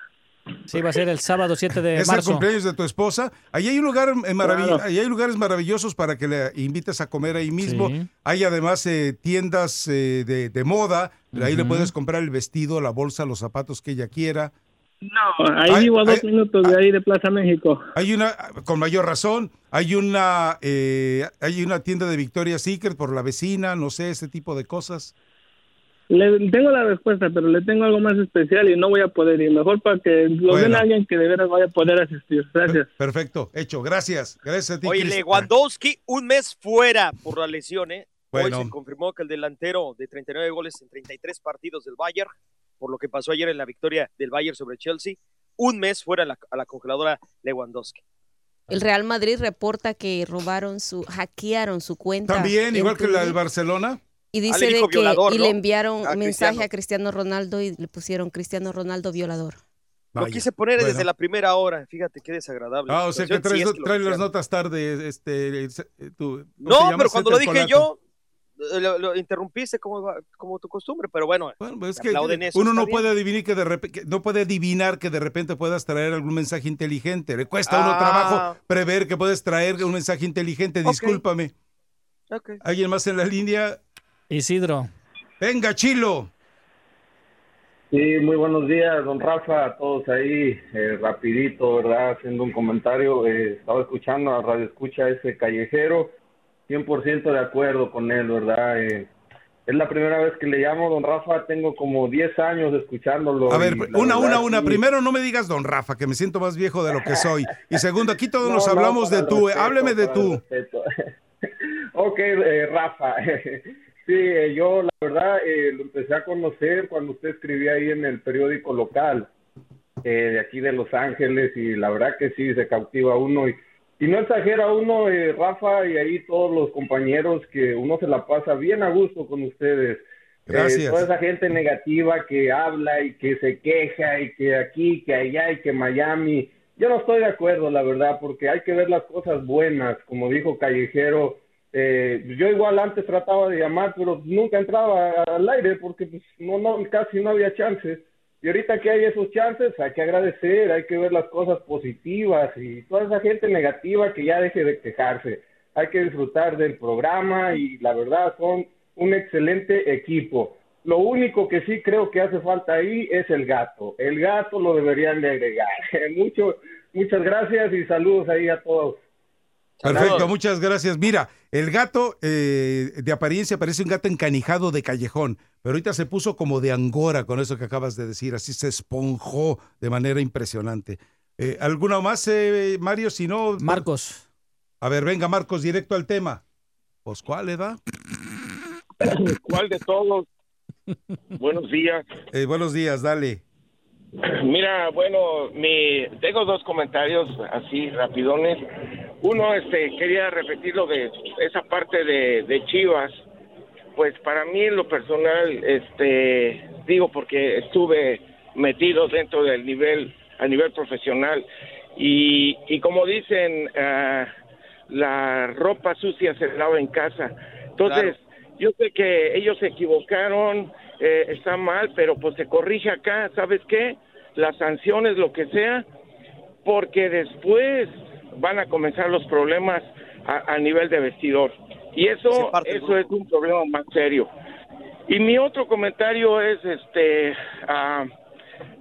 Speaker 5: Sí, va a ser el sábado 7 de
Speaker 4: es el
Speaker 5: marzo.
Speaker 4: cumpleaños de tu esposa. Ahí hay un lugar eh,
Speaker 44: Claro.
Speaker 4: ahí hay lugares maravillosos para que le invites a comer ahí mismo.
Speaker 5: Sí.
Speaker 4: Hay además eh, tiendas eh, de, de moda. Ahí le puedes comprar el vestido, la bolsa, los zapatos que ella quiera.
Speaker 44: No, ahí
Speaker 4: Hay-
Speaker 44: vivo a dos
Speaker 4: hay-
Speaker 44: minutos de ahí de Plaza México.
Speaker 4: Hay una, con mayor razón, hay una, eh, hay una tienda de Victoria's Secret por la vecina, no sé, ese tipo de cosas.
Speaker 44: Le tengo la respuesta, pero le tengo algo más especial y no voy a poder ir. Mejor para que lo
Speaker 4: Bueno.
Speaker 44: den a alguien que de veras vaya a poder asistir. Gracias.
Speaker 4: Perfecto, hecho, gracias. Gracias a ti,
Speaker 7: Oye. Lewandowski, un mes fuera por la lesión, ¿eh?
Speaker 4: Bueno.
Speaker 7: Hoy se confirmó que el delantero de 39 goles en 33 partidos del Bayern, por lo que pasó ayer en la victoria del Bayern sobre Chelsea, un mes fuera a la, a la congeladora Lewandowski.
Speaker 6: El Real Madrid reporta que robaron su, hackearon su cuenta.
Speaker 4: También, igual que la del Barcelona.
Speaker 6: Y
Speaker 7: Ah,
Speaker 6: dice de que
Speaker 7: violador,
Speaker 6: y
Speaker 7: ¿no?
Speaker 6: le enviaron
Speaker 7: A
Speaker 6: mensaje
Speaker 7: Cristiano.
Speaker 6: a Cristiano Ronaldo y le pusieron Cristiano Ronaldo violador.
Speaker 7: Lo quise poner
Speaker 4: bueno.
Speaker 7: desde la primera hora, fíjate qué desagradable.
Speaker 4: Ah, o sea que traes,
Speaker 7: si es que lo
Speaker 4: traes las notas tarde, este, eh, tú, ¿cómo te
Speaker 7: No, pero cuando lo dije
Speaker 4: Colato.
Speaker 7: yo, lo, lo interrumpiste como, va- como tu costumbre, pero bueno,
Speaker 4: Es
Speaker 7: te
Speaker 4: que
Speaker 7: aplauden eso,
Speaker 4: uno no
Speaker 7: bien.
Speaker 4: puede adivinar que de repente, no puede adivinar que de repente puedas traer algún mensaje inteligente. Le cuesta a uno
Speaker 7: Ah.
Speaker 4: trabajo prever que puedes traer un mensaje inteligente. Discúlpame.
Speaker 7: Ok.
Speaker 4: ¿Alguien más en la línea?
Speaker 5: Isidro.
Speaker 4: Venga, Chilo.
Speaker 45: Sí, muy buenos días, don Rafa, a todos ahí, eh, rapidito, ¿verdad? Haciendo un comentario, eh, estaba escuchando a Radio Escucha ese callejero, 100% de acuerdo con él, ¿verdad? Eh, es la primera vez que le llamo, don Rafa, tengo como 10 años escuchándolo.
Speaker 4: A ver, una, una, una.
Speaker 45: sí,
Speaker 4: Primero, no me digas don Rafa, que me siento más viejo de lo que soy. Y segundo, aquí todos
Speaker 45: No,
Speaker 4: nos
Speaker 45: no,
Speaker 4: hablamos de tú. eh.
Speaker 45: respeto,
Speaker 4: Hábleme de tú.
Speaker 45: ok, eh, Rafa. sí, eh, yo la verdad eh, lo empecé a conocer cuando usted escribía ahí en el periódico local eh, de aquí de Los Ángeles y la verdad que sí, se cautiva uno y, y no exagera uno, eh, Rafa, y ahí todos los compañeros que uno se la pasa bien a gusto con ustedes. Eh,
Speaker 4: Gracias.
Speaker 45: toda esa gente negativa que habla y que se queja y que aquí, que allá y que Miami. Yo no estoy de acuerdo, la verdad, porque hay que ver las cosas buenas, como dijo Callejero. Eh, yo igual antes trataba de llamar, pero nunca entraba al aire porque pues, no, no, casi no había chances. Y ahorita que hay esos chances, hay que agradecer, hay que ver las cosas positivas y toda esa gente negativa que ya deje de quejarse. Hay que disfrutar del programa y la verdad son un excelente equipo. Lo único que sí creo que hace falta ahí es el gato. El gato lo deberían de agregar. Mucho, muchas gracias y saludos ahí a todos.
Speaker 4: Perfecto, muchas gracias. Mira, el gato eh, de apariencia parece un gato encanijado de callejón, pero ahorita se puso como de angora con eso que acabas de decir, así se esponjó de manera impresionante. Eh, ¿Alguna más, eh, Mario? Si no...
Speaker 5: Marcos.
Speaker 4: A ver, venga, Marcos, directo al tema. Pues, ¿cuál, Eva?
Speaker 46: ¿Cuál de todos? Buenos días.
Speaker 4: Eh, buenos días, dale.
Speaker 46: Mira, bueno, mi, tengo dos comentarios así rapidones. Uno, este, quería repetir lo de esa parte de, de Chivas. Pues para mí en lo personal, este, digo porque estuve metido dentro del nivel, a nivel profesional y, y como dicen, ah, la ropa sucia se lava en casa. Entonces, yo sé que ellos se equivocaron, eh, está mal, pero pues se corrige acá, ¿sabes qué? Las sanciones, lo que sea, porque después van a comenzar los problemas a, a nivel de vestidor. Y eso, eso es un problema más serio. Y mi otro comentario es, este, ah,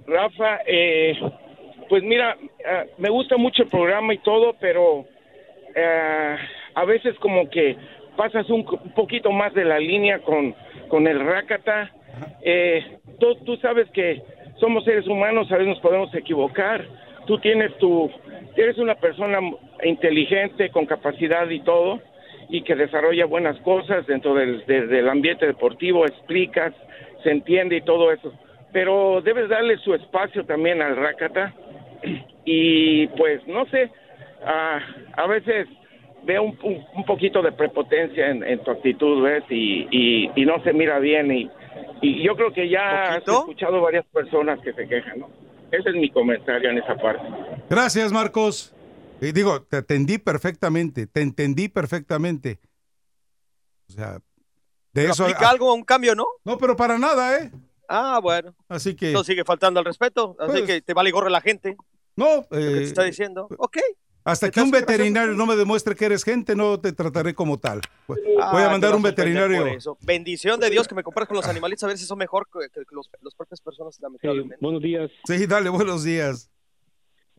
Speaker 46: Rafa, eh, pues mira, ah, me gusta mucho el programa y todo, pero eh, a veces como que pasas un, un poquito más de la línea con, con el Rakata. Eh, tú, tú sabes que somos seres humanos, a veces nos podemos equivocar. Tú tienes tu, eres una persona inteligente, con capacidad y todo, y que desarrolla buenas cosas dentro del, de- del ambiente deportivo, explicas, se entiende y todo eso. Pero debes darle su espacio también al Rakata. Y pues, no sé, ah, a veces veo un, un- un poquito de prepotencia en, en tu actitud, ¿ves? Y, y, y no se mira bien. Y, y yo creo que ya has escuchado varias personas que se quejan, ¿no? Ese es mi comentario en esa parte.
Speaker 4: Gracias, Marcos. Y digo, te atendí perfectamente, te entendí perfectamente. O sea, De eso.
Speaker 7: ¿Aplica algo, un cambio, no?
Speaker 4: No, pero para nada, ¿eh?
Speaker 7: Ah, bueno.
Speaker 4: Así que.
Speaker 7: No sigue faltando al respeto. Así
Speaker 4: Pues-
Speaker 7: que te vale gorro la gente.
Speaker 4: No,
Speaker 7: Lo que te
Speaker 4: eh,
Speaker 7: está diciendo. Ok.
Speaker 4: hasta que un veterinario no me demuestre que eres gente, no te trataré como tal. Voy
Speaker 7: Ah,
Speaker 4: voy a mandar un
Speaker 7: a
Speaker 4: veterinario.
Speaker 7: eso. Bendición de Dios que me compares con los animalitos a ver si son mejor que, que los, las propias personas, lamentablemente.
Speaker 47: buenos días.
Speaker 4: Sí, dale, buenos días.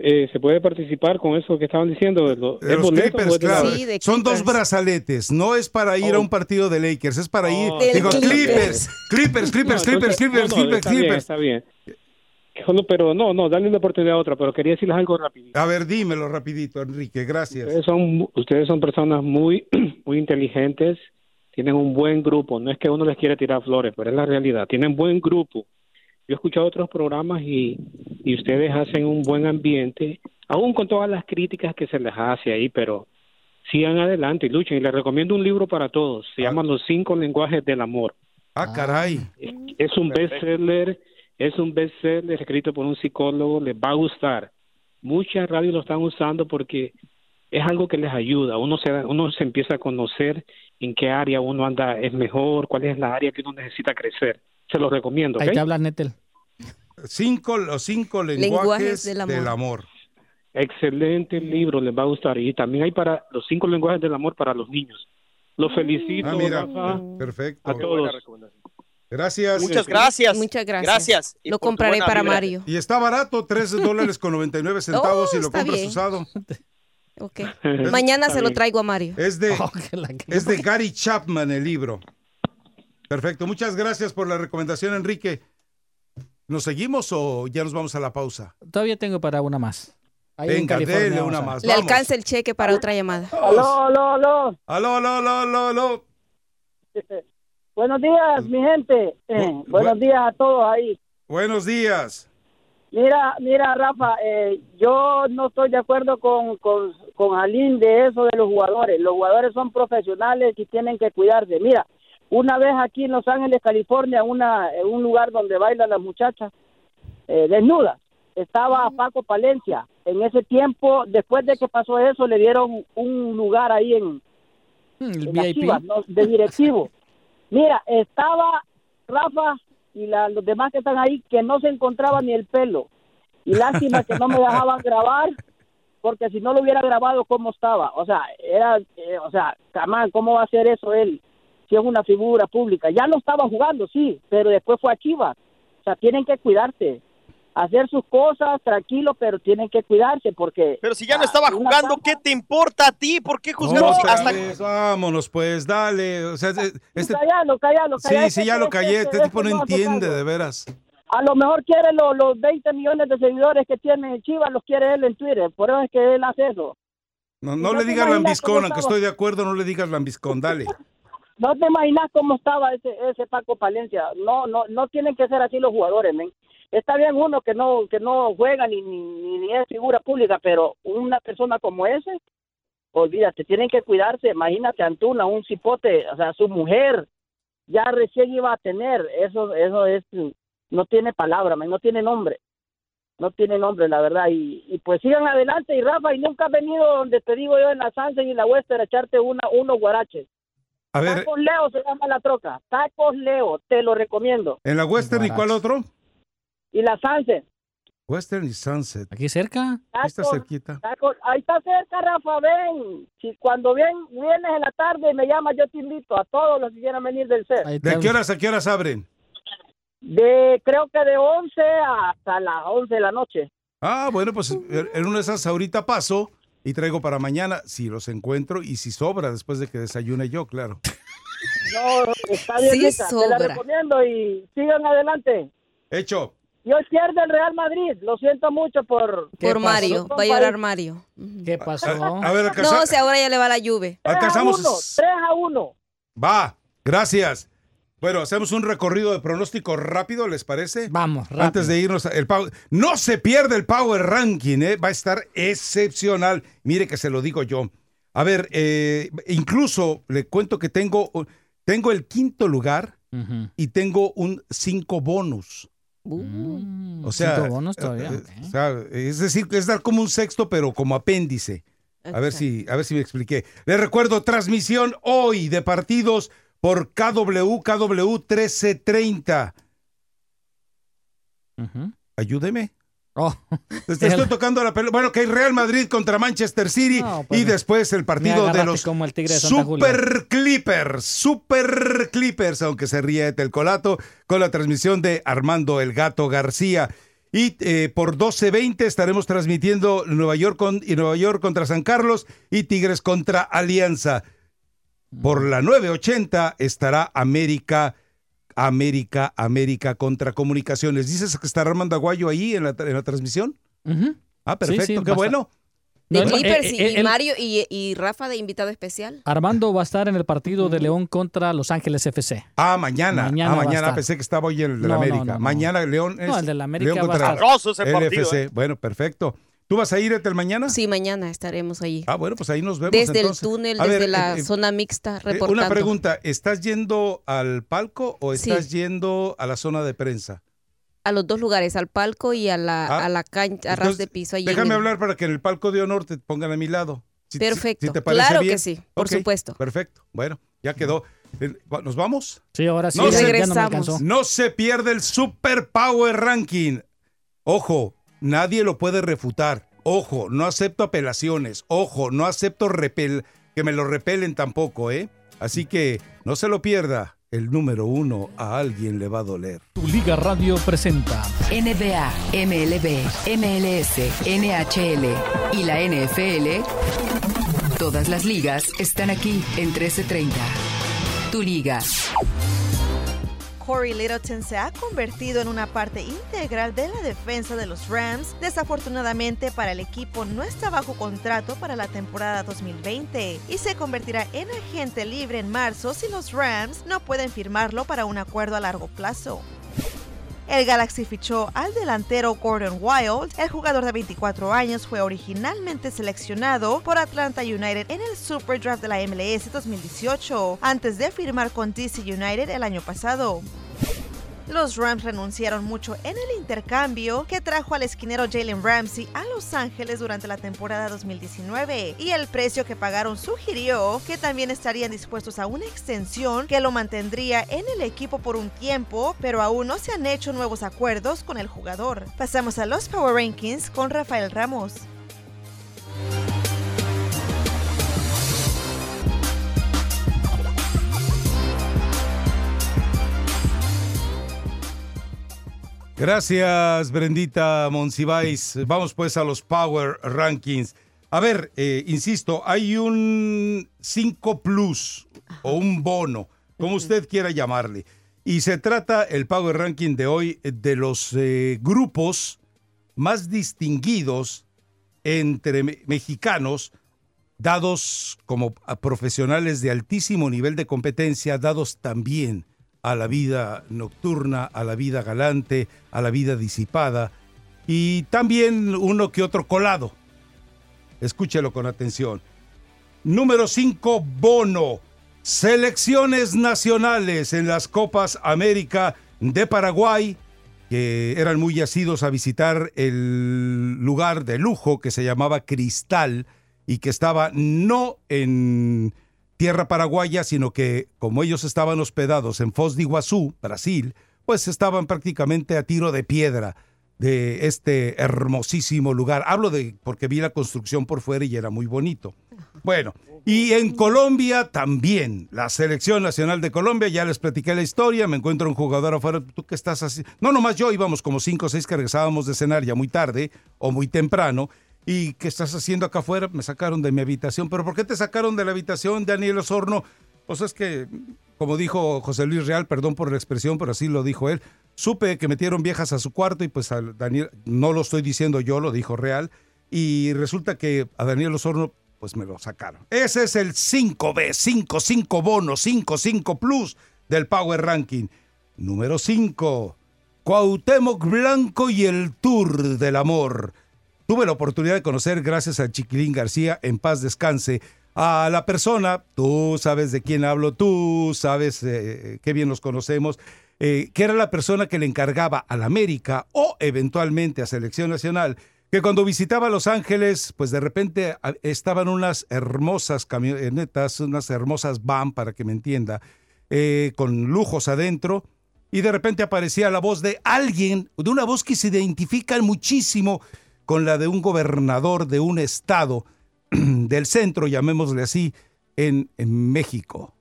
Speaker 47: Eh, ¿Se puede participar con eso que estaban diciendo? ¿Es lo-
Speaker 4: De
Speaker 47: es
Speaker 4: los
Speaker 47: boleto o
Speaker 4: Clippers,
Speaker 47: de.
Speaker 4: Son dos brazaletes. No es para ir a un partido de Lakers, es para ir.
Speaker 47: Oh.
Speaker 4: Digo, Clippers, Clippers, Clippers,
Speaker 47: No,
Speaker 4: Clippers,
Speaker 47: entonces-
Speaker 4: Clippers,
Speaker 47: no, no,
Speaker 4: Clippers,
Speaker 47: está bien,
Speaker 4: Clippers.
Speaker 47: está bien. Pero no, no, dale una oportunidad a otra, pero quería decirles algo rápido.
Speaker 4: A ver, dímelo rapidito, Enrique, gracias.
Speaker 47: Ustedes son, ustedes son personas muy, muy inteligentes, tienen un buen grupo, no es que uno les quiera tirar flores, pero es la realidad, tienen buen grupo. Yo he escuchado otros programas y, y ustedes hacen un buen ambiente, aún con todas las críticas que se les hace ahí, pero sigan adelante y luchen. Y les recomiendo un libro para todos, se llama Los cinco lenguajes del amor.
Speaker 4: Ah, caray.
Speaker 47: Es un bestseller, es un bestseller escrito por un psicólogo, les va a gustar. Muchas radios lo están usando porque es algo que les ayuda. Uno se da- uno se empieza a conocer en qué área uno anda es mejor, cuál es la área que uno necesita crecer. Se los recomiendo.
Speaker 5: Ahí
Speaker 47: ¿ok?
Speaker 5: te habla Netel.
Speaker 4: Cinco, los cinco lenguajes,
Speaker 47: Lenguajes
Speaker 4: del
Speaker 47: del
Speaker 4: amor.
Speaker 47: amor. Excelente libro, les va a gustar. Y también hay para los cinco lenguajes del amor para los niños. Los felicito,
Speaker 4: Ah, mira,
Speaker 47: Rafa,
Speaker 4: perfecto.
Speaker 47: a todos.
Speaker 4: Gracias.
Speaker 7: Muchas gracias.
Speaker 6: Muchas gracias.
Speaker 7: Gracias.
Speaker 6: Lo compraré para. Mario.
Speaker 4: Y está barato, 3 dólares con 99 centavos
Speaker 6: Oh,
Speaker 4: y lo compras
Speaker 6: bien.
Speaker 4: usado.
Speaker 6: Ok. Mañana se lo traigo a Mario.
Speaker 4: Es de, es de Gary Chapman el libro. Perfecto, muchas gracias por la recomendación, Enrique. ¿Nos seguimos o ya nos vamos a la pausa?
Speaker 5: Todavía tengo para una más. Ahí
Speaker 4: Venga, dele una más.
Speaker 6: Le
Speaker 4: vamos.
Speaker 6: alcanza el cheque para otra llamada.
Speaker 48: Aló, aló, aló.
Speaker 4: Aló, aló, aló, aló, aló.
Speaker 48: Buenos días, mi gente. Eh, buenos días a todos ahí.
Speaker 4: Buenos días.
Speaker 48: Mira, mira, Rafa, eh, yo no estoy de acuerdo con, con, con Alín de eso de los jugadores. Los jugadores son profesionales y tienen que cuidarse. Mira, una vez aquí en Los Ángeles, California, una, en un lugar donde bailan las muchachas eh, desnudas, estaba Paco Palencia. En ese tiempo, después de que pasó eso, le dieron un lugar ahí en,
Speaker 5: El
Speaker 48: en las
Speaker 5: VIP.
Speaker 48: Chivas, ¿no? de directivo. Mira, estaba Rafa y la- los demás que están ahí que no se encontraba ni el pelo. Y lástima que no me dejaban grabar, porque si no lo hubiera grabado, ¿cómo estaba? O sea, era, eh, o sea, jamás, ¿cómo va a hacer eso él? Si es una figura pública. Ya no estaba jugando, sí, pero después fue a Chivas. O sea, tienen que cuidarse. Hacer sus cosas tranquilo, pero tienen que cuidarse porque...
Speaker 7: Pero si ya no estaba jugando, ¿qué te importa a ti? ¿Por qué juzgamos
Speaker 4: Otra
Speaker 7: hasta
Speaker 4: vez, vámonos, pues, dale. O sea, este,
Speaker 48: Cállalo, cállalo,
Speaker 4: sí, sí, ya lo
Speaker 48: este-
Speaker 4: callé.
Speaker 48: este-
Speaker 4: Este tipo no
Speaker 48: este hace
Speaker 4: entiende, de veras.
Speaker 48: A lo mejor quiere lo- los 20 millones de seguidores que tiene Chivas, los quiere él en Twitter. Por eso es que él hace eso.
Speaker 4: No,
Speaker 48: ¿Y
Speaker 4: no
Speaker 48: no
Speaker 4: le digas lambiscón, aunque estoy de acuerdo, no le digas lambiscón, dale.
Speaker 48: No te imaginas cómo estaba ese, ese Paco Palencia. No, no, no tienen que ser así los jugadores. Está bien uno que no, que no juega ni, ni, ni- es figura pública, pero una persona como ese, olvídate, tienen que cuidarse. Imagínate Antuna, un cipote, o sea, su mujer ya recién iba a tener. Eso, eso es, no tiene palabra, no tiene nombre. No tiene nombre, la verdad. Y, y pues sigan adelante. Y Rafa, y nunca has venido donde te digo yo en la Sansen y la Western a echarte una, unos guaraches.
Speaker 4: A ver,
Speaker 48: Tacos Leo se llama la troca. Tacos Leo, te lo recomiendo.
Speaker 4: en la Western, ¿y cuál otro?
Speaker 48: Y la Sansen.
Speaker 4: Western y Sunset.
Speaker 5: ¿Aquí cerca?
Speaker 4: Ahí está
Speaker 48: Tacos,
Speaker 4: cerquita.
Speaker 48: tacos- ahí está cerca, Rafa, ven. Si cuando ven, vienes en la tarde y me llamas, yo te invito a todos los que quieran venir del CER.
Speaker 4: ¿De qué horas a qué horas abren?
Speaker 48: De, creo que de 11 hasta las 11 de la noche.
Speaker 4: Ah, bueno, pues en una de esas ahorita paso y traigo para mañana, si los encuentro y si sobra después de que desayune yo, claro.
Speaker 48: No, está bien,
Speaker 6: Sí
Speaker 48: rica, te la
Speaker 6: sobra.
Speaker 48: recomiendo y sigan adelante.
Speaker 4: Hecho.
Speaker 48: Y hoy pierde el Real Madrid, lo siento mucho por...
Speaker 6: Por Mario. Va a llorar Mario.
Speaker 5: ¿Qué pasó?
Speaker 4: A ver, alcanza-
Speaker 6: No, si ahora ya le va la lluvia.
Speaker 4: alcanzamos.
Speaker 48: 3 a 1.
Speaker 4: Va, gracias. Bueno, hacemos un recorrido de pronóstico rápido, ¿les parece?
Speaker 5: Vamos, rápido.
Speaker 4: Antes de irnos, el Power- no se pierde el Power Ranking, ¿eh? va a estar excepcional. Mire que se lo digo yo. A ver, eh, incluso le cuento que tengo, tengo el quinto lugar y tengo un cinco bonus. O sea,
Speaker 5: Cinco bonos todavía,
Speaker 4: eh,
Speaker 5: ok.
Speaker 4: o sea, es decir, es dar como un sexto, pero como apéndice. A ver si, a ver si me expliqué. Les recuerdo, transmisión hoy de partidos por KW, KW 1330. Ayúdeme. Te estoy
Speaker 5: El-
Speaker 4: tocando la pelota. Bueno, que hay Real Madrid contra Manchester City
Speaker 5: No, pues,
Speaker 4: y después el partido de los
Speaker 5: como el tigre de Santa Julia.
Speaker 4: Super Clippers, Super Clippers, aunque se ríe el colato, con la transmisión de Armando El Gato García. Y eh, por 12.20 estaremos transmitiendo Nueva York, con, y Nueva York contra San Carlos y Tigres contra Alianza. Por la 9.80 estará América, América, América contra Comunicaciones. ¿Dices que estará Armando Aguayo ahí en la, en la transmisión? Ah, perfecto,
Speaker 5: Sí, sí,
Speaker 4: qué bueno.
Speaker 6: De
Speaker 5: No,
Speaker 6: Clippers
Speaker 5: eh,
Speaker 6: y,
Speaker 5: eh,
Speaker 6: y Mario y, y Rafa de invitado especial.
Speaker 5: Armando va a estar en el partido de León contra Los Ángeles FC.
Speaker 4: Ah, mañana.
Speaker 5: Mañana
Speaker 4: ah, mañana. Pensé que estaba hoy el de
Speaker 5: No,
Speaker 4: la
Speaker 5: no,
Speaker 4: América.
Speaker 5: no, no.
Speaker 4: Mañana León es.
Speaker 5: No, el de la América
Speaker 4: León
Speaker 5: va a
Speaker 4: contra
Speaker 5: estar. Partido,
Speaker 4: LFC.
Speaker 5: ¿eh?
Speaker 4: Bueno, perfecto. ¿Tú vas a ir el mañana?
Speaker 6: Sí, mañana estaremos allí.
Speaker 4: Ah, bueno, pues ahí nos vemos.
Speaker 6: desde
Speaker 4: entonces.
Speaker 6: el túnel,
Speaker 4: A
Speaker 6: desde
Speaker 4: ver,
Speaker 6: la
Speaker 4: eh, eh,
Speaker 6: zona mixta,
Speaker 4: eh,
Speaker 6: reportando.
Speaker 4: Una pregunta, ¿estás yendo al palco o
Speaker 6: Sí.
Speaker 4: estás yendo a la zona de prensa?
Speaker 6: A los dos lugares, al palco y a la,
Speaker 4: Ah,
Speaker 6: a la cancha, a ras de piso. Allí
Speaker 4: Déjame
Speaker 6: el-
Speaker 4: hablar para que en el palco de honor te pongan a mi lado. Si-
Speaker 6: Perfecto,
Speaker 4: si te parece
Speaker 6: claro
Speaker 4: bien.
Speaker 6: que sí, por supuesto.
Speaker 4: Perfecto, bueno, ya quedó. Eh, ¿Nos vamos?
Speaker 5: Sí, ahora sí,
Speaker 4: No
Speaker 5: ya,
Speaker 4: se-
Speaker 5: ya no me
Speaker 6: regresamos.
Speaker 4: No se pierde el Super Power Ranking. Ojo, nadie lo puede refutar. Ojo, no acepto apelaciones. Ojo, no acepto repel que me lo repelen tampoco, ¿eh? Así que no se lo pierda. El número uno a alguien le va a doler.
Speaker 49: Tu Liga Radio presenta
Speaker 3: NBA, MLB, MLS, NHL y la NFL. Todas las ligas están aquí en 1330. Tu liga.
Speaker 8: Corey Littleton se ha convertido en una parte integral de la defensa de los Rams. Desafortunadamente para el equipo no está bajo contrato para la temporada 2020 y se convertirá en agente libre en marzo si los Rams no pueden firmarlo para un acuerdo a largo plazo. El Galaxy fichó al delantero Gordon Wild. El jugador de 24 años fue originalmente seleccionado por Atlanta United en el Super Draft de la MLS 2018, antes de firmar con DC United el año pasado. Los Rams renunciaron mucho en el intercambio que trajo al esquinero Jalen Ramsey a Los Ángeles durante la temporada 2019 y el precio que pagaron sugirió que también estarían dispuestos a una extensión que lo mantendría en el equipo por un tiempo, pero aún no se han hecho nuevos acuerdos con el jugador. Pasamos a los Power Rankings con Rafael Ramos.
Speaker 4: Gracias, Brendita Monsiváis. Vamos pues a los Power Rankings. A ver, eh, insisto, hay un 5 Plus o un bono, como usted quiera llamarle. Y se trata el Power Ranking de hoy de los eh, grupos más distinguidos entre me- mexicanos, dados como a profesionales de altísimo nivel de competencia, dados también a la vida nocturna, a la vida galante, a la vida disipada y también uno que otro colado. Escúchelo con atención. Número 5, Bono. Selecciones nacionales en las Copas América de Paraguay, que eran muy asidos a visitar el lugar de lujo que se llamaba Cristal y que estaba no en tierra paraguaya, sino que como ellos estaban hospedados en Foz de Iguazú, Brasil, pues estaban prácticamente a tiro de piedra de este hermosísimo lugar. Hablo de porque vi la construcción por fuera y era muy bonito. Bueno, y en Colombia también, la selección nacional de Colombia, ya les platiqué la historia, me encuentro un jugador afuera, ¿tú qué estás haciendo? No, nomás yo íbamos como cinco o seis que regresábamos de cenar ya muy tarde o muy temprano. ¿Y qué estás haciendo acá afuera? Me sacaron de mi habitación. ¿Pero por qué te sacaron de la habitación, Daniel Osorno? Pues es que, como dijo José Luis Real, perdón por la expresión, pero así lo dijo él, supe que metieron viejas a su cuarto y pues a Daniel, no lo estoy diciendo yo, lo dijo Real, y resulta que a Daniel Osorno pues me lo sacaron. Ese es el 5B, 55 bono, 55 plus del Power Ranking. Número 5, Cuauhtémoc Blanco y el Tour del Amor. Tuve la oportunidad de conocer, gracias a Chiquilín García, en paz descanse, a la persona, tú sabes de quién hablo, tú sabes eh, qué bien los conocemos, eh, que era la persona que le encargaba a la América o eventualmente a Selección Nacional, que cuando visitaba Los Ángeles, pues de repente estaban unas hermosas camionetas, unas hermosas van, para que me entienda, eh, con lujos adentro, y de repente aparecía la voz de alguien, de una voz que se identifica muchísimo con la de un gobernador de un estado del centro, llamémosle así, en, México.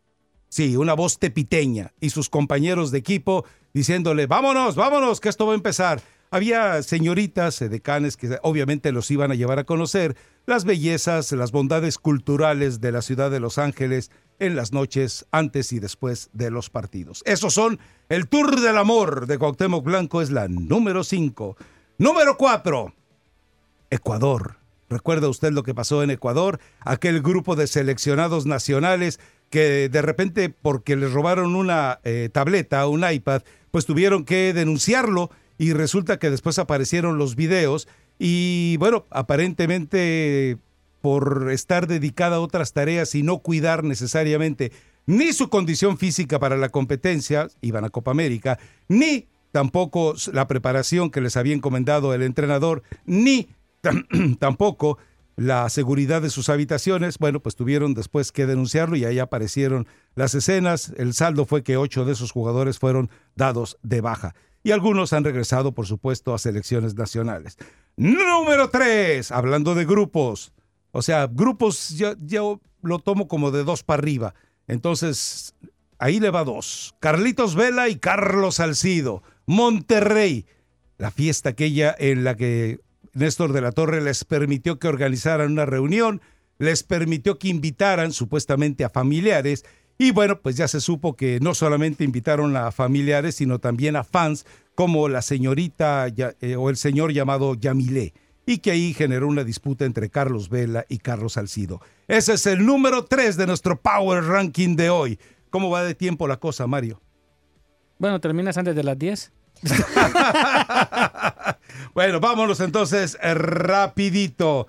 Speaker 4: Sí, una voz tepiteña y sus compañeros de equipo diciéndole, vámonos, vámonos, que esto va a empezar. Había señoritas, decanes que obviamente los iban a llevar a conocer las bellezas, las bondades culturales de la ciudad de Los Ángeles en las noches antes y después de los partidos. Esos son el Tour del Amor de Cuauhtémoc Blanco, es la número 5. Número 4, Ecuador. ¿Recuerda usted lo que pasó en Ecuador? Aquel grupo de seleccionados nacionales que de repente, porque les robaron una eh, tableta, un iPad, pues tuvieron que denunciarlo y resulta que después aparecieron los videos y bueno, aparentemente por estar dedicada a otras tareas y no cuidar necesariamente ni su condición física para la competencia, iban a Copa América, ni tampoco la preparación que les había encomendado el entrenador, ni tampoco la seguridad de sus habitaciones, bueno, pues tuvieron después que denunciarlo y ahí aparecieron las escenas. El saldo fue que ocho de esos jugadores fueron dados de baja y algunos han regresado, por supuesto, a selecciones nacionales. Número tres, hablando de grupos. O sea, grupos yo, lo tomo como de dos para arriba. Entonces, ahí le va dos. Carlitos Vela y Carlos Salcido. Monterrey. La fiesta aquella en la que Néstor de la Torre les permitió que organizaran una reunión, les permitió que invitaran supuestamente a familiares y bueno, pues ya se supo que no solamente invitaron a familiares, sino también a fans como la señorita eh, o el señor llamado Yamilé y que ahí generó una disputa entre Carlos Vela y Carlos Salcido. Ese es el número 3 de nuestro Power Ranking de hoy. ¿Cómo va de tiempo la cosa, Mario?
Speaker 5: Bueno, terminas antes de las 10.
Speaker 4: bueno, vámonos entonces eh, rapidito,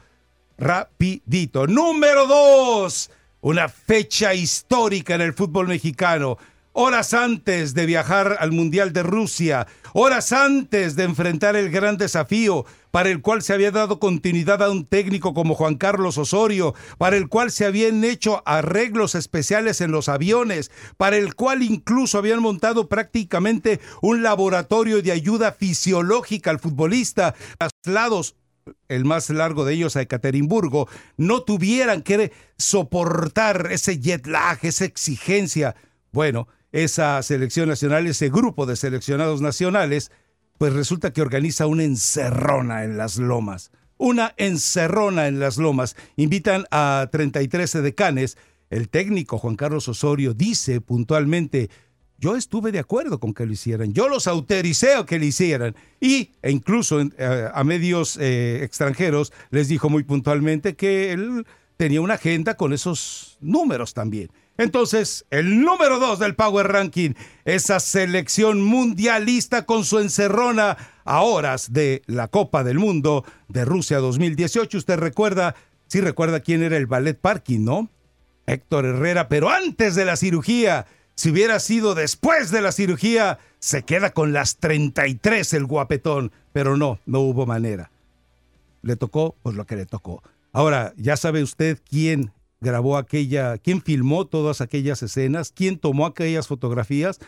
Speaker 4: rapidito. Número 2, una fecha histórica en el fútbol mexicano. Horas antes de viajar al Mundial de Rusia, horas antes de enfrentar el gran desafío para el cual se había dado continuidad a un técnico como Juan Carlos Osorio, para el cual se habían hecho arreglos especiales en los aviones, para el cual incluso habían montado prácticamente un laboratorio de ayuda fisiológica al futbolista, traslados el más largo de ellos a Ekaterimburgo, no tuvieran que soportar ese jet lag, esa exigencia. Bueno, esa selección nacional, ese grupo de seleccionados nacionales, pues resulta que organiza una encerrona en las lomas. Una encerrona en las lomas. Invitan a 33 decanes. El técnico Juan Carlos Osorio dice puntualmente, yo estuve de acuerdo con que lo hicieran, yo los autoricé que lo hicieran. Y e incluso eh, a medios eh, extranjeros les dijo muy puntualmente que él tenía una agenda con esos números también. Entonces, el número dos del Power Ranking, esa selección mundialista con su encerrona a horas de la Copa del Mundo de Rusia 2018. Usted recuerda, sí recuerda quién era el ballet parking, ¿no? Héctor Herrera, pero antes de la cirugía. Si hubiera sido después de la cirugía, se queda con las 33 el guapetón, pero no, no hubo manera. Le tocó pues lo que le tocó. Ahora, ya sabe usted quién grabó aquella, quién filmó todas aquellas escenas, quién tomó aquellas fotografías,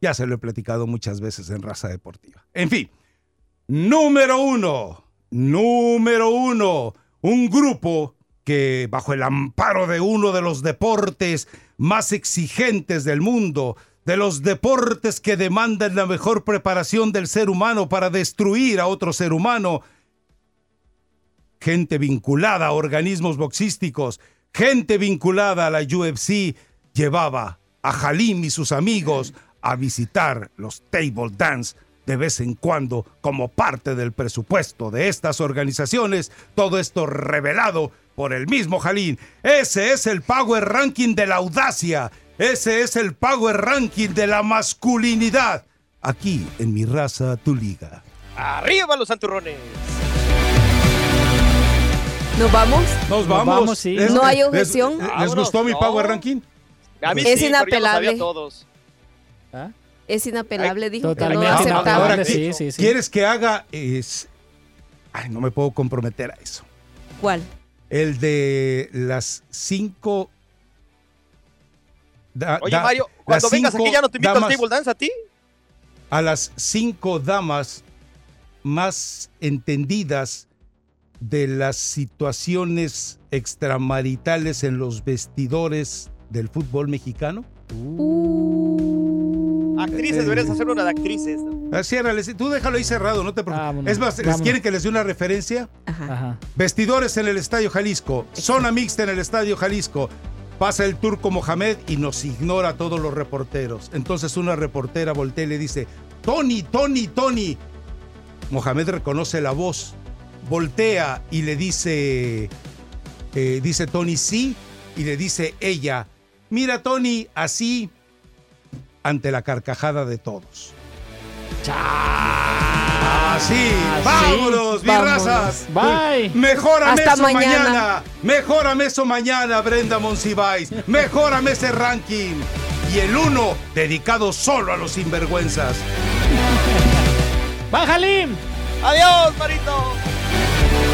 Speaker 4: ya se lo he platicado muchas veces en Raza Deportiva. En fin, número uno, número uno, un grupo que bajo el amparo de uno de los deportes más exigentes del mundo, de los deportes que demandan la mejor preparación del ser humano para destruir a otro ser humano, gente vinculada a organismos boxísticos, gente vinculada a la UFC llevaba a Halim y sus amigos a visitar los table dance de vez en cuando como parte del presupuesto de estas organizaciones, todo esto revelado por el mismo Halim. Ese es el Power Ranking de la audacia, ese es el Power Ranking de la masculinidad, aquí en mi raza, tu liga.
Speaker 7: ¡Arriba los santurrones!
Speaker 6: ¿Nos vamos?
Speaker 4: Nos vamos.
Speaker 5: vamos, sí.
Speaker 4: ¿Les-
Speaker 6: ¿No hay objeción?
Speaker 4: ¿Les, gustó mi
Speaker 7: no.
Speaker 4: Power Ranking?
Speaker 7: A mí
Speaker 6: Es
Speaker 7: sí, pero ya lo
Speaker 6: inapelable.
Speaker 7: todos.
Speaker 6: Es inapelable, dijo que no aceptaba.
Speaker 5: sí,
Speaker 4: ¿qué-
Speaker 5: sí, sí.
Speaker 4: ¿Quieres que haga? Es... Ay, no me puedo comprometer a eso.
Speaker 6: ¿Cuál?
Speaker 4: El de las cinco da-
Speaker 7: Oye,
Speaker 4: da-
Speaker 7: Mario, cuando vengas aquí ya no te invito
Speaker 4: damas-
Speaker 7: al table dance a ti.
Speaker 4: a las cinco damas más entendidas de las situaciones extramaritales en los vestidores del fútbol mexicano?
Speaker 7: Actrices, deberías hacer una de actrices. ¿no?
Speaker 4: Ah, tú déjalo ahí cerrado, no te preocupes. Es más, ¿les
Speaker 7: vámonos.
Speaker 4: quieren que les dé una referencia? Vestidores en el Estadio Jalisco, zona mixta en el Estadio Jalisco. Pasa el turco Mohamed y nos ignora a todos los reporteros. Entonces una reportera voltea y le dice, Tony, Tony, Tony. Mohamed reconoce la voz, voltea y le dice, eh, dice Tony sí, y le dice ella, mira Tony, así, ante la carcajada de todos. Así, vámonos,
Speaker 5: vámonos.
Speaker 4: razas.
Speaker 5: Bye.
Speaker 4: Mejórame
Speaker 5: Hasta
Speaker 4: eso
Speaker 5: mañana.
Speaker 4: mañana. Mejórame eso mañana, Brenda Monsiváis. Mejórame ese ranking. Y el uno dedicado solo a los sinvergüenzas.
Speaker 5: ¡Bajalim!
Speaker 7: Adiós, Marito.